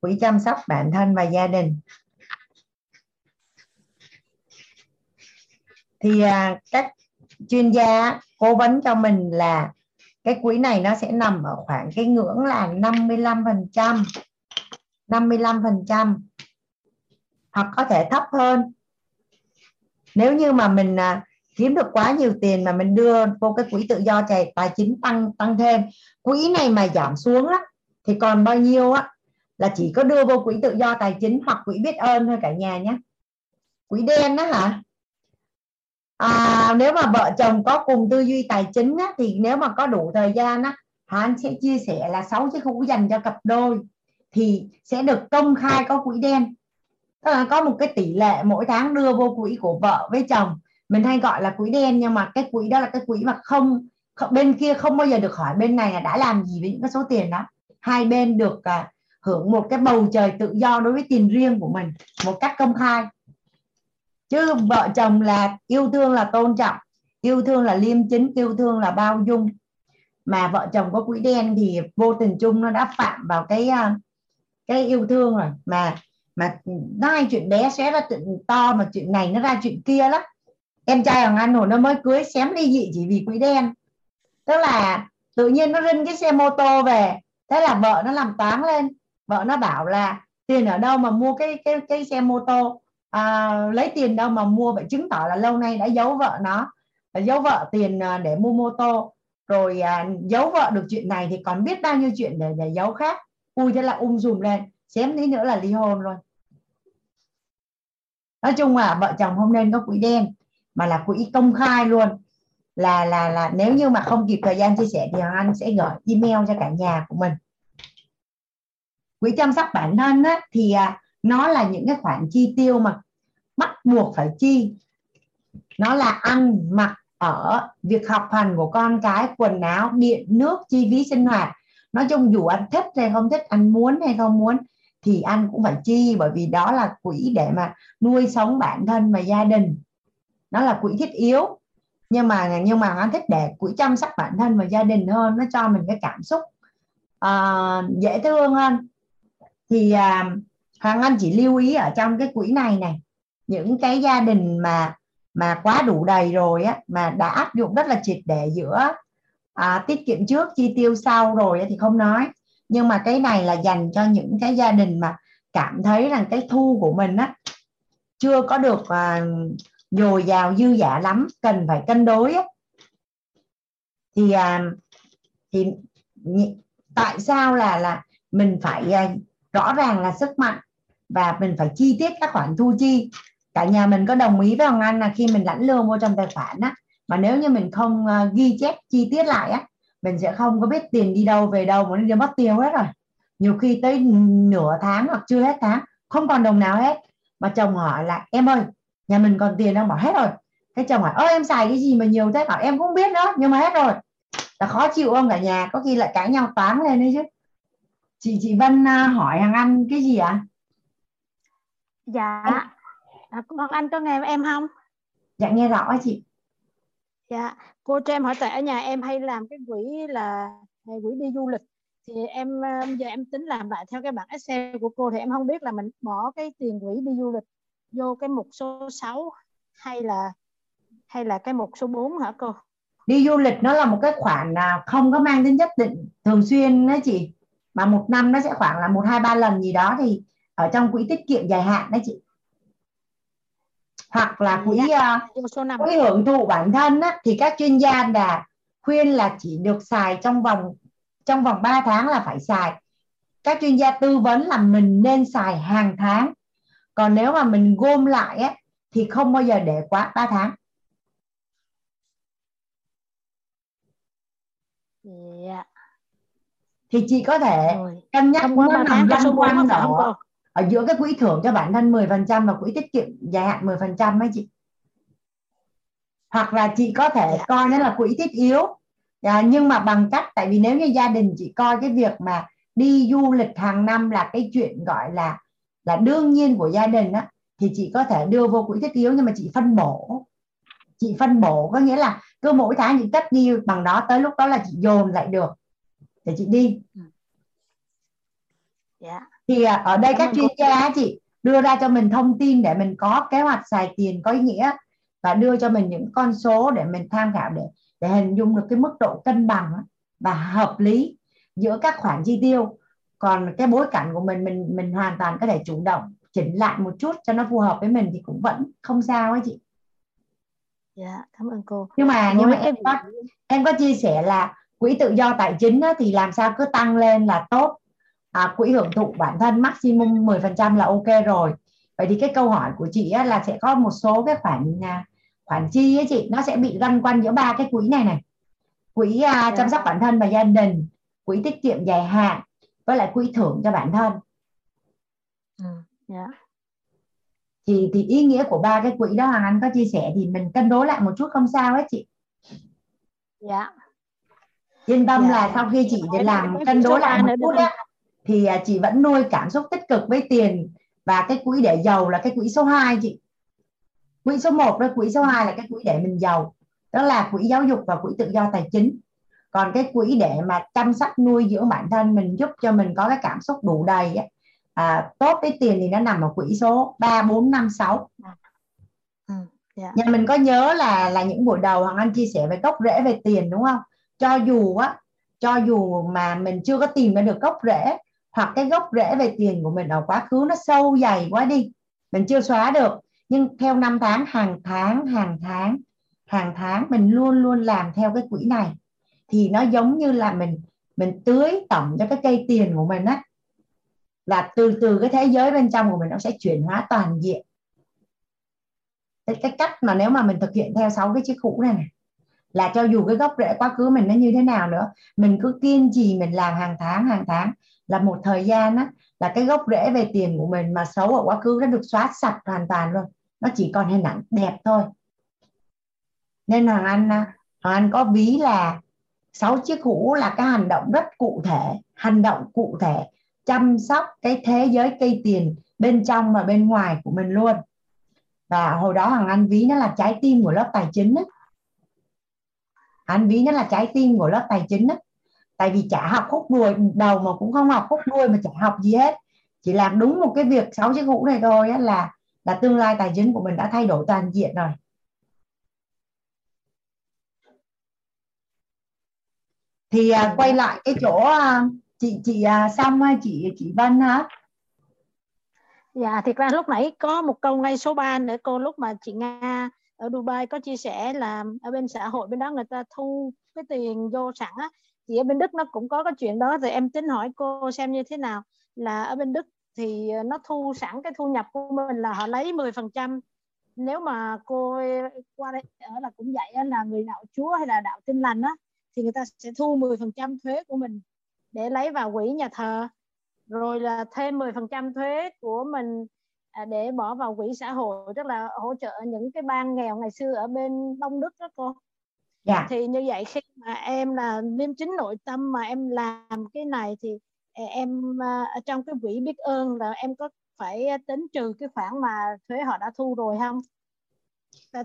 Quỹ chăm sóc bản thân và gia đình. Thì à, các chuyên gia cố vấn cho mình là cái quỹ này nó sẽ nằm ở khoảng cái ngưỡng là 55 phần trăm. 55 phần trăm hoặc có thể thấp hơn. Nếu như mà mình à, kiếm được quá nhiều tiền mà mình đưa vô cái quỹ tự do chạy tài chính tăng tăng thêm quỹ này mà giảm xuống á, thì còn bao nhiêu á là chỉ có đưa vô quỹ tự do tài chính hoặc quỹ biết ơn thôi cả nhà nhé. Quỹ đen đó hả? À, nếu mà vợ chồng có cùng tư duy tài chính á, thì nếu mà có đủ thời gian á anh sẽ chia sẻ là sáu không có dành cho cặp đôi thì sẽ được công khai có quỹ đen. Tức là có một cái tỷ lệ mỗi tháng đưa vô quỹ của vợ với chồng. Mình hay gọi là quỹ đen nhưng mà cái quỹ đó là cái quỹ mà không, không bên kia không bao giờ được hỏi bên này là đã làm gì với những cái số tiền đó. Hai bên được uh, hưởng một cái bầu trời tự do đối với tiền riêng của mình một cách công khai. Chứ vợ chồng là yêu thương là tôn trọng yêu thương là liêm chính yêu thương là bao dung. Mà vợ chồng có quỹ đen thì vô tình chung nó đã phạm vào cái uh, cái yêu thương rồi. Mà mà nó hay chuyện bé sẽ ra chuyện to mà chuyện này nó ra chuyện kia lắm. Em trai hoàng anh hồi nó mới cưới xém ly dị chỉ vì quỹ đen. Tức là tự nhiên nó rinh cái xe mô tô về. Thế là vợ nó làm toán lên. Vợ nó bảo là tiền ở đâu mà mua cái cái cái xe mô tô? À, lấy tiền đâu mà mua? Vậy chứng tỏ là lâu nay đã giấu vợ nó. Giấu vợ tiền à, để mua mô tô. Rồi à, giấu vợ được chuyện này thì còn biết bao nhiêu chuyện để để giấu khác ui thế là ung dùm lên. Xém tí nữa là ly hôn luôn. Nói chung là vợ chồng không nên có quỹ đen mà là quỹ công khai luôn. Là là là nếu như mà không kịp thời gian chia sẻ thì anh sẽ gửi email cho cả nhà của mình. Quỹ chăm sóc bản thân á, thì à, nó là những cái khoản chi tiêu mà bắt buộc phải chi. Nó là ăn mặc ở việc học hành của con cái quần áo điện nước chi phí sinh hoạt nói chung dù anh thích hay không thích anh muốn hay không muốn thì anh cũng phải chi bởi vì đó là quỹ để mà nuôi sống bản thân và gia đình. Nó là quỹ thiết yếu nhưng mà nhưng mà anh thích để quỹ chăm sóc bản thân và gia đình hơn nó cho mình cái cảm xúc uh, dễ thương hơn. Thì uh, Hoàng Anh chỉ lưu ý ở trong cái quỹ này này những cái gia đình mà mà quá đủ đầy rồi á mà đã áp dụng rất là triệt để giữa à, tiết kiệm trước chi tiêu sau rồi thì không nói nhưng mà cái này là dành cho những cái gia đình mà cảm thấy rằng cái thu của mình á chưa có được à, dồi dào dư giả lắm cần phải cân đối á. thì à, thì tại sao là là mình phải à, rõ ràng là sức mạnh và mình phải chi tiết các khoản thu chi cả nhà mình có đồng ý với Hoàng Anh là khi mình lãnh lương vô trong tài khoản á mà nếu như mình không uh, ghi chép chi tiết lại á mình sẽ không có biết tiền đi đâu về đâu mà nó mất tiêu hết rồi. Nhiều khi tới nửa tháng hoặc chưa hết tháng không còn đồng nào hết. Mà chồng hỏi là em ơi nhà mình còn tiền đâu bảo hết rồi. Cái chồng hỏi ơ em xài cái gì mà nhiều thế? Bảo em không biết nữa nhưng mà hết rồi. Là khó chịu không cả nhà có khi lại cãi nhau toán lên đấy chứ. Chị chị Vân uh, hỏi hàng ăn cái gì ạ? À? dạ. À, con anh có nghe em không? Dạ nghe rõ chị dạ. Cô cho em hỏi tại ở nhà em hay làm cái quỹ là quỹ đi du lịch? Thì em ờ, giờ em tính làm lại theo cái bảng Excel của cô thì em không biết là mình bỏ cái tiền quỹ đi du lịch vô cái mục số 6 hay là hay là cái mục số 4 hả cô? Đi du lịch nó là một cái khoản là không có mang tính chất định thường xuyên đấy chị. Mà một năm nó sẽ khoảng là một, hai, ba lần gì đó thì ở trong quỹ tiết kiệm dài hạn đấy chị hoặc là quỹ uh, số 5. quỹ hưởng thụ bản thân á, thì các chuyên gia là khuyên là chỉ được xài trong vòng trong vòng 3 tháng là phải xài các chuyên gia tư vấn là mình nên xài hàng tháng còn nếu mà mình gom lại á, thì không bao giờ để quá 3 tháng yeah. thì chị có thể Rồi. cân nhắc nó nằm lăn quanh ở, ở giữa cái quỹ thưởng cho bản thân 10% và quỹ tiết kiệm dài hạn 10% ấy chị. Hoặc là chị có thể yeah. coi nó là quỹ thiết yếu. À, nhưng mà bằng cách tại vì nếu như gia đình chị coi cái việc mà đi du lịch hàng năm là cái chuyện gọi là là đương nhiên của gia đình á thì chị có thể đưa vô quỹ thiết yếu nhưng mà chị phân bổ. Chị phân bổ có nghĩa là cứ mỗi tháng chị cất đi bằng đó tới lúc đó là chị dồn lại được. Để chị đi. Yeah. Thì à, ở đây các chuyên gia chị đưa ra cho mình thông tin để mình có kế hoạch xài tiền có ý nghĩa và đưa cho mình những con số để mình tham khảo để để hình dung được cái mức độ cân bằng và hợp lý giữa các khoản chi tiêu. Còn cái bối cảnh của mình mình mình hoàn toàn có thể chủ động chỉnh lại một chút cho nó phù hợp với mình thì cũng vẫn không sao ấy chị. Dạ cảm ơn cô. Nhưng mà nhưng mà em có em có chia sẻ là quỹ tự do tài chính á, thì làm sao cứ tăng lên là tốt à, quỹ hưởng thụ bản thân maximum 10% là ok rồi. Vậy thì cái câu hỏi của chị á, là sẽ có một số cái khoản à, khoản chi ấy chị nó sẽ bị lăn quanh giữa ba cái quỹ này này. Quỹ à, chăm sóc bản thân và gia đình quỹ tiết kiệm dài hạn với lại quỹ thưởng cho bản thân. Ừ, yeah. Dạ. thì thì ý nghĩa của ba cái quỹ đó hoàng anh có chia sẻ thì mình cân đối lại một chút không sao hết chị. Dạ. Yên tâm dạ. là sau khi chị để làm cân đối lại một chút thì à, chị vẫn nuôi cảm xúc tích cực với tiền. Và cái quỹ để giàu là cái quỹ số 2 chị. Quỹ số 1 đó quỹ số 2 là cái quỹ để mình giàu. Đó là quỹ giáo dục và quỹ tự do tài chính. Còn cái quỹ để mà chăm sóc nuôi dưỡng bản thân mình giúp cho mình có cái cảm xúc đủ đầy ấy, à, tốt với tiền thì nó nằm ở quỹ số 3 4 5 6 ừ, yeah. nhà mình có nhớ là là những buổi đầu Hoàng Anh chia sẻ về gốc rễ về tiền đúng không? Cho dù á cho dù mà mình chưa có tìm ra được gốc rễ hoặc cái gốc rễ về tiền của mình ở quá khứ nó sâu dày quá đi. Mình chưa xóa được. Nhưng theo năm tháng hàng tháng hàng tháng hàng tháng mình luôn luôn làm theo cái quỹ này. Thì nó giống như là mình mình tưới tổng cho cái cây tiền của mình á. Là từ từ cái thế giới bên trong của mình nó sẽ chuyển hóa toàn diện. Cái, cái cách mà nếu mà mình thực hiện theo sáu cái chiếc cũ này này là cho dù cái gốc rễ quá khứ mình nó như thế nào nữa mình cứ kiên trì mình làm hàng tháng hàng tháng là một thời gian á, là cái gốc rễ về tiền của mình mà xấu ở quá khứ nó được xóa sạch hoàn toàn luôn. Nó chỉ còn hình ảnh đẹp thôi. Nên hoàng anh à, hoàng anh có ví là sáu chiếc hũ là cái hành động rất cụ thể, hành động cụ thể, chăm sóc cái thế giới cây tiền bên trong và bên ngoài của mình luôn. Và hồi đó hoàng anh ví nó là trái tim của lớp tài chính á. Anh ví nó là trái tim của lớp tài chính đó tại vì chả học khúc đuôi đầu mà cũng không học khúc đuôi mà chả học gì hết. Chỉ làm đúng một cái việc sáu chiếc hũ này thôi á, là là tương lai tài chính của mình đã thay đổi toàn diện rồi. Thì à, quay lại cái chỗ à, chị chị à, xong chị chị Vân hả dạ thiệt ra lúc nãy có một câu ngay số 3 nữa cô lúc mà chị Nga ở Dubai có chia sẻ là ở bên xã hội bên đó người ta thu cái tiền vô sẵn á thì ở bên Đức nó cũng có cái chuyện đó. Thì em tính hỏi cô xem như thế nào. Là ở bên Đức thì ờ, nó thu sẵn cái thu nhập của mình là họ lấy 10% nếu mà cô qua đây ở là cũng vậy là người đạo Chúa hay là đạo Tin lành á, thì người ta sẽ thu 10% thuế của mình để lấy vào quỹ nhà thờ. Rồi là thêm 10% thuế của mình à, để bỏ vào quỹ xã hội. Tức là hỗ trợ những cái bang nghèo ngày xưa ở bên Đông Đức đó cô dạ. thì như vậy khi mà em là liêm chính nội tâm mà em làm cái này thì à, em à, trong cái quỹ biết ơn là em có phải tính trừ cái khoản mà thuế họ đã thu rồi không?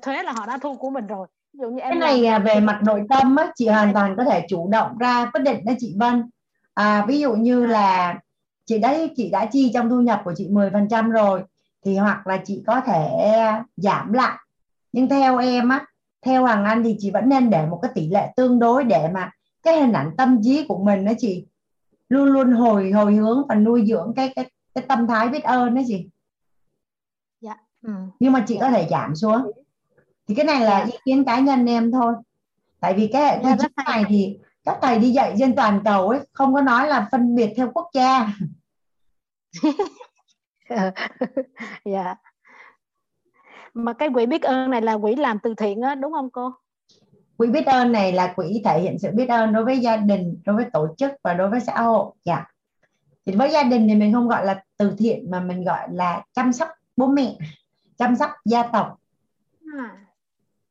Thuế là họ đã thu của mình rồi. Ví dụ như em cái này làm... về mặt nội tâm á, chị hoàn toàn có thể chủ động ra quyết định đó chị Vân. À, ví dụ như là chị đấy chị đã chi trong thu nhập của chị 10% rồi thì hoặc là chị có thể giảm lại. Nhưng theo em á theo Hoàng Anh thì chị vẫn nên để một cái tỷ lệ tương đối để mà cái hình ảnh tâm trí của mình đó chị luôn luôn hồi hồi hướng và nuôi dưỡng cái cái cái tâm thái biết ơn đó chị. Dạ. Ừ. nhưng mà chị có thể giảm xuống. Thì cái này là dạ. ý kiến cá nhân em thôi. Tại vì cái hệ thống dạ, này thì các thầy đi dạy trên toàn cầu ấy không có nói là phân biệt theo quốc gia. Dạ mà cái quỹ biết ơn này là quỹ làm từ thiện á đúng không cô? Quỹ biết ơn này là quỹ thể hiện sự biết ơn đối với gia đình đối với tổ chức và đối với xã hội. Dạ. Thì với gia đình thì mình không gọi là từ thiện mà mình gọi là chăm sóc bố mẹ chăm sóc gia tộc. À,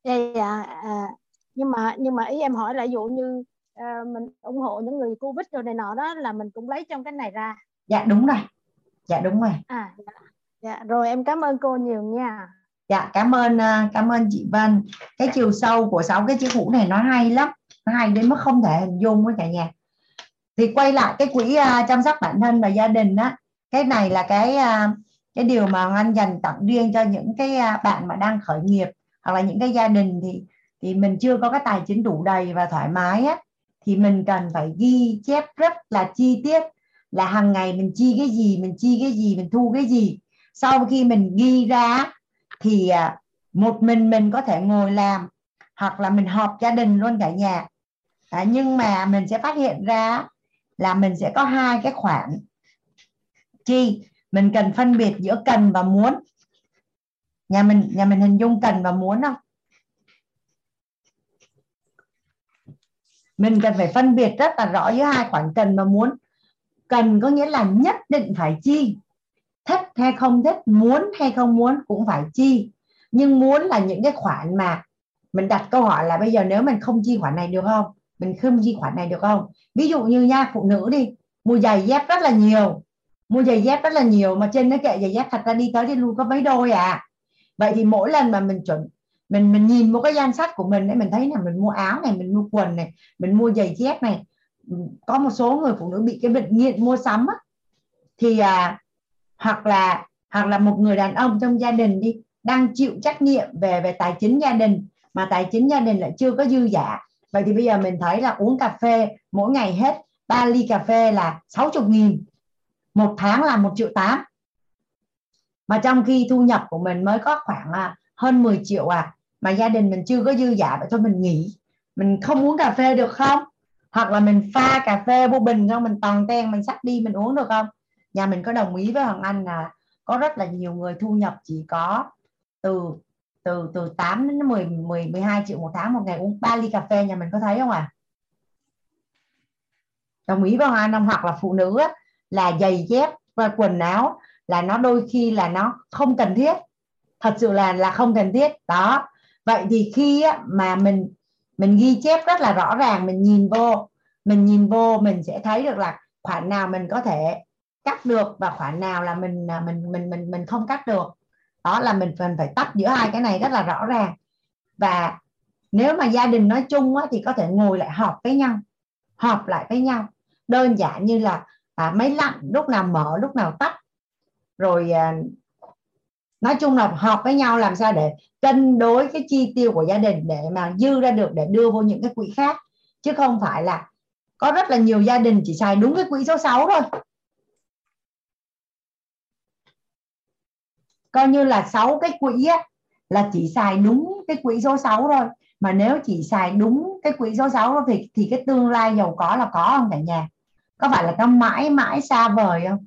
dạ, dạ. À, nhưng mà nhưng mà ý em hỏi là ví dụ như à, mình ủng hộ những người covid rồi này nọ đó là mình cũng lấy trong cái này ra. Dạ đúng rồi. Dạ đúng rồi. À dạ, dạ rồi em cảm ơn cô nhiều nha dạ cảm ơn à, cảm ơn chị Vân. Cái chiều sâu của sáu cái chữ hũ này nó hay lắm, nó hay đến mức không thể hình dung với cả nhà. Thì quay lại cái quỹ à, chăm sóc bản thân và gia đình á, cái này là cái à, cái điều mà anh dành tặng riêng cho những cái bạn mà đang khởi nghiệp hoặc là những cái gia đình thì thì mình chưa có cái tài chính đủ đầy và thoải mái á, thì mình cần phải ghi chép rất là chi tiết là hàng ngày mình chi cái gì, mình chi cái gì, mình thu cái gì. Sau khi mình ghi ra thì à, một mình mình có thể ngồi làm hoặc là mình họp gia đình luôn cả nhà. À, nhưng mà mình sẽ phát hiện ra là mình sẽ có hai cái khoản. Chi mình cần phân biệt giữa cần và muốn. Nhà mình nhà mình hình dung cần và muốn không? Mình cần phải phân biệt rất là rõ giữa hai khoản cần và muốn. Cần có nghĩa là nhất định phải chi thích hay không thích muốn hay không muốn cũng phải chi. Nhưng muốn là những cái khoản mà mình đặt câu hỏi là bây giờ nếu mình không chi khoản này được không? Mình không chi khoản này được không? Ví dụ như nha phụ nữ đi mua giày dép rất là nhiều. Mua giày dép rất là nhiều mà trên cái kệ giày dép thật ra đi tới đi luôn có mấy đôi à. Vậy thì mỗi lần mà mình chuẩn mình mình nhìn một cái danh sách của mình để mình thấy là mình mua áo này mình mua quần này mình mua giày dép này có một số người phụ nữ bị cái bệnh nghiện mua sắm á, thì à, hoặc là hoặc là một người đàn ông trong gia đình đi, đang chịu trách nhiệm về về tài chính gia đình, mà tài chính gia đình lại chưa có dư giả vậy thì bây giờ mình thấy là uống cà phê mỗi ngày hết 3 ly cà phê là 60 nghìn, một tháng là một triệu tám. Mà trong khi thu nhập của mình mới có khoảng à, hơn 10 triệu à mà gia đình mình chưa có dư giả vậy thôi mình nghỉ. Mình không uống cà phê được không? Hoặc là mình pha cà phê vô bình không? Mình toàn ten, mình sắp đi, mình uống được không? Nhà mình có đồng ý với hoàng anh là có rất là nhiều người thu nhập chỉ có từ từ từ 8 đến 10 10 12 triệu một tháng một ngày uống 3 ly cà phê nhà mình có thấy không à đồng ý với hoàng anh không? Hoặc là phụ nữ á, là giày dép và quần áo là nó đôi khi là nó không cần thiết. Thật sự là là không cần thiết. Đó. Vậy thì khi á, mà mình mình ghi chép rất là rõ ràng mình nhìn vô mình nhìn vô mình sẽ thấy được là khoản nào mình có thể cắt được và khoản nào là mình à, mình mình mình mình không cắt được. Đó là mình cần phải tách giữa hai cái này rất là rõ ràng. Và nếu mà gia đình nói chung á, thì có thể ngồi lại họp với nhau họp lại với nhau. Đơn giản như là à, máy lạnh lúc nào mở lúc nào tắt. Rồi à, nói chung là họp với nhau làm sao để cân đối cái chi tiêu của gia đình để mà dư ra được để đưa vô những cái quỹ khác. Chứ không phải là có rất là nhiều gia đình chỉ xài đúng cái quỹ số 6 thôi. Coi như là 6 cái quỹ á, là chỉ xài đúng cái quỹ số 6 thôi. Mà nếu chỉ xài đúng cái quỹ số 6 thì thì cái tương lai giàu có là có không cả nhà? Có phải là nó mãi mãi xa vời không?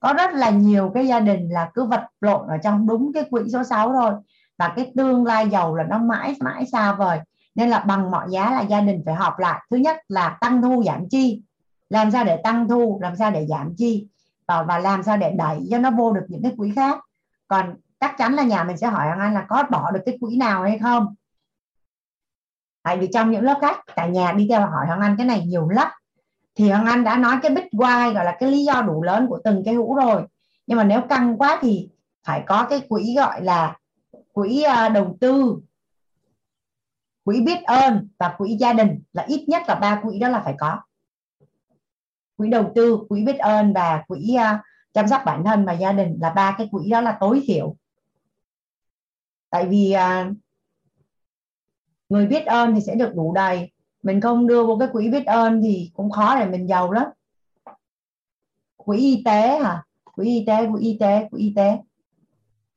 Có rất là nhiều cái gia đình là cứ vật lộn ở trong đúng cái quỹ số 6 thôi. Và cái tương lai giàu là nó mãi mãi xa vời. Nên là bằng mọi giá là gia đình phải họp lại. Thứ nhất là tăng thu giảm chi. Làm sao để tăng thu làm sao để giảm chi? Và, và làm sao để đẩy cho nó vô được những cái quỹ khác? Còn chắc chắn là nhà mình sẽ hỏi anh là có bỏ được cái quỹ nào hay không? Tại vì trong những lớp khác cả nhà đi theo hỏi hoàng anh cái này nhiều lắm. Thì hoàng anh đã nói cái big why, gọi là cái lý do đủ lớn của từng cái hũ rồi. Nhưng mà nếu căng quá thì phải có cái quỹ gọi là quỹ ờ, đầu tư, quỹ biết ơn và quỹ gia đình là ít nhất là ba quỹ đó là phải có. Quỹ đầu tư, quỹ biết ơn và quỹ ờ, chăm sóc bản thân và gia đình là ba cái quỹ đó là tối thiểu. Tại vì à, người biết ơn thì sẽ được đủ đầy. Mình không đưa vô cái quỹ biết ơn thì cũng khó để mình giàu lắm. Quỹ y tế hả? Quỹ y tế, quỹ y tế, quỹ y tế.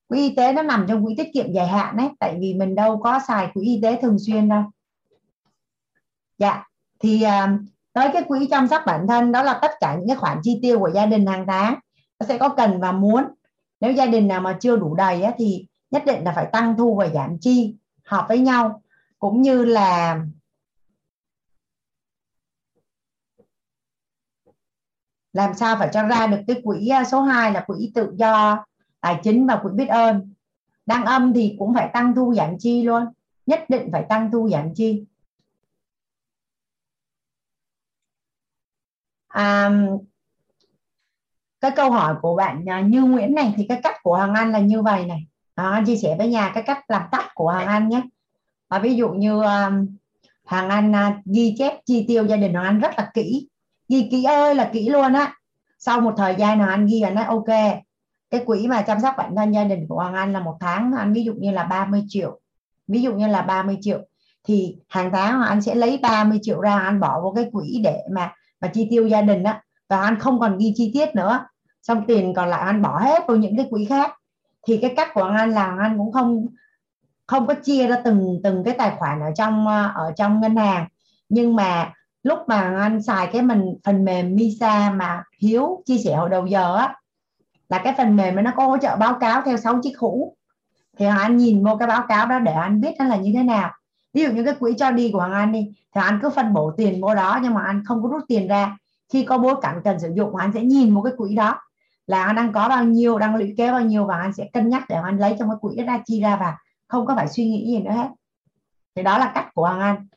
Quỹ y tế nó nằm trong quỹ tiết kiệm dài hạn đấy tại vì mình đâu có xài quỹ y tế thường xuyên đâu. Dạ thì à, tới cái quỹ chăm sóc bản thân, đó là tất cả những cái khoản chi tiêu của gia đình hàng tháng sẽ có cần và muốn. Nếu gia đình nào mà chưa đủ đầy á, thì nhất định là phải tăng thu và giảm chi hợp với nhau. Cũng như là làm sao phải cho ra được cái quỹ à, số 2 là quỹ tự do tài chính và quỹ biết ơn. Đang âm thì cũng phải tăng thu giảm chi luôn. Nhất định phải tăng thu giảm chi. À, cái câu hỏi của bạn à, Như Nguyễn này thì cái cách của Hoàng Anh là như vậy này. À, chia sẻ với nhà cái cách làm tắt của Hoàng Anh nhé. À, ví dụ như um, Hoàng Anh uh, ghi chép chi tiêu gia đình Hoàng Anh rất là kỹ. Ghi kỹ ơi là kỹ luôn á. Sau một thời gian Hoàng Anh ghi là nói ok cái quỹ mà chăm sóc bản thân gia đình của Hoàng Anh là một tháng anh ví dụ như là 30 triệu. Ví dụ như là 30 triệu thì hàng tháng Hoàng Anh sẽ lấy 30 triệu ra anh bỏ vào cái quỹ để mà mà chi tiêu gia đình á và anh không còn ghi chi tiết nữa. Xong tiền còn lại anh bỏ hết vào những cái quỹ khác. Thì cái cách của anh là anh cũng không không có chia ra từng từng cái tài khoản ở trong ờ, ở trong ngân hàng. Nhưng mà lúc mà anh xài cái mình, phần mềm Misa mà Hiếu chia sẻ hồi đầu giờ á, là cái phần mềm nó có hỗ trợ báo cáo theo 6 chiếc hũ. Thì anh nhìn vô cái báo cáo đó để anh biết nó là như thế nào. Ví dụ như cái quỹ cho đi của Hoàng Anh đi, thì anh cứ phân bổ tiền vô đó, nhưng mà anh không có rút tiền ra khi có bối cảnh cần sử dụng, anh sẽ nhìn một cái quỹ đó là anh đang có bao nhiêu, đang lũy kế bao nhiêu và anh sẽ cân nhắc để anh lấy trong cái quỹ đó ra, chi ra và không có phải suy nghĩ gì nữa hết. Thì đó là cách của Hoàng Anh.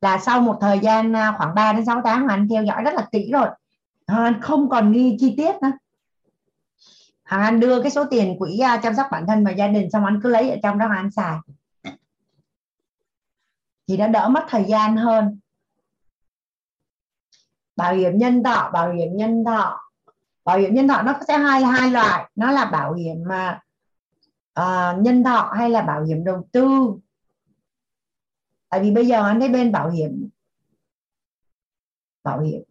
Là sau một thời gian à, khoảng 3 đến 6 tháng Hoàng Anh theo dõi rất là kỹ rồi. Hoàng Anh không còn nghi chi tiết nữa. Hoàng Anh đưa cái số tiền quỹ à, chăm sóc bản thân và gia đình xong anh cứ lấy ở trong đó Hoàng Anh xài. Thì nó đỡ mất thời gian hơn bảo hiểm nhân thọ bảo hiểm nhân thọ. Bảo hiểm nhân thọ nó sẽ hai hai loại. Nó là bảo hiểm mà uh, nhân thọ hay là bảo hiểm đầu tư. Tại vì bây giờ anh thấy bên bảo hiểm bảo hiểm.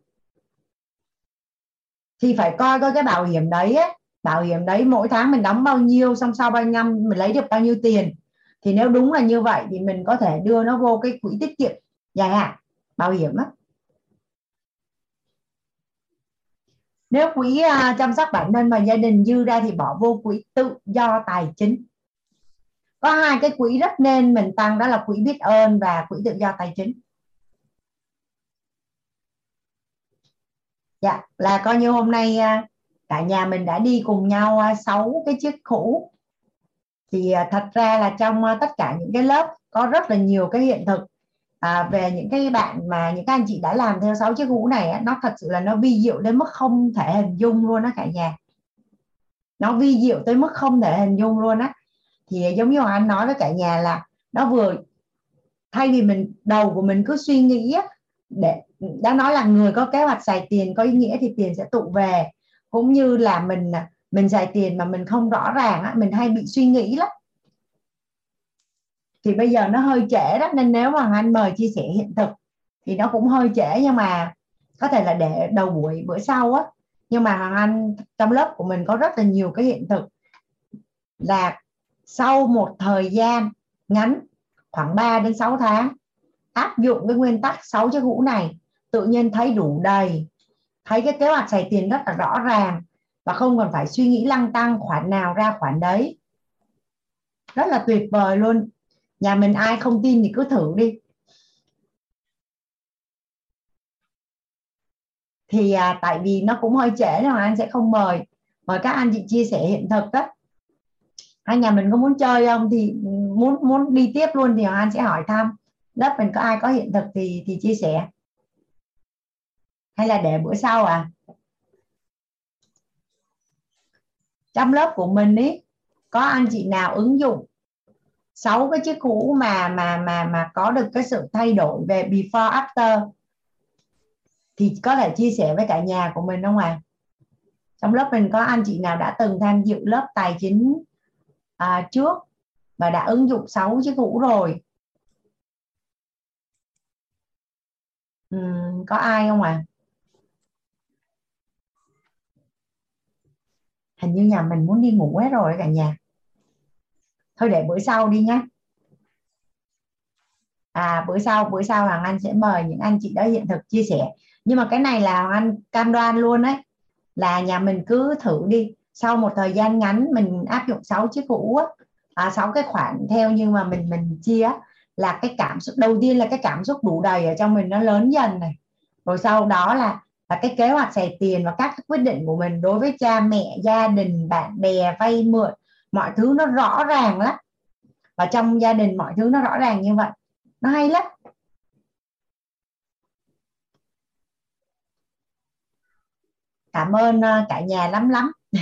Thì phải coi coi cái bảo hiểm đấy ấy, bảo hiểm đấy mỗi tháng mình đóng bao nhiêu xong sau bao nhiêu năm mình lấy được bao nhiêu tiền. Thì nếu đúng là như vậy thì mình có thể đưa nó vô cái quỹ tiết kiệm dài hạn bảo hiểm á. Nếu quỹ uh, à, chăm sóc bản thân và gia đình dư ra thì bỏ vô quỹ tự do tài chính. Có hai cái quỹ rất nên mình tăng đó là quỹ biết ơn và quỹ tự do tài chính. Dạ là coi như hôm nay uh, cả nhà mình đã đi cùng nhau à, sáu cái chiếc cũ. Thì thật ra là trong tất cả những cái lớp có rất là nhiều cái hiện thực à, về những cái bạn mà những các anh chị đã làm theo sáu chiếc hũ này nó thật sự là nó vi diệu đến mức không thể hình dung luôn đó cả nhà. Nó vi diệu tới mức không thể hình dung luôn á. Thì giống như anh nói với cả nhà là nó vừa thay vì mình đầu của mình cứ suy nghĩ á, để đã nói là người có kế hoạch xài tiền có ý nghĩa thì tiền sẽ tụ về. Cũng như là mình mình xài tiền mà mình không rõ ràng á, mình hay bị suy nghĩ lắm thì bây giờ nó hơi trễ đó, nên nếu mà anh mời chia sẻ hiện thực thì nó cũng hơi trễ, nhưng mà có thể là để đầu buổi, bữa sau á. Nhưng mà hoàng anh trong lớp của mình có rất là nhiều cái hiện thực là sau một thời gian ngắn, khoảng 3 đến 6 tháng, áp dụng cái nguyên tắc 6 chiếc hũ này, tự nhiên thấy đủ đầy, thấy cái kế hoạch xài tiền rất là rõ ràng và không cần phải suy nghĩ lăng tăng, khoản nào ra khoản đấy. Rất là tuyệt vời luôn nhà mình ai không tin thì cứ thử đi. Thì à, tại vì nó cũng hơi trễ nên anh sẽ không mời. Mời các anh chị chia sẻ hiện thực đó hai nhà mình có muốn chơi không thì ừ, muốn muốn đi tiếp luôn thì anh sẽ hỏi thăm. Lớp mình có ai có hiện thực thì thì chia sẻ. Hay là để bữa sau à? Trong lớp của mình ý có anh chị nào ứng dụng sáu cái chiếc hũ mà mà mà mà có được cái sự thay đổi về before after thì có thể chia sẻ với cả nhà của mình không à trong lớp mình có anh chị nào đã từng tham dự lớp tài chính à, trước và đã ứng dụng sáu chiếc hũ rồi? Ừ, có ai không à hình như nhà mình muốn đi ngủ hết rồi cả nhà thôi để bữa sau đi nhé à bữa sau bữa sau hoàng anh sẽ mời những anh chị đó hiện thực chia sẻ. Nhưng mà cái này là hoàng anh cam đoan luôn đấy. Là nhà mình cứ thử đi. Sau một thời gian ngắn mình áp dụng 6 chiếc hũ à, 6 cái khoản theo nhưng mà mình mình chia là cái cảm xúc đầu tiên là cái cảm xúc đủ đầy ở trong mình nó lớn dần này. Rồi sau đó là là cái kế hoạch xài tiền và các quyết định của mình đối với cha mẹ gia đình bạn bè vay mượn mọi thứ nó rõ ràng lắm. Và trong gia đình mọi thứ nó rõ ràng như vậy. Nó hay lắm. Cảm ơn ờ, cả nhà lắm lắm.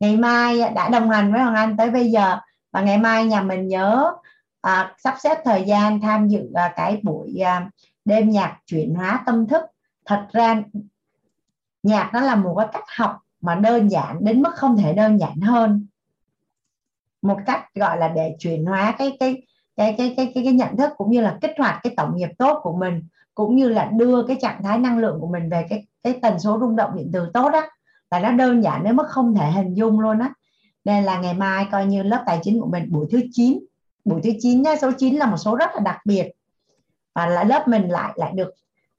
Ngày mai đã đồng hành với hoàng anh tới bây giờ. Và ngày mai nhà mình nhớ à, sắp xếp thời gian tham dự à, cái buổi à, đêm nhạc chuyển hóa tâm thức. Thật ra nhạc nó là một cái cách học mà đơn giản đến mức không thể đơn giản hơn một cách gọi là để chuyển hóa cái cái cái cái cái cái, cái nhận thức cũng như là kích hoạt cái tổng nghiệp tốt của mình cũng như là đưa cái trạng thái năng lượng của mình về cái cái tần số rung động điện từ tốt á là nó đơn giản nếu mức không thể hình dung luôn á. Nên là ngày mai coi như lớp tài chính của mình buổi thứ 9 buổi thứ 9 nhá số 9 là một số rất là đặc biệt. Và là lớp mình lại lại được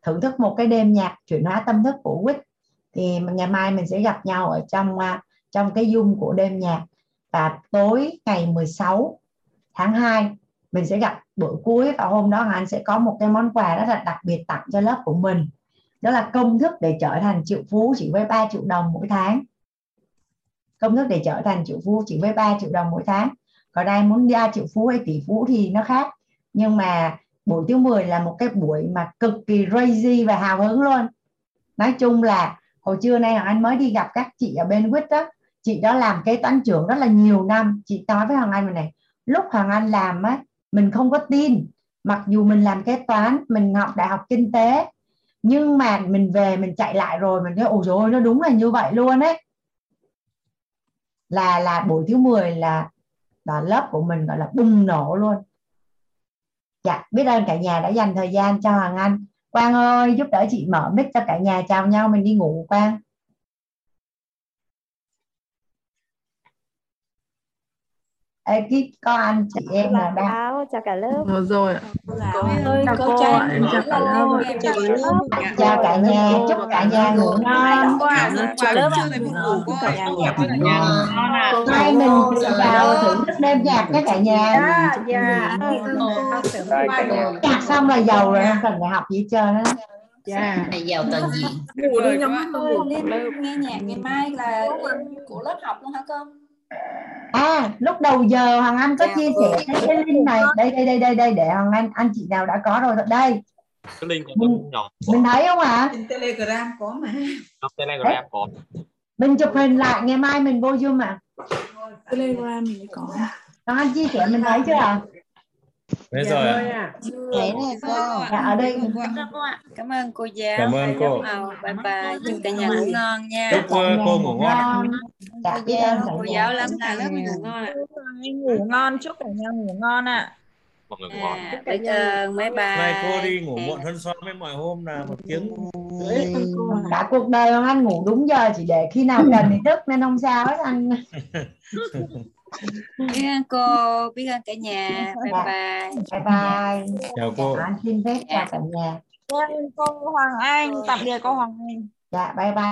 thưởng thức một cái đêm nhạc chuyển hóa tâm thức của Quýt thì ngày mai mình sẽ gặp nhau ở trong à, trong cái dung của đêm nhạc và tối ngày 16 tháng 2 mình sẽ gặp bữa cuối và hôm đó anh sẽ có một cái món quà rất là đặc biệt tặng cho lớp của mình. Đó là công thức để trở thành triệu phú chỉ với 3 triệu đồng mỗi tháng. Công thức để trở thành triệu phú chỉ với 3 triệu đồng mỗi tháng. Còn đây muốn ra triệu phú hay tỷ phú thì nó khác. Nhưng mà buổi thứ 10 là một cái buổi mà cực kỳ crazy và hào hứng luôn. Nói chung là hồi trưa nay anh mới đi gặp các chị ở bên quýt đó chị đó làm kế toán trưởng rất là nhiều năm. Chị nói với hoàng anh này, lúc hoàng anh làm á, mình không có tin. Mặc dù mình làm kế toán, mình học đại học kinh tế, nhưng mà mình về mình chạy lại rồi, mình thấy ồ rồi nó đúng là như vậy luôn ấy. Là là buổi thứ 10 là là lớp của mình gọi là bùng nổ luôn. Dạ biết ơn cả nhà đã dành thời gian cho Hoàng Anh. Quang ơi, giúp đỡ chị mở mic cho cả nhà, chào nhau, mình đi ngủ, Quang. Ekip có anh chị em là đang chào, cả lớp. Rồi rồi cô ơi chào cô ạ em chào cả lớp. chào cả nhà chúc cả nhà ngủ ngon. Chào lớp hai mình vào thưởng thức đêm nhạc với cả nhà. Dạ nhạc xong là giàu rồi không cần phải học gì trơn á. Dạ. Này giàu toàn diện. Ngủ đi nhắm nghe nhạc ngày mai là của lớp học luôn hả cô? À lúc đầu giờ hoàng anh có Dạ, chia ừ. sẻ cái, cái link này. Đây đây đây đây đây để hoàng anh anh chị nào đã có rồi. Đây. Cái link của mình, nhỏ. mình thấy không ạ? À? trên telegram có mà. Trong telegram có. Mình chụp hình lại ngày mai mình vô zoom ạ. Telegram mới có. Hoàng anh chia sẻ mình thấy chưa ạ Thế Dạ rồi thôi ạ. ạ. Thế này cô. dạ, ở đây Cảm ơn cô giáo. Cảm ơn cô. Ờ, bye bye. Chúc cả nhà ngủ ngon nha. Chúc uh, cô ngủ ngon. dạ ơn cả Cô giáo lắm cả lớp ngủ ngon ạ. ngủ ngon chúc cả nhà ngủ ngon ạ mọi người ngủ ngon à, biết ơn bye bye nay cô đi ngủ muộn hơn so với mọi hôm là một tiếng cả cuộc đời ông anh ngủ đúng giờ chỉ để khi nào cần thì thức nên không sao hết anh biết ơn cô biết ơn cả nhà. Bye Dạ. bye. Bye bye. Chào cô. Anh xin phép chào cả nhà. Dạ, cô Hoàng Anh tạm biệt cô Hoàng Anh. Dạ bye bye